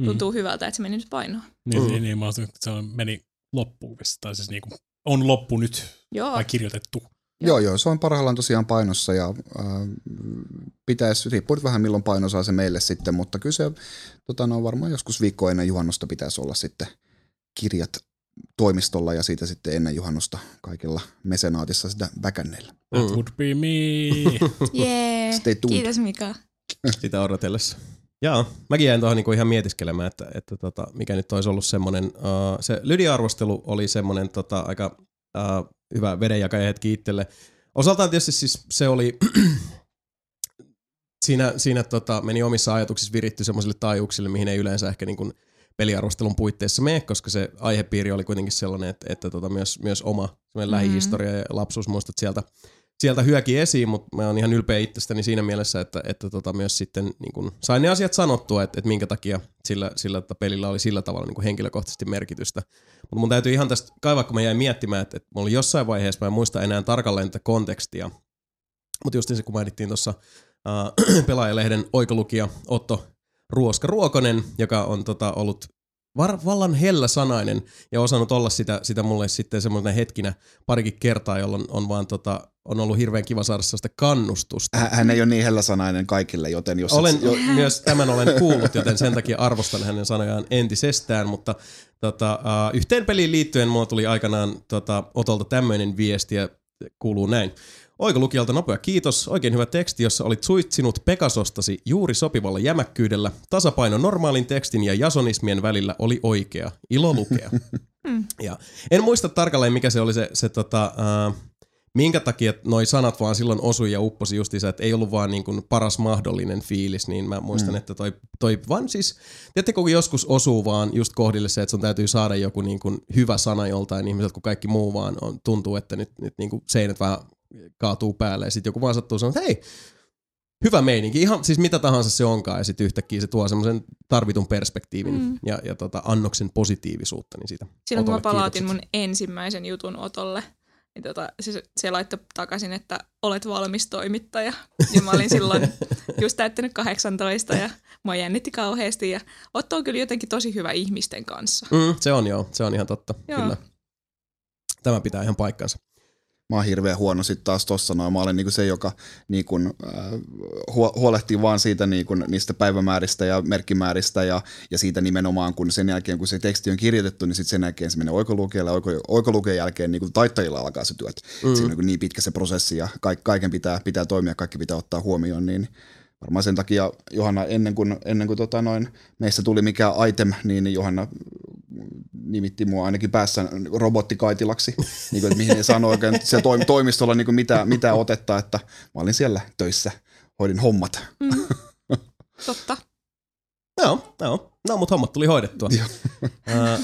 C: mm. tuntuu mm. hyvältä, että se meni nyt painoon.
B: Niin, mm. niin, niin mä että se meni loppuun, tai siis niin kuin on loppu nyt, joo. vai kirjoitettu.
D: Joo, joo, se on parhaillaan tosiaan painossa ja äh, pitäisi, riippuu vähän milloin paino saa se meille sitten, mutta kyllä se tota, no, varmaan joskus viikko ennen juhannusta pitäisi olla sitten kirjat toimistolla ja siitä sitten ennen juhannusta kaikilla mesenaatissa sitä backänneillä.
B: That mm. would be me.
C: yeah. Kiitos Mika.
A: Sitä odotellessa. Joo, mäkin jäin tuohon niinku ihan mietiskelemään, että, että tota, mikä nyt olisi ollut semmoinen, uh, se lydiarvostelu oli semmoinen tota, aika uh, hyvä vedenjakaja hetki itselle. Osaltaan tietysti siis se oli, siinä, siinä tota, meni omissa ajatuksissa viritty semmoisille taajuuksille, mihin ei yleensä ehkä niin kuin peliarvostelun puitteissa mene, koska se aihepiiri oli kuitenkin sellainen, että, että tota myös, myös oma mm-hmm. lähihistoria ja lapsuusmuistot sieltä, sieltä hyöki esiin, mutta mä oon ihan ylpeä itsestäni siinä mielessä, että, että tota myös sitten niin kun sain ne asiat sanottua, että, että minkä takia sillä, sillä että pelillä oli sillä tavalla niin kuin henkilökohtaisesti merkitystä. Mutta mun täytyy ihan tästä kaivaa, kun mä jäin miettimään, että, että mulla oli jossain vaiheessa, mä en muista enää tarkalleen tätä kontekstia, mutta just se, kun mainittiin tuossa äh, pelaajalehden oikolukija Otto Ruoska Ruokonen, joka on tota, ollut var, vallan hellä sanainen ja osannut olla sitä, sitä mulle sitten semmoinen hetkinä parikin kertaa, jolloin on vaan tota, on ollut hirveän kiva saada sellaista kannustusta.
D: Hän ei ole niin hellä sanainen kaikille, joten jos...
A: Olen et... jo, myös tämän olen kuullut, joten sen takia arvostan hänen sanojaan entisestään, mutta tota, uh, yhteen peliin liittyen mulla tuli aikanaan tota, Otolta tämmöinen viesti ja kuuluu näin. Oikolukijalta nopea kiitos. Oikein hyvä teksti, jossa olit suitsinut Pekasostasi juuri sopivalla jämäkkyydellä. Tasapaino normaalin tekstin ja jasonismien välillä oli oikea. Ilo lukea. ja en muista tarkalleen, mikä se oli se, se tota, uh, minkä takia noi sanat vaan silloin osui ja upposi justiinsa, että ei ollut vaan niin kuin paras mahdollinen fiilis, niin mä muistan, mm. että toi, toi vaan siis, tiedättekö kun joskus osuu vaan just kohdille se, että sun täytyy saada joku niin kuin hyvä sana joltain ihmiseltä, kun kaikki muu vaan on, tuntuu, että nyt, nyt niin kuin seinät vähän kaatuu päälle ja sitten joku vaan sattuu sanoa, että hei, hyvä meininki, ihan siis mitä tahansa se onkaan ja sitten yhtäkkiä se tuo semmoisen tarvitun perspektiivin mm. ja, ja tota, annoksen positiivisuutta. Niin siitä
C: Silloin kun mä palautin
A: kiitokset.
C: mun ensimmäisen jutun Otolle, niin tota, se, se laittoi takaisin, että olet valmis toimittaja. Ja mä olin silloin just täyttänyt 18 ja mua jännitti kauheasti. Ja Otto on kyllä jotenkin tosi hyvä ihmisten kanssa.
A: Mm, se on joo, se on ihan totta,
C: Joo.
A: kyllä. Tämä pitää ihan paikkansa.
D: Mä oon hirveän huono sitten taas tossa noin. Mä olen niinku se, joka niinku, äh, huo- huolehtii vaan siitä niinku, niistä päivämääristä ja merkkimääristä ja, ja siitä nimenomaan, kun sen jälkeen, kun se teksti on kirjoitettu, niin sitten sen jälkeen se menee oikolukijalle, oiko, oikolukijan jälkeen niinku, taittajilla alkaa se työt. Mm. Siinä on niinku niin pitkä se prosessi ja kaik, kaiken pitää, pitää toimia, kaikki pitää ottaa huomioon, niin varmaan sen takia Johanna, ennen kuin, ennen kuin tota noin, meistä tuli mikä item, niin Johanna nimitti mua ainakin päässä robottikaitilaksi, niin kuin, että mihin ei saanut oikein siellä toim- toimistolla niin kuin mitään, mitään otetta, että mä olin siellä töissä, hoidin hommat.
C: Mm. Totta.
A: Joo, joo. No, mutta hommat tuli hoidettua. Äh,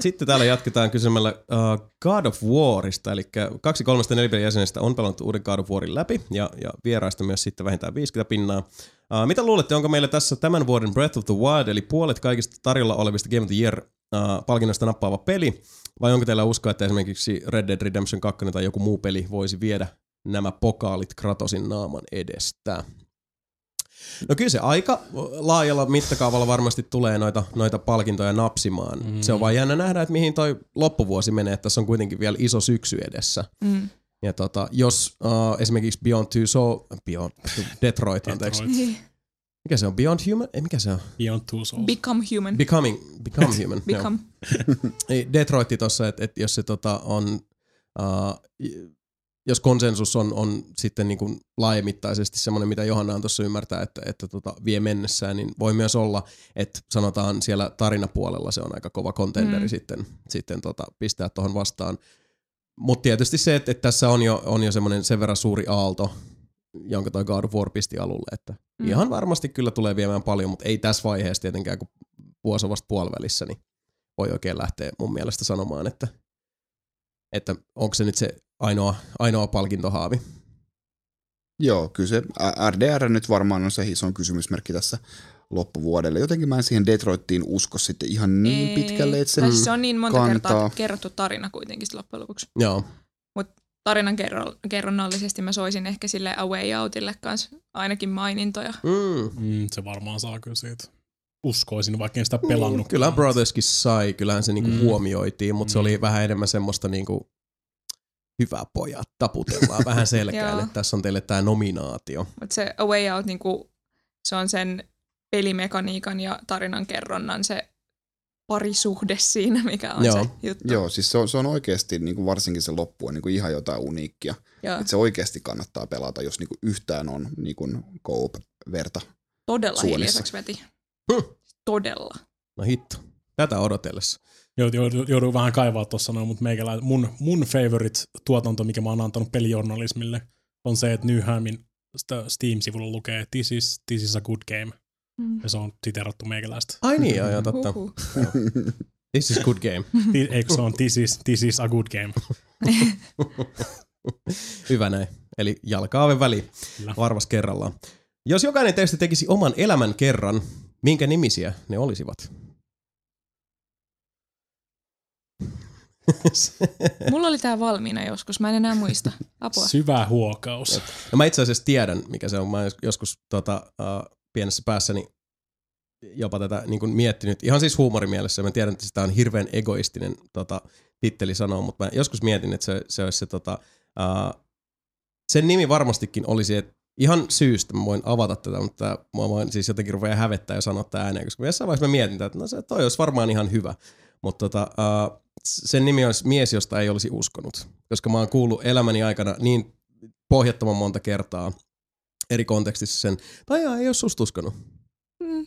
A: Sitten täällä jatketaan kysymällä uh, God of Warista, eli kaksi kolmesta nelipelin jäsenestä on pelannut uuden God of Warin läpi, ja, ja vieraista myös sitten vähintään 50 pinnaa. Uh, mitä luulette, onko meillä tässä tämän vuoden Breath of the Wild, eli puolet kaikista tarjolla olevista Game of the Year uh, palkinnoista nappaava peli, vai onko teillä uskoa, että esimerkiksi Red Dead Redemption 2 tai joku muu peli voisi viedä nämä pokaalit Kratosin naaman edestä? No kyllä se aika laajalla mittakaavalla varmasti tulee noita, noita palkintoja napsimaan. Mm. Se on vaan jännä nähdä, että mihin toi loppuvuosi menee, että tässä on kuitenkin vielä iso syksy edessä.
C: Mm.
A: Ja tota, jos uh, esimerkiksi Beyond Two Soul, Beyond, Detroit, anteeksi.
B: Detroit.
A: Mikä se on? Beyond Human? Ei, mikä se on?
B: Beyond Two Souls.
C: Become human.
A: Becoming, become Human.
C: Become.
A: Ei, Detroitti tossa, että et jos se tota on, uh, jos konsensus on, on sitten niin kuin laajemittaisesti semmoinen, mitä Johanna on tuossa ymmärtää, että, että tota vie mennessään, niin voi myös olla, että sanotaan siellä tarinapuolella se on aika kova kontenderi
C: Mm.
A: sitten, sitten tota, pistää tuohon vastaan. Mutta tietysti se, että, että tässä on jo, on jo semmoinen sen verran suuri aalto, jonka toi God of War pisti alulle, että
C: Mm.
A: ihan varmasti kyllä tulee viemään paljon, mutta ei tässä vaiheessa tietenkään, kun vuosi on vasta puolivälissä, niin voi oikein lähteä mun mielestä sanomaan, että, että onko se nyt se ainoa, ainoa palkintohaavi.
D: Joo, kyllä se RDR nyt varmaan on se iso kysymysmerkki tässä loppuvuodelle. Jotenkin mä en siihen Detroittiin usko sitten ihan niin
C: Ei.
D: pitkälle, että se,
C: Tai siis se on niin monta kertaa
D: kantaa.
C: kerrottu tarina kuitenkin loppujen lopuksi.
A: Joo,
C: Tarinan kerro- kerronnallisesti mä soisin ehkä sille A Way Outille kanssa ainakin mainintoja.
A: mm.
B: Mm, se varmaan saa kyllä siitä. Uskoisin, vaikka en sitä pelannut.
A: Mm, Kyllähän Brotherskin sai, kyllähän se niinku
B: Mm.
A: mm. huomioitiin, mutta mm. se
B: Mm.
A: oli vähän enemmän semmoista niinku, hyvä pojat, taputellaan vähän selkään, että tässä on teille tämä nominaatio.
C: Mutta se A Way Out, niinku, se on sen pelimekaniikan ja tarinan kerronnan se parisuhde siinä, mikä on
A: Joo.
C: se juttu.
D: Joo, siis se on, se on oikeasti niin kuin varsinkin se loppu on niin kuin ihan jotain uniikkia.
C: Joo.
D: Et se oikeasti kannattaa pelata, jos niin kuin yhtään on niin kuin co-op-verta.
C: Todella
D: Suonissa.
C: hiljaiseksi veti.
A: Hm.
C: Todella.
A: No hitto, tätä odotellessa.
B: Joudun, joudun, joudun vähän kaivaa tuossa noin, mutta meikälä, mun, mun favorite tuotanto, mikä mä oon antanut pelijournalismille, on se, että Nyhämin Steam-sivulla lukee This is, this is a good game.
C: Mm.
B: Ja se on siterattu meikäläistä.
A: Ai niin, joo, joo, totta.
C: Huhhuh.
A: This is good game.
B: Ti- Eikö se on this is, this is a good game?
A: Hyvä näin. Eli jalkaaven väli.
B: Kyllä.
A: Varvas kerrallaan. Jos jokainen teistä tekisi oman elämän kerran, minkä nimisiä ne olisivat?
C: Mulla oli tää valmiina joskus, mä en enää muista. Apua.
B: Syvä huokaus.
A: no mä itse asiassa tiedän, mikä se on. Mä joskus tota, uh, pienessä päässäni jopa tätä niin kuin miettinyt, ihan siis huumorimielessä. Mä tiedän, että sitä on hirveän egoistinen tota, titteli sanoa, mutta mä joskus mietin, että se, se olisi se tota, uh, sen nimi varmastikin olisi, että ihan syystä mä voin avata tätä, mutta mä voin siis jotenkin ruveta hävettää ja sanoa tämä ääneen, koska jossain vaiheessa mä mietin, että no se toi olisi varmaan ihan hyvä. Mutta tota, uh, sen nimi olisi mies, josta ei olisi uskonut, koska mä oon kuullut elämäni aikana niin pohjattoman monta kertaa eri kontekstissa sen, tai jaa, ei ole susta uskonut.
C: Mm.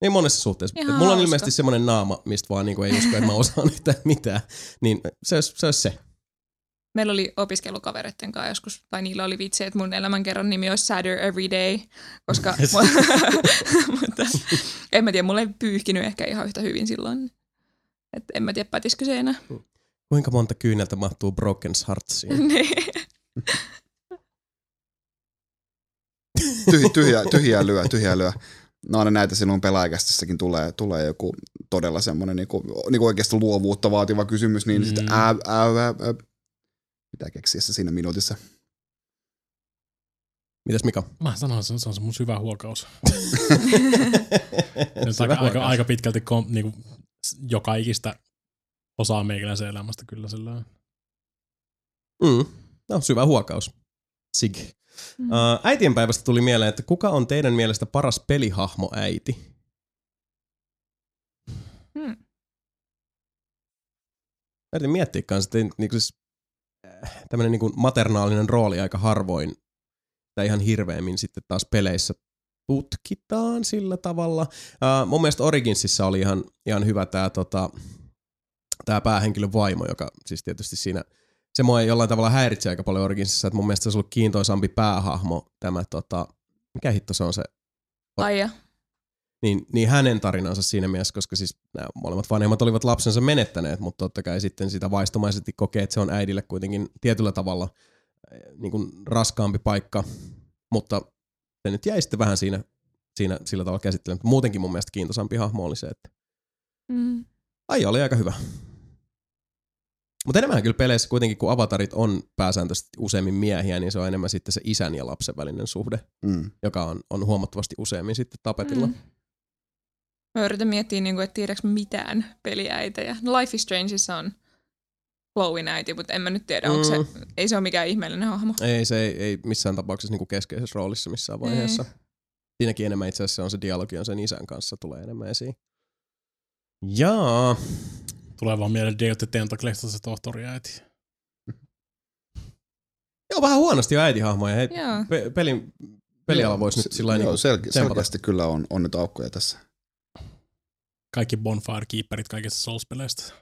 A: Niin monessa suhteessa.
C: Ihan
A: Mulla on
C: hauska.
A: ilmeisesti semmoinen naama, mistä vaan niinku ei usko, että mä osaan yhtään mitään. Niin se olisi se. Olisi se.
C: meillä oli opiskelukavereiden kanssa joskus, tai niillä oli vitsi, että mun elämänkerran nimi olisi Sadder Every Day, koska mutta en mä tiedä, mulla ei pyyhkinyt ehkä ihan yhtä hyvin silloin. Et en mä tiedä, pätisikö se enää.
A: Kuinka monta kyyneltä mahtuu Broken Heartsiin?
C: Niin.
D: Tyhjä, tyhjä, tyhjää lyö, tyhjää lyö. No aina näitä sinun pelaajakästissäkin tulee, tulee joku todella semmoinen niinku, niinku oikeasti luovuutta vaativa kysymys, niin mm. sitten ää, ää, ää, ää, pitää keksiä se siinä minuutissa.
A: Mitäs Mika?
B: Mä sanoin, se on, se on se mun syvä huokaus.
A: Syvä
B: aika, aika,
A: huokaus.
B: aika pitkälti kom, niinku, joka ikistä osaa meikäläisen elämästä kyllä sillä
A: Mm. No, syvä huokaus. Sig.
C: Mm.
A: Äitienpäivästä tuli mieleen, että kuka on teidän mielestä paras pelihahmo äiti?
C: Hmm.
A: Mä yritin miettiä kanssa, että niinku siis, äh, tämmönen niinku maternaalinen rooli aika harvoin tai ihan hirveämmin sitten taas peleissä tutkitaan sillä tavalla. Uh, mun mielestä Originsissa oli ihan, ihan hyvä tämä tota, tää päähenkilön vaimo, joka siis tietysti siinä se mua jollain tavalla häiritsee aika paljon Originsissa, että mun mielestä se olisi ollut kiintoisampi päähahmo tämä tota, mikä hitto se on se
C: Laija.
A: niin, niin hänen tarinansa siinä mielessä, koska siis nämä molemmat vanhemmat olivat lapsensa menettäneet, mutta totta kai sitten sitä vaistomaisesti kokee, että se on äidille kuitenkin tietyllä tavalla eh, niin kuin raskaampi paikka, mutta se nyt jäi sitten vähän siinä, siinä sillä tavalla käsittelyyn. Mutta muutenkin mun mielestä kiintoisampi hahmo oli se, että
C: Mm.
A: ai oli aika hyvä. Mutta enemmän kyllä peleissä kuitenkin, kun avatarit on pääsääntöisesti useimmin miehiä, niin se on enemmän sitten se isän ja lapsen välinen suhde,
D: Mm.
A: joka on, on huomattavasti useammin sitten tapetilla.
C: Mm. Mä yritän miettiä, niin kuin, että tiedäks mitään peliäitejä. Life is Strangeissa on Chloein äiti, mutta en mä nyt tiedä, onko se,
A: Mm.
C: ei se ole mikään ihmeellinen hahmo.
A: Ei, se ei, ei missään tapauksessa niinku keskeisessä roolissa missään vaiheessa. Siinäkin enemmän itse asiassa on se dialogi on sen isän kanssa tulee enemmän esiin. Jaa.
B: Tulee vaan mieleen Deotte Tentaklesta se tohtori äiti.
A: Joo, vähän huonosti jo äitihahmoja. Hei,
C: Joo.
A: pe- pelin, peliala voisi nyt sillä
D: Joo,
A: niinku
D: sel- selkeästi kyllä on, on nyt aukkoja tässä.
B: Kaikki Bonfire Keeperit kaikista Souls-peleistä.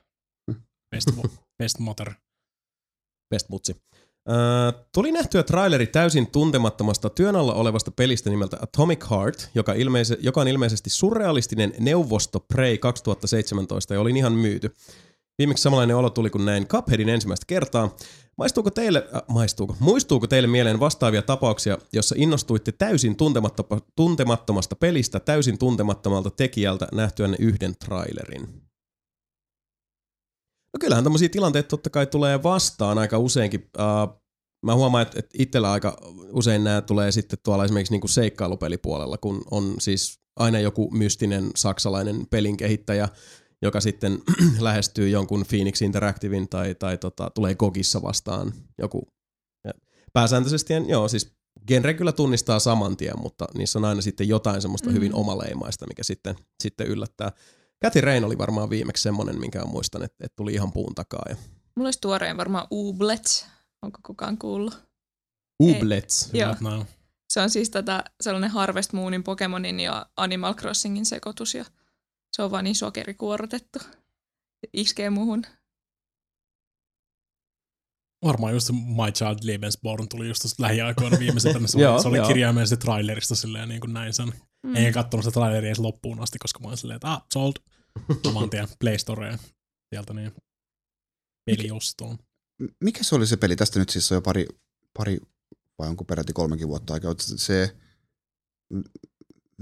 B: Best, vo- best Motor.
A: Best mutsi. Tuli nähtyä traileri täysin tuntemattomasta työn alla olevasta pelistä nimeltä Atomic Heart, joka, ilmeise- joka on ilmeisesti surrealistinen neuvosto Prey 2017 ja oli ihan myyty. Viimeksi samanlainen olo tuli, kun näin Cupheadin ensimmäistä kertaa. Maistuuko teille, äh, maistuuko, muistuuko teille mieleen vastaavia tapauksia, jossa innostuitte täysin tuntematto- tuntemattomasta pelistä täysin tuntemattomalta tekijältä nähtyänne yhden trailerin? No kyllähän tämmöisiä tilanteita totta kai tulee vastaan aika useinkin. Uh, mä huomaan, että, itsellä aika usein nämä tulee sitten tuolla esimerkiksi niin kuin seikkailupelipuolella, kun on siis aina joku mystinen saksalainen pelin kehittäjä, joka sitten lähestyy jonkun Phoenix Interactivein tai, tai tota, tulee Gogissa vastaan joku. Ja pääsääntöisesti, joo, siis genre kyllä tunnistaa saman tien, mutta niissä on aina sitten jotain semmoista
C: Mm.
A: hyvin omaleimaista, mikä sitten, sitten yllättää. Cathy Rain oli varmaan viimeksi semmonen, minkä muistan, että, että tuli ihan puun takaa. Ja
C: Mulla olisi tuoreen varmaan Ooblets. Onko kukaan kuullut?
A: Ublets.
C: Joo.
B: No.
C: Se on siis tätä, sellainen Harvest Moonin Pokemonin ja Animal Crossingin sekoitus ja se on vaan niin sokerikuorotettu. Iskee muuhun.
B: Varmaan just My Child Lebensborn tuli just lähiaikoina viimeisempänä. Se se oli kirjaimellisesti trailerista silleen niin kuin näin sen.
C: Mm.
B: Enkä katsonut sitä traileria edes loppuun asti, koska mä olin silleen, että ah, sold. Saman tien Play Storeen. Sieltä niin peliostoon.
D: Mikä se oli se peli? Tästä nyt siis on jo pari, pari vai onko peräti kolmekin vuotta aikaa. Se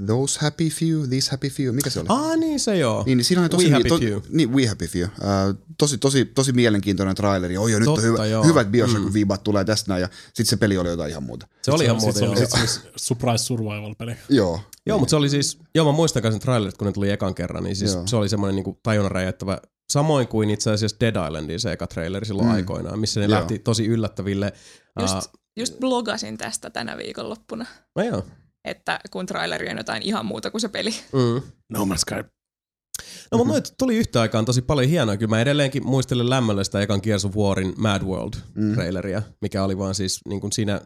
D: Those Happy Few, These Happy Few, mikä se oli?
A: Ah niin se joo.
D: Niin, niin siinä oli tosi,
A: We Happy
D: to,
A: Few.
D: Niin, We Happy Few. Uh, tosi, tosi, tosi mielenkiintoinen traileri. Oi, jo, nyt
A: Totta,
D: on hyvä,
A: joo.
D: hyvät Bioshock
A: Mm.
D: tulee tästä näin, ja sitten se peli oli jotain ihan muuta.
A: Se oli ihan
B: se
A: joo.
B: oli, se oli Surprise Survival-peli.
D: Joo.
A: Joo, mutta se oli siis, joo mä muistan sen trailerit, kun ne tuli ekan kerran, niin siis
D: Joo.
A: se oli semmoinen niinku tajunnan räjäyttävä, samoin kuin itse asiassa Dead Islandin se eka traileri silloin
D: mm.
A: aikoinaan, missä ne
D: Joo.
A: lähti tosi yllättäville.
C: Just,
A: Uh,
C: just blogasin tästä tänä viikonloppuna,
A: no joo.
C: Että kun traileri on jotain ihan muuta kuin se peli.
A: Mm.
B: No Man's Sky.
A: No mutta noita tuli yhtä aikaan tosi paljon hienoa. Kyllä mä edelleenkin muistelen lämmöllä sitä ekan Gears of Warin Mad World-traileria, mikä oli vaan siis niin kuin siinä,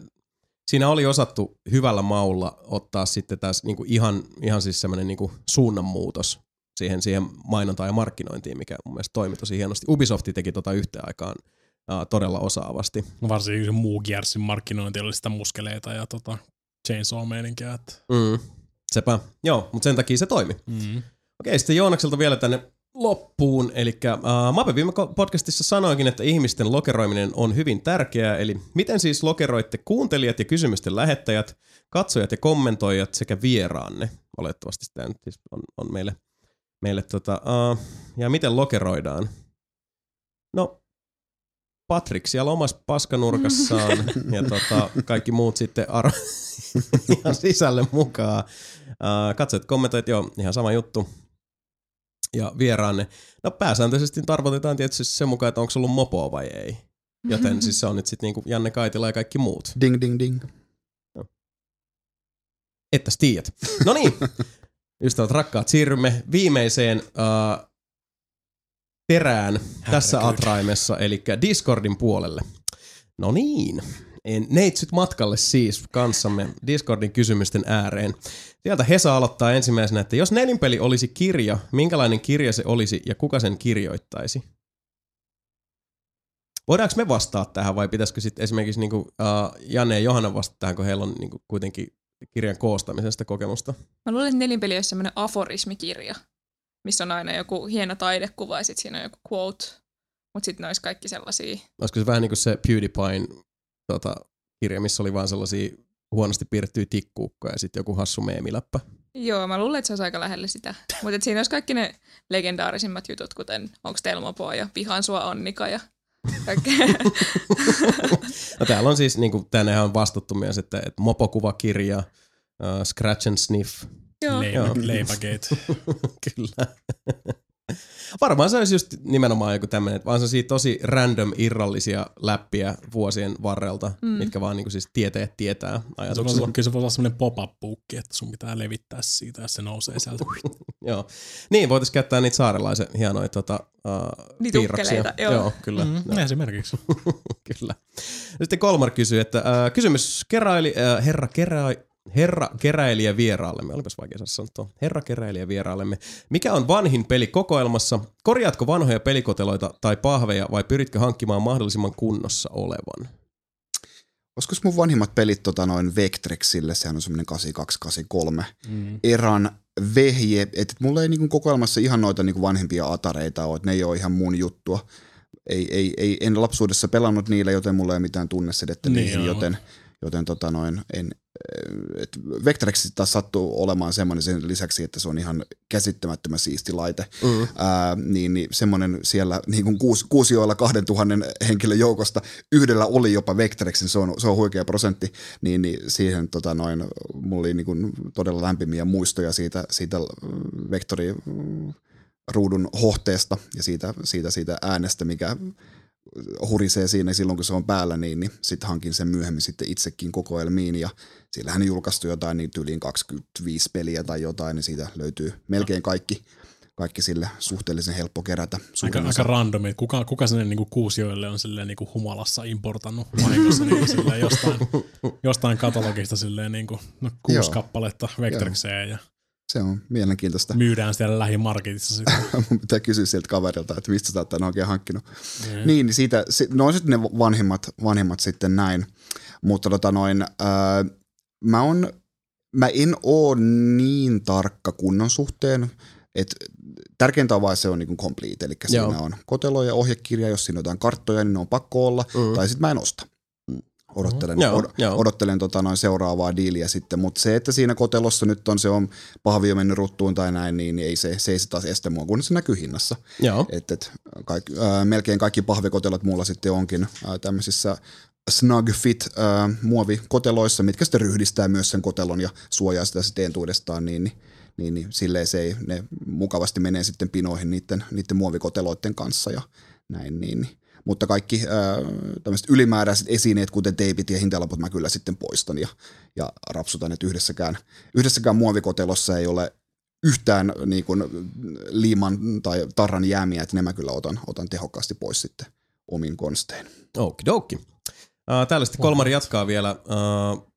A: siinä oli osattu hyvällä maulla ottaa sitten tässä niin kuin ihan, ihan siis semmoinen niin kuin suunnanmuutos siihen, siihen mainontaan ja markkinointiin, mikä mun mielestä toimi tosi hienosti. Ubisoft teki tota yhteen aikaan uh, todella osaavasti.
B: Varsinkin se muu Gearsin markkinointi oli sitä muskeleita ja tota chainsaw-meininkiä. Että...
A: Mm. Sepä, joo, mutta sen takia se toimi.
B: Mm.
A: Okei, sitten Joonakselta vielä tänne loppuun. Eli uh, Mape viime podcastissa sanoikin, että ihmisten lokeroiminen on hyvin tärkeää. Eli miten siis lokeroitte kuuntelijat ja kysymysten lähettäjät, katsojat ja kommentoijat sekä vieraanne? Olettavasti tämä nyt siis on, on meille, meille tota, uh, ja miten lokeroidaan? No, Patrick siellä omassa paskanurkassaan ja tota, kaikki muut sitten ar- ihan sisälle mukaan. Uh, katsojat, kommentoit, joo, ihan sama juttu ja vieraanne. No pääsääntöisesti tarvoitetaan tietysti sen mukaan, että onko ollut mopoa vai ei. Joten siis se on nyt sitten niinku Janne Kaitila ja kaikki muut.
D: Ding, ding, ding.
A: Että tiedät. No niin, ystävät rakkaat, siirrymme viimeiseen uh, perään tässä atraimessa, eli Discordin puolelle. No niin, neitsyt matkalle siis kanssamme Discordin kysymysten ääreen. Sieltä Hesa aloittaa ensimmäisenä, että jos nelinpeli olisi kirja, minkälainen kirja se olisi ja kuka sen kirjoittaisi? Voidaanko me vastaa tähän vai pitäisikö sitten esimerkiksi niinku, uh, Janne ja Johanna vastata tähän, kun heillä on niinku kuitenkin kirjan koostamisesta kokemusta?
C: Mä luulen, että nelinpeli olisi semmoinen aforismikirja, missä on aina joku hieno taidekuva ja sitten siinä on joku quote. Mutta sitten ne olisi kaikki sellaisia.
A: Olisiko se vähän niin kuin se PewDiePien tota, kirja, missä oli vaan sellaisia huonosti piirrettyjä tikkuukkoja ja sitten joku hassu meemiläppä.
C: Joo, mä luulen, että se olisi aika lähellä sitä. Mutta siinä olisi kaikki ne legendaarisimmat jutut, kuten onko Telmopoa ja Pihan sua Annika ja
A: no täällä on siis, niin kuin, on vastattu myös, että, että mopokuvakirja, uh, Scratch and Sniff.
C: Joo.
B: Leipä, leipägate.
A: Kyllä. Varmaan se olisi just nimenomaan joku tämmöinen, että vaan se tosi random irrallisia läppiä vuosien varrelta, mm. mitkä vaan niinku siis tieteet tietää
B: ajatuksella. Kyllä se voi olla semmoinen pop-up-puukki, että sun pitää levittää siitä ja se nousee sieltä.
A: joo. Niin, voitaisiin käyttää niitä saarelaisen hienoja tota, uh,
C: niitä piirroksia. Joo.
A: joo, kyllä.
B: Mm,
A: joo.
B: Esimerkiksi.
A: kyllä. Sitten Kolmar kysyy, että uh, kysymys keräili, uh, herra keräi, herra keräilijä vieraallemme, olipas vaikea sanoa tuo, herra keräilijä vieraallemme. Mikä on vanhin peli kokoelmassa? Korjaatko vanhoja pelikoteloita tai pahveja vai pyritkö hankkimaan mahdollisimman kunnossa olevan?
D: Olisiko mun vanhimmat pelit tota noin Vectrexille, sehän on semmoinen 8283 mm. eran vehje, että mulla ei niinku kokoelmassa ihan noita niinku vanhempia atareita ole, että ne ei ole ihan mun juttua. Ei, ei, ei, en lapsuudessa pelannut niillä, joten mulla ei ole mitään tunnesedettä niin niihin, joten, joten tota noin, en, et Vectrex taas sattuu olemaan semmoinen sen lisäksi, että se on ihan käsittämättömän siisti laite, mm. ää, niin, niin semmoinen siellä niin kuin kuusi, kuusioilla 2000 henkilön joukosta yhdellä oli jopa Vectrexin, se on, se on huikea prosentti, niin, niin siihen tota noin, mulla oli niin kuin todella lämpimiä muistoja siitä, siitä vektori ruudun hohteesta ja siitä, siitä, siitä äänestä, mikä hurisee siinä silloin, kun se on päällä, niin, niin sitten hankin sen myöhemmin sitten itsekin kokoelmiin ja siellähän julkaistu jotain niin yliin 25 peliä tai jotain, niin siitä löytyy melkein kaikki, kaikki sille suhteellisen helppo kerätä.
B: Aika, aika randomi, kuka, kuka sinne niinku kuusioille on silleen niinku humalassa importannut vahingossa niin silleen jostain, jostain katalogista silleen niinku, no, kuusi Joo. kappaletta Vectrexeen ja
D: se on mielenkiintoista.
B: Myydään siellä lähimarketissa sitten.
D: Mun pitää kysyä sieltä kaverilta, että mistä sä oot tämän oikein hankkinut. Mm. Niin, niin siitä, no on sitten ne vanhimmat, vanhimmat sitten näin. Mutta tota noin, ää, mä, on, mä en oo niin tarkka kunnon suhteen, että tärkeintä on vaan se on niin complete, eli Joo. siinä on kotelo ja ohjekirja, jos siinä on jotain karttoja, niin ne on pakko olla, mm. tai sitten mä en osta odottelen, mm, od, joo. odottelen tota noin seuraavaa diiliä sitten, mutta se, että siinä kotelossa nyt on se on pahvi on mennyt ruttuun tai näin, niin ei se, se ei se taas estä mua, kun se näkyy hinnassa.
A: Joo.
D: Et, et, kaik, äh, melkein kaikki pahvikotelot mulla sitten onkin äh, tämmöisissä snug fit äh, muovikoteloissa, mitkä sitten ryhdistää myös sen kotelon ja suojaa sitä sitten entuudestaan, niin, niin niin, niin silleen se ei, ne mukavasti menee sitten pinoihin niiden, niiden muovikoteloiden kanssa ja näin, niin, niin mutta kaikki tämmöiset ylimääräiset esineet, kuten teipit ja hintalaput, mä kyllä sitten poistan ja, ja rapsutan, että yhdessäkään, yhdessäkään muovikotelossa ei ole yhtään niin kuin, liiman tai tarran jäämiä, että ne mä kyllä otan, otan tehokkaasti pois sitten omin konstein.
A: Okidoki. Uh, täällä sitten Kolmari jatkaa vielä uh,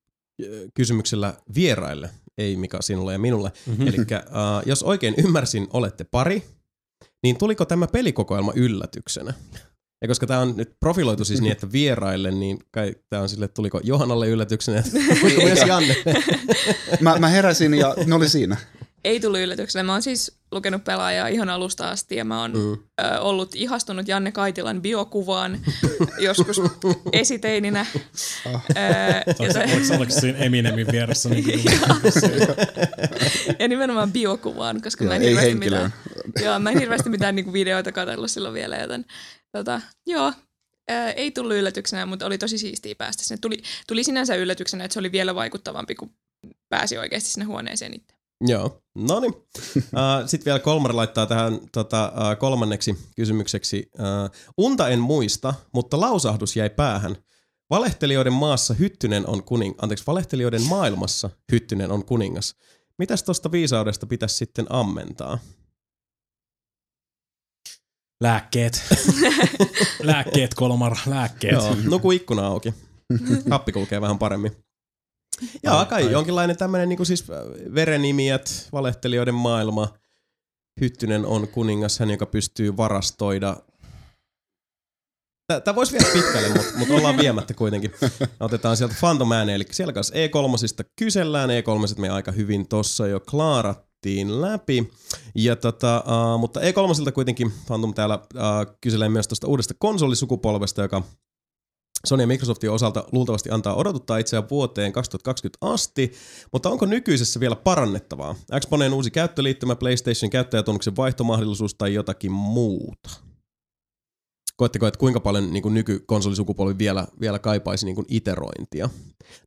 A: kysymyksellä vieraille, ei Mika sinulle ja minulle. Mm-hmm. Eli uh, jos oikein ymmärsin, olette pari, niin tuliko tämä pelikokoelma yllätyksenä? Ja koska tämä on nyt profiloitu siis niin, että vieraille, niin kai tämä on sille, että tuliko Johannalle yllätyksenä, että myös Janne.
D: Mä, mä heräsin ja ne oli siinä.
C: Ei tullut yllätyksenä. Mä oon siis lukenut pelaajaa ihan alusta asti ja mä oon mm. ö, ollut ihastunut Janne Kaitilan biokuvaan joskus esiteininä.
D: Ah.
C: Ö, ja, se,
B: Oliko, siinä Eminemin vieressä? Niin
C: ja nimenomaan biokuvaan, koska
D: Joo,
C: mä en
D: ei
C: hirveästi mitään, joo, mä en hirveästi mitään niinku videoita katsellut silloin vielä, joten tota, joo, ää, ei tullut yllätyksenä, mutta oli tosi siistiä päästä sinne. Tuli, tuli sinänsä yllätyksenä, että se oli vielä vaikuttavampi, kun pääsi oikeasti sinne huoneeseen itse.
A: Joo, no niin. Sitten vielä Kolmar laittaa tähän tota, uh, kolmanneksi kysymykseksi. Uh, unta en muista, mutta lausahdus jäi päähän. Valehtelijoiden maassa Hyttynen on kuning... Anteeksi, valehtelijoiden maailmassa Hyttynen on kuningas. Mitäs tuosta viisaudesta pitäisi sitten ammentaa?
B: Lääkkeet. lääkkeet, kolmar, lääkkeet.
A: Joo, nuku ikkuna auki. Happi kulkee vähän paremmin. Joo,
B: Ai-
A: kai
B: ai.
A: jonkinlainen tämmöinen niin siis äh, verenimiät, valehtelijoiden maailma. Hyttynen on kuningas, hän joka pystyy varastoida. Tämä voisi viedä pitkälle, mutta mut ollaan viemättä kuitenkin. Otetaan sieltä Phantom ääne, eli siellä kanssa E3 kysellään. E3 me aika hyvin tossa jo klaarattiin läpi. Ja tota, uh, mutta E3 kuitenkin Phantom täällä uh, kyselee myös tuosta uudesta konsolisukupolvesta, joka Sony ja Microsoftin osalta luultavasti antaa odotuttaa itseään vuoteen 2020 asti, mutta onko nykyisessä vielä parannettavaa? Xponeen uusi käyttöliittymä, PlayStation käyttäjätunnuksen vaihtomahdollisuus tai jotakin muuta? Koetteko, että kuinka paljon niin nykykonsolisukupolvi vielä, vielä kaipaisi niin iterointia?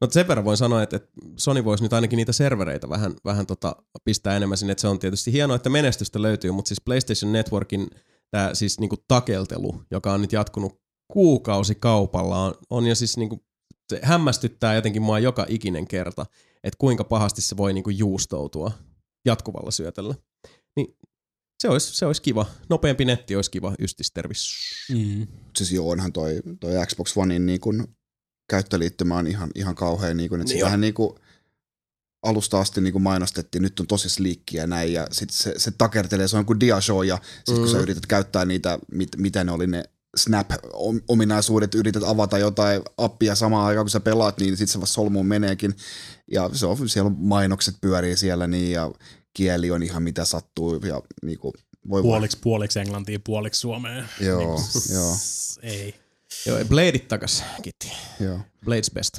A: No sen verran voin sanoa, että, että Sony voisi nyt ainakin niitä servereitä vähän, vähän tota, pistää enemmän sinne, että se on tietysti hienoa, että menestystä löytyy, mutta siis PlayStation Networkin tämä siis niin takeltelu, joka on nyt jatkunut kuukausikaupalla on, on jo siis niinku, se hämmästyttää jotenkin mua joka ikinen kerta, että kuinka pahasti se voi niinku juustoutua jatkuvalla syötöllä. Se olisi, se olisi kiva. Nopeampi netti olisi kiva, ystistervis.
B: Mm.
D: Siis joo, onhan toi, toi Xbox Onein niin kun käyttöliittymä on ihan, ihan kauhean, niin kun, että
A: Niin
D: niin vähän niin kuin alusta asti niin kuin mainostettiin, nyt on tosi sliikkiä näin, ja sitten se, se takertelee, se on kuin diashow, ja sitten mm. kun sä
A: Mm.
D: yrität käyttää niitä, mit, mitä ne oli ne Snap-ominaisuudet, yrität avata jotain appia samaan aikaan, kun sä pelaat, niin sitten se vasta solmuun meneekin, ja se on, siellä on mainokset pyörii siellä, niin, ja kieli on ihan mitä sattuu, ja niin kuin, voi
B: Puoliksi, puoliksi englantia, puoliksi suomea.
D: Joo,
B: Niin kuin,
D: joo.
B: Ei.
A: Joo, Bladeit takas, Kitti.
D: Joo.
A: Blades best.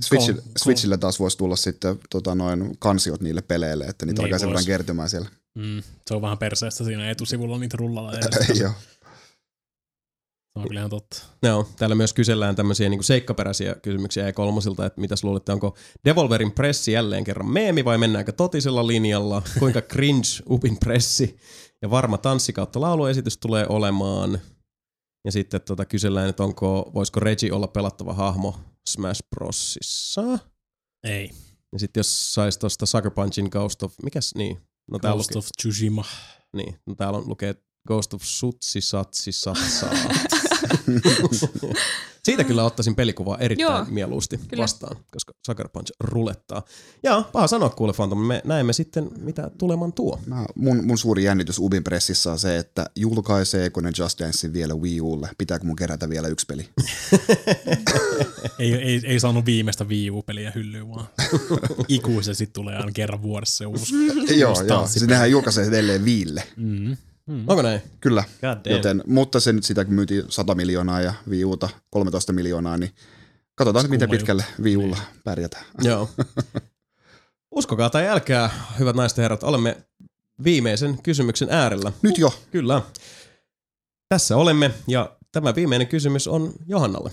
D: Switchillä,
B: Kol-
D: Switchillä taas voisi tulla sitten tota, noin kansiot niille peleille, että niitä
B: Niin
D: alkaa sen kertymään siellä.
B: Mm, se on vähän perseestä siinä etusivulla niitä rullalla.
D: Joo.
B: Se on kyllä ihan totta.
A: Joo, täällä myös kysellään tämmöisiä niin seikkaperäisiä kysymyksiä E3, että mitäs luulette, onko Devolverin pressi jälleen kerran meemi vai mennäänkö totisella linjalla? Kuinka cringe Upin pressi ja varma tanssi kautta lauluesitys tulee olemaan? Ja sitten tota, kysellään, että onko, voisiko Reggie olla pelattava hahmo Smash Brosissa?
B: Ei.
A: Ja sitten jos sais tosta Sucker Punchin Ghost of, mikäs niin? No
B: Ghost
A: lukee,
B: of Tsushima.
A: niin, no täällä on, lukee Ghost of Sutsi Satsi Satsaa. Siitä kyllä ottaisin pelikuvaa erittäin
C: Joo,
A: mieluusti
C: kyllä.
A: vastaan, koska Sucker Punch rulettaa. Ja paha sanoa kuule Phantom, me näemme sitten mitä tuleman tuo.
D: Mä, mun, mun suuri jännitys Ubin pressissä on se, että julkaiseeko ne Just Dancein vielä Wii Ulle? Pitääkö mun kerätä vielä yksi peli?
B: Ei, ei, ei saanut viimeistä Wii U-peliä hyllyyn, vaan ikuisesti tulee aina kerran vuodessa se uusi.
D: joo, joo.
B: tanssipeli.
D: Siis nehän julkaisee edelleen Viille.
B: Mm.
A: Onko näin?
D: Kyllä. Joten, mutta se nyt sitä kun myytiin 100 miljoonaa ja Wii Uta 13 miljoonaa, niin katsotaan nyt, miten pitkälle Wii Ulla pärjätään.
A: Joo. Uskokaa tai älkää, hyvät naiset ja herrat, olemme viimeisen kysymyksen äärellä.
D: Nyt jo.
A: Kyllä. Tässä olemme ja tämä viimeinen kysymys on Johannalle.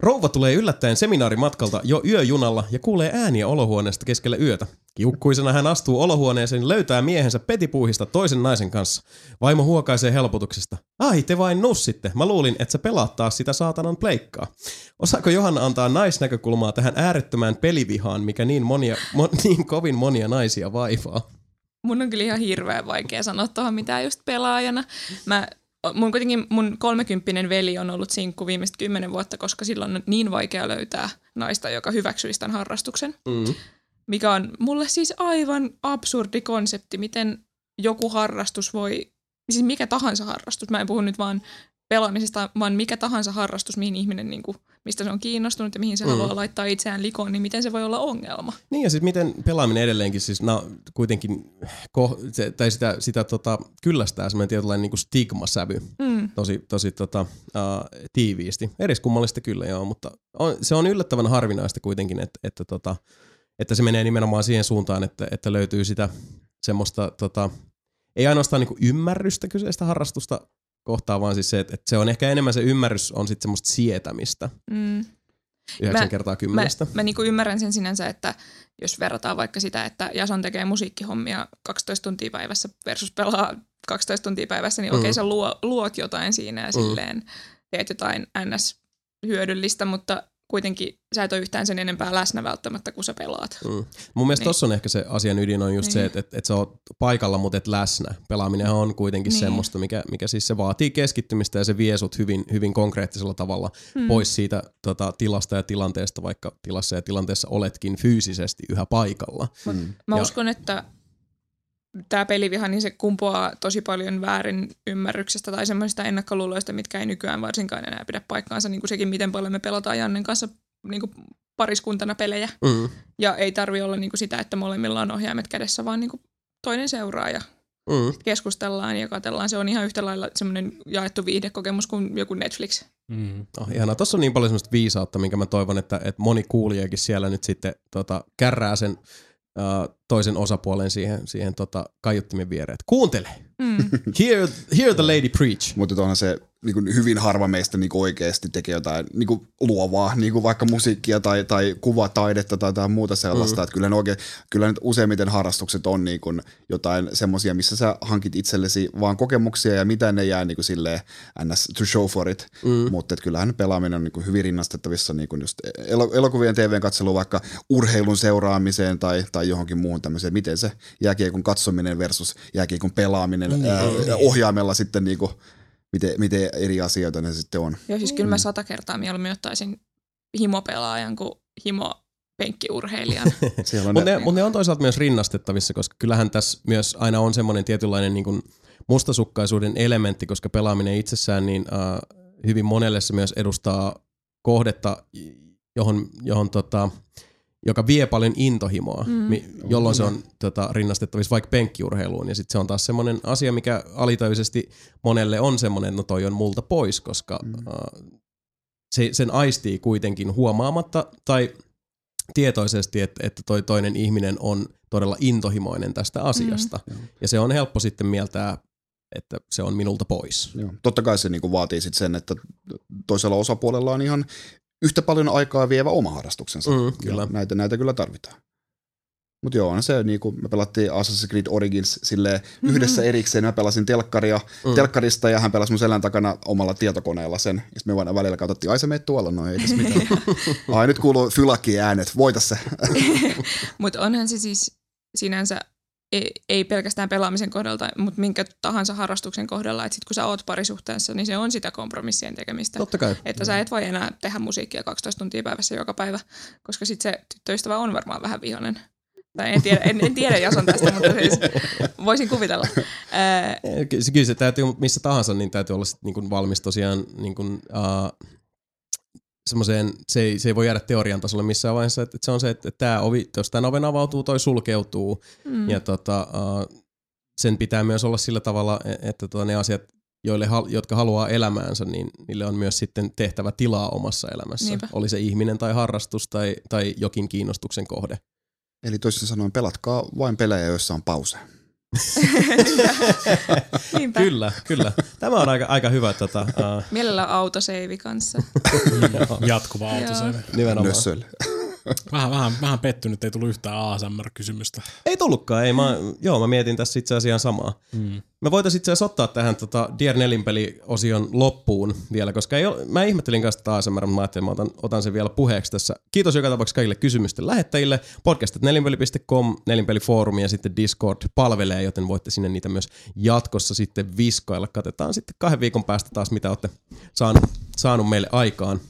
A: Rouva tulee yllättäen seminaarimatkalta jo yöjunalla ja kuulee ääniä olohuoneesta keskellä yötä. Kiukkuisena hän astuu olohuoneeseen ja löytää miehensä petipuuhista toisen naisen kanssa. Vaimo huokaisee helpotuksesta. Ai, te vain nussitte. Mä luulin, että sä pelaat taas sitä saatanan pleikkaa. Osaako Johanna antaa naisnäkökulmaa tähän äärettömään pelivihaan, mikä niin, monia, mo, niin kovin monia naisia vaivaa?
C: Mun on kyllä ihan hirveän vaikea sanoa tuohon mitään just pelaajana. Mä, mun kuitenkin mun kolmekymppinen veli on ollut sinkku viimeiset kymmenen vuotta, koska silloin on niin vaikea löytää naista, joka hyväksyisi tämän harrastuksen.
A: Mm.
C: Mikä on mulle siis aivan absurdi konsepti, miten joku harrastus voi, siis mikä tahansa harrastus, mä en puhu nyt vaan pelaamisesta, vaan mikä tahansa harrastus, mihin ihminen, niin kuin, mistä se on kiinnostunut ja mihin se mm. haluaa laittaa itseään likoon, niin miten se voi olla ongelma?
A: Niin ja sitten miten pelaaminen edelleenkin, siis no, kuitenkin ko, se, tai sitä, sitä tota, kyllästää semmoinen tietynlainen niin stigma-sävy mm. tosi, tosi tota, uh, tiiviisti. Eriskummallista kyllä joo, mutta on, se on yllättävän harvinaista kuitenkin, että, että, tota, että se menee nimenomaan siihen suuntaan, että, että löytyy sitä semmoista tota, ei ainoastaan niin ymmärrystä kyseistä harrastusta kohtaa, vaan siis se, että, että se on ehkä enemmän se ymmärrys on sitten semmoista sietämistä. Mm. Yhdeksän mä, kertaa kymmenestä.
C: Mä, mä niinku ymmärrän sen sinänsä, että jos verrataan vaikka sitä, että Jason tekee musiikkihommia 12 tuntia päivässä versus pelaa 12 tuntia päivässä, niin mm. okei sä luo, luot jotain siinä ja mm. silleen teet jotain ns hyödyllistä, mutta kuitenkin sä et ole yhtään sen enempää läsnä välttämättä, kun sä pelaat. Mm.
A: Mun mielestä niin. tossa on ehkä se asian ydin on just niin. se, että, että, että sä oot paikalla, mutta et läsnä. Pelaaminen on kuitenkin niin. semmoista, mikä, mikä siis se vaatii keskittymistä ja se vie sut hyvin, hyvin konkreettisella tavalla mm. pois siitä tota, tilasta ja tilanteesta, vaikka tilassa ja tilanteessa oletkin fyysisesti yhä paikalla.
C: Mm. Mä ja, uskon, että tämä peliviha, niin se kumpuaa tosi paljon väärin ymmärryksestä tai semmoisista ennakkoluuloista, mitkä ei nykyään varsinkaan enää pidä paikkaansa, niin kuin sekin, miten paljon me pelataan Jannen kanssa niin kuin pariskuntana pelejä. Mm. Ja ei tarvi olla niin kuin sitä, että molemmilla on ohjaimet kädessä, vaan niin kuin toinen seuraa ja mm. keskustellaan ja katsellaan. Se on ihan yhtä lailla semmoinen jaettu viihdekokemus kuin joku Netflix.
A: Mm. Oh, ihanaa. Tuossa on niin paljon semmoista viisautta, minkä mä toivon, että, että moni kuulijakin siellä nyt sitten tota, kärrää sen uh, toisen osapuolen siihen, siihen tota, kaiuttimen viereen. Kuuntele! Mm. hear, hear the lady preach.
D: Mutta onhan se niin kuin hyvin harva meistä niin kuin oikeasti tekee jotain niin kuin luovaa, niin kuin vaikka musiikkia tai, tai kuvataidetta tai jotain muuta sellaista. Mm. Että kyllä, ne oikein, kyllä nyt useimmiten harrastukset on niin kuin jotain semmoisia, missä sä hankit itsellesi vaan kokemuksia ja mitä ne jää niin kuin silleen ns. to show for it. Mm. Mutta että kyllähän pelaaminen on niin kuin hyvin rinnastettavissa niin kuin just elokuvien TVn katselu vaikka urheilun seuraamiseen tai, tai johonkin muuhun tämmöiseen, miten se jääkiekon katsominen versus jääkiekon pelaaminen mm. ää, ohjaimella sitten niin kuin miten, miten eri asioita ne sitten on.
C: Joo, siis kyllä mä mm. sata kertaa mieluummin ottaisin himopelaajan kuin himo penkkiurheilijan.
A: Mutta ne, mut ne on toisaalta myös rinnastettavissa, koska kyllähän tässä myös aina on semmoinen tietynlainen niin kuin mustasukkaisuuden elementti, koska pelaaminen itsessään niin uh, hyvin monelle se myös edustaa kohdetta, johon, johon tota, joka vie paljon intohimoa, mm. jolloin se on tota, rinnastettavissa vaikka penkkiurheiluun. Ja sitten se on taas semmoinen asia, mikä alitajuisesti monelle on semmoinen, että no toi on multa pois, koska mm. uh, se, sen aistii kuitenkin huomaamatta tai tietoisesti, että, että toi toinen ihminen on todella intohimoinen tästä asiasta. Mm. Ja se on helppo sitten mieltää että se on minulta pois.
D: Joo. Totta kai se niinku vaatii sit sen, että toisella osapuolella on ihan yhtä paljon aikaa vievä oma harrastuksensa. Mm, kyllä. näitä, näitä kyllä tarvitaan. Mutta joo, on se niinku, me pelattiin Assassin's Creed Origins sille mm-hmm. yhdessä erikseen. Mä pelasin telkkaria, mm. telkkarista ja hän pelasi mun selän takana omalla tietokoneella sen. Ja sitten me vain välillä katsottiin, ai se meet tuolla, no ei tässä mitään. ai nyt kuuluu Fylakki äänet, voita se.
C: Mutta onhan se siis sinänsä ei, pelkästään pelaamisen kohdalla, mutta minkä tahansa harrastuksen kohdalla, että sit kun sä oot parisuhteessa, niin se on sitä kompromissien tekemistä.
A: Totta kai.
C: Että sä et voi enää tehdä musiikkia 12 tuntia päivässä joka päivä, koska sitten se tyttöystävä on varmaan vähän vihainen. Tai en tiedä, en, en tiedä Jason tästä, mutta siis voisin kuvitella. Ää...
A: Kyllä se täytyy, missä tahansa, niin täytyy olla sit niin valmis tosiaan niin kuin, uh, semmoiseen, se ei, se ei voi jäädä teorian tasolle missään vaiheessa, että, että se on se, että, että tämä ovi, jos tämän oven avautuu, toi sulkeutuu, mm. ja tota, uh, sen pitää myös olla sillä tavalla, e, että tota, ne asiat, joille, jotka haluaa elämäänsä, niin niille on myös sitten tehtävä tilaa omassa elämässä. Niinpä. Oli se ihminen tai harrastus tai, tai jokin kiinnostuksen kohde.
D: Eli toisin sanoen pelatkaa vain pelejä, joissa on pause.
A: Kyllä, kyllä. Tämä on aika, aika hyvä. Tota, uh...
C: Mielellä autoseivi kanssa.
B: Jatkuva autoseivi.
A: Nimenomaan.
B: Vähän, vähän, vähän pettynyt, ei tullut yhtään ASMR-kysymystä.
A: Ei tullutkaan, ei. Mä, joo, mä mietin tässä itse asiassa samaa. Mm. Me voitaisiin itse asiassa ottaa tähän tota Dear Nelinpeli-osion loppuun vielä, koska ei ole, mä ihmettelin kanssa tätä ASMR, mutta mä ajattelin, mä otan, otan sen vielä puheeksi tässä. Kiitos joka tapauksessa kaikille kysymysten lähettäjille. Podcastat.nelinpeli.com, Nelinpelifoorumi ja sitten Discord palvelee, joten voitte sinne niitä myös jatkossa sitten viskoilla. Katsotaan sitten kahden viikon päästä taas, mitä olette saanut, saanut meille aikaan.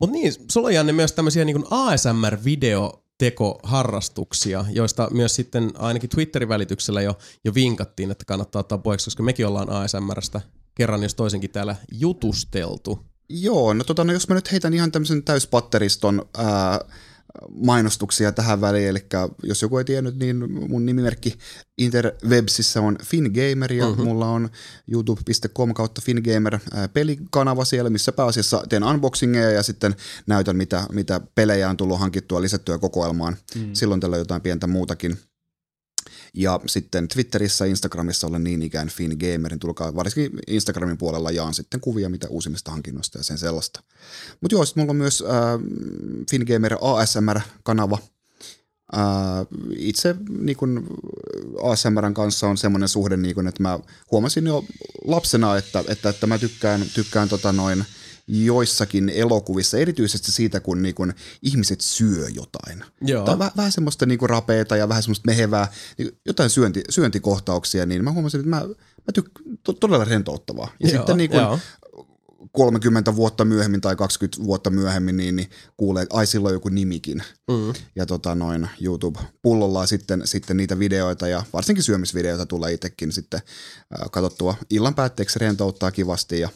A: Mutta niin, sulla on Janne myös tämmöisiä niin ASMR-video tekoharrastuksia, joista myös sitten ainakin Twitterin välityksellä jo, jo vinkattiin, että kannattaa ottaa puheeksi, koska mekin ollaan ASMRstä kerran jos toisenkin täällä jutusteltu.
D: Joo, no, tota, no jos mä nyt heitän ihan tämmöisen täyspatteriston ää, mainostuksia tähän väliin, eli jos joku ei tiennyt, niin mun nimimerkki Interwebsissä on Fingamer ja mm-hmm. mulla on youtube.com kautta Fingamer pelikanava siellä, missä pääasiassa teen unboxingeja ja sitten näytän, mitä, mitä pelejä on tullut hankittua lisättyä kokoelmaan. Mm. Silloin tällä jotain pientä muutakin ja sitten Twitterissä ja Instagramissa olen niin ikään Gamerin, tulkaa varsinkin Instagramin puolella jaan sitten kuvia mitä uusimmista hankinnoista ja sen sellaista. Mutta joo, sitten mulla on myös äh, Gamer ASMR-kanava, itse niin kun ASMRn kanssa on semmoinen suhde, niin kun, että mä huomasin jo lapsena, että, että, että mä tykkään, tykkään tota noin, joissakin elokuvissa, erityisesti siitä, kun niin kun ihmiset syö jotain. Joo. Tai vähän, vähän semmoista niin kuin rapeeta ja vähän semmoista mehevää, niin jotain syönti, syöntikohtauksia, niin mä huomasin, että mä, mä tykkään to, todella rentouttavaa. Ja Joo, sitten niin kun, 30 vuotta myöhemmin tai 20 vuotta myöhemmin, niin, niin kuulee, ai silloin joku nimikin. Mm. Ja tota noin YouTube-pullolla sitten, sitten niitä videoita ja varsinkin syömisvideoita tulee itsekin sitten äh, katsottua illan päätteeksi rentouttaa kivasti ja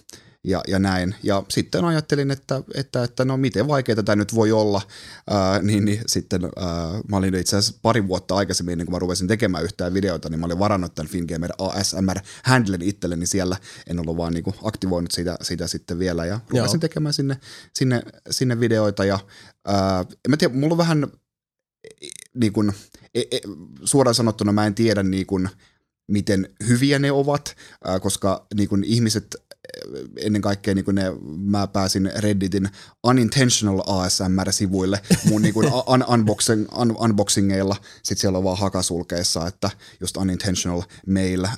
D: ja, ja näin. Ja sitten ajattelin, että, että, että no miten vaikeaa tämä nyt voi olla, ää, niin, niin sitten ää, mä olin itse asiassa pari vuotta aikaisemmin, niin kun mä ruvesin tekemään yhtään videota, niin mä olin varannut tämän Fingamer ASMR-handlen itselleni siellä, en ollut vaan niin kuin aktivoinut sitä, sitä sitten vielä, ja ruvesin Joo. tekemään sinne, sinne, sinne videoita, ja ää, en mä tiedä, mulla on vähän niin kuin, e, e, suoraan sanottuna mä en tiedä niin kuin, miten hyviä ne ovat, koska niin kuin ihmiset ennen kaikkea niin ne, mä pääsin Redditin unintentional ASMR-sivuille mun niin un, unboxing, un, unboxingeilla. Sitten siellä on vaan hakasulkeissa, että just unintentional mail, uh,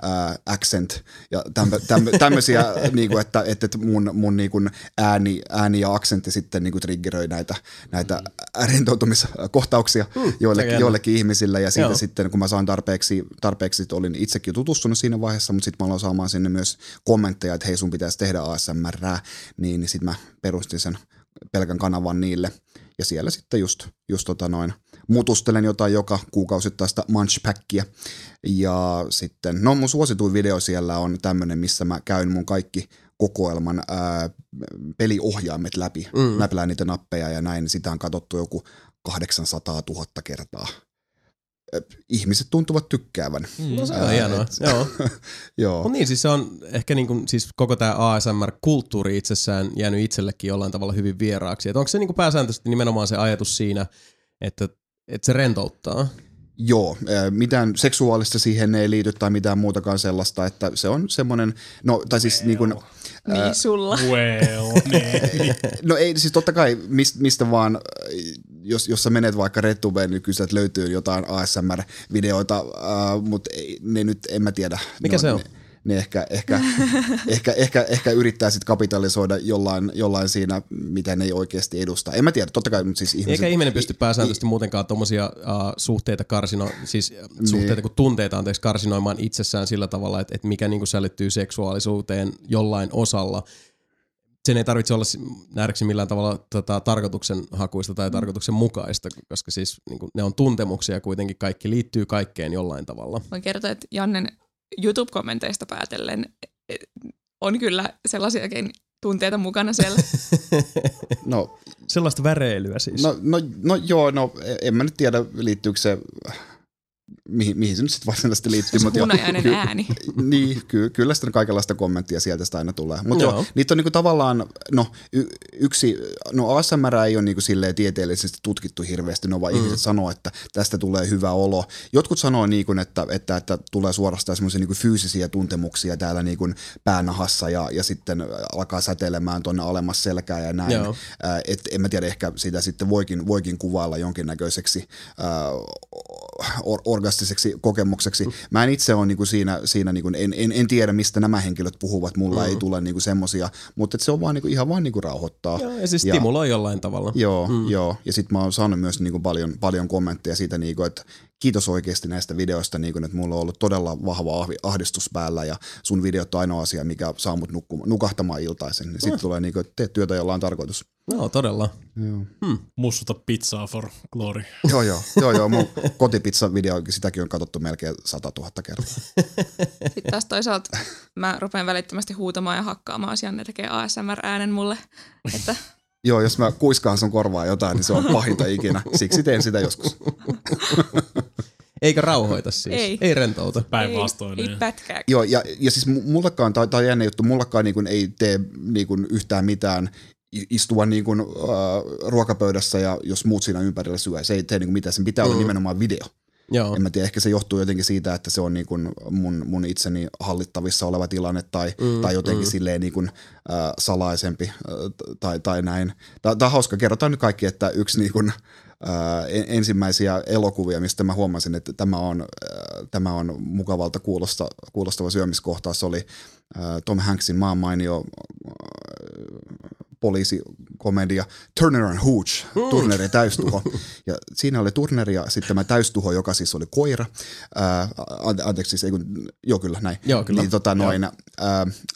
D: accent ja tämmö, tämmö, tämmöisiä, niin kuin, että, että mun, mun niin kuin ääni, ääni ja aksentti sitten niin kuin triggeröi näitä, näitä rentoutumiskohtauksia mm, joillekin, joillekin ihmisille. Ja siitä Joo. sitten, kun mä saan tarpeeksi, tarpeeksi olin itsekin tutustunut siinä vaiheessa, mutta sitten mä aloin saamaan sinne myös kommentteja, että hei sun pitäisi tehdä ASMR, niin, niin sitten mä perustin sen pelkän kanavan niille. Ja siellä sitten just, just tota noin, mutustelen jotain joka kuukausittaista munchpackia. Ja sitten, no mun suosituin video siellä on tämmönen, missä mä käyn mun kaikki kokoelman ää, peliohjaimet läpi. Mm. Näpelään niitä nappeja ja näin. Sitä on katsottu joku 800 000 kertaa ihmiset tuntuvat tykkäävän.
A: Mm. No se on hienoa, et, joo. joo. Mutta niin, siis se on ehkä niin kuin, siis koko tämä ASMR-kulttuuri itsessään jäänyt itsellekin jollain tavalla hyvin vieraaksi. Et onko se niin kuin pääsääntöisesti nimenomaan se ajatus siinä, että, että se rentouttaa?
D: Joo, mitään seksuaalista siihen ei liity tai mitään muutakaan sellaista, että se on semmoinen, no tai siis well. niin kuin,
C: Niin sulla.
B: Well, niin.
D: no ei, siis totta kai mistä, mistä vaan jos, jos sä menet vaikka RedTubeen, niin kyllä löytyy jotain ASMR-videoita, uh, mutta ne nyt, en mä tiedä.
A: Mikä
D: no,
A: se on?
D: Ne, ne ehkä, ehkä, ehkä, ehkä, ehkä yrittää sitten kapitalisoida jollain, jollain siinä, mitä ne ei oikeasti edusta. En mä tiedä, totta kai, mutta siis ihmiset...
A: Eikä ihminen pysty pääsääntöisesti muutenkaan tuommoisia uh, suhteita karsino, siis niin. suhteita kun tunteita anteeksi karsinoimaan itsessään sillä tavalla, että, että mikä niin sälyttyy seksuaalisuuteen jollain osalla sen ei tarvitse olla nähdäkseni millään tavalla tota, tarkoituksen hakuista tai mm. tarkoituksen mukaista, koska siis niin kuin, ne on tuntemuksia kuitenkin, kaikki liittyy kaikkeen jollain tavalla.
C: Voin kertoa, että Jannen YouTube-kommenteista päätellen e, on kyllä sellaisiakin tunteita mukana siellä.
A: no, Sellaista väreilyä siis.
D: No, no, no joo, no en mä nyt tiedä liittyykö se mihin, mihin se nyt sitten varsinaisesti liittyy.
C: Se hunajainen jo, ääni.
D: niin, ky, kyllä sitä kaikenlaista kommenttia sieltä sitä aina tulee. Mutta joo. niitä on niinku tavallaan, no y, yksi, no ASMR ei ole niinku silleen tieteellisesti tutkittu hirveästi, no vaan mm. ihmiset sanoo, että tästä tulee hyvä olo. Jotkut sanoo niinku, että, että, että tulee suorastaan semmoisia niinku fyysisiä tuntemuksia täällä niinku päänahassa ja, ja sitten alkaa säteilemään tuonne alemmas selkää ja näin. Joo. Äh, et, en mä tiedä, ehkä sitä sitten voikin, voikin kuvailla jonkinnäköiseksi äh, or, orgastiseksi kokemukseksi. Mä en itse ole niinku siinä, siinä niinku, en, en, en, tiedä, mistä nämä henkilöt puhuvat, mulla mm. ei tule niinku semmosia, mutta se on vaan niinku, ihan vaan niinku rauhoittaa.
A: Joo, ja siis stimuloi jollain tavalla.
D: Joo, mm. joo. ja sitten mä oon saanut myös niinku paljon, paljon kommentteja siitä, niinku, että kiitos oikeasti näistä videoista, niin kun, että mulla on ollut todella vahva ahdistus päällä ja sun videot on ainoa asia, mikä saa mut nukkumaan, nukahtamaan iltaisen. Niin sitten mm. tulee, niin kun, että teet työtä, jolla on tarkoitus.
A: No todella.
D: Joo.
B: Mussuta pizzaa for glory.
D: joo, joo, joo, joo, mun kotipizza-video, sitäkin on katsottu melkein 100 000 kertaa.
C: Sitten taas toisaalta mä rupean välittömästi huutamaan ja hakkaamaan asian, ne tekee ASMR-äänen mulle. Että
D: Joo, jos mä kuiskaan sun korvaa jotain, niin se on pahinta ikinä. Siksi teen sitä joskus.
A: Eikä rauhoita siis.
C: Ei.
A: Ei rentouta.
B: Päinvastoin.
C: ei,
B: niin.
C: ei pätkääkään.
D: Joo, ja, ja siis mu- mullakaan, tai, tai jännä juttu, mullakaan niin kuin ei tee niin kuin yhtään mitään istua niin kuin, äh, ruokapöydässä ja jos muut siinä ympärillä syö, se ei tee niin kuin mitään, sen pitää olla nimenomaan video.
A: Joo.
D: En mä tiedä, ehkä se johtuu jotenkin siitä, että se on niin kuin mun, mun itseni hallittavissa oleva tilanne tai, mm, tai jotenkin mm. silleen niin kuin, äh, salaisempi äh, tai, tai näin. Tämä on hauska, kerrotaan nyt kaikki, että yksi niin kuin, äh, en- ensimmäisiä elokuvia, mistä mä huomasin, että tämä on, äh, tämä on mukavalta kuulosta, kuulostava syömiskohtaus, oli äh, Tom Hanksin maan mainio poliisikomedia Turner and Hooch, Turner ja täystuho. Ja siinä oli Turner ja sitten tämä täystuho, joka siis oli koira. Ää, ante- anteeksi, siis ei kun, joo kyllä näin.
A: Joo, kyllä.
D: Niin tota noin, ää,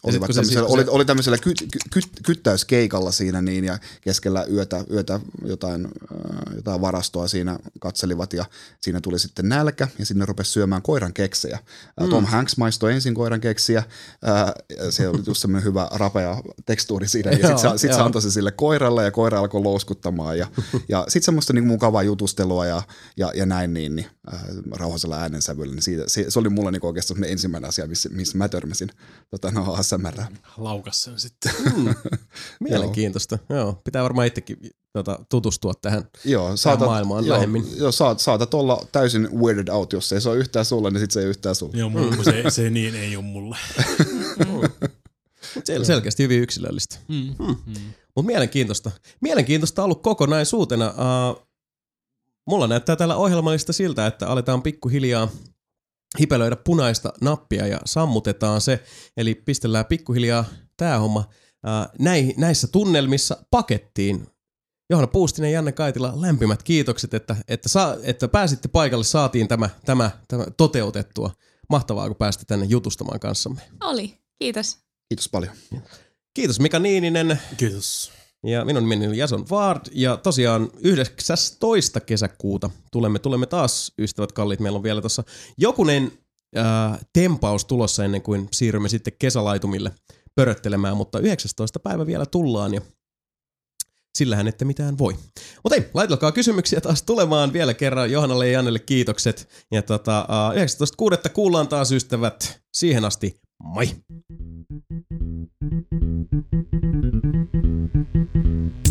D: olivat
A: kun se-
D: tämmöisellä,
A: sit kun
D: oli,
A: se-
D: oli tämmöisellä ky, ky, ky, kyttäyskeikalla siinä niin ja keskellä yötä, yötä jotain, ää, jotain varastoa siinä katselivat ja siinä tuli sitten nälkä ja sinne rupesi syömään koiran keksejä. Mm. Tom Hanks maistoi ensin koiran keksiä, ää, ja se oli just semmoinen hyvä rapea tekstuuri siinä ja sitten
A: Joo,
D: se, sit se antoi se sille koiralle ja koira alkoi louskuttamaan ja, ja sitten semmoista niinku mukavaa jutustelua ja, ja, ja näin niin, niin äh, rauhallisella äänensävyllä, niin siitä, se, se, oli mulla niinku oikeastaan ensimmäinen asia, missä, missä mä törmäsin tota, no, ASMR.
B: Laukas sen sitten.
A: Mielenkiintoista. Joo. Pitää varmaan itsekin tota, tutustua tähän.
D: Joo, saatat,
A: maailmaan
D: joo,
A: lähemmin.
D: Joo, saat, saatat olla täysin weirded out, jos ei se ole yhtään sulle, niin sit se ei yhtään sulle.
B: Joo, mulla, se, se niin ei ole mulle.
A: Sel- selkeästi hyvin yksilöllistä.
B: Mm. Mm.
A: Mutta mielenkiintoista. Mielenkiintoista ollut kokonaisuutena. Uh, mulla näyttää tällä ohjelmallista siltä, että aletaan pikkuhiljaa hipelöidä punaista nappia ja sammutetaan se. Eli pistellään pikkuhiljaa tämä homma uh, näi, näissä tunnelmissa pakettiin. Johanna Puustinen ja Janne Kaitila, lämpimät kiitokset, että, että, saa, että pääsitte paikalle, saatiin tämä, tämä, tämä toteutettua. Mahtavaa, kun pääsitte tänne jutustamaan kanssamme.
C: Oli. Kiitos.
D: Kiitos paljon.
A: Kiitos Mika Niininen.
B: Kiitos.
A: Ja minun nimeni on Jason Ward ja tosiaan 19. kesäkuuta tulemme, tulemme taas, ystävät kalliit, meillä on vielä tuossa jokunen ää, tempaus tulossa ennen kuin siirrymme sitten kesälaitumille pöröttelemään, mutta 19. päivä vielä tullaan ja sillähän ette mitään voi. Mutta ei, laitelkaa kysymyksiä taas tulemaan vielä kerran Johannalle ja Jannelle kiitokset. Ja tota, ää, 19.6. kuullaan taas ystävät. Siihen asti, moi! thank you